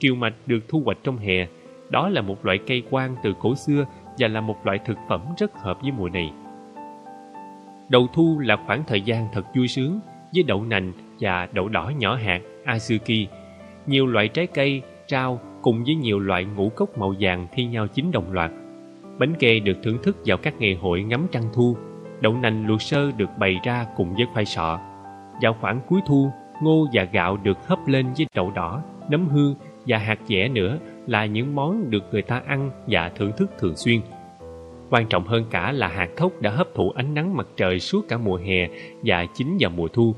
Kiều mạch được thu hoạch trong hè. Đó là một loại cây quan từ cổ xưa và là một loại thực phẩm rất hợp với mùa này. Đầu thu là khoảng thời gian thật vui sướng với đậu nành và đậu đỏ nhỏ hạt Azuki. nhiều loại trái cây, rau cùng với nhiều loại ngũ cốc màu vàng thi nhau chín đồng loạt. Bánh kê được thưởng thức vào các ngày hội ngắm trăng thu, đậu nành luộc sơ được bày ra cùng với khoai sọ. Vào khoảng cuối thu, ngô và gạo được hấp lên với đậu đỏ, nấm hương và hạt dẻ nữa là những món được người ta ăn và thưởng thức thường xuyên. Quan trọng hơn cả là hạt thóc đã hấp thụ ánh nắng mặt trời suốt cả mùa hè và chín vào mùa thu.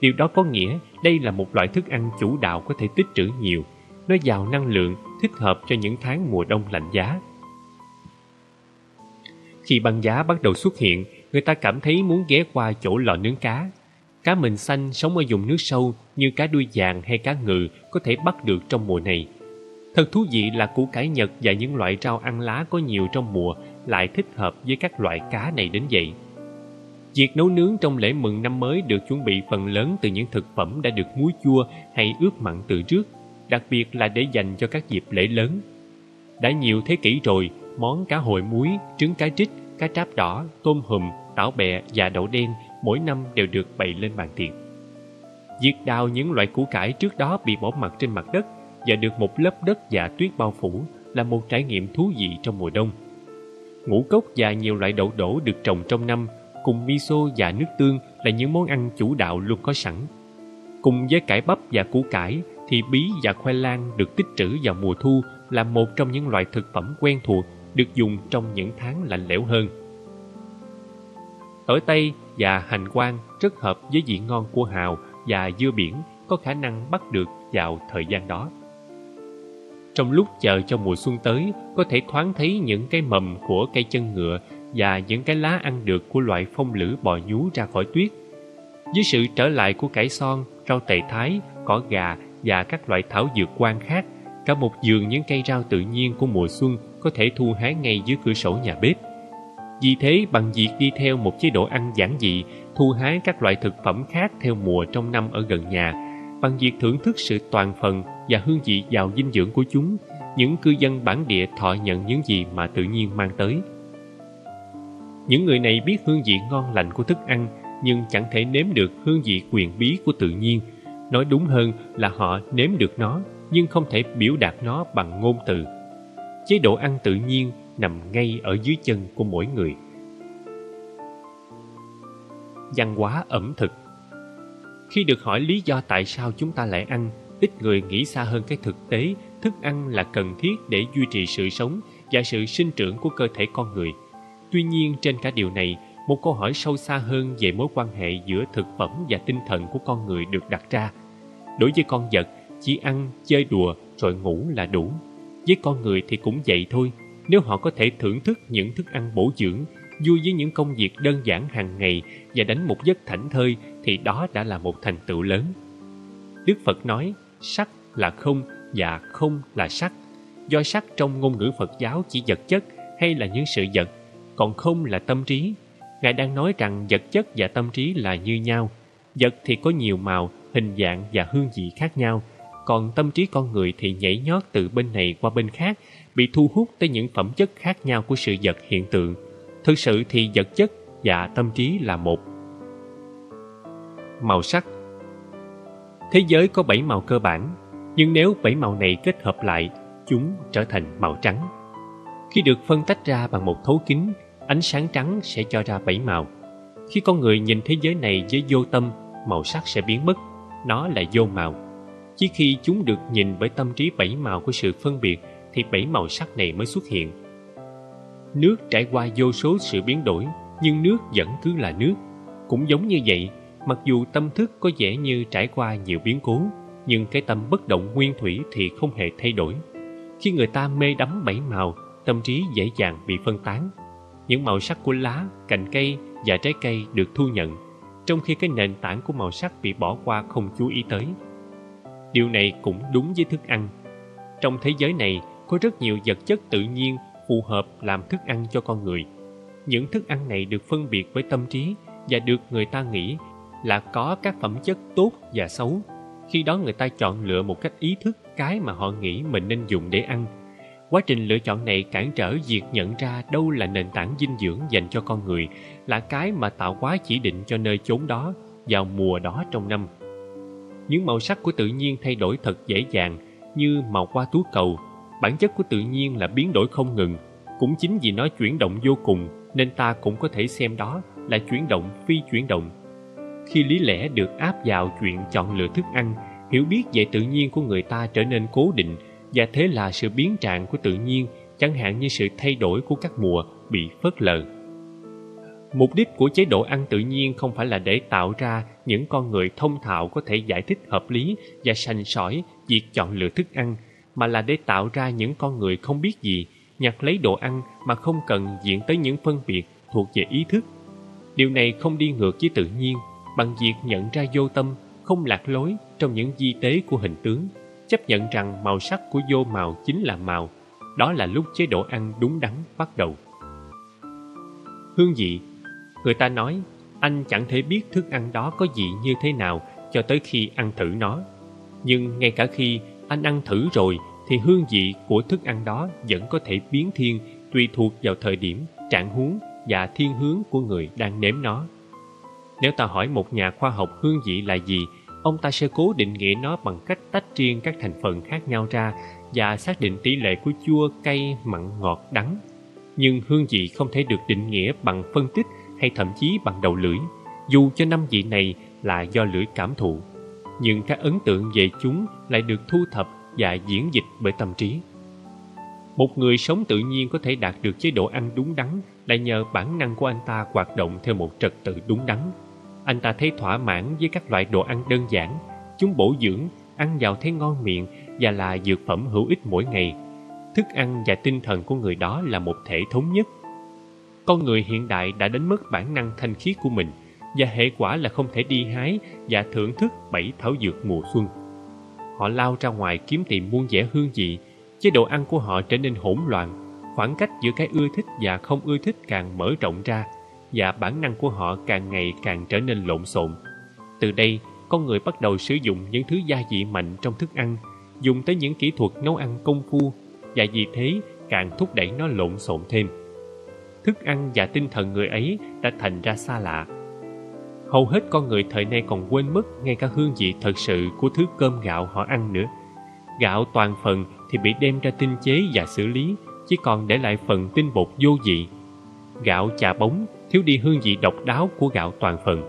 Điều đó có nghĩa đây là một loại thức ăn chủ đạo có thể tích trữ nhiều. Nó giàu năng lượng, thích hợp cho những tháng mùa đông lạnh giá. Khi băng giá bắt đầu xuất hiện, người ta cảm thấy muốn ghé qua chỗ lò nướng cá. Cá mình xanh sống ở vùng nước sâu như cá đuôi vàng hay cá ngừ có thể bắt được trong mùa này. Thật thú vị là củ cải Nhật và những loại rau ăn lá có nhiều trong mùa lại thích hợp với các loại cá này đến vậy. Việc nấu nướng trong lễ mừng năm mới được chuẩn bị phần lớn từ những thực phẩm đã được muối chua hay ướp mặn từ trước, đặc biệt là để dành cho các dịp lễ lớn. Đã nhiều thế kỷ rồi, món cá hồi muối, trứng cá trích, cá tráp đỏ, tôm hùm, tảo bẹ và đậu đen mỗi năm đều được bày lên bàn tiệc. Việc đào những loại củ cải trước đó bị bỏ mặt trên mặt đất và được một lớp đất và tuyết bao phủ là một trải nghiệm thú vị trong mùa đông. Ngũ cốc và nhiều loại đậu đổ được trồng trong năm cùng miso và nước tương là những món ăn chủ đạo luôn có sẵn. Cùng với cải bắp và củ cải thì bí và khoai lang được tích trữ vào mùa thu là một trong những loại thực phẩm quen thuộc được dùng trong những tháng lạnh lẽo hơn. Ở tây và hành quang rất hợp với vị ngon của hào và dưa biển có khả năng bắt được vào thời gian đó. Trong lúc chờ cho mùa xuân tới, có thể thoáng thấy những cái mầm của cây chân ngựa và những cái lá ăn được của loại phong lữ bò nhú ra khỏi tuyết. Với sự trở lại của cải son, rau tề thái, cỏ gà và các loại thảo dược quan khác, cả một vườn những cây rau tự nhiên của mùa xuân có thể thu hái ngay dưới cửa sổ nhà bếp. Vì thế, bằng việc đi theo một chế độ ăn giản dị, thu hái các loại thực phẩm khác theo mùa trong năm ở gần nhà, bằng việc thưởng thức sự toàn phần và hương vị giàu dinh dưỡng của chúng, những cư dân bản địa thọ nhận những gì mà tự nhiên mang tới. Những người này biết hương vị ngon lành của thức ăn nhưng chẳng thể nếm được hương vị quyền bí của tự nhiên. Nói đúng hơn là họ nếm được nó nhưng không thể biểu đạt nó bằng ngôn từ. Chế độ ăn tự nhiên nằm ngay ở dưới chân của mỗi người. Văn hóa ẩm thực Khi được hỏi lý do tại sao chúng ta lại ăn, ít người nghĩ xa hơn cái thực tế thức ăn là cần thiết để duy trì sự sống và sự sinh trưởng của cơ thể con người. Tuy nhiên trên cả điều này, một câu hỏi sâu xa hơn về mối quan hệ giữa thực phẩm và tinh thần của con người được đặt ra. Đối với con vật, chỉ ăn, chơi đùa rồi ngủ là đủ. Với con người thì cũng vậy thôi. Nếu họ có thể thưởng thức những thức ăn bổ dưỡng, vui với những công việc đơn giản hàng ngày và đánh một giấc thảnh thơi thì đó đã là một thành tựu lớn. Đức Phật nói, sắc là không và không là sắc. Do sắc trong ngôn ngữ Phật giáo chỉ vật chất hay là những sự vật, còn không là tâm trí. Ngài đang nói rằng vật chất và tâm trí là như nhau. Vật thì có nhiều màu, hình dạng và hương vị khác nhau, còn tâm trí con người thì nhảy nhót từ bên này qua bên khác, bị thu hút tới những phẩm chất khác nhau của sự vật hiện tượng. Thực sự thì vật chất và tâm trí là một. Màu sắc Thế giới có bảy màu cơ bản, nhưng nếu bảy màu này kết hợp lại, chúng trở thành màu trắng. Khi được phân tách ra bằng một thấu kính, ánh sáng trắng sẽ cho ra bảy màu. Khi con người nhìn thế giới này với vô tâm, màu sắc sẽ biến mất, nó là vô màu. Chỉ khi chúng được nhìn bởi tâm trí bảy màu của sự phân biệt thì bảy màu sắc này mới xuất hiện. Nước trải qua vô số sự biến đổi, nhưng nước vẫn cứ là nước. Cũng giống như vậy, mặc dù tâm thức có vẻ như trải qua nhiều biến cố, nhưng cái tâm bất động nguyên thủy thì không hề thay đổi. Khi người ta mê đắm bảy màu, tâm trí dễ dàng bị phân tán. Những màu sắc của lá, cành cây và trái cây được thu nhận, trong khi cái nền tảng của màu sắc bị bỏ qua không chú ý tới. Điều này cũng đúng với thức ăn. Trong thế giới này có rất nhiều vật chất tự nhiên phù hợp làm thức ăn cho con người. Những thức ăn này được phân biệt với tâm trí và được người ta nghĩ là có các phẩm chất tốt và xấu. Khi đó người ta chọn lựa một cách ý thức cái mà họ nghĩ mình nên dùng để ăn. Quá trình lựa chọn này cản trở việc nhận ra đâu là nền tảng dinh dưỡng dành cho con người, là cái mà tạo hóa chỉ định cho nơi chốn đó vào mùa đó trong năm. những màu sắc của tự nhiên thay đổi thật dễ dàng như màu qua tú cầu. Bản chất của tự nhiên là biến đổi không ngừng. Cũng chính vì nó chuyển động vô cùng nên ta cũng có thể xem đó là chuyển động phi chuyển động. Khi lý lẽ được áp vào chuyện chọn lựa thức ăn, hiểu biết về tự nhiên của người ta trở nên cố định và thế là sự biến trạng của tự nhiên chẳng hạn như sự thay đổi của các mùa bị phớt lờ. Mục đích của chế độ ăn tự nhiên không phải là để tạo ra những con người thông thạo có thể giải thích hợp lý và sành sỏi việc chọn lựa thức ăn, mà là để tạo ra những con người không biết gì, nhặt lấy đồ ăn mà không cần diện tới những phân biệt thuộc về ý thức. Điều này không đi ngược với tự nhiên, bằng việc nhận ra vô tâm, không lạc lối trong những di tế của hình tướng, chấp nhận rằng màu sắc của vô màu chính là màu. Đó là lúc chế độ ăn đúng đắn bắt đầu. Hương vị Người ta nói, anh chẳng thể biết thức ăn đó có gì như thế nào cho tới khi ăn thử nó. Nhưng ngay cả khi anh ăn thử rồi thì hương vị của thức ăn đó vẫn có thể biến thiên tùy thuộc vào thời điểm, trạng huống và thiên hướng của người đang nếm nó. Nếu ta hỏi một nhà khoa học hương vị là gì, ông ta sẽ cố định nghĩa nó bằng cách tách riêng các thành phần khác nhau ra và xác định tỷ lệ của chua, cay, mặn, ngọt, đắng. Nhưng hương vị không thể được định nghĩa bằng phân tích hay thậm chí bằng đầu lưỡi, dù cho năm vị này là do lưỡi cảm thụ. Nhưng các ấn tượng về chúng lại được thu thập và diễn dịch bởi tâm trí. Một người sống tự nhiên có thể đạt được chế độ ăn đúng đắn là nhờ bản năng của anh ta hoạt động theo một trật tự đúng đắn. Anh ta thấy thỏa mãn với các loại đồ ăn đơn giản, chúng bổ dưỡng, ăn vào thấy ngon miệng và là dược phẩm hữu ích mỗi ngày. Thức ăn và tinh thần của người đó là một thể thống nhất con người hiện đại đã đánh mất bản năng thanh khiết của mình và hệ quả là không thể đi hái và thưởng thức bảy thảo dược mùa xuân. Họ lao ra ngoài kiếm tìm muôn vẻ hương vị, chế độ ăn của họ trở nên hỗn loạn, khoảng cách giữa cái ưa thích và không ưa thích càng mở rộng ra và bản năng của họ càng ngày càng trở nên lộn xộn. Từ đây, con người bắt đầu sử dụng những thứ gia vị mạnh trong thức ăn, dùng tới những kỹ thuật nấu ăn công phu và vì thế càng thúc đẩy nó lộn xộn thêm thức ăn và tinh thần người ấy đã thành ra xa lạ. Hầu hết con người thời nay còn quên mất ngay cả hương vị thật sự của thứ cơm gạo họ ăn nữa. Gạo toàn phần thì bị đem ra tinh chế và xử lý, chỉ còn để lại phần tinh bột vô vị. Gạo chà bóng thiếu đi hương vị độc đáo của gạo toàn phần.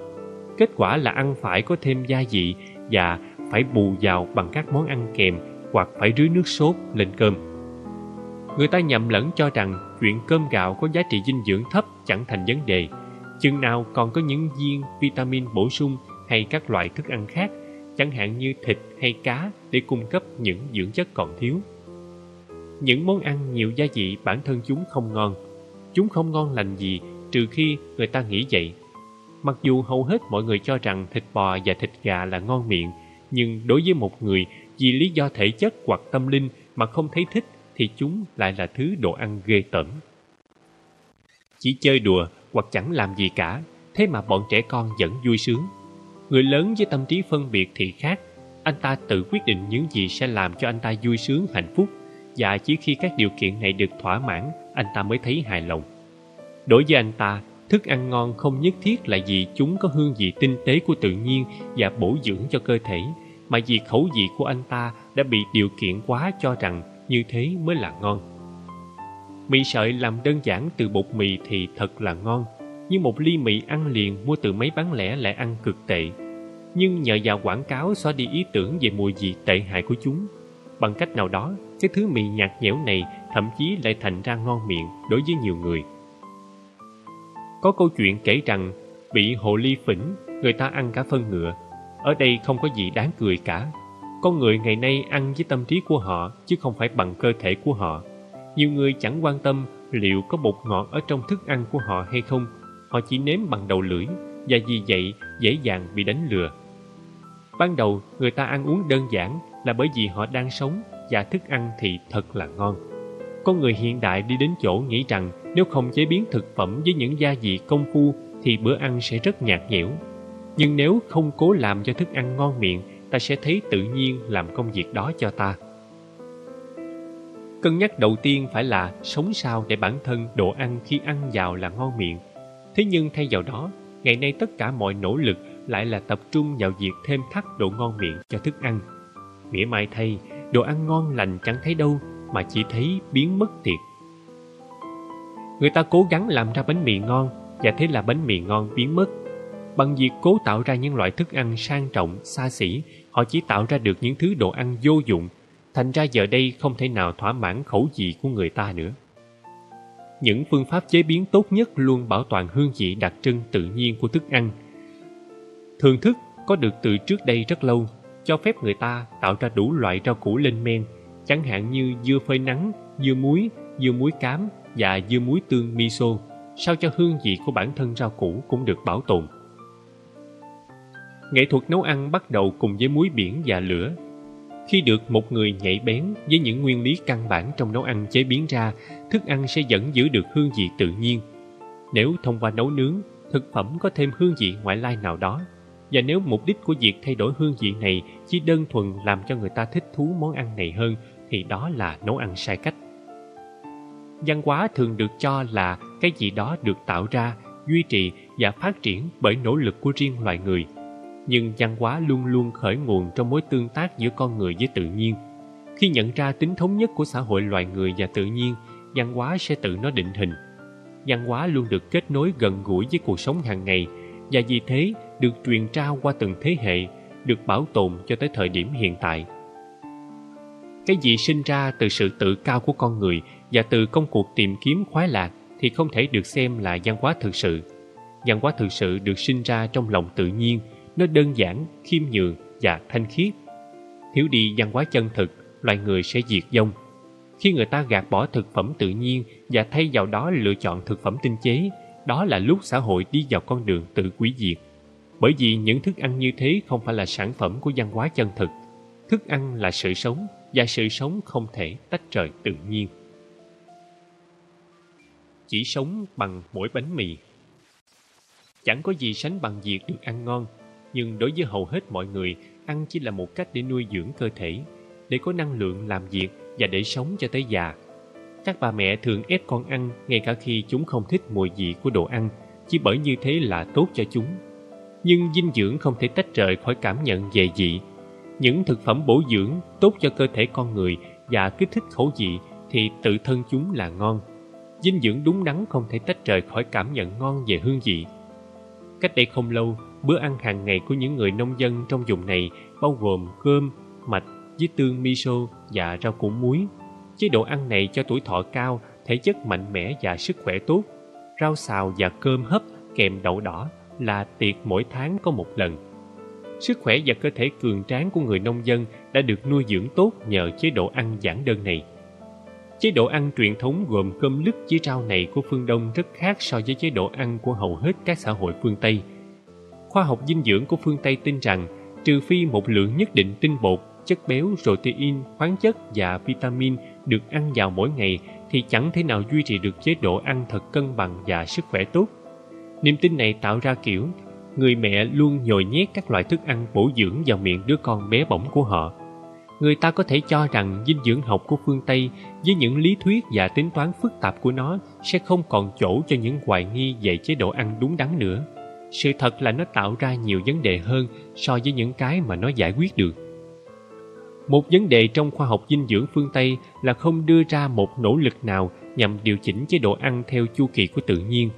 Kết quả là ăn phải có thêm gia vị và phải bù vào bằng các món ăn kèm hoặc phải rưới nước sốt lên cơm. Người ta nhầm lẫn cho rằng chuyện cơm gạo có giá trị dinh dưỡng thấp chẳng thành vấn đề. Chừng nào còn có những viên vitamin bổ sung hay các loại thức ăn khác, chẳng hạn như thịt hay cá để cung cấp những dưỡng chất còn thiếu. Những món ăn nhiều gia vị bản thân chúng không ngon. Chúng không ngon lành gì trừ khi người ta nghĩ vậy. Mặc dù hầu hết mọi người cho rằng thịt bò và thịt gà là ngon miệng, nhưng đối với một người vì lý do thể chất hoặc tâm linh mà không thấy thích thì chúng lại là thứ đồ ăn ghê tởm. Chỉ chơi đùa hoặc chẳng làm gì cả, thế mà bọn trẻ con vẫn vui sướng. Người lớn với tâm trí phân biệt thì khác, anh ta tự quyết định những gì sẽ làm cho anh ta vui sướng hạnh phúc và chỉ khi các điều kiện này được thỏa mãn, anh ta mới thấy hài lòng. Đối với anh ta, thức ăn ngon không nhất thiết là vì chúng có hương vị tinh tế của tự nhiên và bổ dưỡng cho cơ thể, mà vì khẩu vị của anh ta đã bị điều kiện quá cho rằng như thế mới là ngon. Mì sợi làm đơn giản từ bột mì thì thật là ngon, nhưng một ly mì ăn liền mua từ mấy bán lẻ lại ăn cực tệ. Nhưng nhờ vào quảng cáo xóa đi ý tưởng về mùi vị tệ hại của chúng. Bằng cách nào đó, cái thứ mì nhạt nhẽo này thậm chí lại thành ra ngon miệng đối với nhiều người. Có câu chuyện kể rằng bị hồ ly phỉnh, người ta ăn cả phân ngựa. Ở đây không có gì đáng cười cả con người ngày nay ăn với tâm trí của họ chứ không phải bằng cơ thể của họ. Nhiều người chẳng quan tâm liệu có bột ngọt ở trong thức ăn của họ hay không. Họ chỉ nếm bằng đầu lưỡi và vì vậy dễ dàng bị đánh lừa. Ban đầu, người ta ăn uống đơn giản là bởi vì họ đang sống và thức ăn thì thật là ngon. Con người hiện đại đi đến chỗ nghĩ rằng nếu không chế biến thực phẩm với những gia vị công phu thì bữa ăn sẽ rất nhạt nhẽo. Nhưng nếu không cố làm cho thức ăn ngon miệng, ta sẽ thấy tự nhiên làm công việc đó cho ta. Cân nhắc đầu tiên phải là sống sao để bản thân đồ ăn khi ăn vào là ngon miệng. Thế nhưng thay vào đó, ngày nay tất cả mọi nỗ lực lại là tập trung vào việc thêm thắt độ ngon miệng cho thức ăn. Mỉa mai thay, đồ ăn ngon lành chẳng thấy đâu mà chỉ thấy biến mất tiệt. Người ta cố gắng làm ra bánh mì ngon và thế là bánh mì ngon biến mất. Bằng việc cố tạo ra những loại thức ăn sang trọng, xa xỉ, họ chỉ tạo ra được những thứ đồ ăn vô dụng. Thành ra giờ đây không thể nào thỏa mãn khẩu vị của người ta nữa. Những phương pháp chế biến tốt nhất luôn bảo toàn hương vị đặc trưng tự nhiên của thức ăn. Thường thức có được từ trước đây rất lâu, cho phép người ta tạo ra đủ loại rau củ lên men, chẳng hạn như dưa phơi nắng, dưa muối, dưa muối cám và dưa muối tương miso, sao cho hương vị của bản thân rau củ cũng được bảo tồn. Nghệ thuật nấu ăn bắt đầu cùng với muối biển và lửa. Khi được một người nhạy bén với những nguyên lý căn bản trong nấu ăn chế biến ra, thức ăn sẽ vẫn giữ được hương vị tự nhiên. Nếu thông qua nấu nướng, thực phẩm có thêm hương vị ngoại lai nào đó, và nếu mục đích của việc thay đổi hương vị này chỉ đơn thuần làm cho người ta thích thú món ăn này hơn, thì đó là nấu ăn sai cách. Văn hóa thường được cho là cái gì đó được tạo ra, duy trì và phát triển bởi nỗ lực của riêng loài người – nhưng văn hóa luôn luôn khởi nguồn trong mối tương tác giữa con người với tự nhiên. Khi nhận ra tính thống nhất của xã hội loài người và tự nhiên, văn hóa sẽ tự nó định hình. Văn hóa luôn được kết nối gần gũi với cuộc sống hàng ngày và vì thế được truyền trao qua từng thế hệ, được bảo tồn cho tới thời điểm hiện tại. Cái gì sinh ra từ sự tự cao của con người và từ công cuộc tìm kiếm khoái lạc thì không thể được xem là văn hóa thực sự. Văn hóa thực sự được sinh ra trong lòng tự nhiên nó đơn giản, khiêm nhường và thanh khiết. Thiếu đi văn hóa chân thực, loài người sẽ diệt vong. Khi người ta gạt bỏ thực phẩm tự nhiên và thay vào đó lựa chọn thực phẩm tinh chế, đó là lúc xã hội đi vào con đường tự quý diệt. Bởi vì những thức ăn như thế không phải là sản phẩm của văn hóa chân thực. Thức ăn là sự sống và sự sống không thể tách rời tự nhiên. Chỉ sống bằng mỗi bánh mì Chẳng có gì sánh bằng việc được ăn ngon nhưng đối với hầu hết mọi người, ăn chỉ là một cách để nuôi dưỡng cơ thể, để có năng lượng làm việc và để sống cho tới già. Các bà mẹ thường ép con ăn ngay cả khi chúng không thích mùi vị của đồ ăn, chỉ bởi như thế là tốt cho chúng. Nhưng dinh dưỡng không thể tách rời khỏi cảm nhận về vị. Những thực phẩm bổ dưỡng tốt cho cơ thể con người và kích thích khẩu vị thì tự thân chúng là ngon. Dinh dưỡng đúng đắn không thể tách rời khỏi cảm nhận ngon về hương vị. Cách đây không lâu, Bữa ăn hàng ngày của những người nông dân trong vùng này bao gồm cơm, mạch với tương miso và rau củ muối. Chế độ ăn này cho tuổi thọ cao, thể chất mạnh mẽ và sức khỏe tốt. Rau xào và cơm hấp kèm đậu đỏ là tiệc mỗi tháng có một lần. Sức khỏe và cơ thể cường tráng của người nông dân đã được nuôi dưỡng tốt nhờ chế độ ăn giản đơn này. Chế độ ăn truyền thống gồm cơm lứt với rau này của phương Đông rất khác so với chế độ ăn của hầu hết các xã hội phương Tây – khoa học dinh dưỡng của phương Tây tin rằng trừ phi một lượng nhất định tinh bột, chất béo, protein, khoáng chất và vitamin được ăn vào mỗi ngày thì chẳng thể nào duy trì được chế độ ăn thật cân bằng và sức khỏe tốt. Niềm tin này tạo ra kiểu người mẹ luôn nhồi nhét các loại thức ăn bổ dưỡng vào miệng đứa con bé bỏng của họ. Người ta có thể cho rằng dinh dưỡng học của phương Tây với những lý thuyết và tính toán phức tạp của nó sẽ không còn chỗ cho những hoài nghi về chế độ ăn đúng đắn nữa sự thật là nó tạo ra nhiều vấn đề hơn so với những cái mà nó giải quyết được. Một vấn đề trong khoa học dinh dưỡng phương tây là không đưa ra một nỗ lực nào nhằm điều chỉnh chế độ ăn theo chu kỳ của tự nhiên.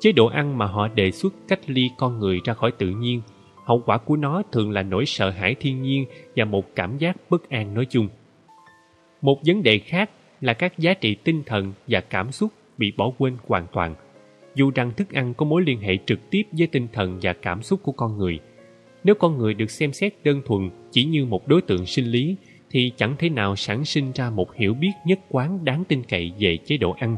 Chế độ ăn mà họ đề xuất cách ly con người ra khỏi tự nhiên, hậu quả của nó thường là nỗi sợ hãi thiên nhiên và một cảm giác bất an nói chung. Một vấn đề khác là các giá trị tinh thần và cảm xúc bị bỏ quên hoàn toàn dù rằng thức ăn có mối liên hệ trực tiếp với tinh thần và cảm xúc của con người. Nếu con người được xem xét đơn thuần chỉ như một đối tượng sinh lý, thì chẳng thể nào sản sinh ra một hiểu biết nhất quán đáng tin cậy về chế độ ăn.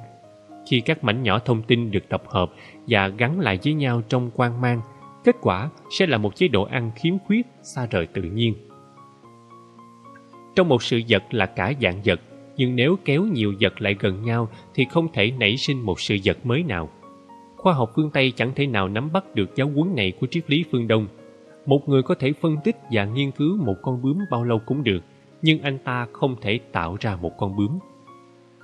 Khi các mảnh nhỏ thông tin được tập hợp và gắn lại với nhau trong quan mang, kết quả sẽ là một chế độ ăn khiếm khuyết, xa rời tự nhiên. Trong một sự vật là cả dạng vật, nhưng nếu kéo nhiều vật lại gần nhau thì không thể nảy sinh một sự vật mới nào khoa học phương Tây chẳng thể nào nắm bắt được giáo huấn này của triết lý phương Đông. Một người có thể phân tích và nghiên cứu một con bướm bao lâu cũng được, nhưng anh ta không thể tạo ra một con bướm.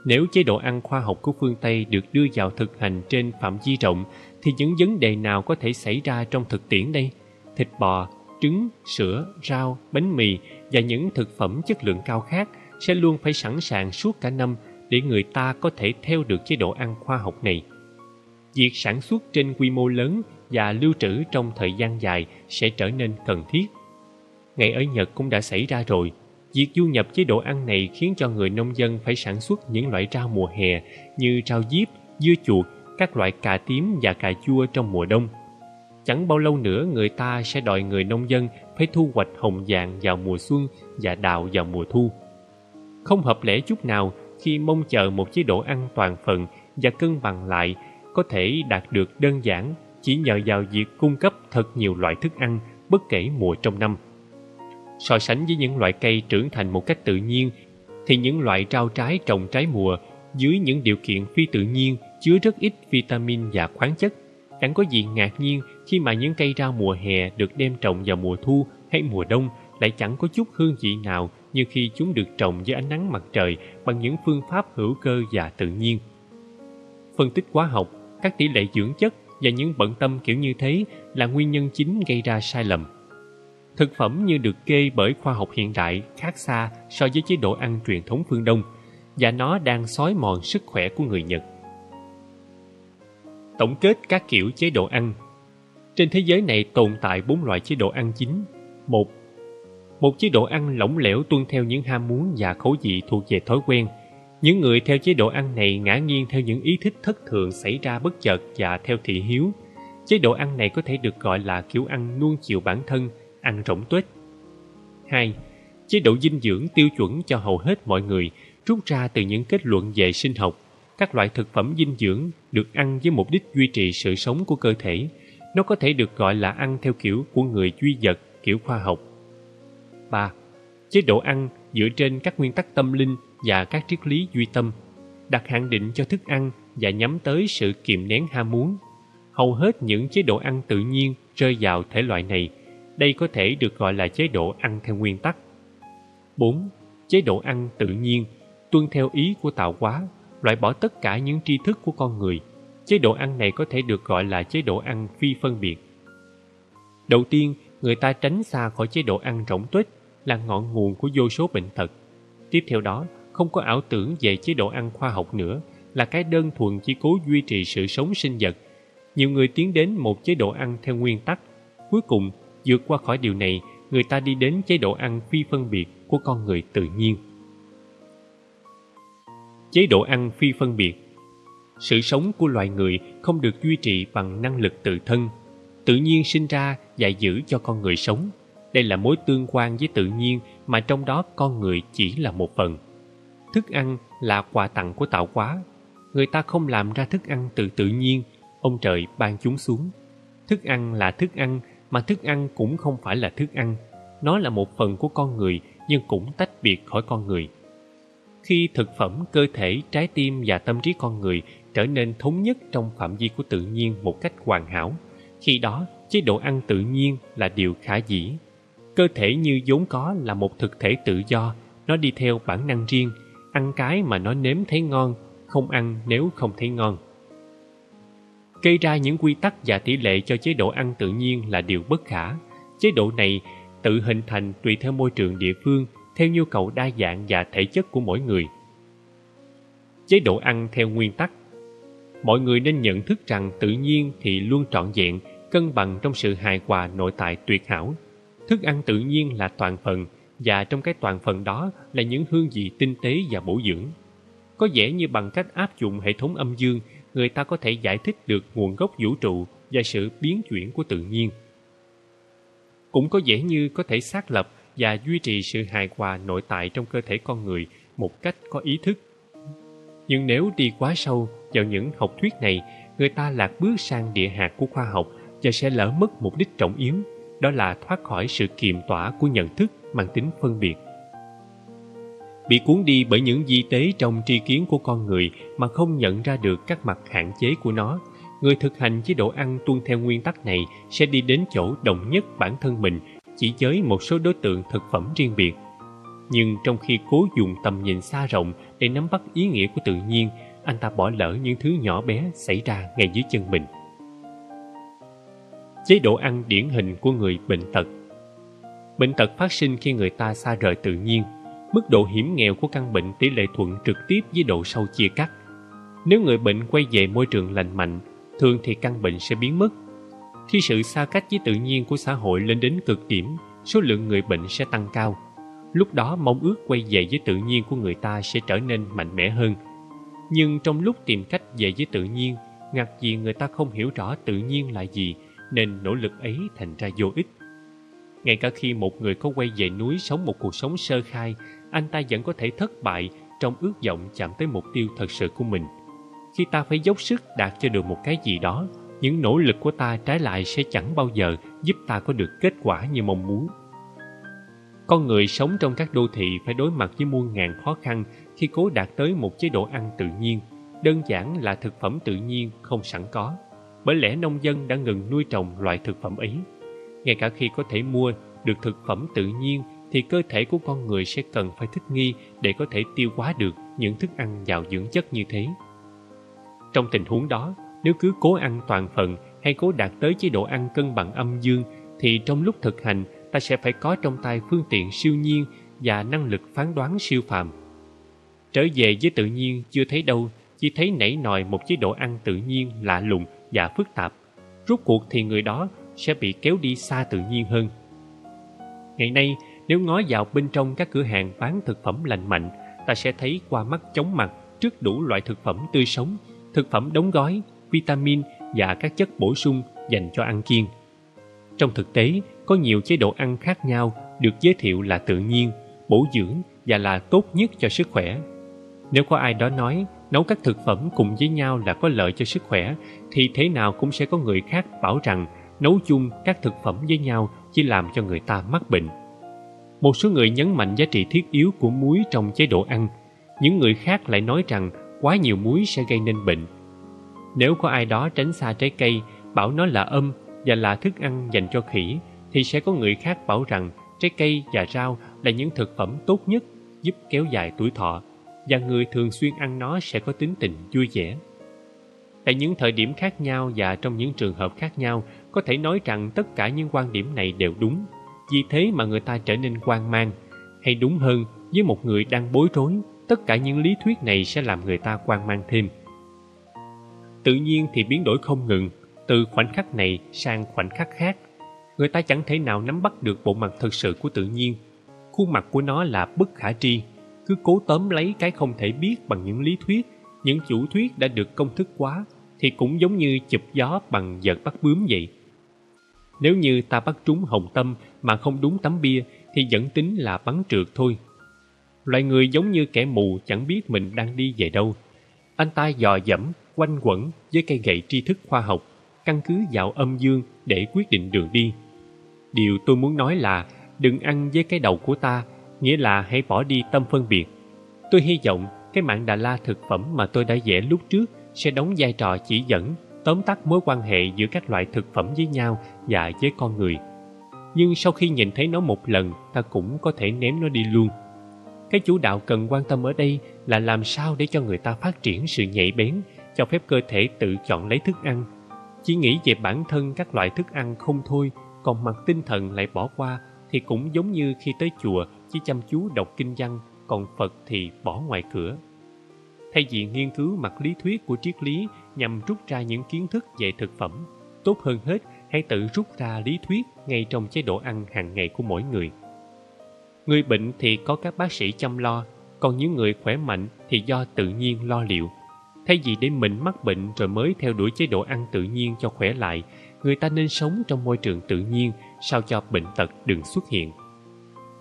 Nếu chế độ ăn khoa học của phương Tây được đưa vào thực hành trên phạm vi rộng, thì những vấn đề nào có thể xảy ra trong thực tiễn đây? thịt bò, trứng, sữa, rau, bánh mì và những thực phẩm chất lượng cao khác sẽ luôn phải sẵn sàng suốt cả năm để người ta có thể theo được chế độ ăn khoa học này. Việc sản xuất trên quy mô lớn và lưu trữ trong thời gian dài sẽ trở nên cần thiết. Ngày ở Nhật cũng đã xảy ra rồi. Việc du nhập chế độ ăn này khiến cho người nông dân phải sản xuất những loại rau mùa hè như rau diếp, dưa chuột, các loại cà tím và cà chua trong mùa đông. Chẳng bao lâu nữa người ta sẽ đòi người nông dân phải thu hoạch hồng vàng vào mùa xuân và đào vào mùa thu. Không hợp lẽ chút nào khi mong chờ một chế độ ăn toàn phần và cân bằng lại có thể đạt được đơn giản chỉ nhờ vào việc cung cấp thật nhiều loại thức ăn bất kể mùa trong năm. So sánh với những loại cây trưởng thành một cách tự nhiên thì những loại rau trái trồng trái mùa dưới những điều kiện phi tự nhiên chứa rất ít vitamin và khoáng chất. Chẳng có gì ngạc nhiên khi mà những cây rau mùa hè được đem trồng vào mùa thu hay mùa đông lại chẳng có chút hương vị nào như khi chúng được trồng dưới ánh nắng mặt trời bằng những phương pháp hữu cơ và tự nhiên. Phân tích hóa học, các tỷ lệ dưỡng chất và những bận tâm kiểu như thế là nguyên nhân chính gây ra sai lầm. Thực phẩm như được kê bởi khoa học hiện đại khác xa so với chế độ ăn truyền thống phương Đông và nó đang xói mòn sức khỏe của người Nhật. Tổng kết các kiểu chế độ ăn Trên thế giới này tồn tại bốn loại chế độ ăn chính. Một, một chế độ ăn lỏng lẻo tuân theo những ham muốn và khẩu vị thuộc về thói quen. Những người theo chế độ ăn này ngã nghiêng theo những ý thích thất thường xảy ra bất chợt và theo thị hiếu. Chế độ ăn này có thể được gọi là kiểu ăn nuông chiều bản thân, ăn rỗng tuếch. 2. Chế độ dinh dưỡng tiêu chuẩn cho hầu hết mọi người rút ra từ những kết luận về sinh học. Các loại thực phẩm dinh dưỡng được ăn với mục đích duy trì sự sống của cơ thể. Nó có thể được gọi là ăn theo kiểu của người duy vật, kiểu khoa học 3. Chế độ ăn dựa trên các nguyên tắc tâm linh và các triết lý duy tâm, đặt hạn định cho thức ăn và nhắm tới sự kiềm nén ham muốn. Hầu hết những chế độ ăn tự nhiên rơi vào thể loại này. Đây có thể được gọi là chế độ ăn theo nguyên tắc. 4. Chế độ ăn tự nhiên, tuân theo ý của tạo hóa, loại bỏ tất cả những tri thức của con người. Chế độ ăn này có thể được gọi là chế độ ăn phi phân biệt. Đầu tiên, người ta tránh xa khỏi chế độ ăn rỗng tuếch là ngọn nguồn của vô số bệnh tật. Tiếp theo đó, không có ảo tưởng về chế độ ăn khoa học nữa, là cái đơn thuần chỉ cố duy trì sự sống sinh vật. Nhiều người tiến đến một chế độ ăn theo nguyên tắc. Cuối cùng, vượt qua khỏi điều này, người ta đi đến chế độ ăn phi phân biệt của con người tự nhiên. Chế độ ăn phi phân biệt Sự sống của loài người không được duy trì bằng năng lực tự thân. Tự nhiên sinh ra và giữ cho con người sống – đây là mối tương quan với tự nhiên mà trong đó con người chỉ là một phần. Thức ăn là quà tặng của tạo hóa. Người ta không làm ra thức ăn từ tự nhiên, ông trời ban chúng xuống. Thức ăn là thức ăn, mà thức ăn cũng không phải là thức ăn. Nó là một phần của con người nhưng cũng tách biệt khỏi con người. Khi thực phẩm, cơ thể, trái tim và tâm trí con người trở nên thống nhất trong phạm vi của tự nhiên một cách hoàn hảo, khi đó chế độ ăn tự nhiên là điều khả dĩ Cơ thể như vốn có là một thực thể tự do, nó đi theo bản năng riêng, ăn cái mà nó nếm thấy ngon, không ăn nếu không thấy ngon. Gây ra những quy tắc và tỷ lệ cho chế độ ăn tự nhiên là điều bất khả. Chế độ này tự hình thành tùy theo môi trường địa phương, theo nhu cầu đa dạng và thể chất của mỗi người. Chế độ ăn theo nguyên tắc Mọi người nên nhận thức rằng tự nhiên thì luôn trọn vẹn, cân bằng trong sự hài hòa nội tại tuyệt hảo, Thức ăn tự nhiên là toàn phần và trong cái toàn phần đó là những hương vị tinh tế và bổ dưỡng. Có vẻ như bằng cách áp dụng hệ thống âm dương, người ta có thể giải thích được nguồn gốc vũ trụ và sự biến chuyển của tự nhiên. Cũng có vẻ như có thể xác lập và duy trì sự hài hòa nội tại trong cơ thể con người một cách có ý thức. Nhưng nếu đi quá sâu vào những học thuyết này, người ta lạc bước sang địa hạt của khoa học và sẽ lỡ mất mục đích trọng yếu đó là thoát khỏi sự kiềm tỏa của nhận thức mang tính phân biệt. Bị cuốn đi bởi những di tế trong tri kiến của con người mà không nhận ra được các mặt hạn chế của nó, người thực hành chế độ ăn tuân theo nguyên tắc này sẽ đi đến chỗ đồng nhất bản thân mình chỉ với một số đối tượng thực phẩm riêng biệt. Nhưng trong khi cố dùng tầm nhìn xa rộng để nắm bắt ý nghĩa của tự nhiên, anh ta bỏ lỡ những thứ nhỏ bé xảy ra ngay dưới chân mình. chế độ ăn điển hình của người bệnh tật. Bệnh tật phát sinh khi người ta xa rời tự nhiên. Mức độ hiểm nghèo của căn bệnh tỷ lệ thuận trực tiếp với độ sâu chia cắt. Nếu người bệnh quay về môi trường lành mạnh, thường thì căn bệnh sẽ biến mất. Khi sự xa cách với tự nhiên của xã hội lên đến cực điểm, số lượng người bệnh sẽ tăng cao. Lúc đó mong ước quay về với tự nhiên của người ta sẽ trở nên mạnh mẽ hơn. Nhưng trong lúc tìm cách về với tự nhiên, ngặt gì người ta không hiểu rõ tự nhiên là gì, nên nỗ lực ấy thành ra vô ích. Ngay cả khi một người có quay về núi sống một cuộc sống sơ khai, anh ta vẫn có thể thất bại trong ước vọng chạm tới mục tiêu thật sự của mình. Khi ta phải dốc sức đạt cho được một cái gì đó, những nỗ lực của ta trái lại sẽ chẳng bao giờ giúp ta có được kết quả như mong muốn. Con người sống trong các đô thị phải đối mặt với muôn ngàn khó khăn khi cố đạt tới một chế độ ăn tự nhiên, đơn giản là thực phẩm tự nhiên không sẵn có, bởi lẽ nông dân đã ngừng nuôi trồng loại thực phẩm ấy. Ngay cả khi có thể mua được thực phẩm tự nhiên thì cơ thể của con người sẽ cần phải thích nghi để có thể tiêu hóa được những thức ăn giàu dưỡng chất như thế. Trong tình huống đó, nếu cứ cố ăn toàn phần hay cố đạt tới chế độ ăn cân bằng âm dương thì trong lúc thực hành ta sẽ phải có trong tay phương tiện siêu nhiên và năng lực phán đoán siêu phàm. Trở về với tự nhiên chưa thấy đâu, chỉ thấy nảy nòi một chế độ ăn tự nhiên lạ lùng và phức tạp. Rốt cuộc thì người đó sẽ bị kéo đi xa tự nhiên hơn. Ngày nay, nếu ngó vào bên trong các cửa hàng bán thực phẩm lành mạnh, ta sẽ thấy qua mắt chóng mặt trước đủ loại thực phẩm tươi sống, thực phẩm đóng gói, vitamin và các chất bổ sung dành cho ăn kiêng. Trong thực tế, có nhiều chế độ ăn khác nhau được giới thiệu là tự nhiên, bổ dưỡng và là tốt nhất cho sức khỏe. Nếu có ai đó nói nấu các thực phẩm cùng với nhau là có lợi cho sức khỏe, thì thế nào cũng sẽ có người khác bảo rằng nấu chung các thực phẩm với nhau chỉ làm cho người ta mắc bệnh. Một số người nhấn mạnh giá trị thiết yếu của muối trong chế độ ăn. Những người khác lại nói rằng quá nhiều muối sẽ gây nên bệnh. Nếu có ai đó tránh xa trái cây, bảo nó là âm và là thức ăn dành cho khỉ, thì sẽ có người khác bảo rằng trái cây và rau là những thực phẩm tốt nhất giúp kéo dài tuổi thọ và người thường xuyên ăn nó sẽ có tính tình vui vẻ. Tại những thời điểm khác nhau và trong những trường hợp khác nhau, có thể nói rằng tất cả những quan điểm này đều đúng. Vì thế mà người ta trở nên hoang mang. Hay đúng hơn, với một người đang bối rối, tất cả những lý thuyết này sẽ làm người ta hoang mang thêm. Tự nhiên thì biến đổi không ngừng, từ khoảnh khắc này sang khoảnh khắc khác. Người ta chẳng thể nào nắm bắt được bộ mặt thực sự của tự nhiên. Khuôn mặt của nó là bất khả tri, cứ cố tóm lấy cái không thể biết bằng những lý thuyết, những chủ thuyết đã được công thức quá, thì cũng giống như chụp gió bằng vợt bắt bướm vậy. Nếu như ta bắt trúng hồng tâm mà không đúng tấm bia thì vẫn tính là bắn trượt thôi. Loại người giống như kẻ mù chẳng biết mình đang đi về đâu. Anh ta dò dẫm, quanh quẩn với cây gậy tri thức khoa học, căn cứ vào âm dương để quyết định đường đi. Điều tôi muốn nói là đừng ăn với cái đầu của ta, nghĩa là hãy bỏ đi tâm phân biệt. Tôi hy vọng cái mạng Đà La thực phẩm mà tôi đã vẽ lúc trước sẽ đóng vai trò chỉ dẫn, tóm tắt mối quan hệ giữa các loại thực phẩm với nhau và với con người. Nhưng sau khi nhìn thấy nó một lần, ta cũng có thể ném nó đi luôn. Cái chủ đạo cần quan tâm ở đây là làm sao để cho người ta phát triển sự nhạy bén, cho phép cơ thể tự chọn lấy thức ăn. Chỉ nghĩ về bản thân các loại thức ăn không thôi, còn mặt tinh thần lại bỏ qua, thì cũng giống như khi tới chùa chỉ chăm chú đọc kinh văn, còn Phật thì bỏ ngoài cửa. Thay vì nghiên cứu mặt lý thuyết của triết lý nhằm rút ra những kiến thức về thực phẩm, tốt hơn hết hãy tự rút ra lý thuyết ngay trong chế độ ăn hàng ngày của mỗi người. Người bệnh thì có các bác sĩ chăm lo, còn những người khỏe mạnh thì do tự nhiên lo liệu. Thay vì để mình mắc bệnh rồi mới theo đuổi chế độ ăn tự nhiên cho khỏe lại, người ta nên sống trong môi trường tự nhiên sao cho bệnh tật đừng xuất hiện.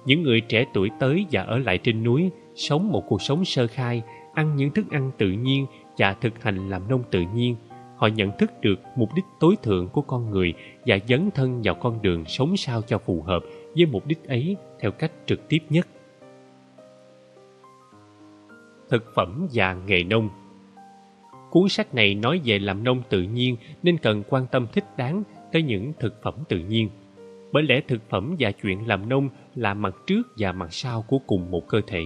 Những người trẻ tuổi tới và ở lại trên núi, sống một cuộc sống sơ khai, ăn những thức ăn tự nhiên và thực hành làm nông tự nhiên, họ nhận thức được mục đích tối thượng của con người và dấn thân vào con đường sống sao cho phù hợp với mục đích ấy theo cách trực tiếp nhất. Thực phẩm và nghề nông Cuốn sách này nói về làm nông tự nhiên nên cần quan tâm thích đáng tới những thực phẩm tự nhiên. Bởi lẽ thực phẩm và chuyện làm nông là mặt trước và mặt sau của cùng một cơ thể.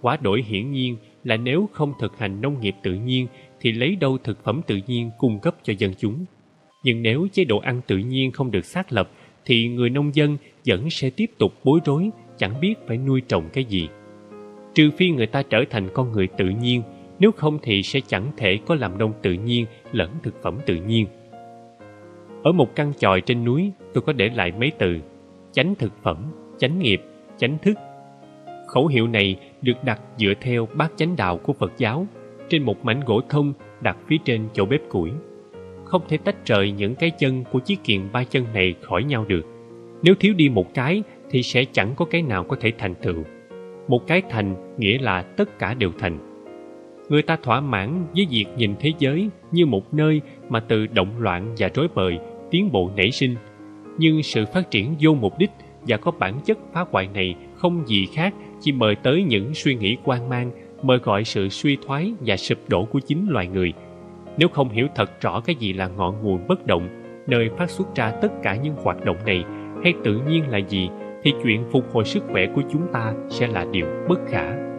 Quá đổi hiển nhiên là nếu không thực hành nông nghiệp tự nhiên thì lấy đâu thực phẩm tự nhiên cung cấp cho dân chúng. Nhưng nếu chế độ ăn tự nhiên không được xác lập, thì người nông dân vẫn sẽ tiếp tục bối rối, chẳng biết phải nuôi trồng cái gì. Trừ phi người ta trở thành con người tự nhiên, nếu không thì sẽ chẳng thể có làm nông tự nhiên lẫn thực phẩm tự nhiên. Ở một căn tròi trên núi, tôi có để lại mấy từ chánh thực phẩm, chánh nghiệp, chánh thức. Khẩu hiệu này được đặt dựa theo bát chánh đạo của Phật giáo trên một mảnh gỗ thông đặt phía trên chỗ bếp củi. Không thể tách rời những cái chân của chiếc kiền ba chân này khỏi nhau được. Nếu thiếu đi một cái thì sẽ chẳng có cái nào có thể thành tựu. Một cái thành nghĩa là tất cả đều thành. Người ta thỏa mãn với việc nhìn thế giới như một nơi mà từ động loạn và rối bời tiến bộ nảy sinh. Nhưng sự phát triển vô mục đích và có bản chất phá hoại này không gì khác chỉ mời tới những suy nghĩ quan mang, mời gọi sự suy thoái và sụp đổ của chính loài người. Nếu không hiểu thật rõ cái gì là ngọn nguồn bất động, nơi phát xuất ra tất cả những hoạt động này, hay tự nhiên là gì, thì chuyện phục hồi sức khỏe của chúng ta sẽ là điều bất khả.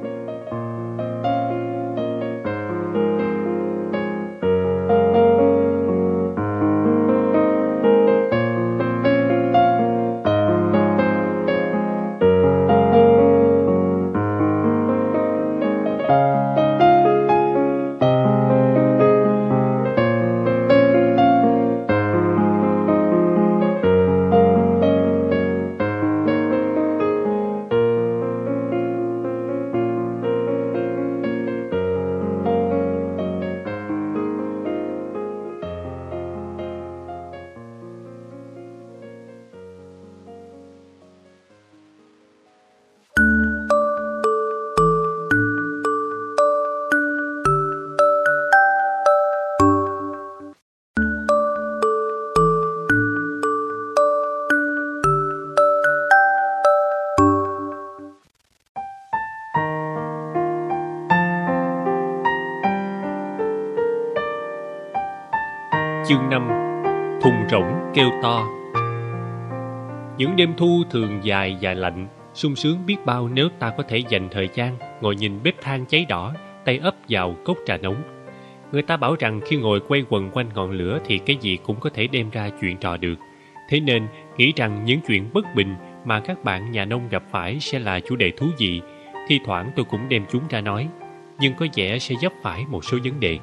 Chương 5 Thùng rỗng kêu to. Những đêm thu thường dài và lạnh, sung sướng biết bao nếu ta có thể dành thời gian ngồi nhìn bếp than cháy đỏ, tay ấp vào cốc trà nóng. Người ta bảo rằng khi ngồi quay quần quanh ngọn lửa thì cái gì cũng có thể đem ra chuyện trò được. Thế nên, nghĩ rằng những chuyện bất bình mà các bạn nhà nông gặp phải sẽ là chủ đề thú vị. Thi thoảng tôi cũng đem chúng ra nói, nhưng có vẻ sẽ dấp phải một số vấn đề.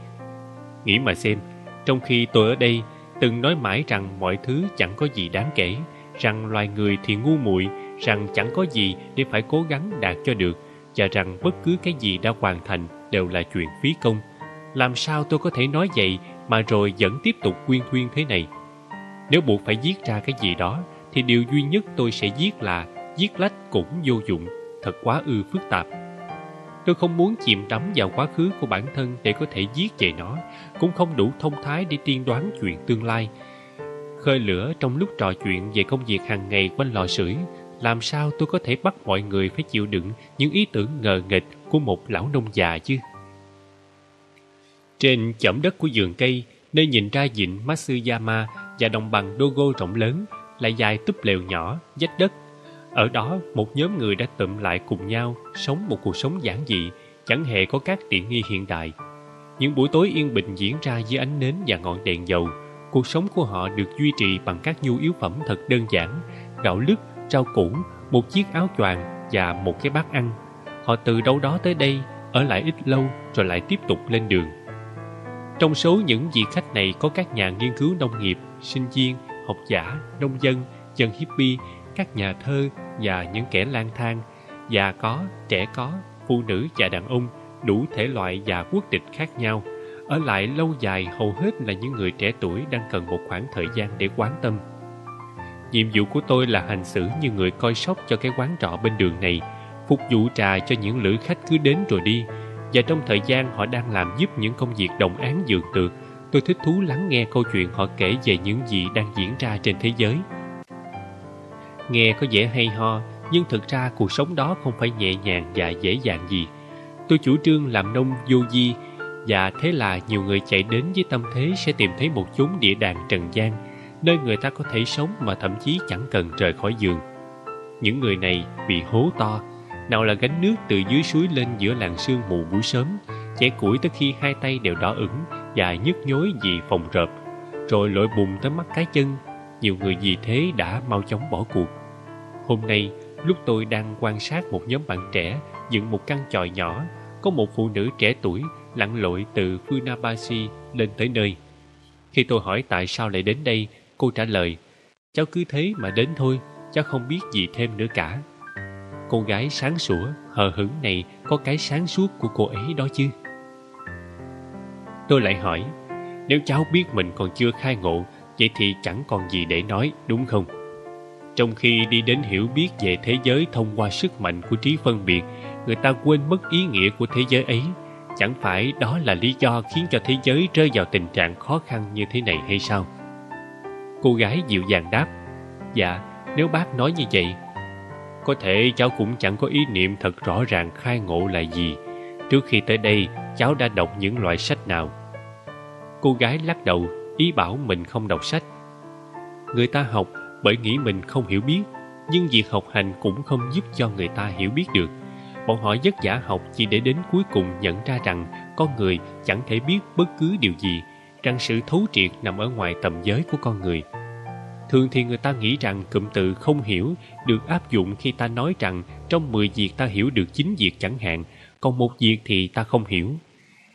Nghĩ mà xem trong khi tôi ở đây từng nói mãi rằng mọi thứ chẳng có gì đáng kể, rằng loài người thì ngu muội, rằng chẳng có gì để phải cố gắng đạt cho được và rằng bất cứ cái gì đã hoàn thành đều là chuyện phí công. Làm sao tôi có thể nói vậy mà rồi vẫn tiếp tục quyên thuyên thế này? Nếu buộc phải viết ra cái gì đó thì điều duy nhất tôi sẽ viết là viết lách cũng vô dụng, thật quá ư phức tạp. Tôi không muốn chìm đắm vào quá khứ của bản thân để có thể giết về nó, cũng không đủ thông thái để tiên đoán chuyện tương lai. Khơi lửa trong lúc trò chuyện về công việc hàng ngày quanh lò sưởi, làm sao tôi có thể bắt mọi người phải chịu đựng những ý tưởng ngờ nghịch của một lão nông già chứ? Trên chẩm đất của vườn cây, nơi nhìn ra vịnh Matsuyama và đồng bằng Dogo rộng lớn, lại dài túp lều nhỏ, dách đất ở đó, một nhóm người đã tụm lại cùng nhau, sống một cuộc sống giản dị, chẳng hề có các tiện nghi hiện đại. Những buổi tối yên bình diễn ra dưới ánh nến và ngọn đèn dầu. Cuộc sống của họ được duy trì bằng các nhu yếu phẩm thật đơn giản, gạo lứt, rau củ, một chiếc áo choàng và một cái bát ăn. Họ từ đâu đó tới đây, ở lại ít lâu rồi lại tiếp tục lên đường. Trong số những vị khách này có các nhà nghiên cứu nông nghiệp, sinh viên, học giả, nông dân, dân hippie các nhà thơ và những kẻ lang thang, già có, trẻ có, phụ nữ và đàn ông, đủ thể loại và quốc tịch khác nhau. Ở lại lâu dài hầu hết là những người trẻ tuổi đang cần một khoảng thời gian để quán tâm. Nhiệm vụ của tôi là hành xử như người coi sóc cho cái quán trọ bên đường này, phục vụ trà cho những lữ khách cứ đến rồi đi. Và trong thời gian họ đang làm giúp những công việc đồng án dường tượng, tôi thích thú lắng nghe câu chuyện họ kể về những gì đang diễn ra trên thế giới. Nghe có vẻ hay ho, nhưng thực ra cuộc sống đó không phải nhẹ nhàng và dễ dàng gì. Tôi chủ trương làm nông vô di, và thế là nhiều người chạy đến với tâm thế sẽ tìm thấy một chốn địa đàng trần gian, nơi người ta có thể sống mà thậm chí chẳng cần rời khỏi giường. Những người này bị hố to, nào là gánh nước từ dưới suối lên giữa làng sương mù buổi sớm, chẻ củi tới khi hai tay đều đỏ ửng và nhức nhối vì phòng rợp, rồi lội bùng tới mắt cái chân. Nhiều người vì thế đã mau chóng bỏ cuộc. Hôm nay, lúc tôi đang quan sát một nhóm bạn trẻ dựng một căn chòi nhỏ, có một phụ nữ trẻ tuổi lặn lội từ Funabashi lên tới nơi. Khi tôi hỏi tại sao lại đến đây, cô trả lời, cháu cứ thế mà đến thôi, cháu không biết gì thêm nữa cả. Cô gái sáng sủa, hờ hững này có cái sáng suốt của cô ấy đó chứ. Tôi lại hỏi, nếu cháu biết mình còn chưa khai ngộ, vậy thì chẳng còn gì để nói, đúng không? Trong khi đi đến hiểu biết về thế giới thông qua sức mạnh của trí phân biệt, người ta quên mất ý nghĩa của thế giới ấy. Chẳng phải đó là lý do khiến cho thế giới rơi vào tình trạng khó khăn như thế này hay sao? Cô gái dịu dàng đáp, Dạ, nếu bác nói như vậy, có thể cháu cũng chẳng có ý niệm thật rõ ràng khai ngộ là gì. Trước khi tới đây, cháu đã đọc những loại sách nào? Cô gái lắc đầu, ý bảo mình không đọc sách. Người ta học bởi nghĩ mình không hiểu biết, nhưng việc học hành cũng không giúp cho người ta hiểu biết được. Bọn họ vất vả học chỉ để đến cuối cùng nhận ra rằng con người chẳng thể biết bất cứ điều gì, rằng sự thấu triệt nằm ở ngoài tầm giới của con người. Thường thì người ta nghĩ rằng cụm từ không hiểu được áp dụng khi ta nói rằng trong 10 việc ta hiểu được 9 việc chẳng hạn, còn một việc thì ta không hiểu.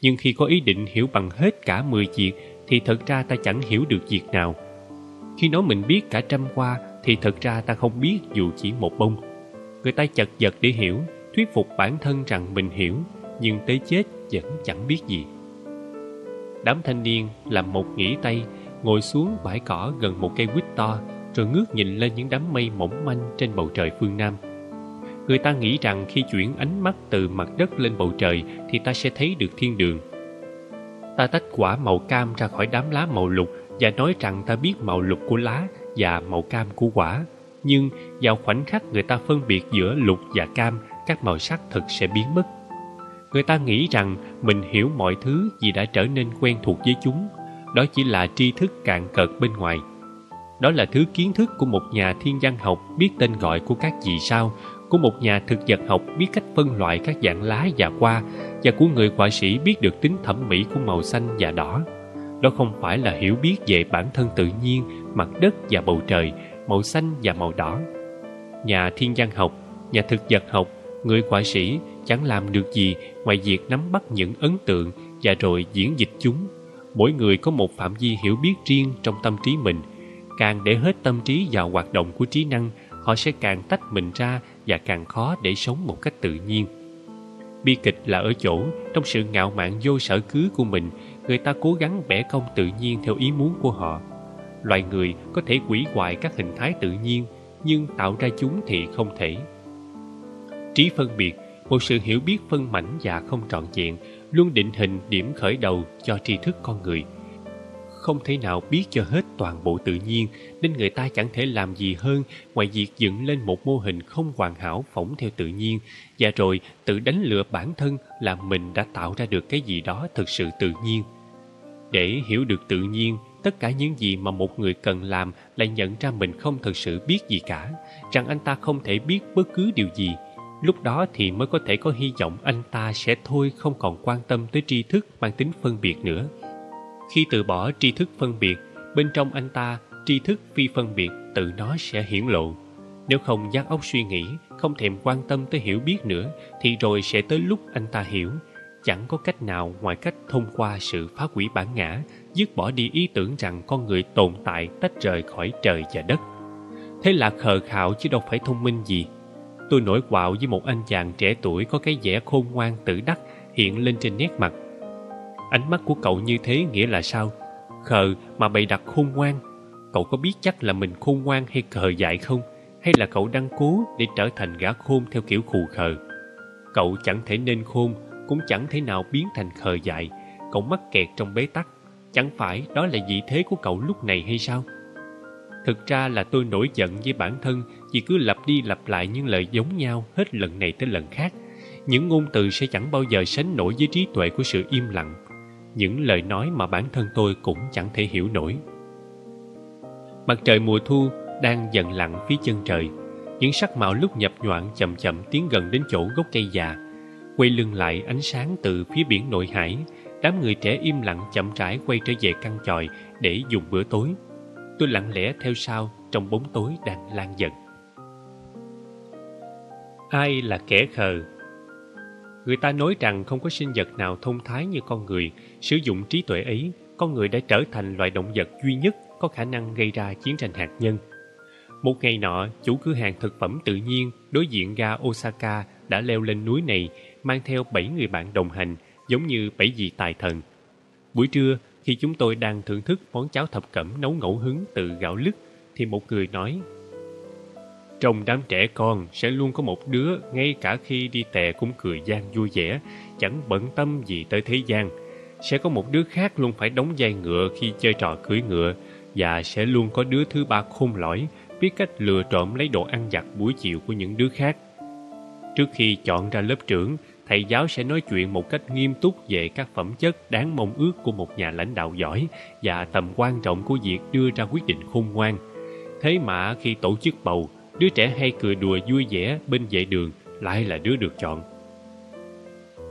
Nhưng khi có ý định hiểu bằng hết cả 10 việc thì thật ra ta chẳng hiểu được việc nào. Khi nói mình biết cả trăm qua thì thật ra ta không biết dù chỉ một bông. Người ta chật vật để hiểu, thuyết phục bản thân rằng mình hiểu, nhưng tới chết vẫn chẳng biết gì. Đám thanh niên làm một nghỉ tay, ngồi xuống bãi cỏ gần một cây quýt to, rồi ngước nhìn lên những đám mây mỏng manh trên bầu trời phương Nam. Người ta nghĩ rằng khi chuyển ánh mắt từ mặt đất lên bầu trời thì ta sẽ thấy được thiên đường. Ta tách quả màu cam ra khỏi đám lá màu lục và nói rằng ta biết màu lục của lá và màu cam của quả. Nhưng vào khoảnh khắc người ta phân biệt giữa lục và cam, các màu sắc thực sẽ biến mất. Người ta nghĩ rằng mình hiểu mọi thứ vì đã trở nên quen thuộc với chúng. Đó chỉ là tri thức cạn cợt bên ngoài. Đó là thứ kiến thức của một nhà thiên văn học biết tên gọi của các vì sao, của một nhà thực vật học biết cách phân loại các dạng lá và hoa, và của người họa sĩ biết được tính thẩm mỹ của màu xanh và đỏ. Đó không phải là hiểu biết về bản thân tự nhiên, mặt đất và bầu trời, màu xanh và màu đỏ. Nhà thiên văn học, nhà thực vật học, người họa sĩ chẳng làm được gì ngoài việc nắm bắt những ấn tượng và rồi diễn dịch chúng. Mỗi người có một phạm vi hiểu biết riêng trong tâm trí mình. Càng để hết tâm trí vào hoạt động của trí năng, họ sẽ càng tách mình ra và càng khó để sống một cách tự nhiên. Bi kịch là ở chỗ, trong sự ngạo mạn vô sở cứ của mình, người ta cố gắng bẻ cong tự nhiên theo ý muốn của họ. Loài người có thể quỷ hoại các hình thái tự nhiên, nhưng tạo ra chúng thì không thể. Trí phân biệt, một sự hiểu biết phân mảnh và không trọn vẹn, luôn định hình điểm khởi đầu cho tri thức con người. Không thể nào biết cho hết toàn bộ tự nhiên, nên người ta chẳng thể làm gì hơn ngoài việc dựng lên một mô hình không hoàn hảo phỏng theo tự nhiên, và rồi tự đánh lừa bản thân là mình đã tạo ra được cái gì đó thực sự tự nhiên. Để hiểu được tự nhiên, tất cả những gì mà một người cần làm lại nhận ra mình không thực sự biết gì cả, rằng anh ta không thể biết bất cứ điều gì. Lúc đó thì mới có thể có hy vọng anh ta sẽ thôi không còn quan tâm tới tri thức mang tính phân biệt nữa. Khi từ bỏ tri thức phân biệt, bên trong anh ta tri thức phi phân biệt tự nó sẽ hiển lộ. Nếu không giác óc suy nghĩ, không thèm quan tâm tới hiểu biết nữa, thì rồi sẽ tới lúc anh ta hiểu, chẳng có cách nào ngoài cách thông qua sự phá hủy bản ngã, dứt bỏ đi ý tưởng rằng con người tồn tại tách rời khỏi trời và đất. Thế là khờ khạo chứ đâu phải thông minh gì. Tôi nổi quạo với một anh chàng trẻ tuổi có cái vẻ khôn ngoan tự đắc hiện lên trên nét mặt. Ánh mắt của cậu như thế nghĩa là sao? Khờ mà bày đặt khôn ngoan. Cậu có biết chắc là mình khôn ngoan hay khờ dại không? Hay là cậu đang cố để trở thành gã khôn theo kiểu khù khờ? Cậu chẳng thể nên khôn cũng chẳng thể nào biến thành khờ dại. Cậu mắc kẹt trong bế tắc. Chẳng phải đó là vị thế của cậu lúc này hay sao? Thực ra là tôi nổi giận với bản thân vì cứ lặp đi lặp lại những lời giống nhau hết lần này tới lần khác. Những ngôn từ sẽ chẳng bao giờ sánh nổi với trí tuệ của sự im lặng. Những lời nói mà bản thân tôi cũng chẳng thể hiểu nổi. Mặt trời mùa thu đang dần lặn phía chân trời. Những sắc màu lúc nhập nhoạng chậm chậm tiến gần đến chỗ gốc cây già quay lưng lại ánh sáng từ phía biển nội hải đám người trẻ im lặng chậm rãi quay trở về căn chòi để dùng bữa tối. Tôi lặng lẽ theo sau trong bóng tối đang lan dần. Ai là kẻ khờ? Người ta nói rằng không có sinh vật nào thông thái như con người. Sử dụng trí tuệ ấy, con người đã trở thành loài động vật duy nhất có khả năng gây ra chiến tranh hạt nhân. Một ngày nọ, chủ cửa hàng thực phẩm tự nhiên đối diện ga Osaka đã leo lên núi này mang theo bảy người bạn đồng hành giống như bảy vị tài thần. Buổi trưa, khi chúng tôi đang thưởng thức món cháo thập cẩm nấu ngẫu hứng từ gạo lứt, thì một người nói Trong đám trẻ con sẽ luôn có một đứa ngay cả khi đi tè cũng cười gian vui vẻ, chẳng bận tâm gì tới thế gian. Sẽ có một đứa khác luôn phải đóng vai ngựa khi chơi trò cưỡi ngựa, và sẽ luôn có đứa thứ ba khôn lỏi, biết cách lừa trộm lấy đồ ăn giặt buổi chiều của những đứa khác. Trước khi chọn ra lớp trưởng, thầy giáo sẽ nói chuyện một cách nghiêm túc về các phẩm chất đáng mong ước của một nhà lãnh đạo giỏi và tầm quan trọng của việc đưa ra quyết định khôn ngoan. Thế mà khi tổ chức bầu, đứa trẻ hay cười đùa vui vẻ bên vệ đường lại là đứa được chọn.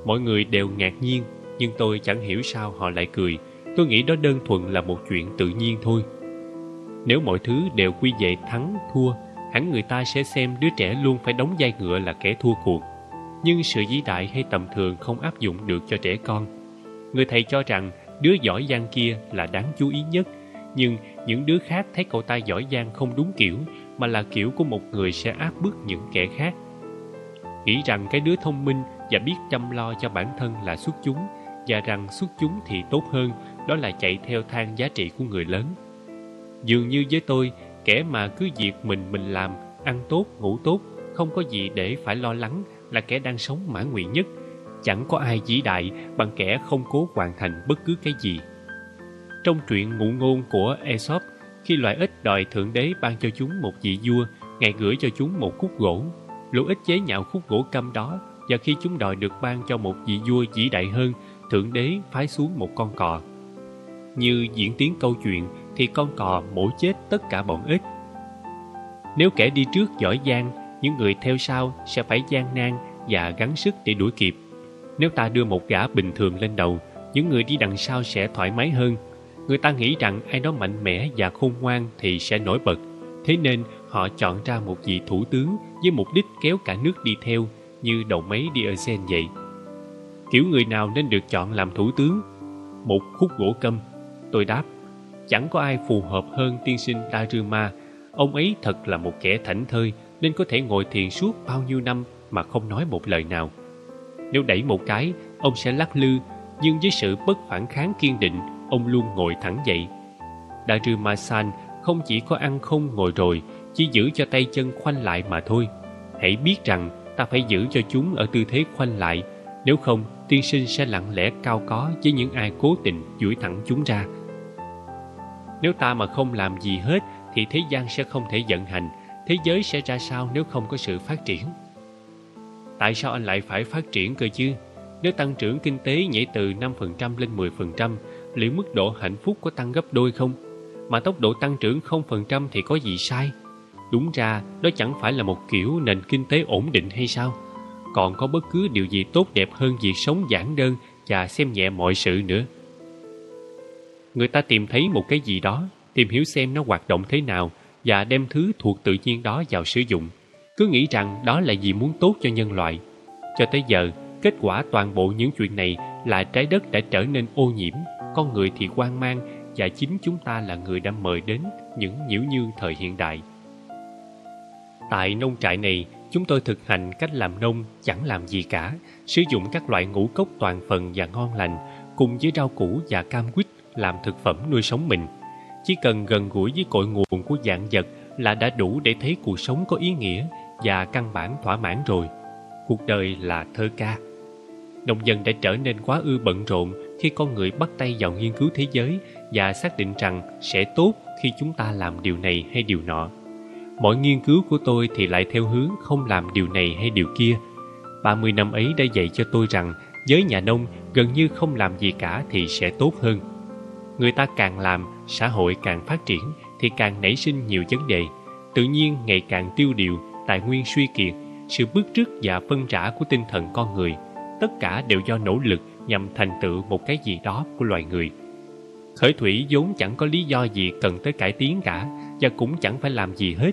Mọi người đều ngạc nhiên, nhưng tôi chẳng hiểu sao họ lại cười. Tôi nghĩ đó đơn thuần là một chuyện tự nhiên thôi. Nếu mọi thứ đều quy về thắng, thua, hẳn người ta sẽ xem đứa trẻ luôn phải đóng vai ngựa là kẻ thua cuộc nhưng sự vĩ đại hay tầm thường không áp dụng được cho trẻ con. Người thầy cho rằng đứa giỏi giang kia là đáng chú ý nhất, nhưng những đứa khác thấy cậu ta giỏi giang không đúng kiểu, mà là kiểu của một người sẽ áp bức những kẻ khác. Nghĩ rằng cái đứa thông minh và biết chăm lo cho bản thân là xuất chúng, và rằng xuất chúng thì tốt hơn, đó là chạy theo thang giá trị của người lớn. Dường như với tôi, kẻ mà cứ việc mình mình làm, ăn tốt, ngủ tốt, không có gì để phải lo lắng là kẻ đang sống mãn nguyện nhất. Chẳng có ai vĩ đại bằng kẻ không cố hoàn thành bất cứ cái gì. Trong truyện ngụ ngôn của Aesop, khi loài ếch đòi thượng đế ban cho chúng một vị vua, ngài gửi cho chúng một khúc gỗ. Lũ ếch chế nhạo khúc gỗ câm đó, và khi chúng đòi được ban cho một vị vua vĩ đại hơn, thượng đế phái xuống một con cò. Như diễn tiến câu chuyện, thì con cò mổ chết tất cả bọn ếch. Nếu kẻ đi trước giỏi giang những người theo sau sẽ phải gian nan và gắng sức để đuổi kịp. Nếu ta đưa một gã bình thường lên đầu, những người đi đằng sau sẽ thoải mái hơn. Người ta nghĩ rằng ai đó mạnh mẽ và khôn ngoan thì sẽ nổi bật. Thế nên họ chọn ra một vị thủ tướng với mục đích kéo cả nước đi theo như đầu máy diesel vậy. Kiểu người nào nên được chọn làm thủ tướng? Một khúc gỗ câm. Tôi đáp, chẳng có ai phù hợp hơn tiên sinh Daruma. Ông ấy thật là một kẻ thảnh thơi nên có thể ngồi thiền suốt bao nhiêu năm mà không nói một lời nào. Nếu đẩy một cái, ông sẽ lắc lư, nhưng với sự bất phản kháng kiên định, ông luôn ngồi thẳng dậy. Đại trừ Ma San không chỉ có ăn không ngồi rồi, chỉ giữ cho tay chân khoanh lại mà thôi. Hãy biết rằng ta phải giữ cho chúng ở tư thế khoanh lại, nếu không tiên sinh sẽ lặng lẽ cao có với những ai cố tình duỗi thẳng chúng ra. Nếu ta mà không làm gì hết thì thế gian sẽ không thể vận hành, thế giới sẽ ra sao nếu không có sự phát triển tại sao anh lại phải phát triển cơ chứ nếu tăng trưởng kinh tế nhảy từ 5% lên 10%, liệu mức độ hạnh phúc có tăng gấp đôi không? Mà tốc độ tăng trưởng 0% thì có gì sai? Đúng ra, đó chẳng phải là một kiểu nền kinh tế ổn định hay sao? Còn có bất cứ điều gì tốt đẹp hơn việc sống giản đơn và xem nhẹ mọi sự nữa. Người ta tìm thấy một cái gì đó, tìm hiểu xem nó hoạt động thế nào và đem thứ thuộc tự nhiên đó vào sử dụng. Cứ nghĩ rằng đó là gì muốn tốt cho nhân loại. Cho tới giờ, kết quả toàn bộ những chuyện này là trái đất đã trở nên ô nhiễm, con người thì quan mang và chính chúng ta là người đã mời đến những nhiễu như thời hiện đại. Tại nông trại này, chúng tôi thực hành cách làm nông chẳng làm gì cả, sử dụng các loại ngũ cốc toàn phần và ngon lành cùng với rau củ và cam quýt làm thực phẩm nuôi sống mình. Chỉ cần gần gũi với cội nguồn của dạng vật là đã đủ để thấy cuộc sống có ý nghĩa và căn bản thỏa mãn rồi. Cuộc đời là thơ ca. Nông dân đã trở nên quá ư bận rộn khi con người bắt tay vào nghiên cứu thế giới và xác định rằng sẽ tốt khi chúng ta làm điều này hay điều nọ. Mọi nghiên cứu của tôi thì lại theo hướng không làm điều này hay điều kia. 30 năm ấy đã dạy cho tôi rằng giới nhà nông gần như không làm gì cả thì sẽ tốt hơn. Người ta càng làm, xã hội càng phát triển thì càng nảy sinh nhiều vấn đề. Tự nhiên ngày càng tiêu điều, tài nguyên suy kiệt, sự bức rứt và phân rã của tinh thần con người. Tất cả đều do nỗ lực nhằm thành tựu một cái gì đó của loài người. Khởi thủy vốn chẳng có lý do gì cần tới cải tiến cả và cũng chẳng phải làm gì hết.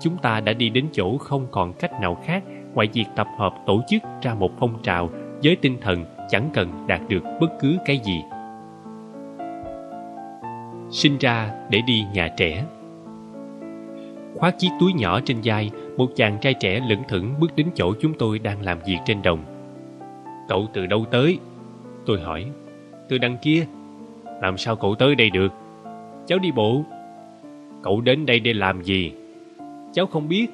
Chúng ta đã đi đến chỗ không còn cách nào khác ngoài việc tập hợp tổ chức ra một phong trào với tinh thần chẳng cần đạt được bất cứ cái gì. Sinh ra để đi nhà trẻ Khoác chiếc túi nhỏ trên vai, một chàng trai trẻ lững thững bước đến chỗ chúng tôi đang làm việc trên đồng. Cậu từ đâu tới? Tôi hỏi. Từ đằng kia. Làm sao cậu tới đây được? Cháu đi bộ. Cậu đến đây để làm gì? Cháu không biết.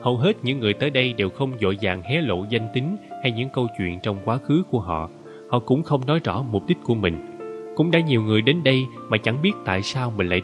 Hầu hết những người tới đây đều không dội vàng hé lộ danh tính hay những câu chuyện trong quá khứ của họ. Họ cũng không nói rõ mục đích của mình. Cũng đã nhiều người đến đây mà chẳng biết tại sao mình lại